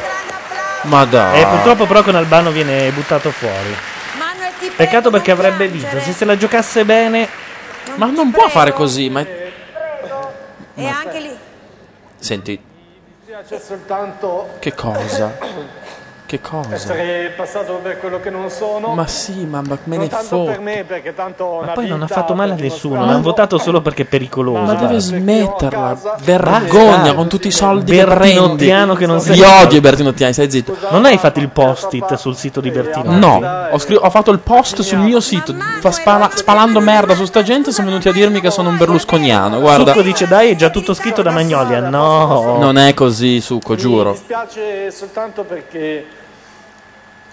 Ma dai. E purtroppo però con Albano viene buttato fuori. Peccato perché avrebbe vinto. Se se la giocasse bene, Ma non può fare così. Ma... E anche lì. Senti, che cosa? Che cosa? essere passato per quello che non sono. Ma sì, ma ma me non ne tanto per me, perché tanto ma poi non ha fatto male a nessuno. L'hanno votato solo perché è pericoloso. Ma deve smetterla. Vergogna con tutti i soldi. Bertinottiano che non sei odio i Bertinottiani, stai zitto. Non hai fatto il post-it sul sito di Bertino? No, ho, scri- ho fatto il post sul mio sito fa spala- spalando merda su sta gente. Sono venuti a dirmi che sono un berlusconiano. Guarda, Succo dice dai è già tutto scritto da Magnolia. No. non è così, Succo, Mi giuro. dispiace soltanto perché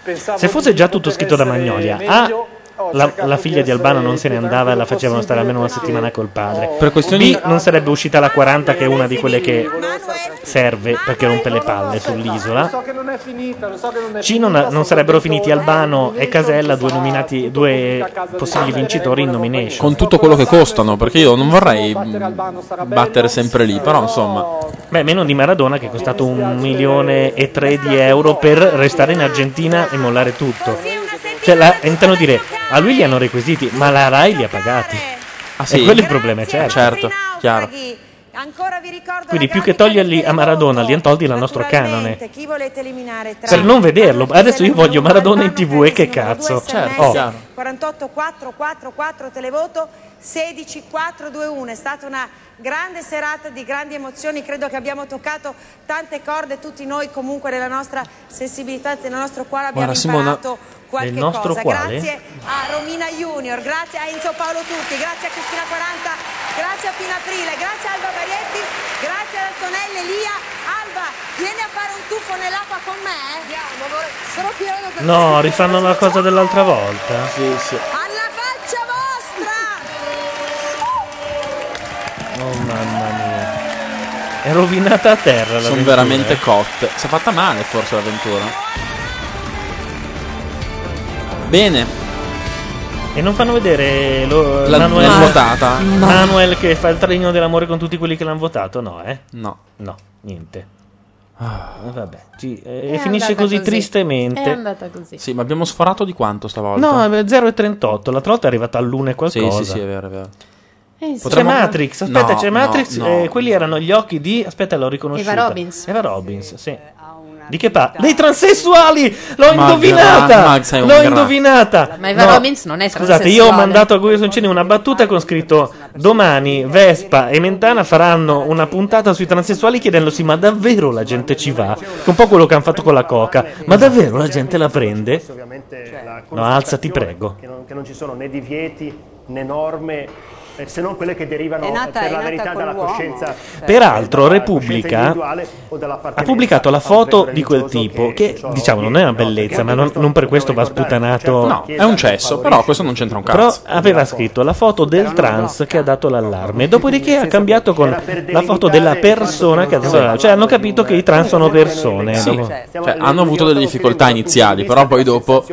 Se fosse già tutto scritto da Magnolia, A, ho la, la figlia di Albano non se ne andava e la facevano stare almeno una settimana col padre. Per questioni- B, non sarebbe uscita la 40 che è una di quelle che serve perché rompe le palle sull'isola. Non non C non, non sarebbero finiti Albano e Casella, due nominati, due possibili vincitori in nomination. Con tutto quello che costano, perché io non vorrei battere sempre lì, però insomma. Beh, meno di Maradona che è costato un milione e tre di euro per restare in Argentina e mollare tutto. Cioè, la, intendo dire, a lui li hanno requisiti, ma la Rai li ha pagati. Ah, sì? E quello è il problema, certo. Certo, chiaro. Ancora vi ricordo Quindi più che toglierli a Maradona, li hanno tolti dal nostro canone. Per non vederlo. Adesso io voglio Maradona in tv e che cazzo. SMS, Oh. 48 4 4 4 televoto 16 4 2 1 è stata una grande serata di grandi emozioni credo che abbiamo toccato tante corde tutti noi comunque nella nostra sensibilità nel nostro cuore abbiamo Guarda, Simona, imparato qualche nel nostro cosa quale? grazie a Romina Junior grazie a Enzo Paolo Tutti grazie a Cristina 40 grazie a Pina Aprile grazie a Alba Barietti grazie ad Antonella Elia Alba vieni a fare un tuffo nell'acqua con me andiamo sono pieno per No, rifanno la cosa dell'altra volta. Sì, sì. alla faccia vostra Oh mamma mia. È rovinata a terra la Sono veramente cotte. Si è fatta male forse l'avventura. Bene. E non fanno vedere lo, La- Manuel, votata? No. Manuel che fa il trenino dell'amore con tutti quelli che l'hanno votato? No, eh? No. No, niente. Eh, vabbè, ci- eh, e finisce così, così. tristemente. È andata così. Sì, ma abbiamo sforato di quanto stavolta? No, è 0,38. L'altra volta è arrivata all'1 e Sì, qualcosa. sì, sì, è vero, è vero. Eh, sì. C'è Matrix, aspetta, No, c'è no, Matrix. no. eh, quelli erano gli occhi di. Aspetta, l'ho riconosciuta. Eva Robbins. Eva Robbins, sì. Di che parla? Dei transessuali! L'ho Ma indovinata! un L'ho gra- indovinata! Ma Eva Robbins non è Scusate, io ho transessuale. mandato a Guido Soncini una battuta con scritto domani Vespa e Mentana faranno una puntata sui transessuali chiedendosi ma davvero la gente ci va? Un po' quello che hanno fatto con la coca. Ma davvero la gente la prende? No, alzati, prego. Che non, che non ci sono né divieti né norme, eh, se non quelle che derivano È nata- per la verità dalla l'uomo. coscienza. Peraltro, dalla Repubblica ha pubblicato la foto di quel tipo che, ciò diciamo non è una bellezza ma non, non per questo va sputtanato No, è un cesso, però questo non c'entra un però cazzo. aveva scritto la foto del trans che ha dato l'allarme dopodiché ha cambiato con la foto della persona che ha dato l'allarme cioè hanno capito che i trans sono persone Sì, cioè, hanno avuto delle difficoltà iniziali, però poi dopo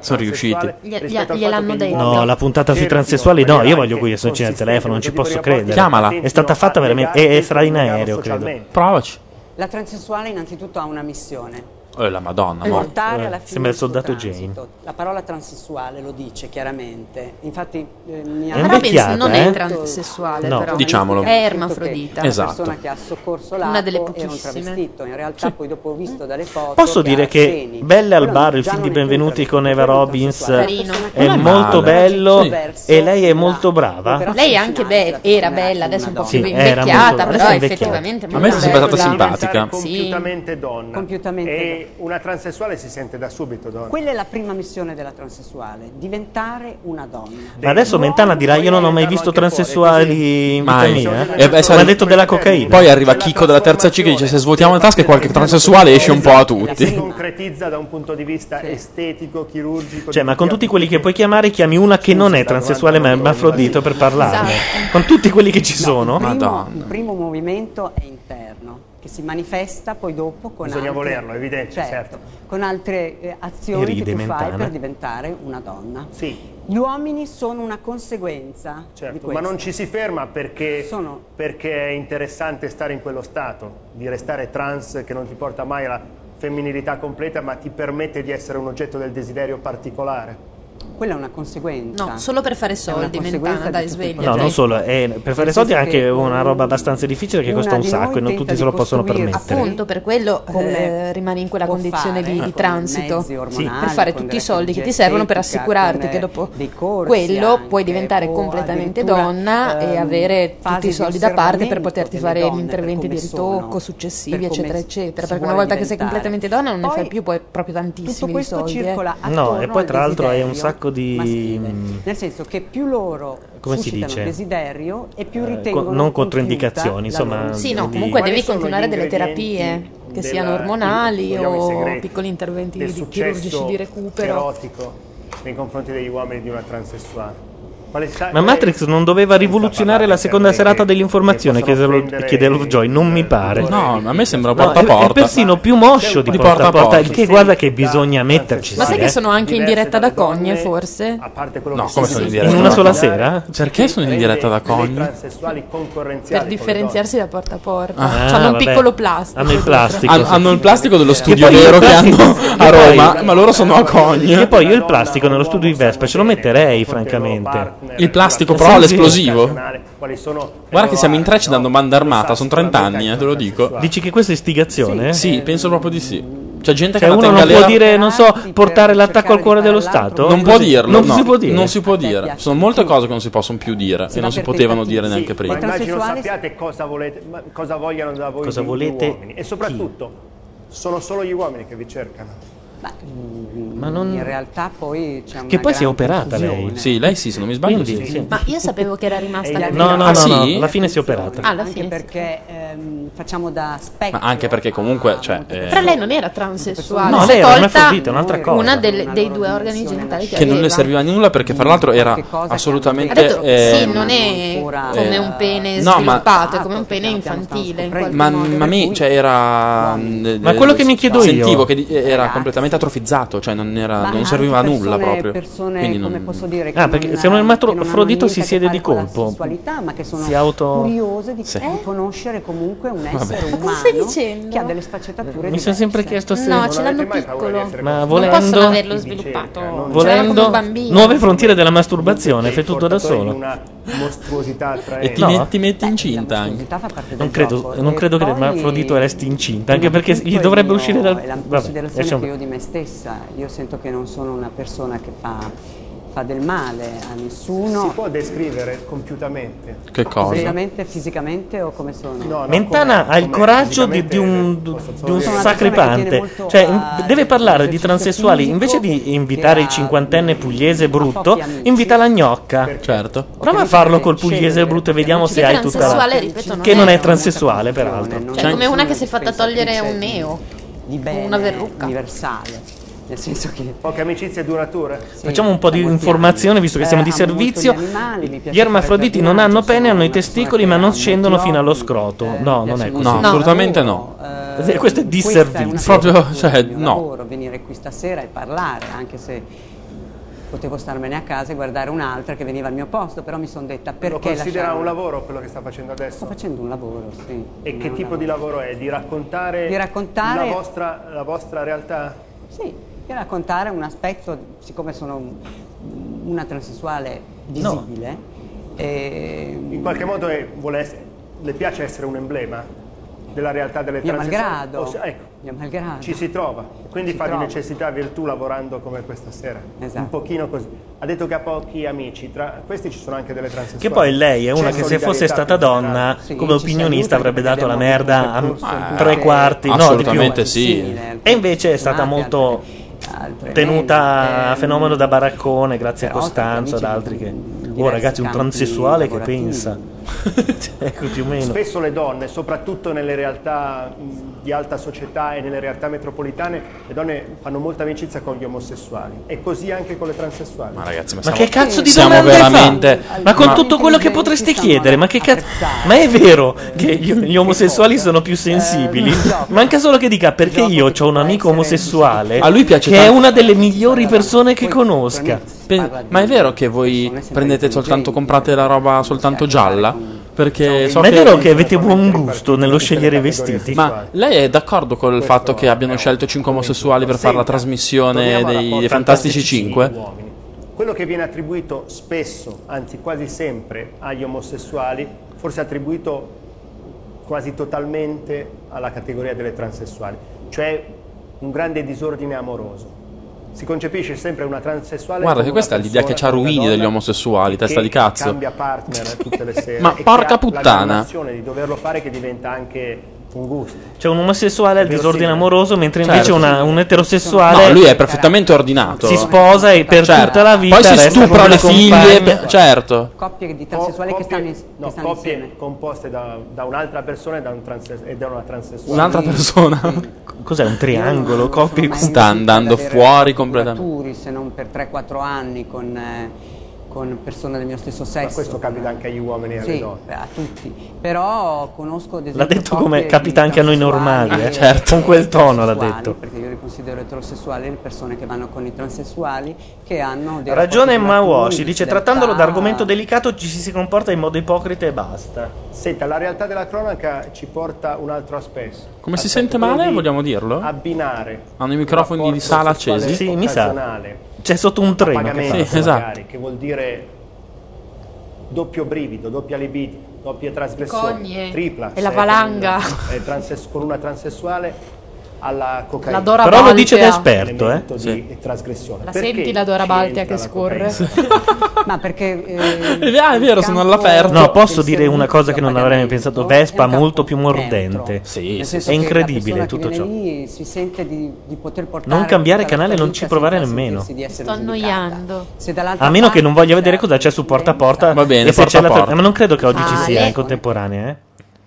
sono riusciti. Gli- gli- gliel'hanno detto. No, la puntata sui transessuali no, io voglio Guido Soncini al telefono, non ci posso credere. Chiamala. È stata fatta veramente e, e sarà in aereo, credo. Provaci. La transessuale innanzitutto ha una missione, Eh, la Madonna, portare alla fine Sembra il soldato transito. Jane. La parola transessuale lo dice chiaramente. Infatti eh, mi ha invecchiata, non eh? è transessuale, No. però. Diciamolo. È ermafrodita. Esatto. persona che ha soccorso l'acqua Una delle pochissime. travestito. In realtà poi dopo ho visto dalle foto Posso che dire ha che seni. Belle al Però bar, il film di Benvenuti con Eva Robbins, Carino. è molto male. bello Sì. e lei è molto brava. Lei è anche be- era bella, adesso un po' Sì, più invecchiata, molto- però effettivamente A me molto è bella. simpatica. Sì. compiutamente donna. Compiutamente e una transessuale si sente da subito donna. Quella è la prima missione della transessuale, diventare una donna. Ma adesso Mentana dirà io non ho mai visto transessuali in vita Mai. mia. Eh, Mi ha detto della cocaina. Poi arriva Chico della terza C che dice se svuotiamo le tasche qualche transessuale esce un po' a Si tutti. concretizza da un punto di vista estetico, chirurgico. Cioè, ma con tutti quelli che puoi chiamare, chiami una che non è transessuale ma è hermafrodito per parlarne. Con tutti quelli che ci sono. Il primo, il primo movimento è interno, che si manifesta poi dopo con Bisogna altre, volerlo, evidente, certo. con altre eh, azioni ride che tu fai per diventare una donna. Sì. Gli uomini sono una conseguenza di Certo, questo. ma non ci si ferma perché, Sono- perché è interessante stare in quello stato, di restare trans che non ti porta mai alla femminilità completa, ma ti permette di essere un oggetto del desiderio particolare. Quella è una conseguenza. No, solo per fare soldi, Mentana, dai, sveglia. No, non solo, è- per fare soldi è anche che una roba abbastanza difficile che costa un sacco e non tutti se lo possono permettere. Appunto, per quello Come eh, rimani in quella condizione fare di, di transito ormonali, per fare tutti i soldi che ti servono per assicurarti che eh, dopo quello anche, puoi diventare completamente donna e ehm, avere tutti i di soldi da parte per poterti fare gli interventi di ritocco sono, successivi, eccetera, eccetera. Perché una volta che sei completamente donna non ne fai più poi proprio tantissimi soldi. eh. circola No, e poi tra l'altro hai un desiderio sacco di... maschile. Nel senso che più loro Come si suscitano dice? desiderio e più Eh, ritengono co- non controindicazioni, insomma, Sì, no, di- comunque Quali devi continuare delle terapie che della- siano ormonali o piccoli interventi chirurgici di recupero. erotico nei confronti degli uomini di una transessuale. Ma Matrix non doveva rivoluzionare la seconda serata dell'informazione che lo- chiede Lovejoy, non mi pare. No, a me sembra porta a è, è porta. persino più moscio di, porta porta a porta, porta. che guarda che bisogna metterci. Ma sai che eh. sono anche in diretta da Cogne, forse? A parte quello No, che come sono in diretta In una sola sera? Perché sono in diretta da Cogne? Per differenziarsi da porta a porta. Ah, Hanno un vabbè. piccolo plastico. Hanno il plastico. Hanno il plastico dello studio il vero che hanno a Roma, ma loro sono a Cogne. poi io il plastico nello studio di Vespa ce lo metterei, francamente. Il plastico Sì, però sì. Quali sono Guarda che siamo in tre, ci danno banda armata, sono 30 anni, eh, te lo dico. Dici che questa è istigazione? Sì, penso proprio di sì. C'è gente Cioè che uno non può dire, non so, portare l'attacco al cuore dello Stato? Non può dirlo, Non no. si può dire. Non si può dire. Sono molte cose che non si possono più dire e non si potevano dire neanche Ma prima. immagino sappiate cosa, volete, ma cosa vogliono da voi Cosa gli- gli volete uomini. E soprattutto, sono solo gli uomini che vi cercano. Ma non- In realtà poi c'è una Che poi si è operata lei. Sì, lei sì, se non mi sbaglio Quindi, sì. sì. Ma io sapevo che era rimasta E così. No, no, Ah, no, sì? no, alla fine si è operata. Ah, alla Anche fine. perché ehm, facciamo da specchio. Ma anche perché comunque, cioè, eh, Però lei non era transessuale, No, lei era è un'altra cosa. una delle- dei due organi genitali che che non le serviva a nulla perché fra l'altro era assolutamente detto eh, sì, non è come un pene no, sviluppato, è come un pene infantile. ma, modo. ma me cioè era Ma quello che mi chiedo io- sentivo che era completamente atrofizzato cioè non, era, non serviva a nulla proprio persone, quindi non- come posso dire, Ah, che perché non- se un non ermafrodito si siede di colpo, ma che sono si auto- curiose di, Sì. di conoscere comunque un Vabbè. essere Ma umano cosa stai dicendo? che ha delle sfaccettature Mi diverse. sono sempre chiesto se No, ce l'hanno piccolo. Ma Non volendo possono averlo sviluppato. Come volendo nuove frontiere della masturbazione, fai tutto da solo. Una mostruosità tra e ti, No. metti, metti incinta anche Non credo, non credo che l'ermafrodito resti incinta, anche perché gli dovrebbe mio- uscire dal è la vabbè, lasciamo- che io di me stessa io sento che non sono una persona che fa, fa del male a nessuno Si può descrivere compiutamente. che cosa? Fisicamente, fisicamente o come sono? No, no, Mentana com'è- ha il coraggio di, di un, di un sacripante. Cioè, a- deve parlare di transessuali invece di invitare il cinquantenne pugliese brutto, amici. invita la gnocca. certo Prova a farlo col pugliese brutto e vediamo se hai tutta la. Ripeto, non Che non è è transessuale, peraltro. Cioè, come una che si è fatta togliere un neo. Di bene una verrucca. universale nel senso che Poche amicizie durature? Facciamo un po' di informazione visto che siamo di Eh, amo molto servizio. gli animali, mi piace Gli ermafroditi non hanno pene, hanno i testicoli, ma non scendono fino allo scroto. eh, No, non è così. no, assolutamente no Eh, Questo è disservizio. una Proprio, cioè, no. lavoro, venire qui stasera e parlare anche se potevo starmene a casa e guardare un'altra che veniva al mio posto, però mi sono detta Lo perché considera lasciare un lavoro quello che sta facendo adesso? Sto facendo un lavoro, sì. E che tipo di lavoro è? Di raccontare, Di raccontare- la, vostra, la vostra realtà? Sì, di raccontare un aspetto, siccome sono una transessuale visibile, e- In qualche modo è- vuole essere- le piace essere un emblema della realtà delle Mio transessuali? malgrado. Se- ecco, Mio malgrado. ci si trova, quindi Si fa trova. di necessità virtù lavorando come questa sera. Esatto. Un pochino così. Ha detto che ha pochi amici, tra questi ci sono anche delle transessuali. Che poi lei è una C'è che se fosse stata donna. Sì, come ci opinionista, avrebbe dato la merda a tre cui- quarti, no, di Assolutamente più. sì. E invece è stata molto tenuta a fenomeno da baraccone, grazie a Costanzo, ad altri che... Oh ragazzi, un transessuale che pensa. ecco più o meno. Spesso le donne, soprattutto nelle realtà di alta società e nelle realtà metropolitane, le donne fanno molta amicizia con gli omosessuali e così anche con le transessuali. Ma ragazzi, ma, Ma siamo- che cazzo di siamo domande veramente... fa? Ma con tutto quello che potreste chiedere, ma che cazzo... Ma è vero che gli, gli omosessuali sono più sensibili? Manca solo che dica perché io ho un amico omosessuale A lui piace che è tanto- una delle migliori persone che conosca. Pe- ma è vero che voi prendete soltanto, comprate la roba soltanto gialla? Perché so Ma è che... vero che avete buon gusto nello scegliere i vestiti? Ma lei è d'accordo col fatto che abbiano scelto 5 omosessuali per fare la trasmissione dei, dei Fantastici Fantastici 5? uomini. Quello che viene attribuito spesso, anzi quasi sempre, agli omosessuali, forse attribuito quasi totalmente alla categoria delle transessuali, cioè un grande disordine amoroso. Si concepisce sempre una transessuale Guarda che questa è l'idea che c'ha una Ruini degli omosessuali, testa di cazzo. cambia partner tutte le sere Ma porca ha puttana. la di doverlo fare che diventa anche un gusto. C'è un omosessuale al disordine amoroso, mentre invece Certo. una- un eterosessuale No, lui è perfettamente ordinato. si sposa e per Certo. tutta la vita Poi si stupra le figlie, compagna. pe- certo. Coppie di transessuali che stanno, in- che No, stanno coppie insieme. composte da, da un'altra persona e da, un transes- e da una transessuale. Un'altra persona. Cos'è un triangolo? Coppie Sta andando fuori completamente. duraturi, se non per 3-4 anni con, eh, con persone del mio stesso sesso. Ma questo capita anche agli uomini e alle Sì, donne. a tutti. Però conosco ad esempio L'ha detto come capita anche a noi normali, eh? Certo. Con quel tono l'ha detto. Perché io li considero eterosessuali le persone che vanno con i transessuali che hanno dei Ragione Mawashi, dice trattandolo d'argomento delicato ci si comporta in modo ipocrita e basta. Senta, la realtà della cronaca ci porta un altro aspetto. Come si sente male? di Vogliamo dirlo? Abbinare Hanno i microfoni di sala accesi? Sì, mi sa. C'è sotto un treno. che pagamento, fa. Sì, esatto. magari, che vuol dire doppio brivido, doppia libido, doppie trasgressioni, Cogne. tripla. E la valanga. transes- con una transessuale alla cocaina. La Dora Però lo dice da Baltea. esperto, eh. Di trasgressione. La Perché senti la Dora Baltea entra che scorre? Ma perché eh, Ah, è vero, sono all'aperto. No, posso dire una cosa che non a avrei mai pensato. Vespa molto più mordente. Sì, sì, È incredibile tutto ciò. si sente di, di poter portare Non cambiare canale, non ci provare nemmeno. Sto annoiando. A meno che non voglia vedere cosa c'è su porta a porta. Va bene, e porta a porta. Ma non credo che oggi ci Ah, sia in contemporanea, eh?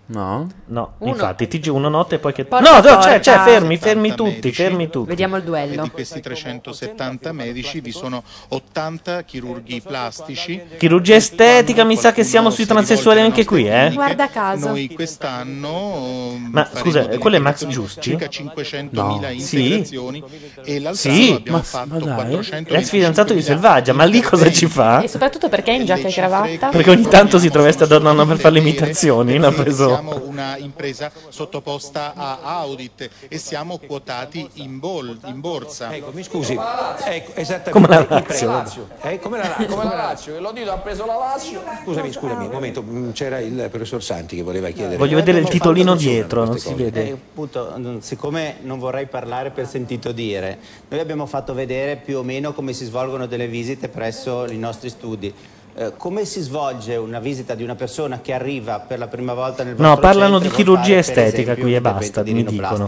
No? No, Uno. infatti, TG1 notte e poi che... Porta no, a no, c'è, porta. c'è, fermi, fermi 70 tutti, medici. fermi tutti. Vediamo il E duello. di questi 370 medici vi sono 80 chirurghi plastici. Chirurgia estetica, mi sa che siamo sui transessuali anche qui, eh? Guarda caso. Noi quest'anno Ma, faremo scusa, quello è Max Giusti? circa 500.000 No. Sì? integrazioni e l'altro Sì, abbiamo ma- fatto ma dai. 400 È il fidanzato di Selvaggia, ma lì cosa ci fa? E soprattutto perché è in giacca e cravatta? Perché ogni tanto si traveste da donna per fare le imitazioni. L'ha preso. Siamo una impresa sottoposta a audit e siamo quotati in, bol- in borsa. Ecco, mi scusi. Ecco, esattamente. Come la Lazio. Lazio. Eh, come la, come la Lazio. L'Odito ha preso la Lazio. Scusami, scusami, un momento. mm, C'era il professor Santi che voleva chiedere. Voglio vedere il titolino dietro, non si vede. Eh, appunto, non- siccome non vorrei parlare per sentito dire, noi abbiamo fatto vedere più o meno come si svolgono delle visite presso i nostri studi. Eh, come si svolge una visita di una persona che arriva per la prima volta nel No, parlano di chirurgia estetica esempio, qui e basta, mi dicono.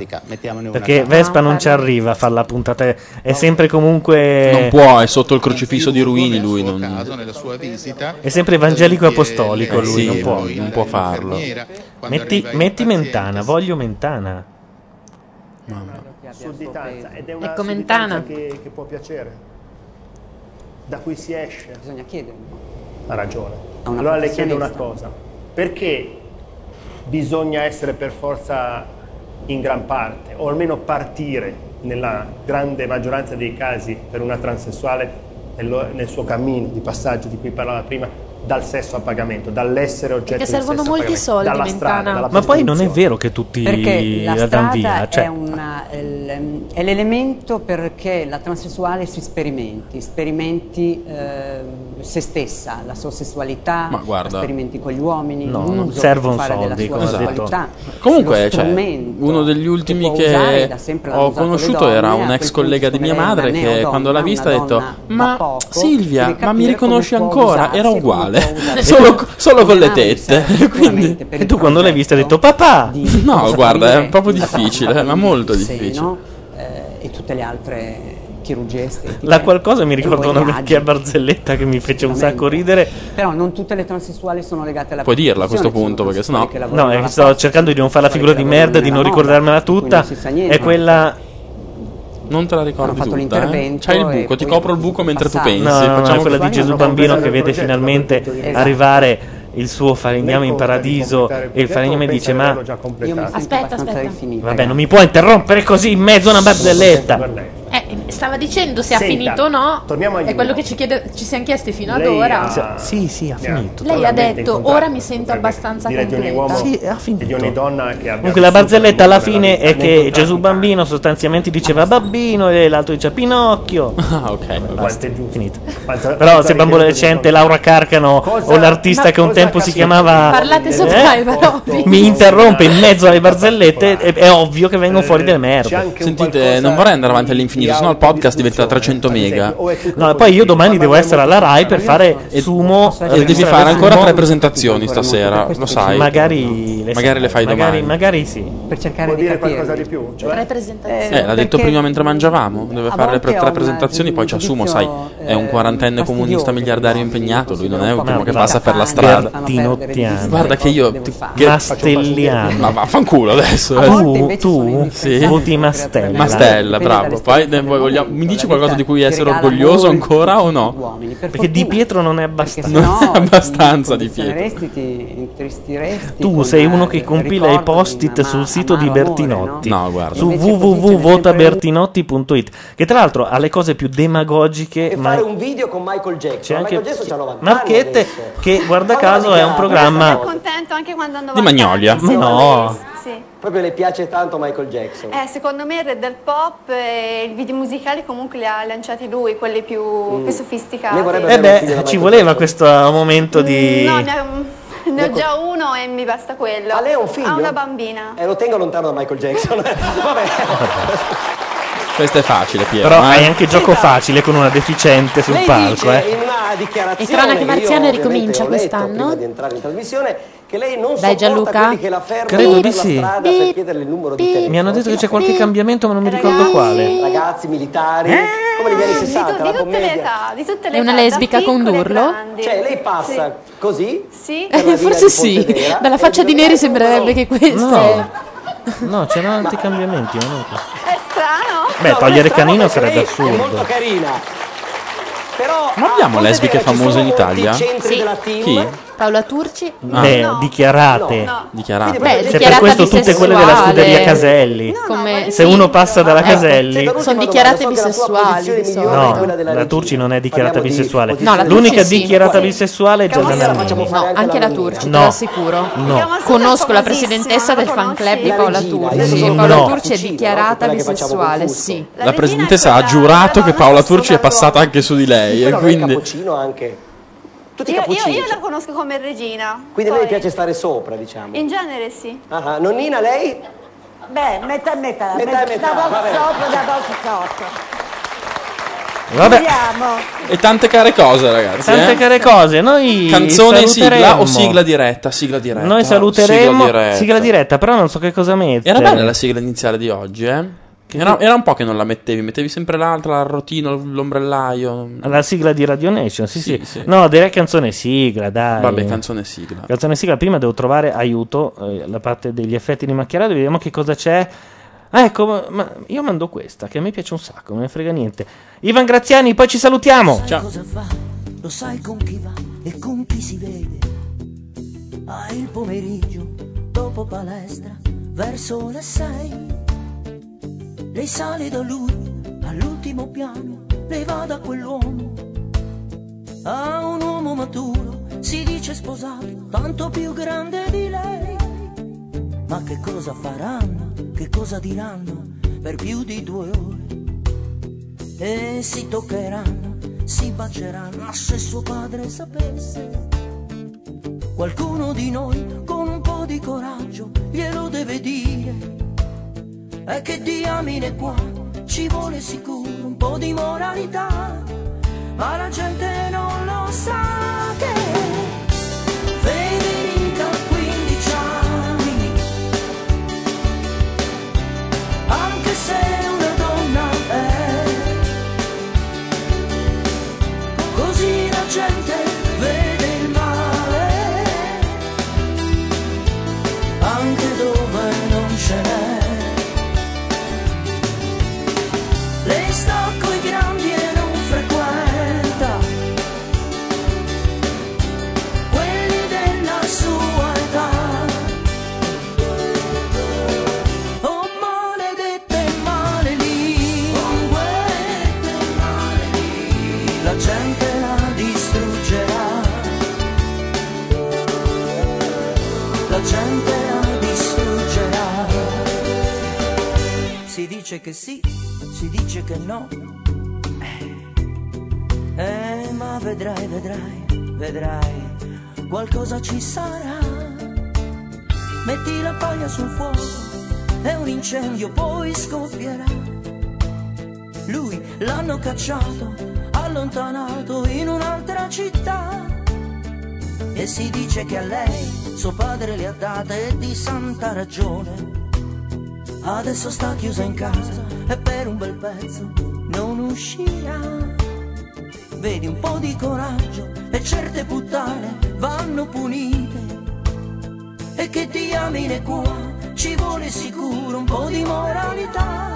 Perché. Vespa non ci arriva a fare la puntata, è sempre comunque... Non può, è sotto il crocifisso di Ruini lui. Non... caso, nella sua visita, È sempre evangelico apostolico Eh, lui, sì, non può. non la- può farlo. Metti, metti Mentana, voglio Mentana. Sudditanza ed è una Ecco, sudditanza Mentana. che, che può piacere, da cui si esce. Bisogna chiedere. Ha ragione. Allora le chiedo una cosa, perché bisogna essere per forza in gran parte, o almeno partire nella grande maggioranza dei casi per una transessuale nel suo cammino di passaggio di cui parlava prima dal sesso a pagamento, dall'essere oggetto Perché di servono molti soldi, dalla strada, dalla Ma poi non è vero che tutti Perché la la danno strada via. Cioè, è, una- è l'elemento perché la transessuale si sperimenti, sperimenti eh, se stessa, la sua sessualità, Ma guarda- la sperimenti con gli uomini, No, non che servono soldi, della sua come ha detto. sessualità. Comunque, cioè, uno degli ultimi usare, che da sempre ho conosciuto donne, era un ex collega di mia madre che quando l'ha vista ha detto: Ma Silvia, ma mi riconosci ancora? Era uguale, usare. solo, solo con le tette. Quindi, e tu quando l'hai vista hai detto papà! no, guarda, è proprio difficile, ma molto difficile. eh, e tutte le altre chirurgie estetiche. La qualcosa mi ricorda una vecchia barzelletta che mi fece un sacco ridere. Però non tutte le transessuali sono legate alla Puoi dirla a questo punto, perché sennò. No, alla che sto cercando di non fare la figura di merda, di non ricordarmela tutta. non si sa niente. È quella. Non te la ricordi Hanno fatto tutta, eh? l'intervento C'hai il buco, ti copro il buco mentre tu passato. pensi. No, no, no, Facciamo quella di. Gesù Bambino che vede finalmente Esatto. arrivare il suo falegname in paradiso e il falegname dice ma Aspetta, aspetta. vabbè non mi puoi interrompere così in mezzo a una barzelletta Eh, stava dicendo se ha Senta, finito o no. torniamo agli È quello che ci, chiede- ci siamo chiesti fino ad Lei ora. ha- Sì, sì, ha finito. Lei ha detto, ora mi sento abbastanza dire di ogni completa. uomo Sì, ha finito. di ogni donna che abbia Comunque la barzelletta alla fine è che Gesù Bambino sostanzialmente diceva Babbino e l'altro diceva Pinocchio. Ah, ok. Basta, finito. Quanta- Però se Bambola Recente, Laura Carcano o l'artista che un tempo si chiamava Parlate eh, sopra i Varopi. mi interrompe in mezzo alle barzellette, è, è ovvio che vengono fuori delle merde. Sentite, non vorrei andare avanti all'infinito, sennò il podcast diventa 300 mega. No, e poi io domani devo essere alla Rai per fare sumo E devi fare ancora tre presentazioni stasera, lo sai. Magari le, Magari le fai magari, domani. magari sì. Per cercare Vuol di dire capire. qualcosa di più? Cioè, Tre presentazioni. Eh, l'ha detto prima mentre mangiavamo. Deve fare le pre- tre presentazioni, poi ci un assumo, sai, è un eh, quarantenne comunista miliardario impegnato. Lui non è uno che passa per la strada. Guarda che io. Mastelliano. Ma vaffanculo adesso. eh. Tu, tu voti Mastella. Mastella, bravo. Poi vogliamo- mi dici qualcosa di cui essere orgoglioso ancora o no? uomini, per Perché Di fortuna. Pietro non è abbastanza. Non è abbastanza Di Pietro. condizioneresti, ti intristiresti Tu sei uno che compila i di post-it sul sito di Bertinotti. no? No, guarda. Su www.votabertinotti.it che tra l'altro ha le cose più demagogiche e ma fare un video con Michael c'è Jackson. anche Michael Jackson c'ha 90 Marchette che guarda caso è un programma contento anche quando andavo Di Magnolia. no. Sì. Proprio le piace tanto Michael Jackson. Eh, secondo me il re del pop e i video musicali comunque li ha lanciati lui, quelli più, più sofisticati. Eh beh ci voleva questo momento di No, ne ho, ne ho già uno e mi basta quello. Ah, lei ha un figlio? Ha una bambina. Eh, lo tengo lontano da Michael Jackson. Vabbè. Questo è facile, Piero. però eh. hai anche gioco facile con una deficiente sul Lei palco dice eh. in una dichiarazione E Cronache io Marziane ricomincia quest'anno? prima di entrare in trasmissione che lei non Dai, Gianluca. che la fermano Credo per di sì. strada per chiederle il numero di telefono. mi hanno detto che c'è qualche cambiamento ma non mi ricordo quale Ragazzi, militari, come negli anni Di, 60, tu- la di tutte le commedia. età, di tutte le È una età, lesbica con a Durlo? grandi. Cioè, lei passa così? Sì. via Forse sì. Dalla faccia di Neri "Eh, sembrerebbe che questo. no no c'erano altri cambiamenti ma non- È strano? beh No, togliere canino sarebbe lei È molto assurdo carina. Però Ma abbiamo lesbiche famose in Italia? Sì. Chi? Paola Turci? beh No. dichiarate No. Dichiarato. Beh, se per questo tutte quelle della bisessuale. scuderia Caselli Come se uno passa dalla Ecco, Caselli Sono dichiarate bisessuali di solito. No, la Turci non è dichiarata Parliamo di bisessuale. No, la L'unica sì. dichiarata bisessuale è la facciamo fare No, anche la Turci, te No. lo assicuro. No. Conosco la presidentessa del fan club di La Paola Turci. Paola No. Turci è dichiarata bisessuale, sì. La presidentessa ha giurato che Paola Turci è passata anche su di lei. E quindi. Tutti Io, io, io la conosco come regina. Quindi a lei Poi- piace stare sopra, diciamo. In genere sì. Ah, ah. Nonnina, lei? Beh, metà e metà, Metà e metà, da poco vabbè. sopra, da poco sotto. Vabbè, Vediamo. E tante care cose, ragazzi. tante eh. care cose. Noi Canzone e sigla o sigla diretta? Sigla diretta. Noi saluteremo Sigla diretta. sigla diretta, però non so che cosa mettere. Era bella la sigla iniziale di oggi, eh? Era, era un po' che non la mettevi, mettevi sempre l'altra, il rotino, l'ombrellaio. La sigla di Radio Nation, sì, sì. Sì, sì. No, direi canzone sigla, dai. Vabbè, canzone sigla. Canzone sigla, prima devo trovare aiuto, eh, la parte degli effetti di macchiarato, vediamo che cosa c'è. Ah, ecco, ma, io mando questa, che a me piace un sacco, non me ne frega niente. Ivan Graziani, poi ci salutiamo. Sai cosa fa? Lo sai con chi va e con chi si vede. Ah, il pomeriggio, dopo palestra, verso le sei. Lei sale da lui all'ultimo piano, lei va da quell'uomo maturo, si dice sposato, tanto più grande di lei. Ma che cosa faranno, che cosa diranno per più di due ore? E si toccheranno, si baceranno, ma se suo padre sapesse, qualcuno di noi con un po' di coraggio glielo deve dire. E che diamine qua ci vuole sicuro un po' di moralità, ma la gente non lo sa che dice che sì, si dice che no. Eh, ma vedrai, vedrai, vedrai, qualcosa ci sarà. Metti la paglia sul fuoco e un incendio poi scoppierà. Lui l'hanno cacciato, allontanato in un'altra città. E si dice che a lei suo padre le ha date di santa ragione. Adesso sta chiusa in casa e per un bel pezzo non uscirà. Vedi un po' di coraggio e certe puttane vanno punite. E che diamine qua ci vuole sicuro un po' di moralità.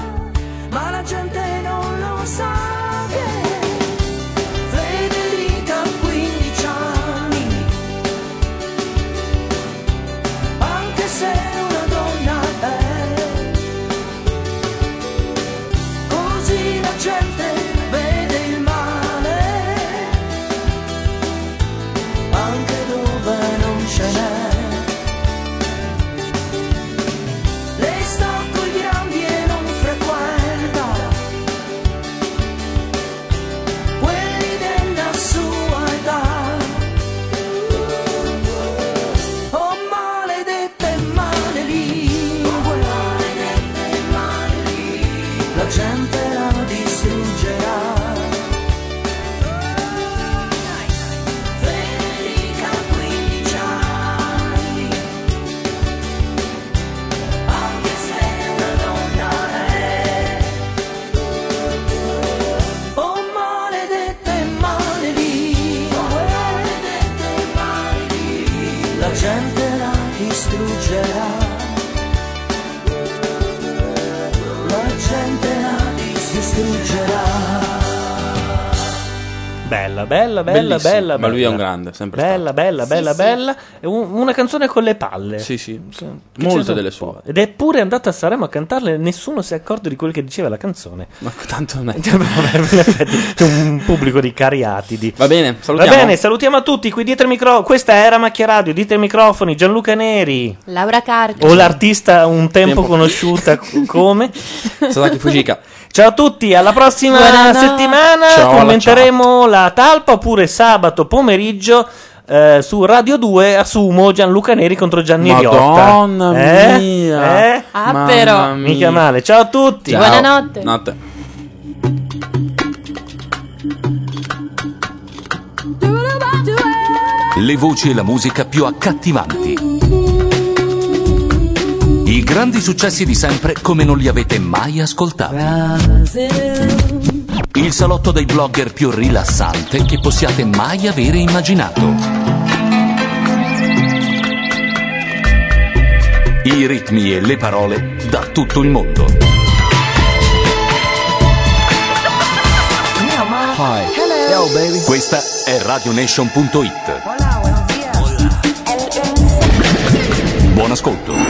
Ma la gente non lo sa che Bella, bella, bella, Bellissimo. bella, Ma lui è un bella. grande, sempre Bella, bella, bella, sì. bella. È un- una canzone con le palle. Sì, sì. Che Molte delle un sue. po'. Ed è pure andata a Sanremo a cantarle nessuno si è accorto di quello che diceva la canzone. Ma tanto non è. In effetti c'è un pubblico di cariatidi. Va bene, salutiamo. Va bene, salutiamo a tutti. Qui dietro il microfono. Questa era Macchia Radio. Dietro i microfoni. Gianluca Neri. Laura Carpi. O l'artista un tempo, Tempo. conosciuta come Sasaki Fujika. Ciao a tutti, alla prossima Buonanotte. settimana Ciao commenteremo la talpa oppure sabato pomeriggio eh, su Radio 2 assumo Gianluca Neri contro Gianni Madonna Riotta. Eh? mia. Eh? Ah, Mamma però. mia. Mica male. Ciao a tutti. Ciao. Buonanotte. Notte. Le voci e la musica più accattivanti. I grandi successi di sempre come non li avete mai ascoltati. Il salotto dei blogger più rilassante che possiate mai avere immaginato. I ritmi e le parole da tutto il mondo. Questa è RadioNation.it. Buon ascolto.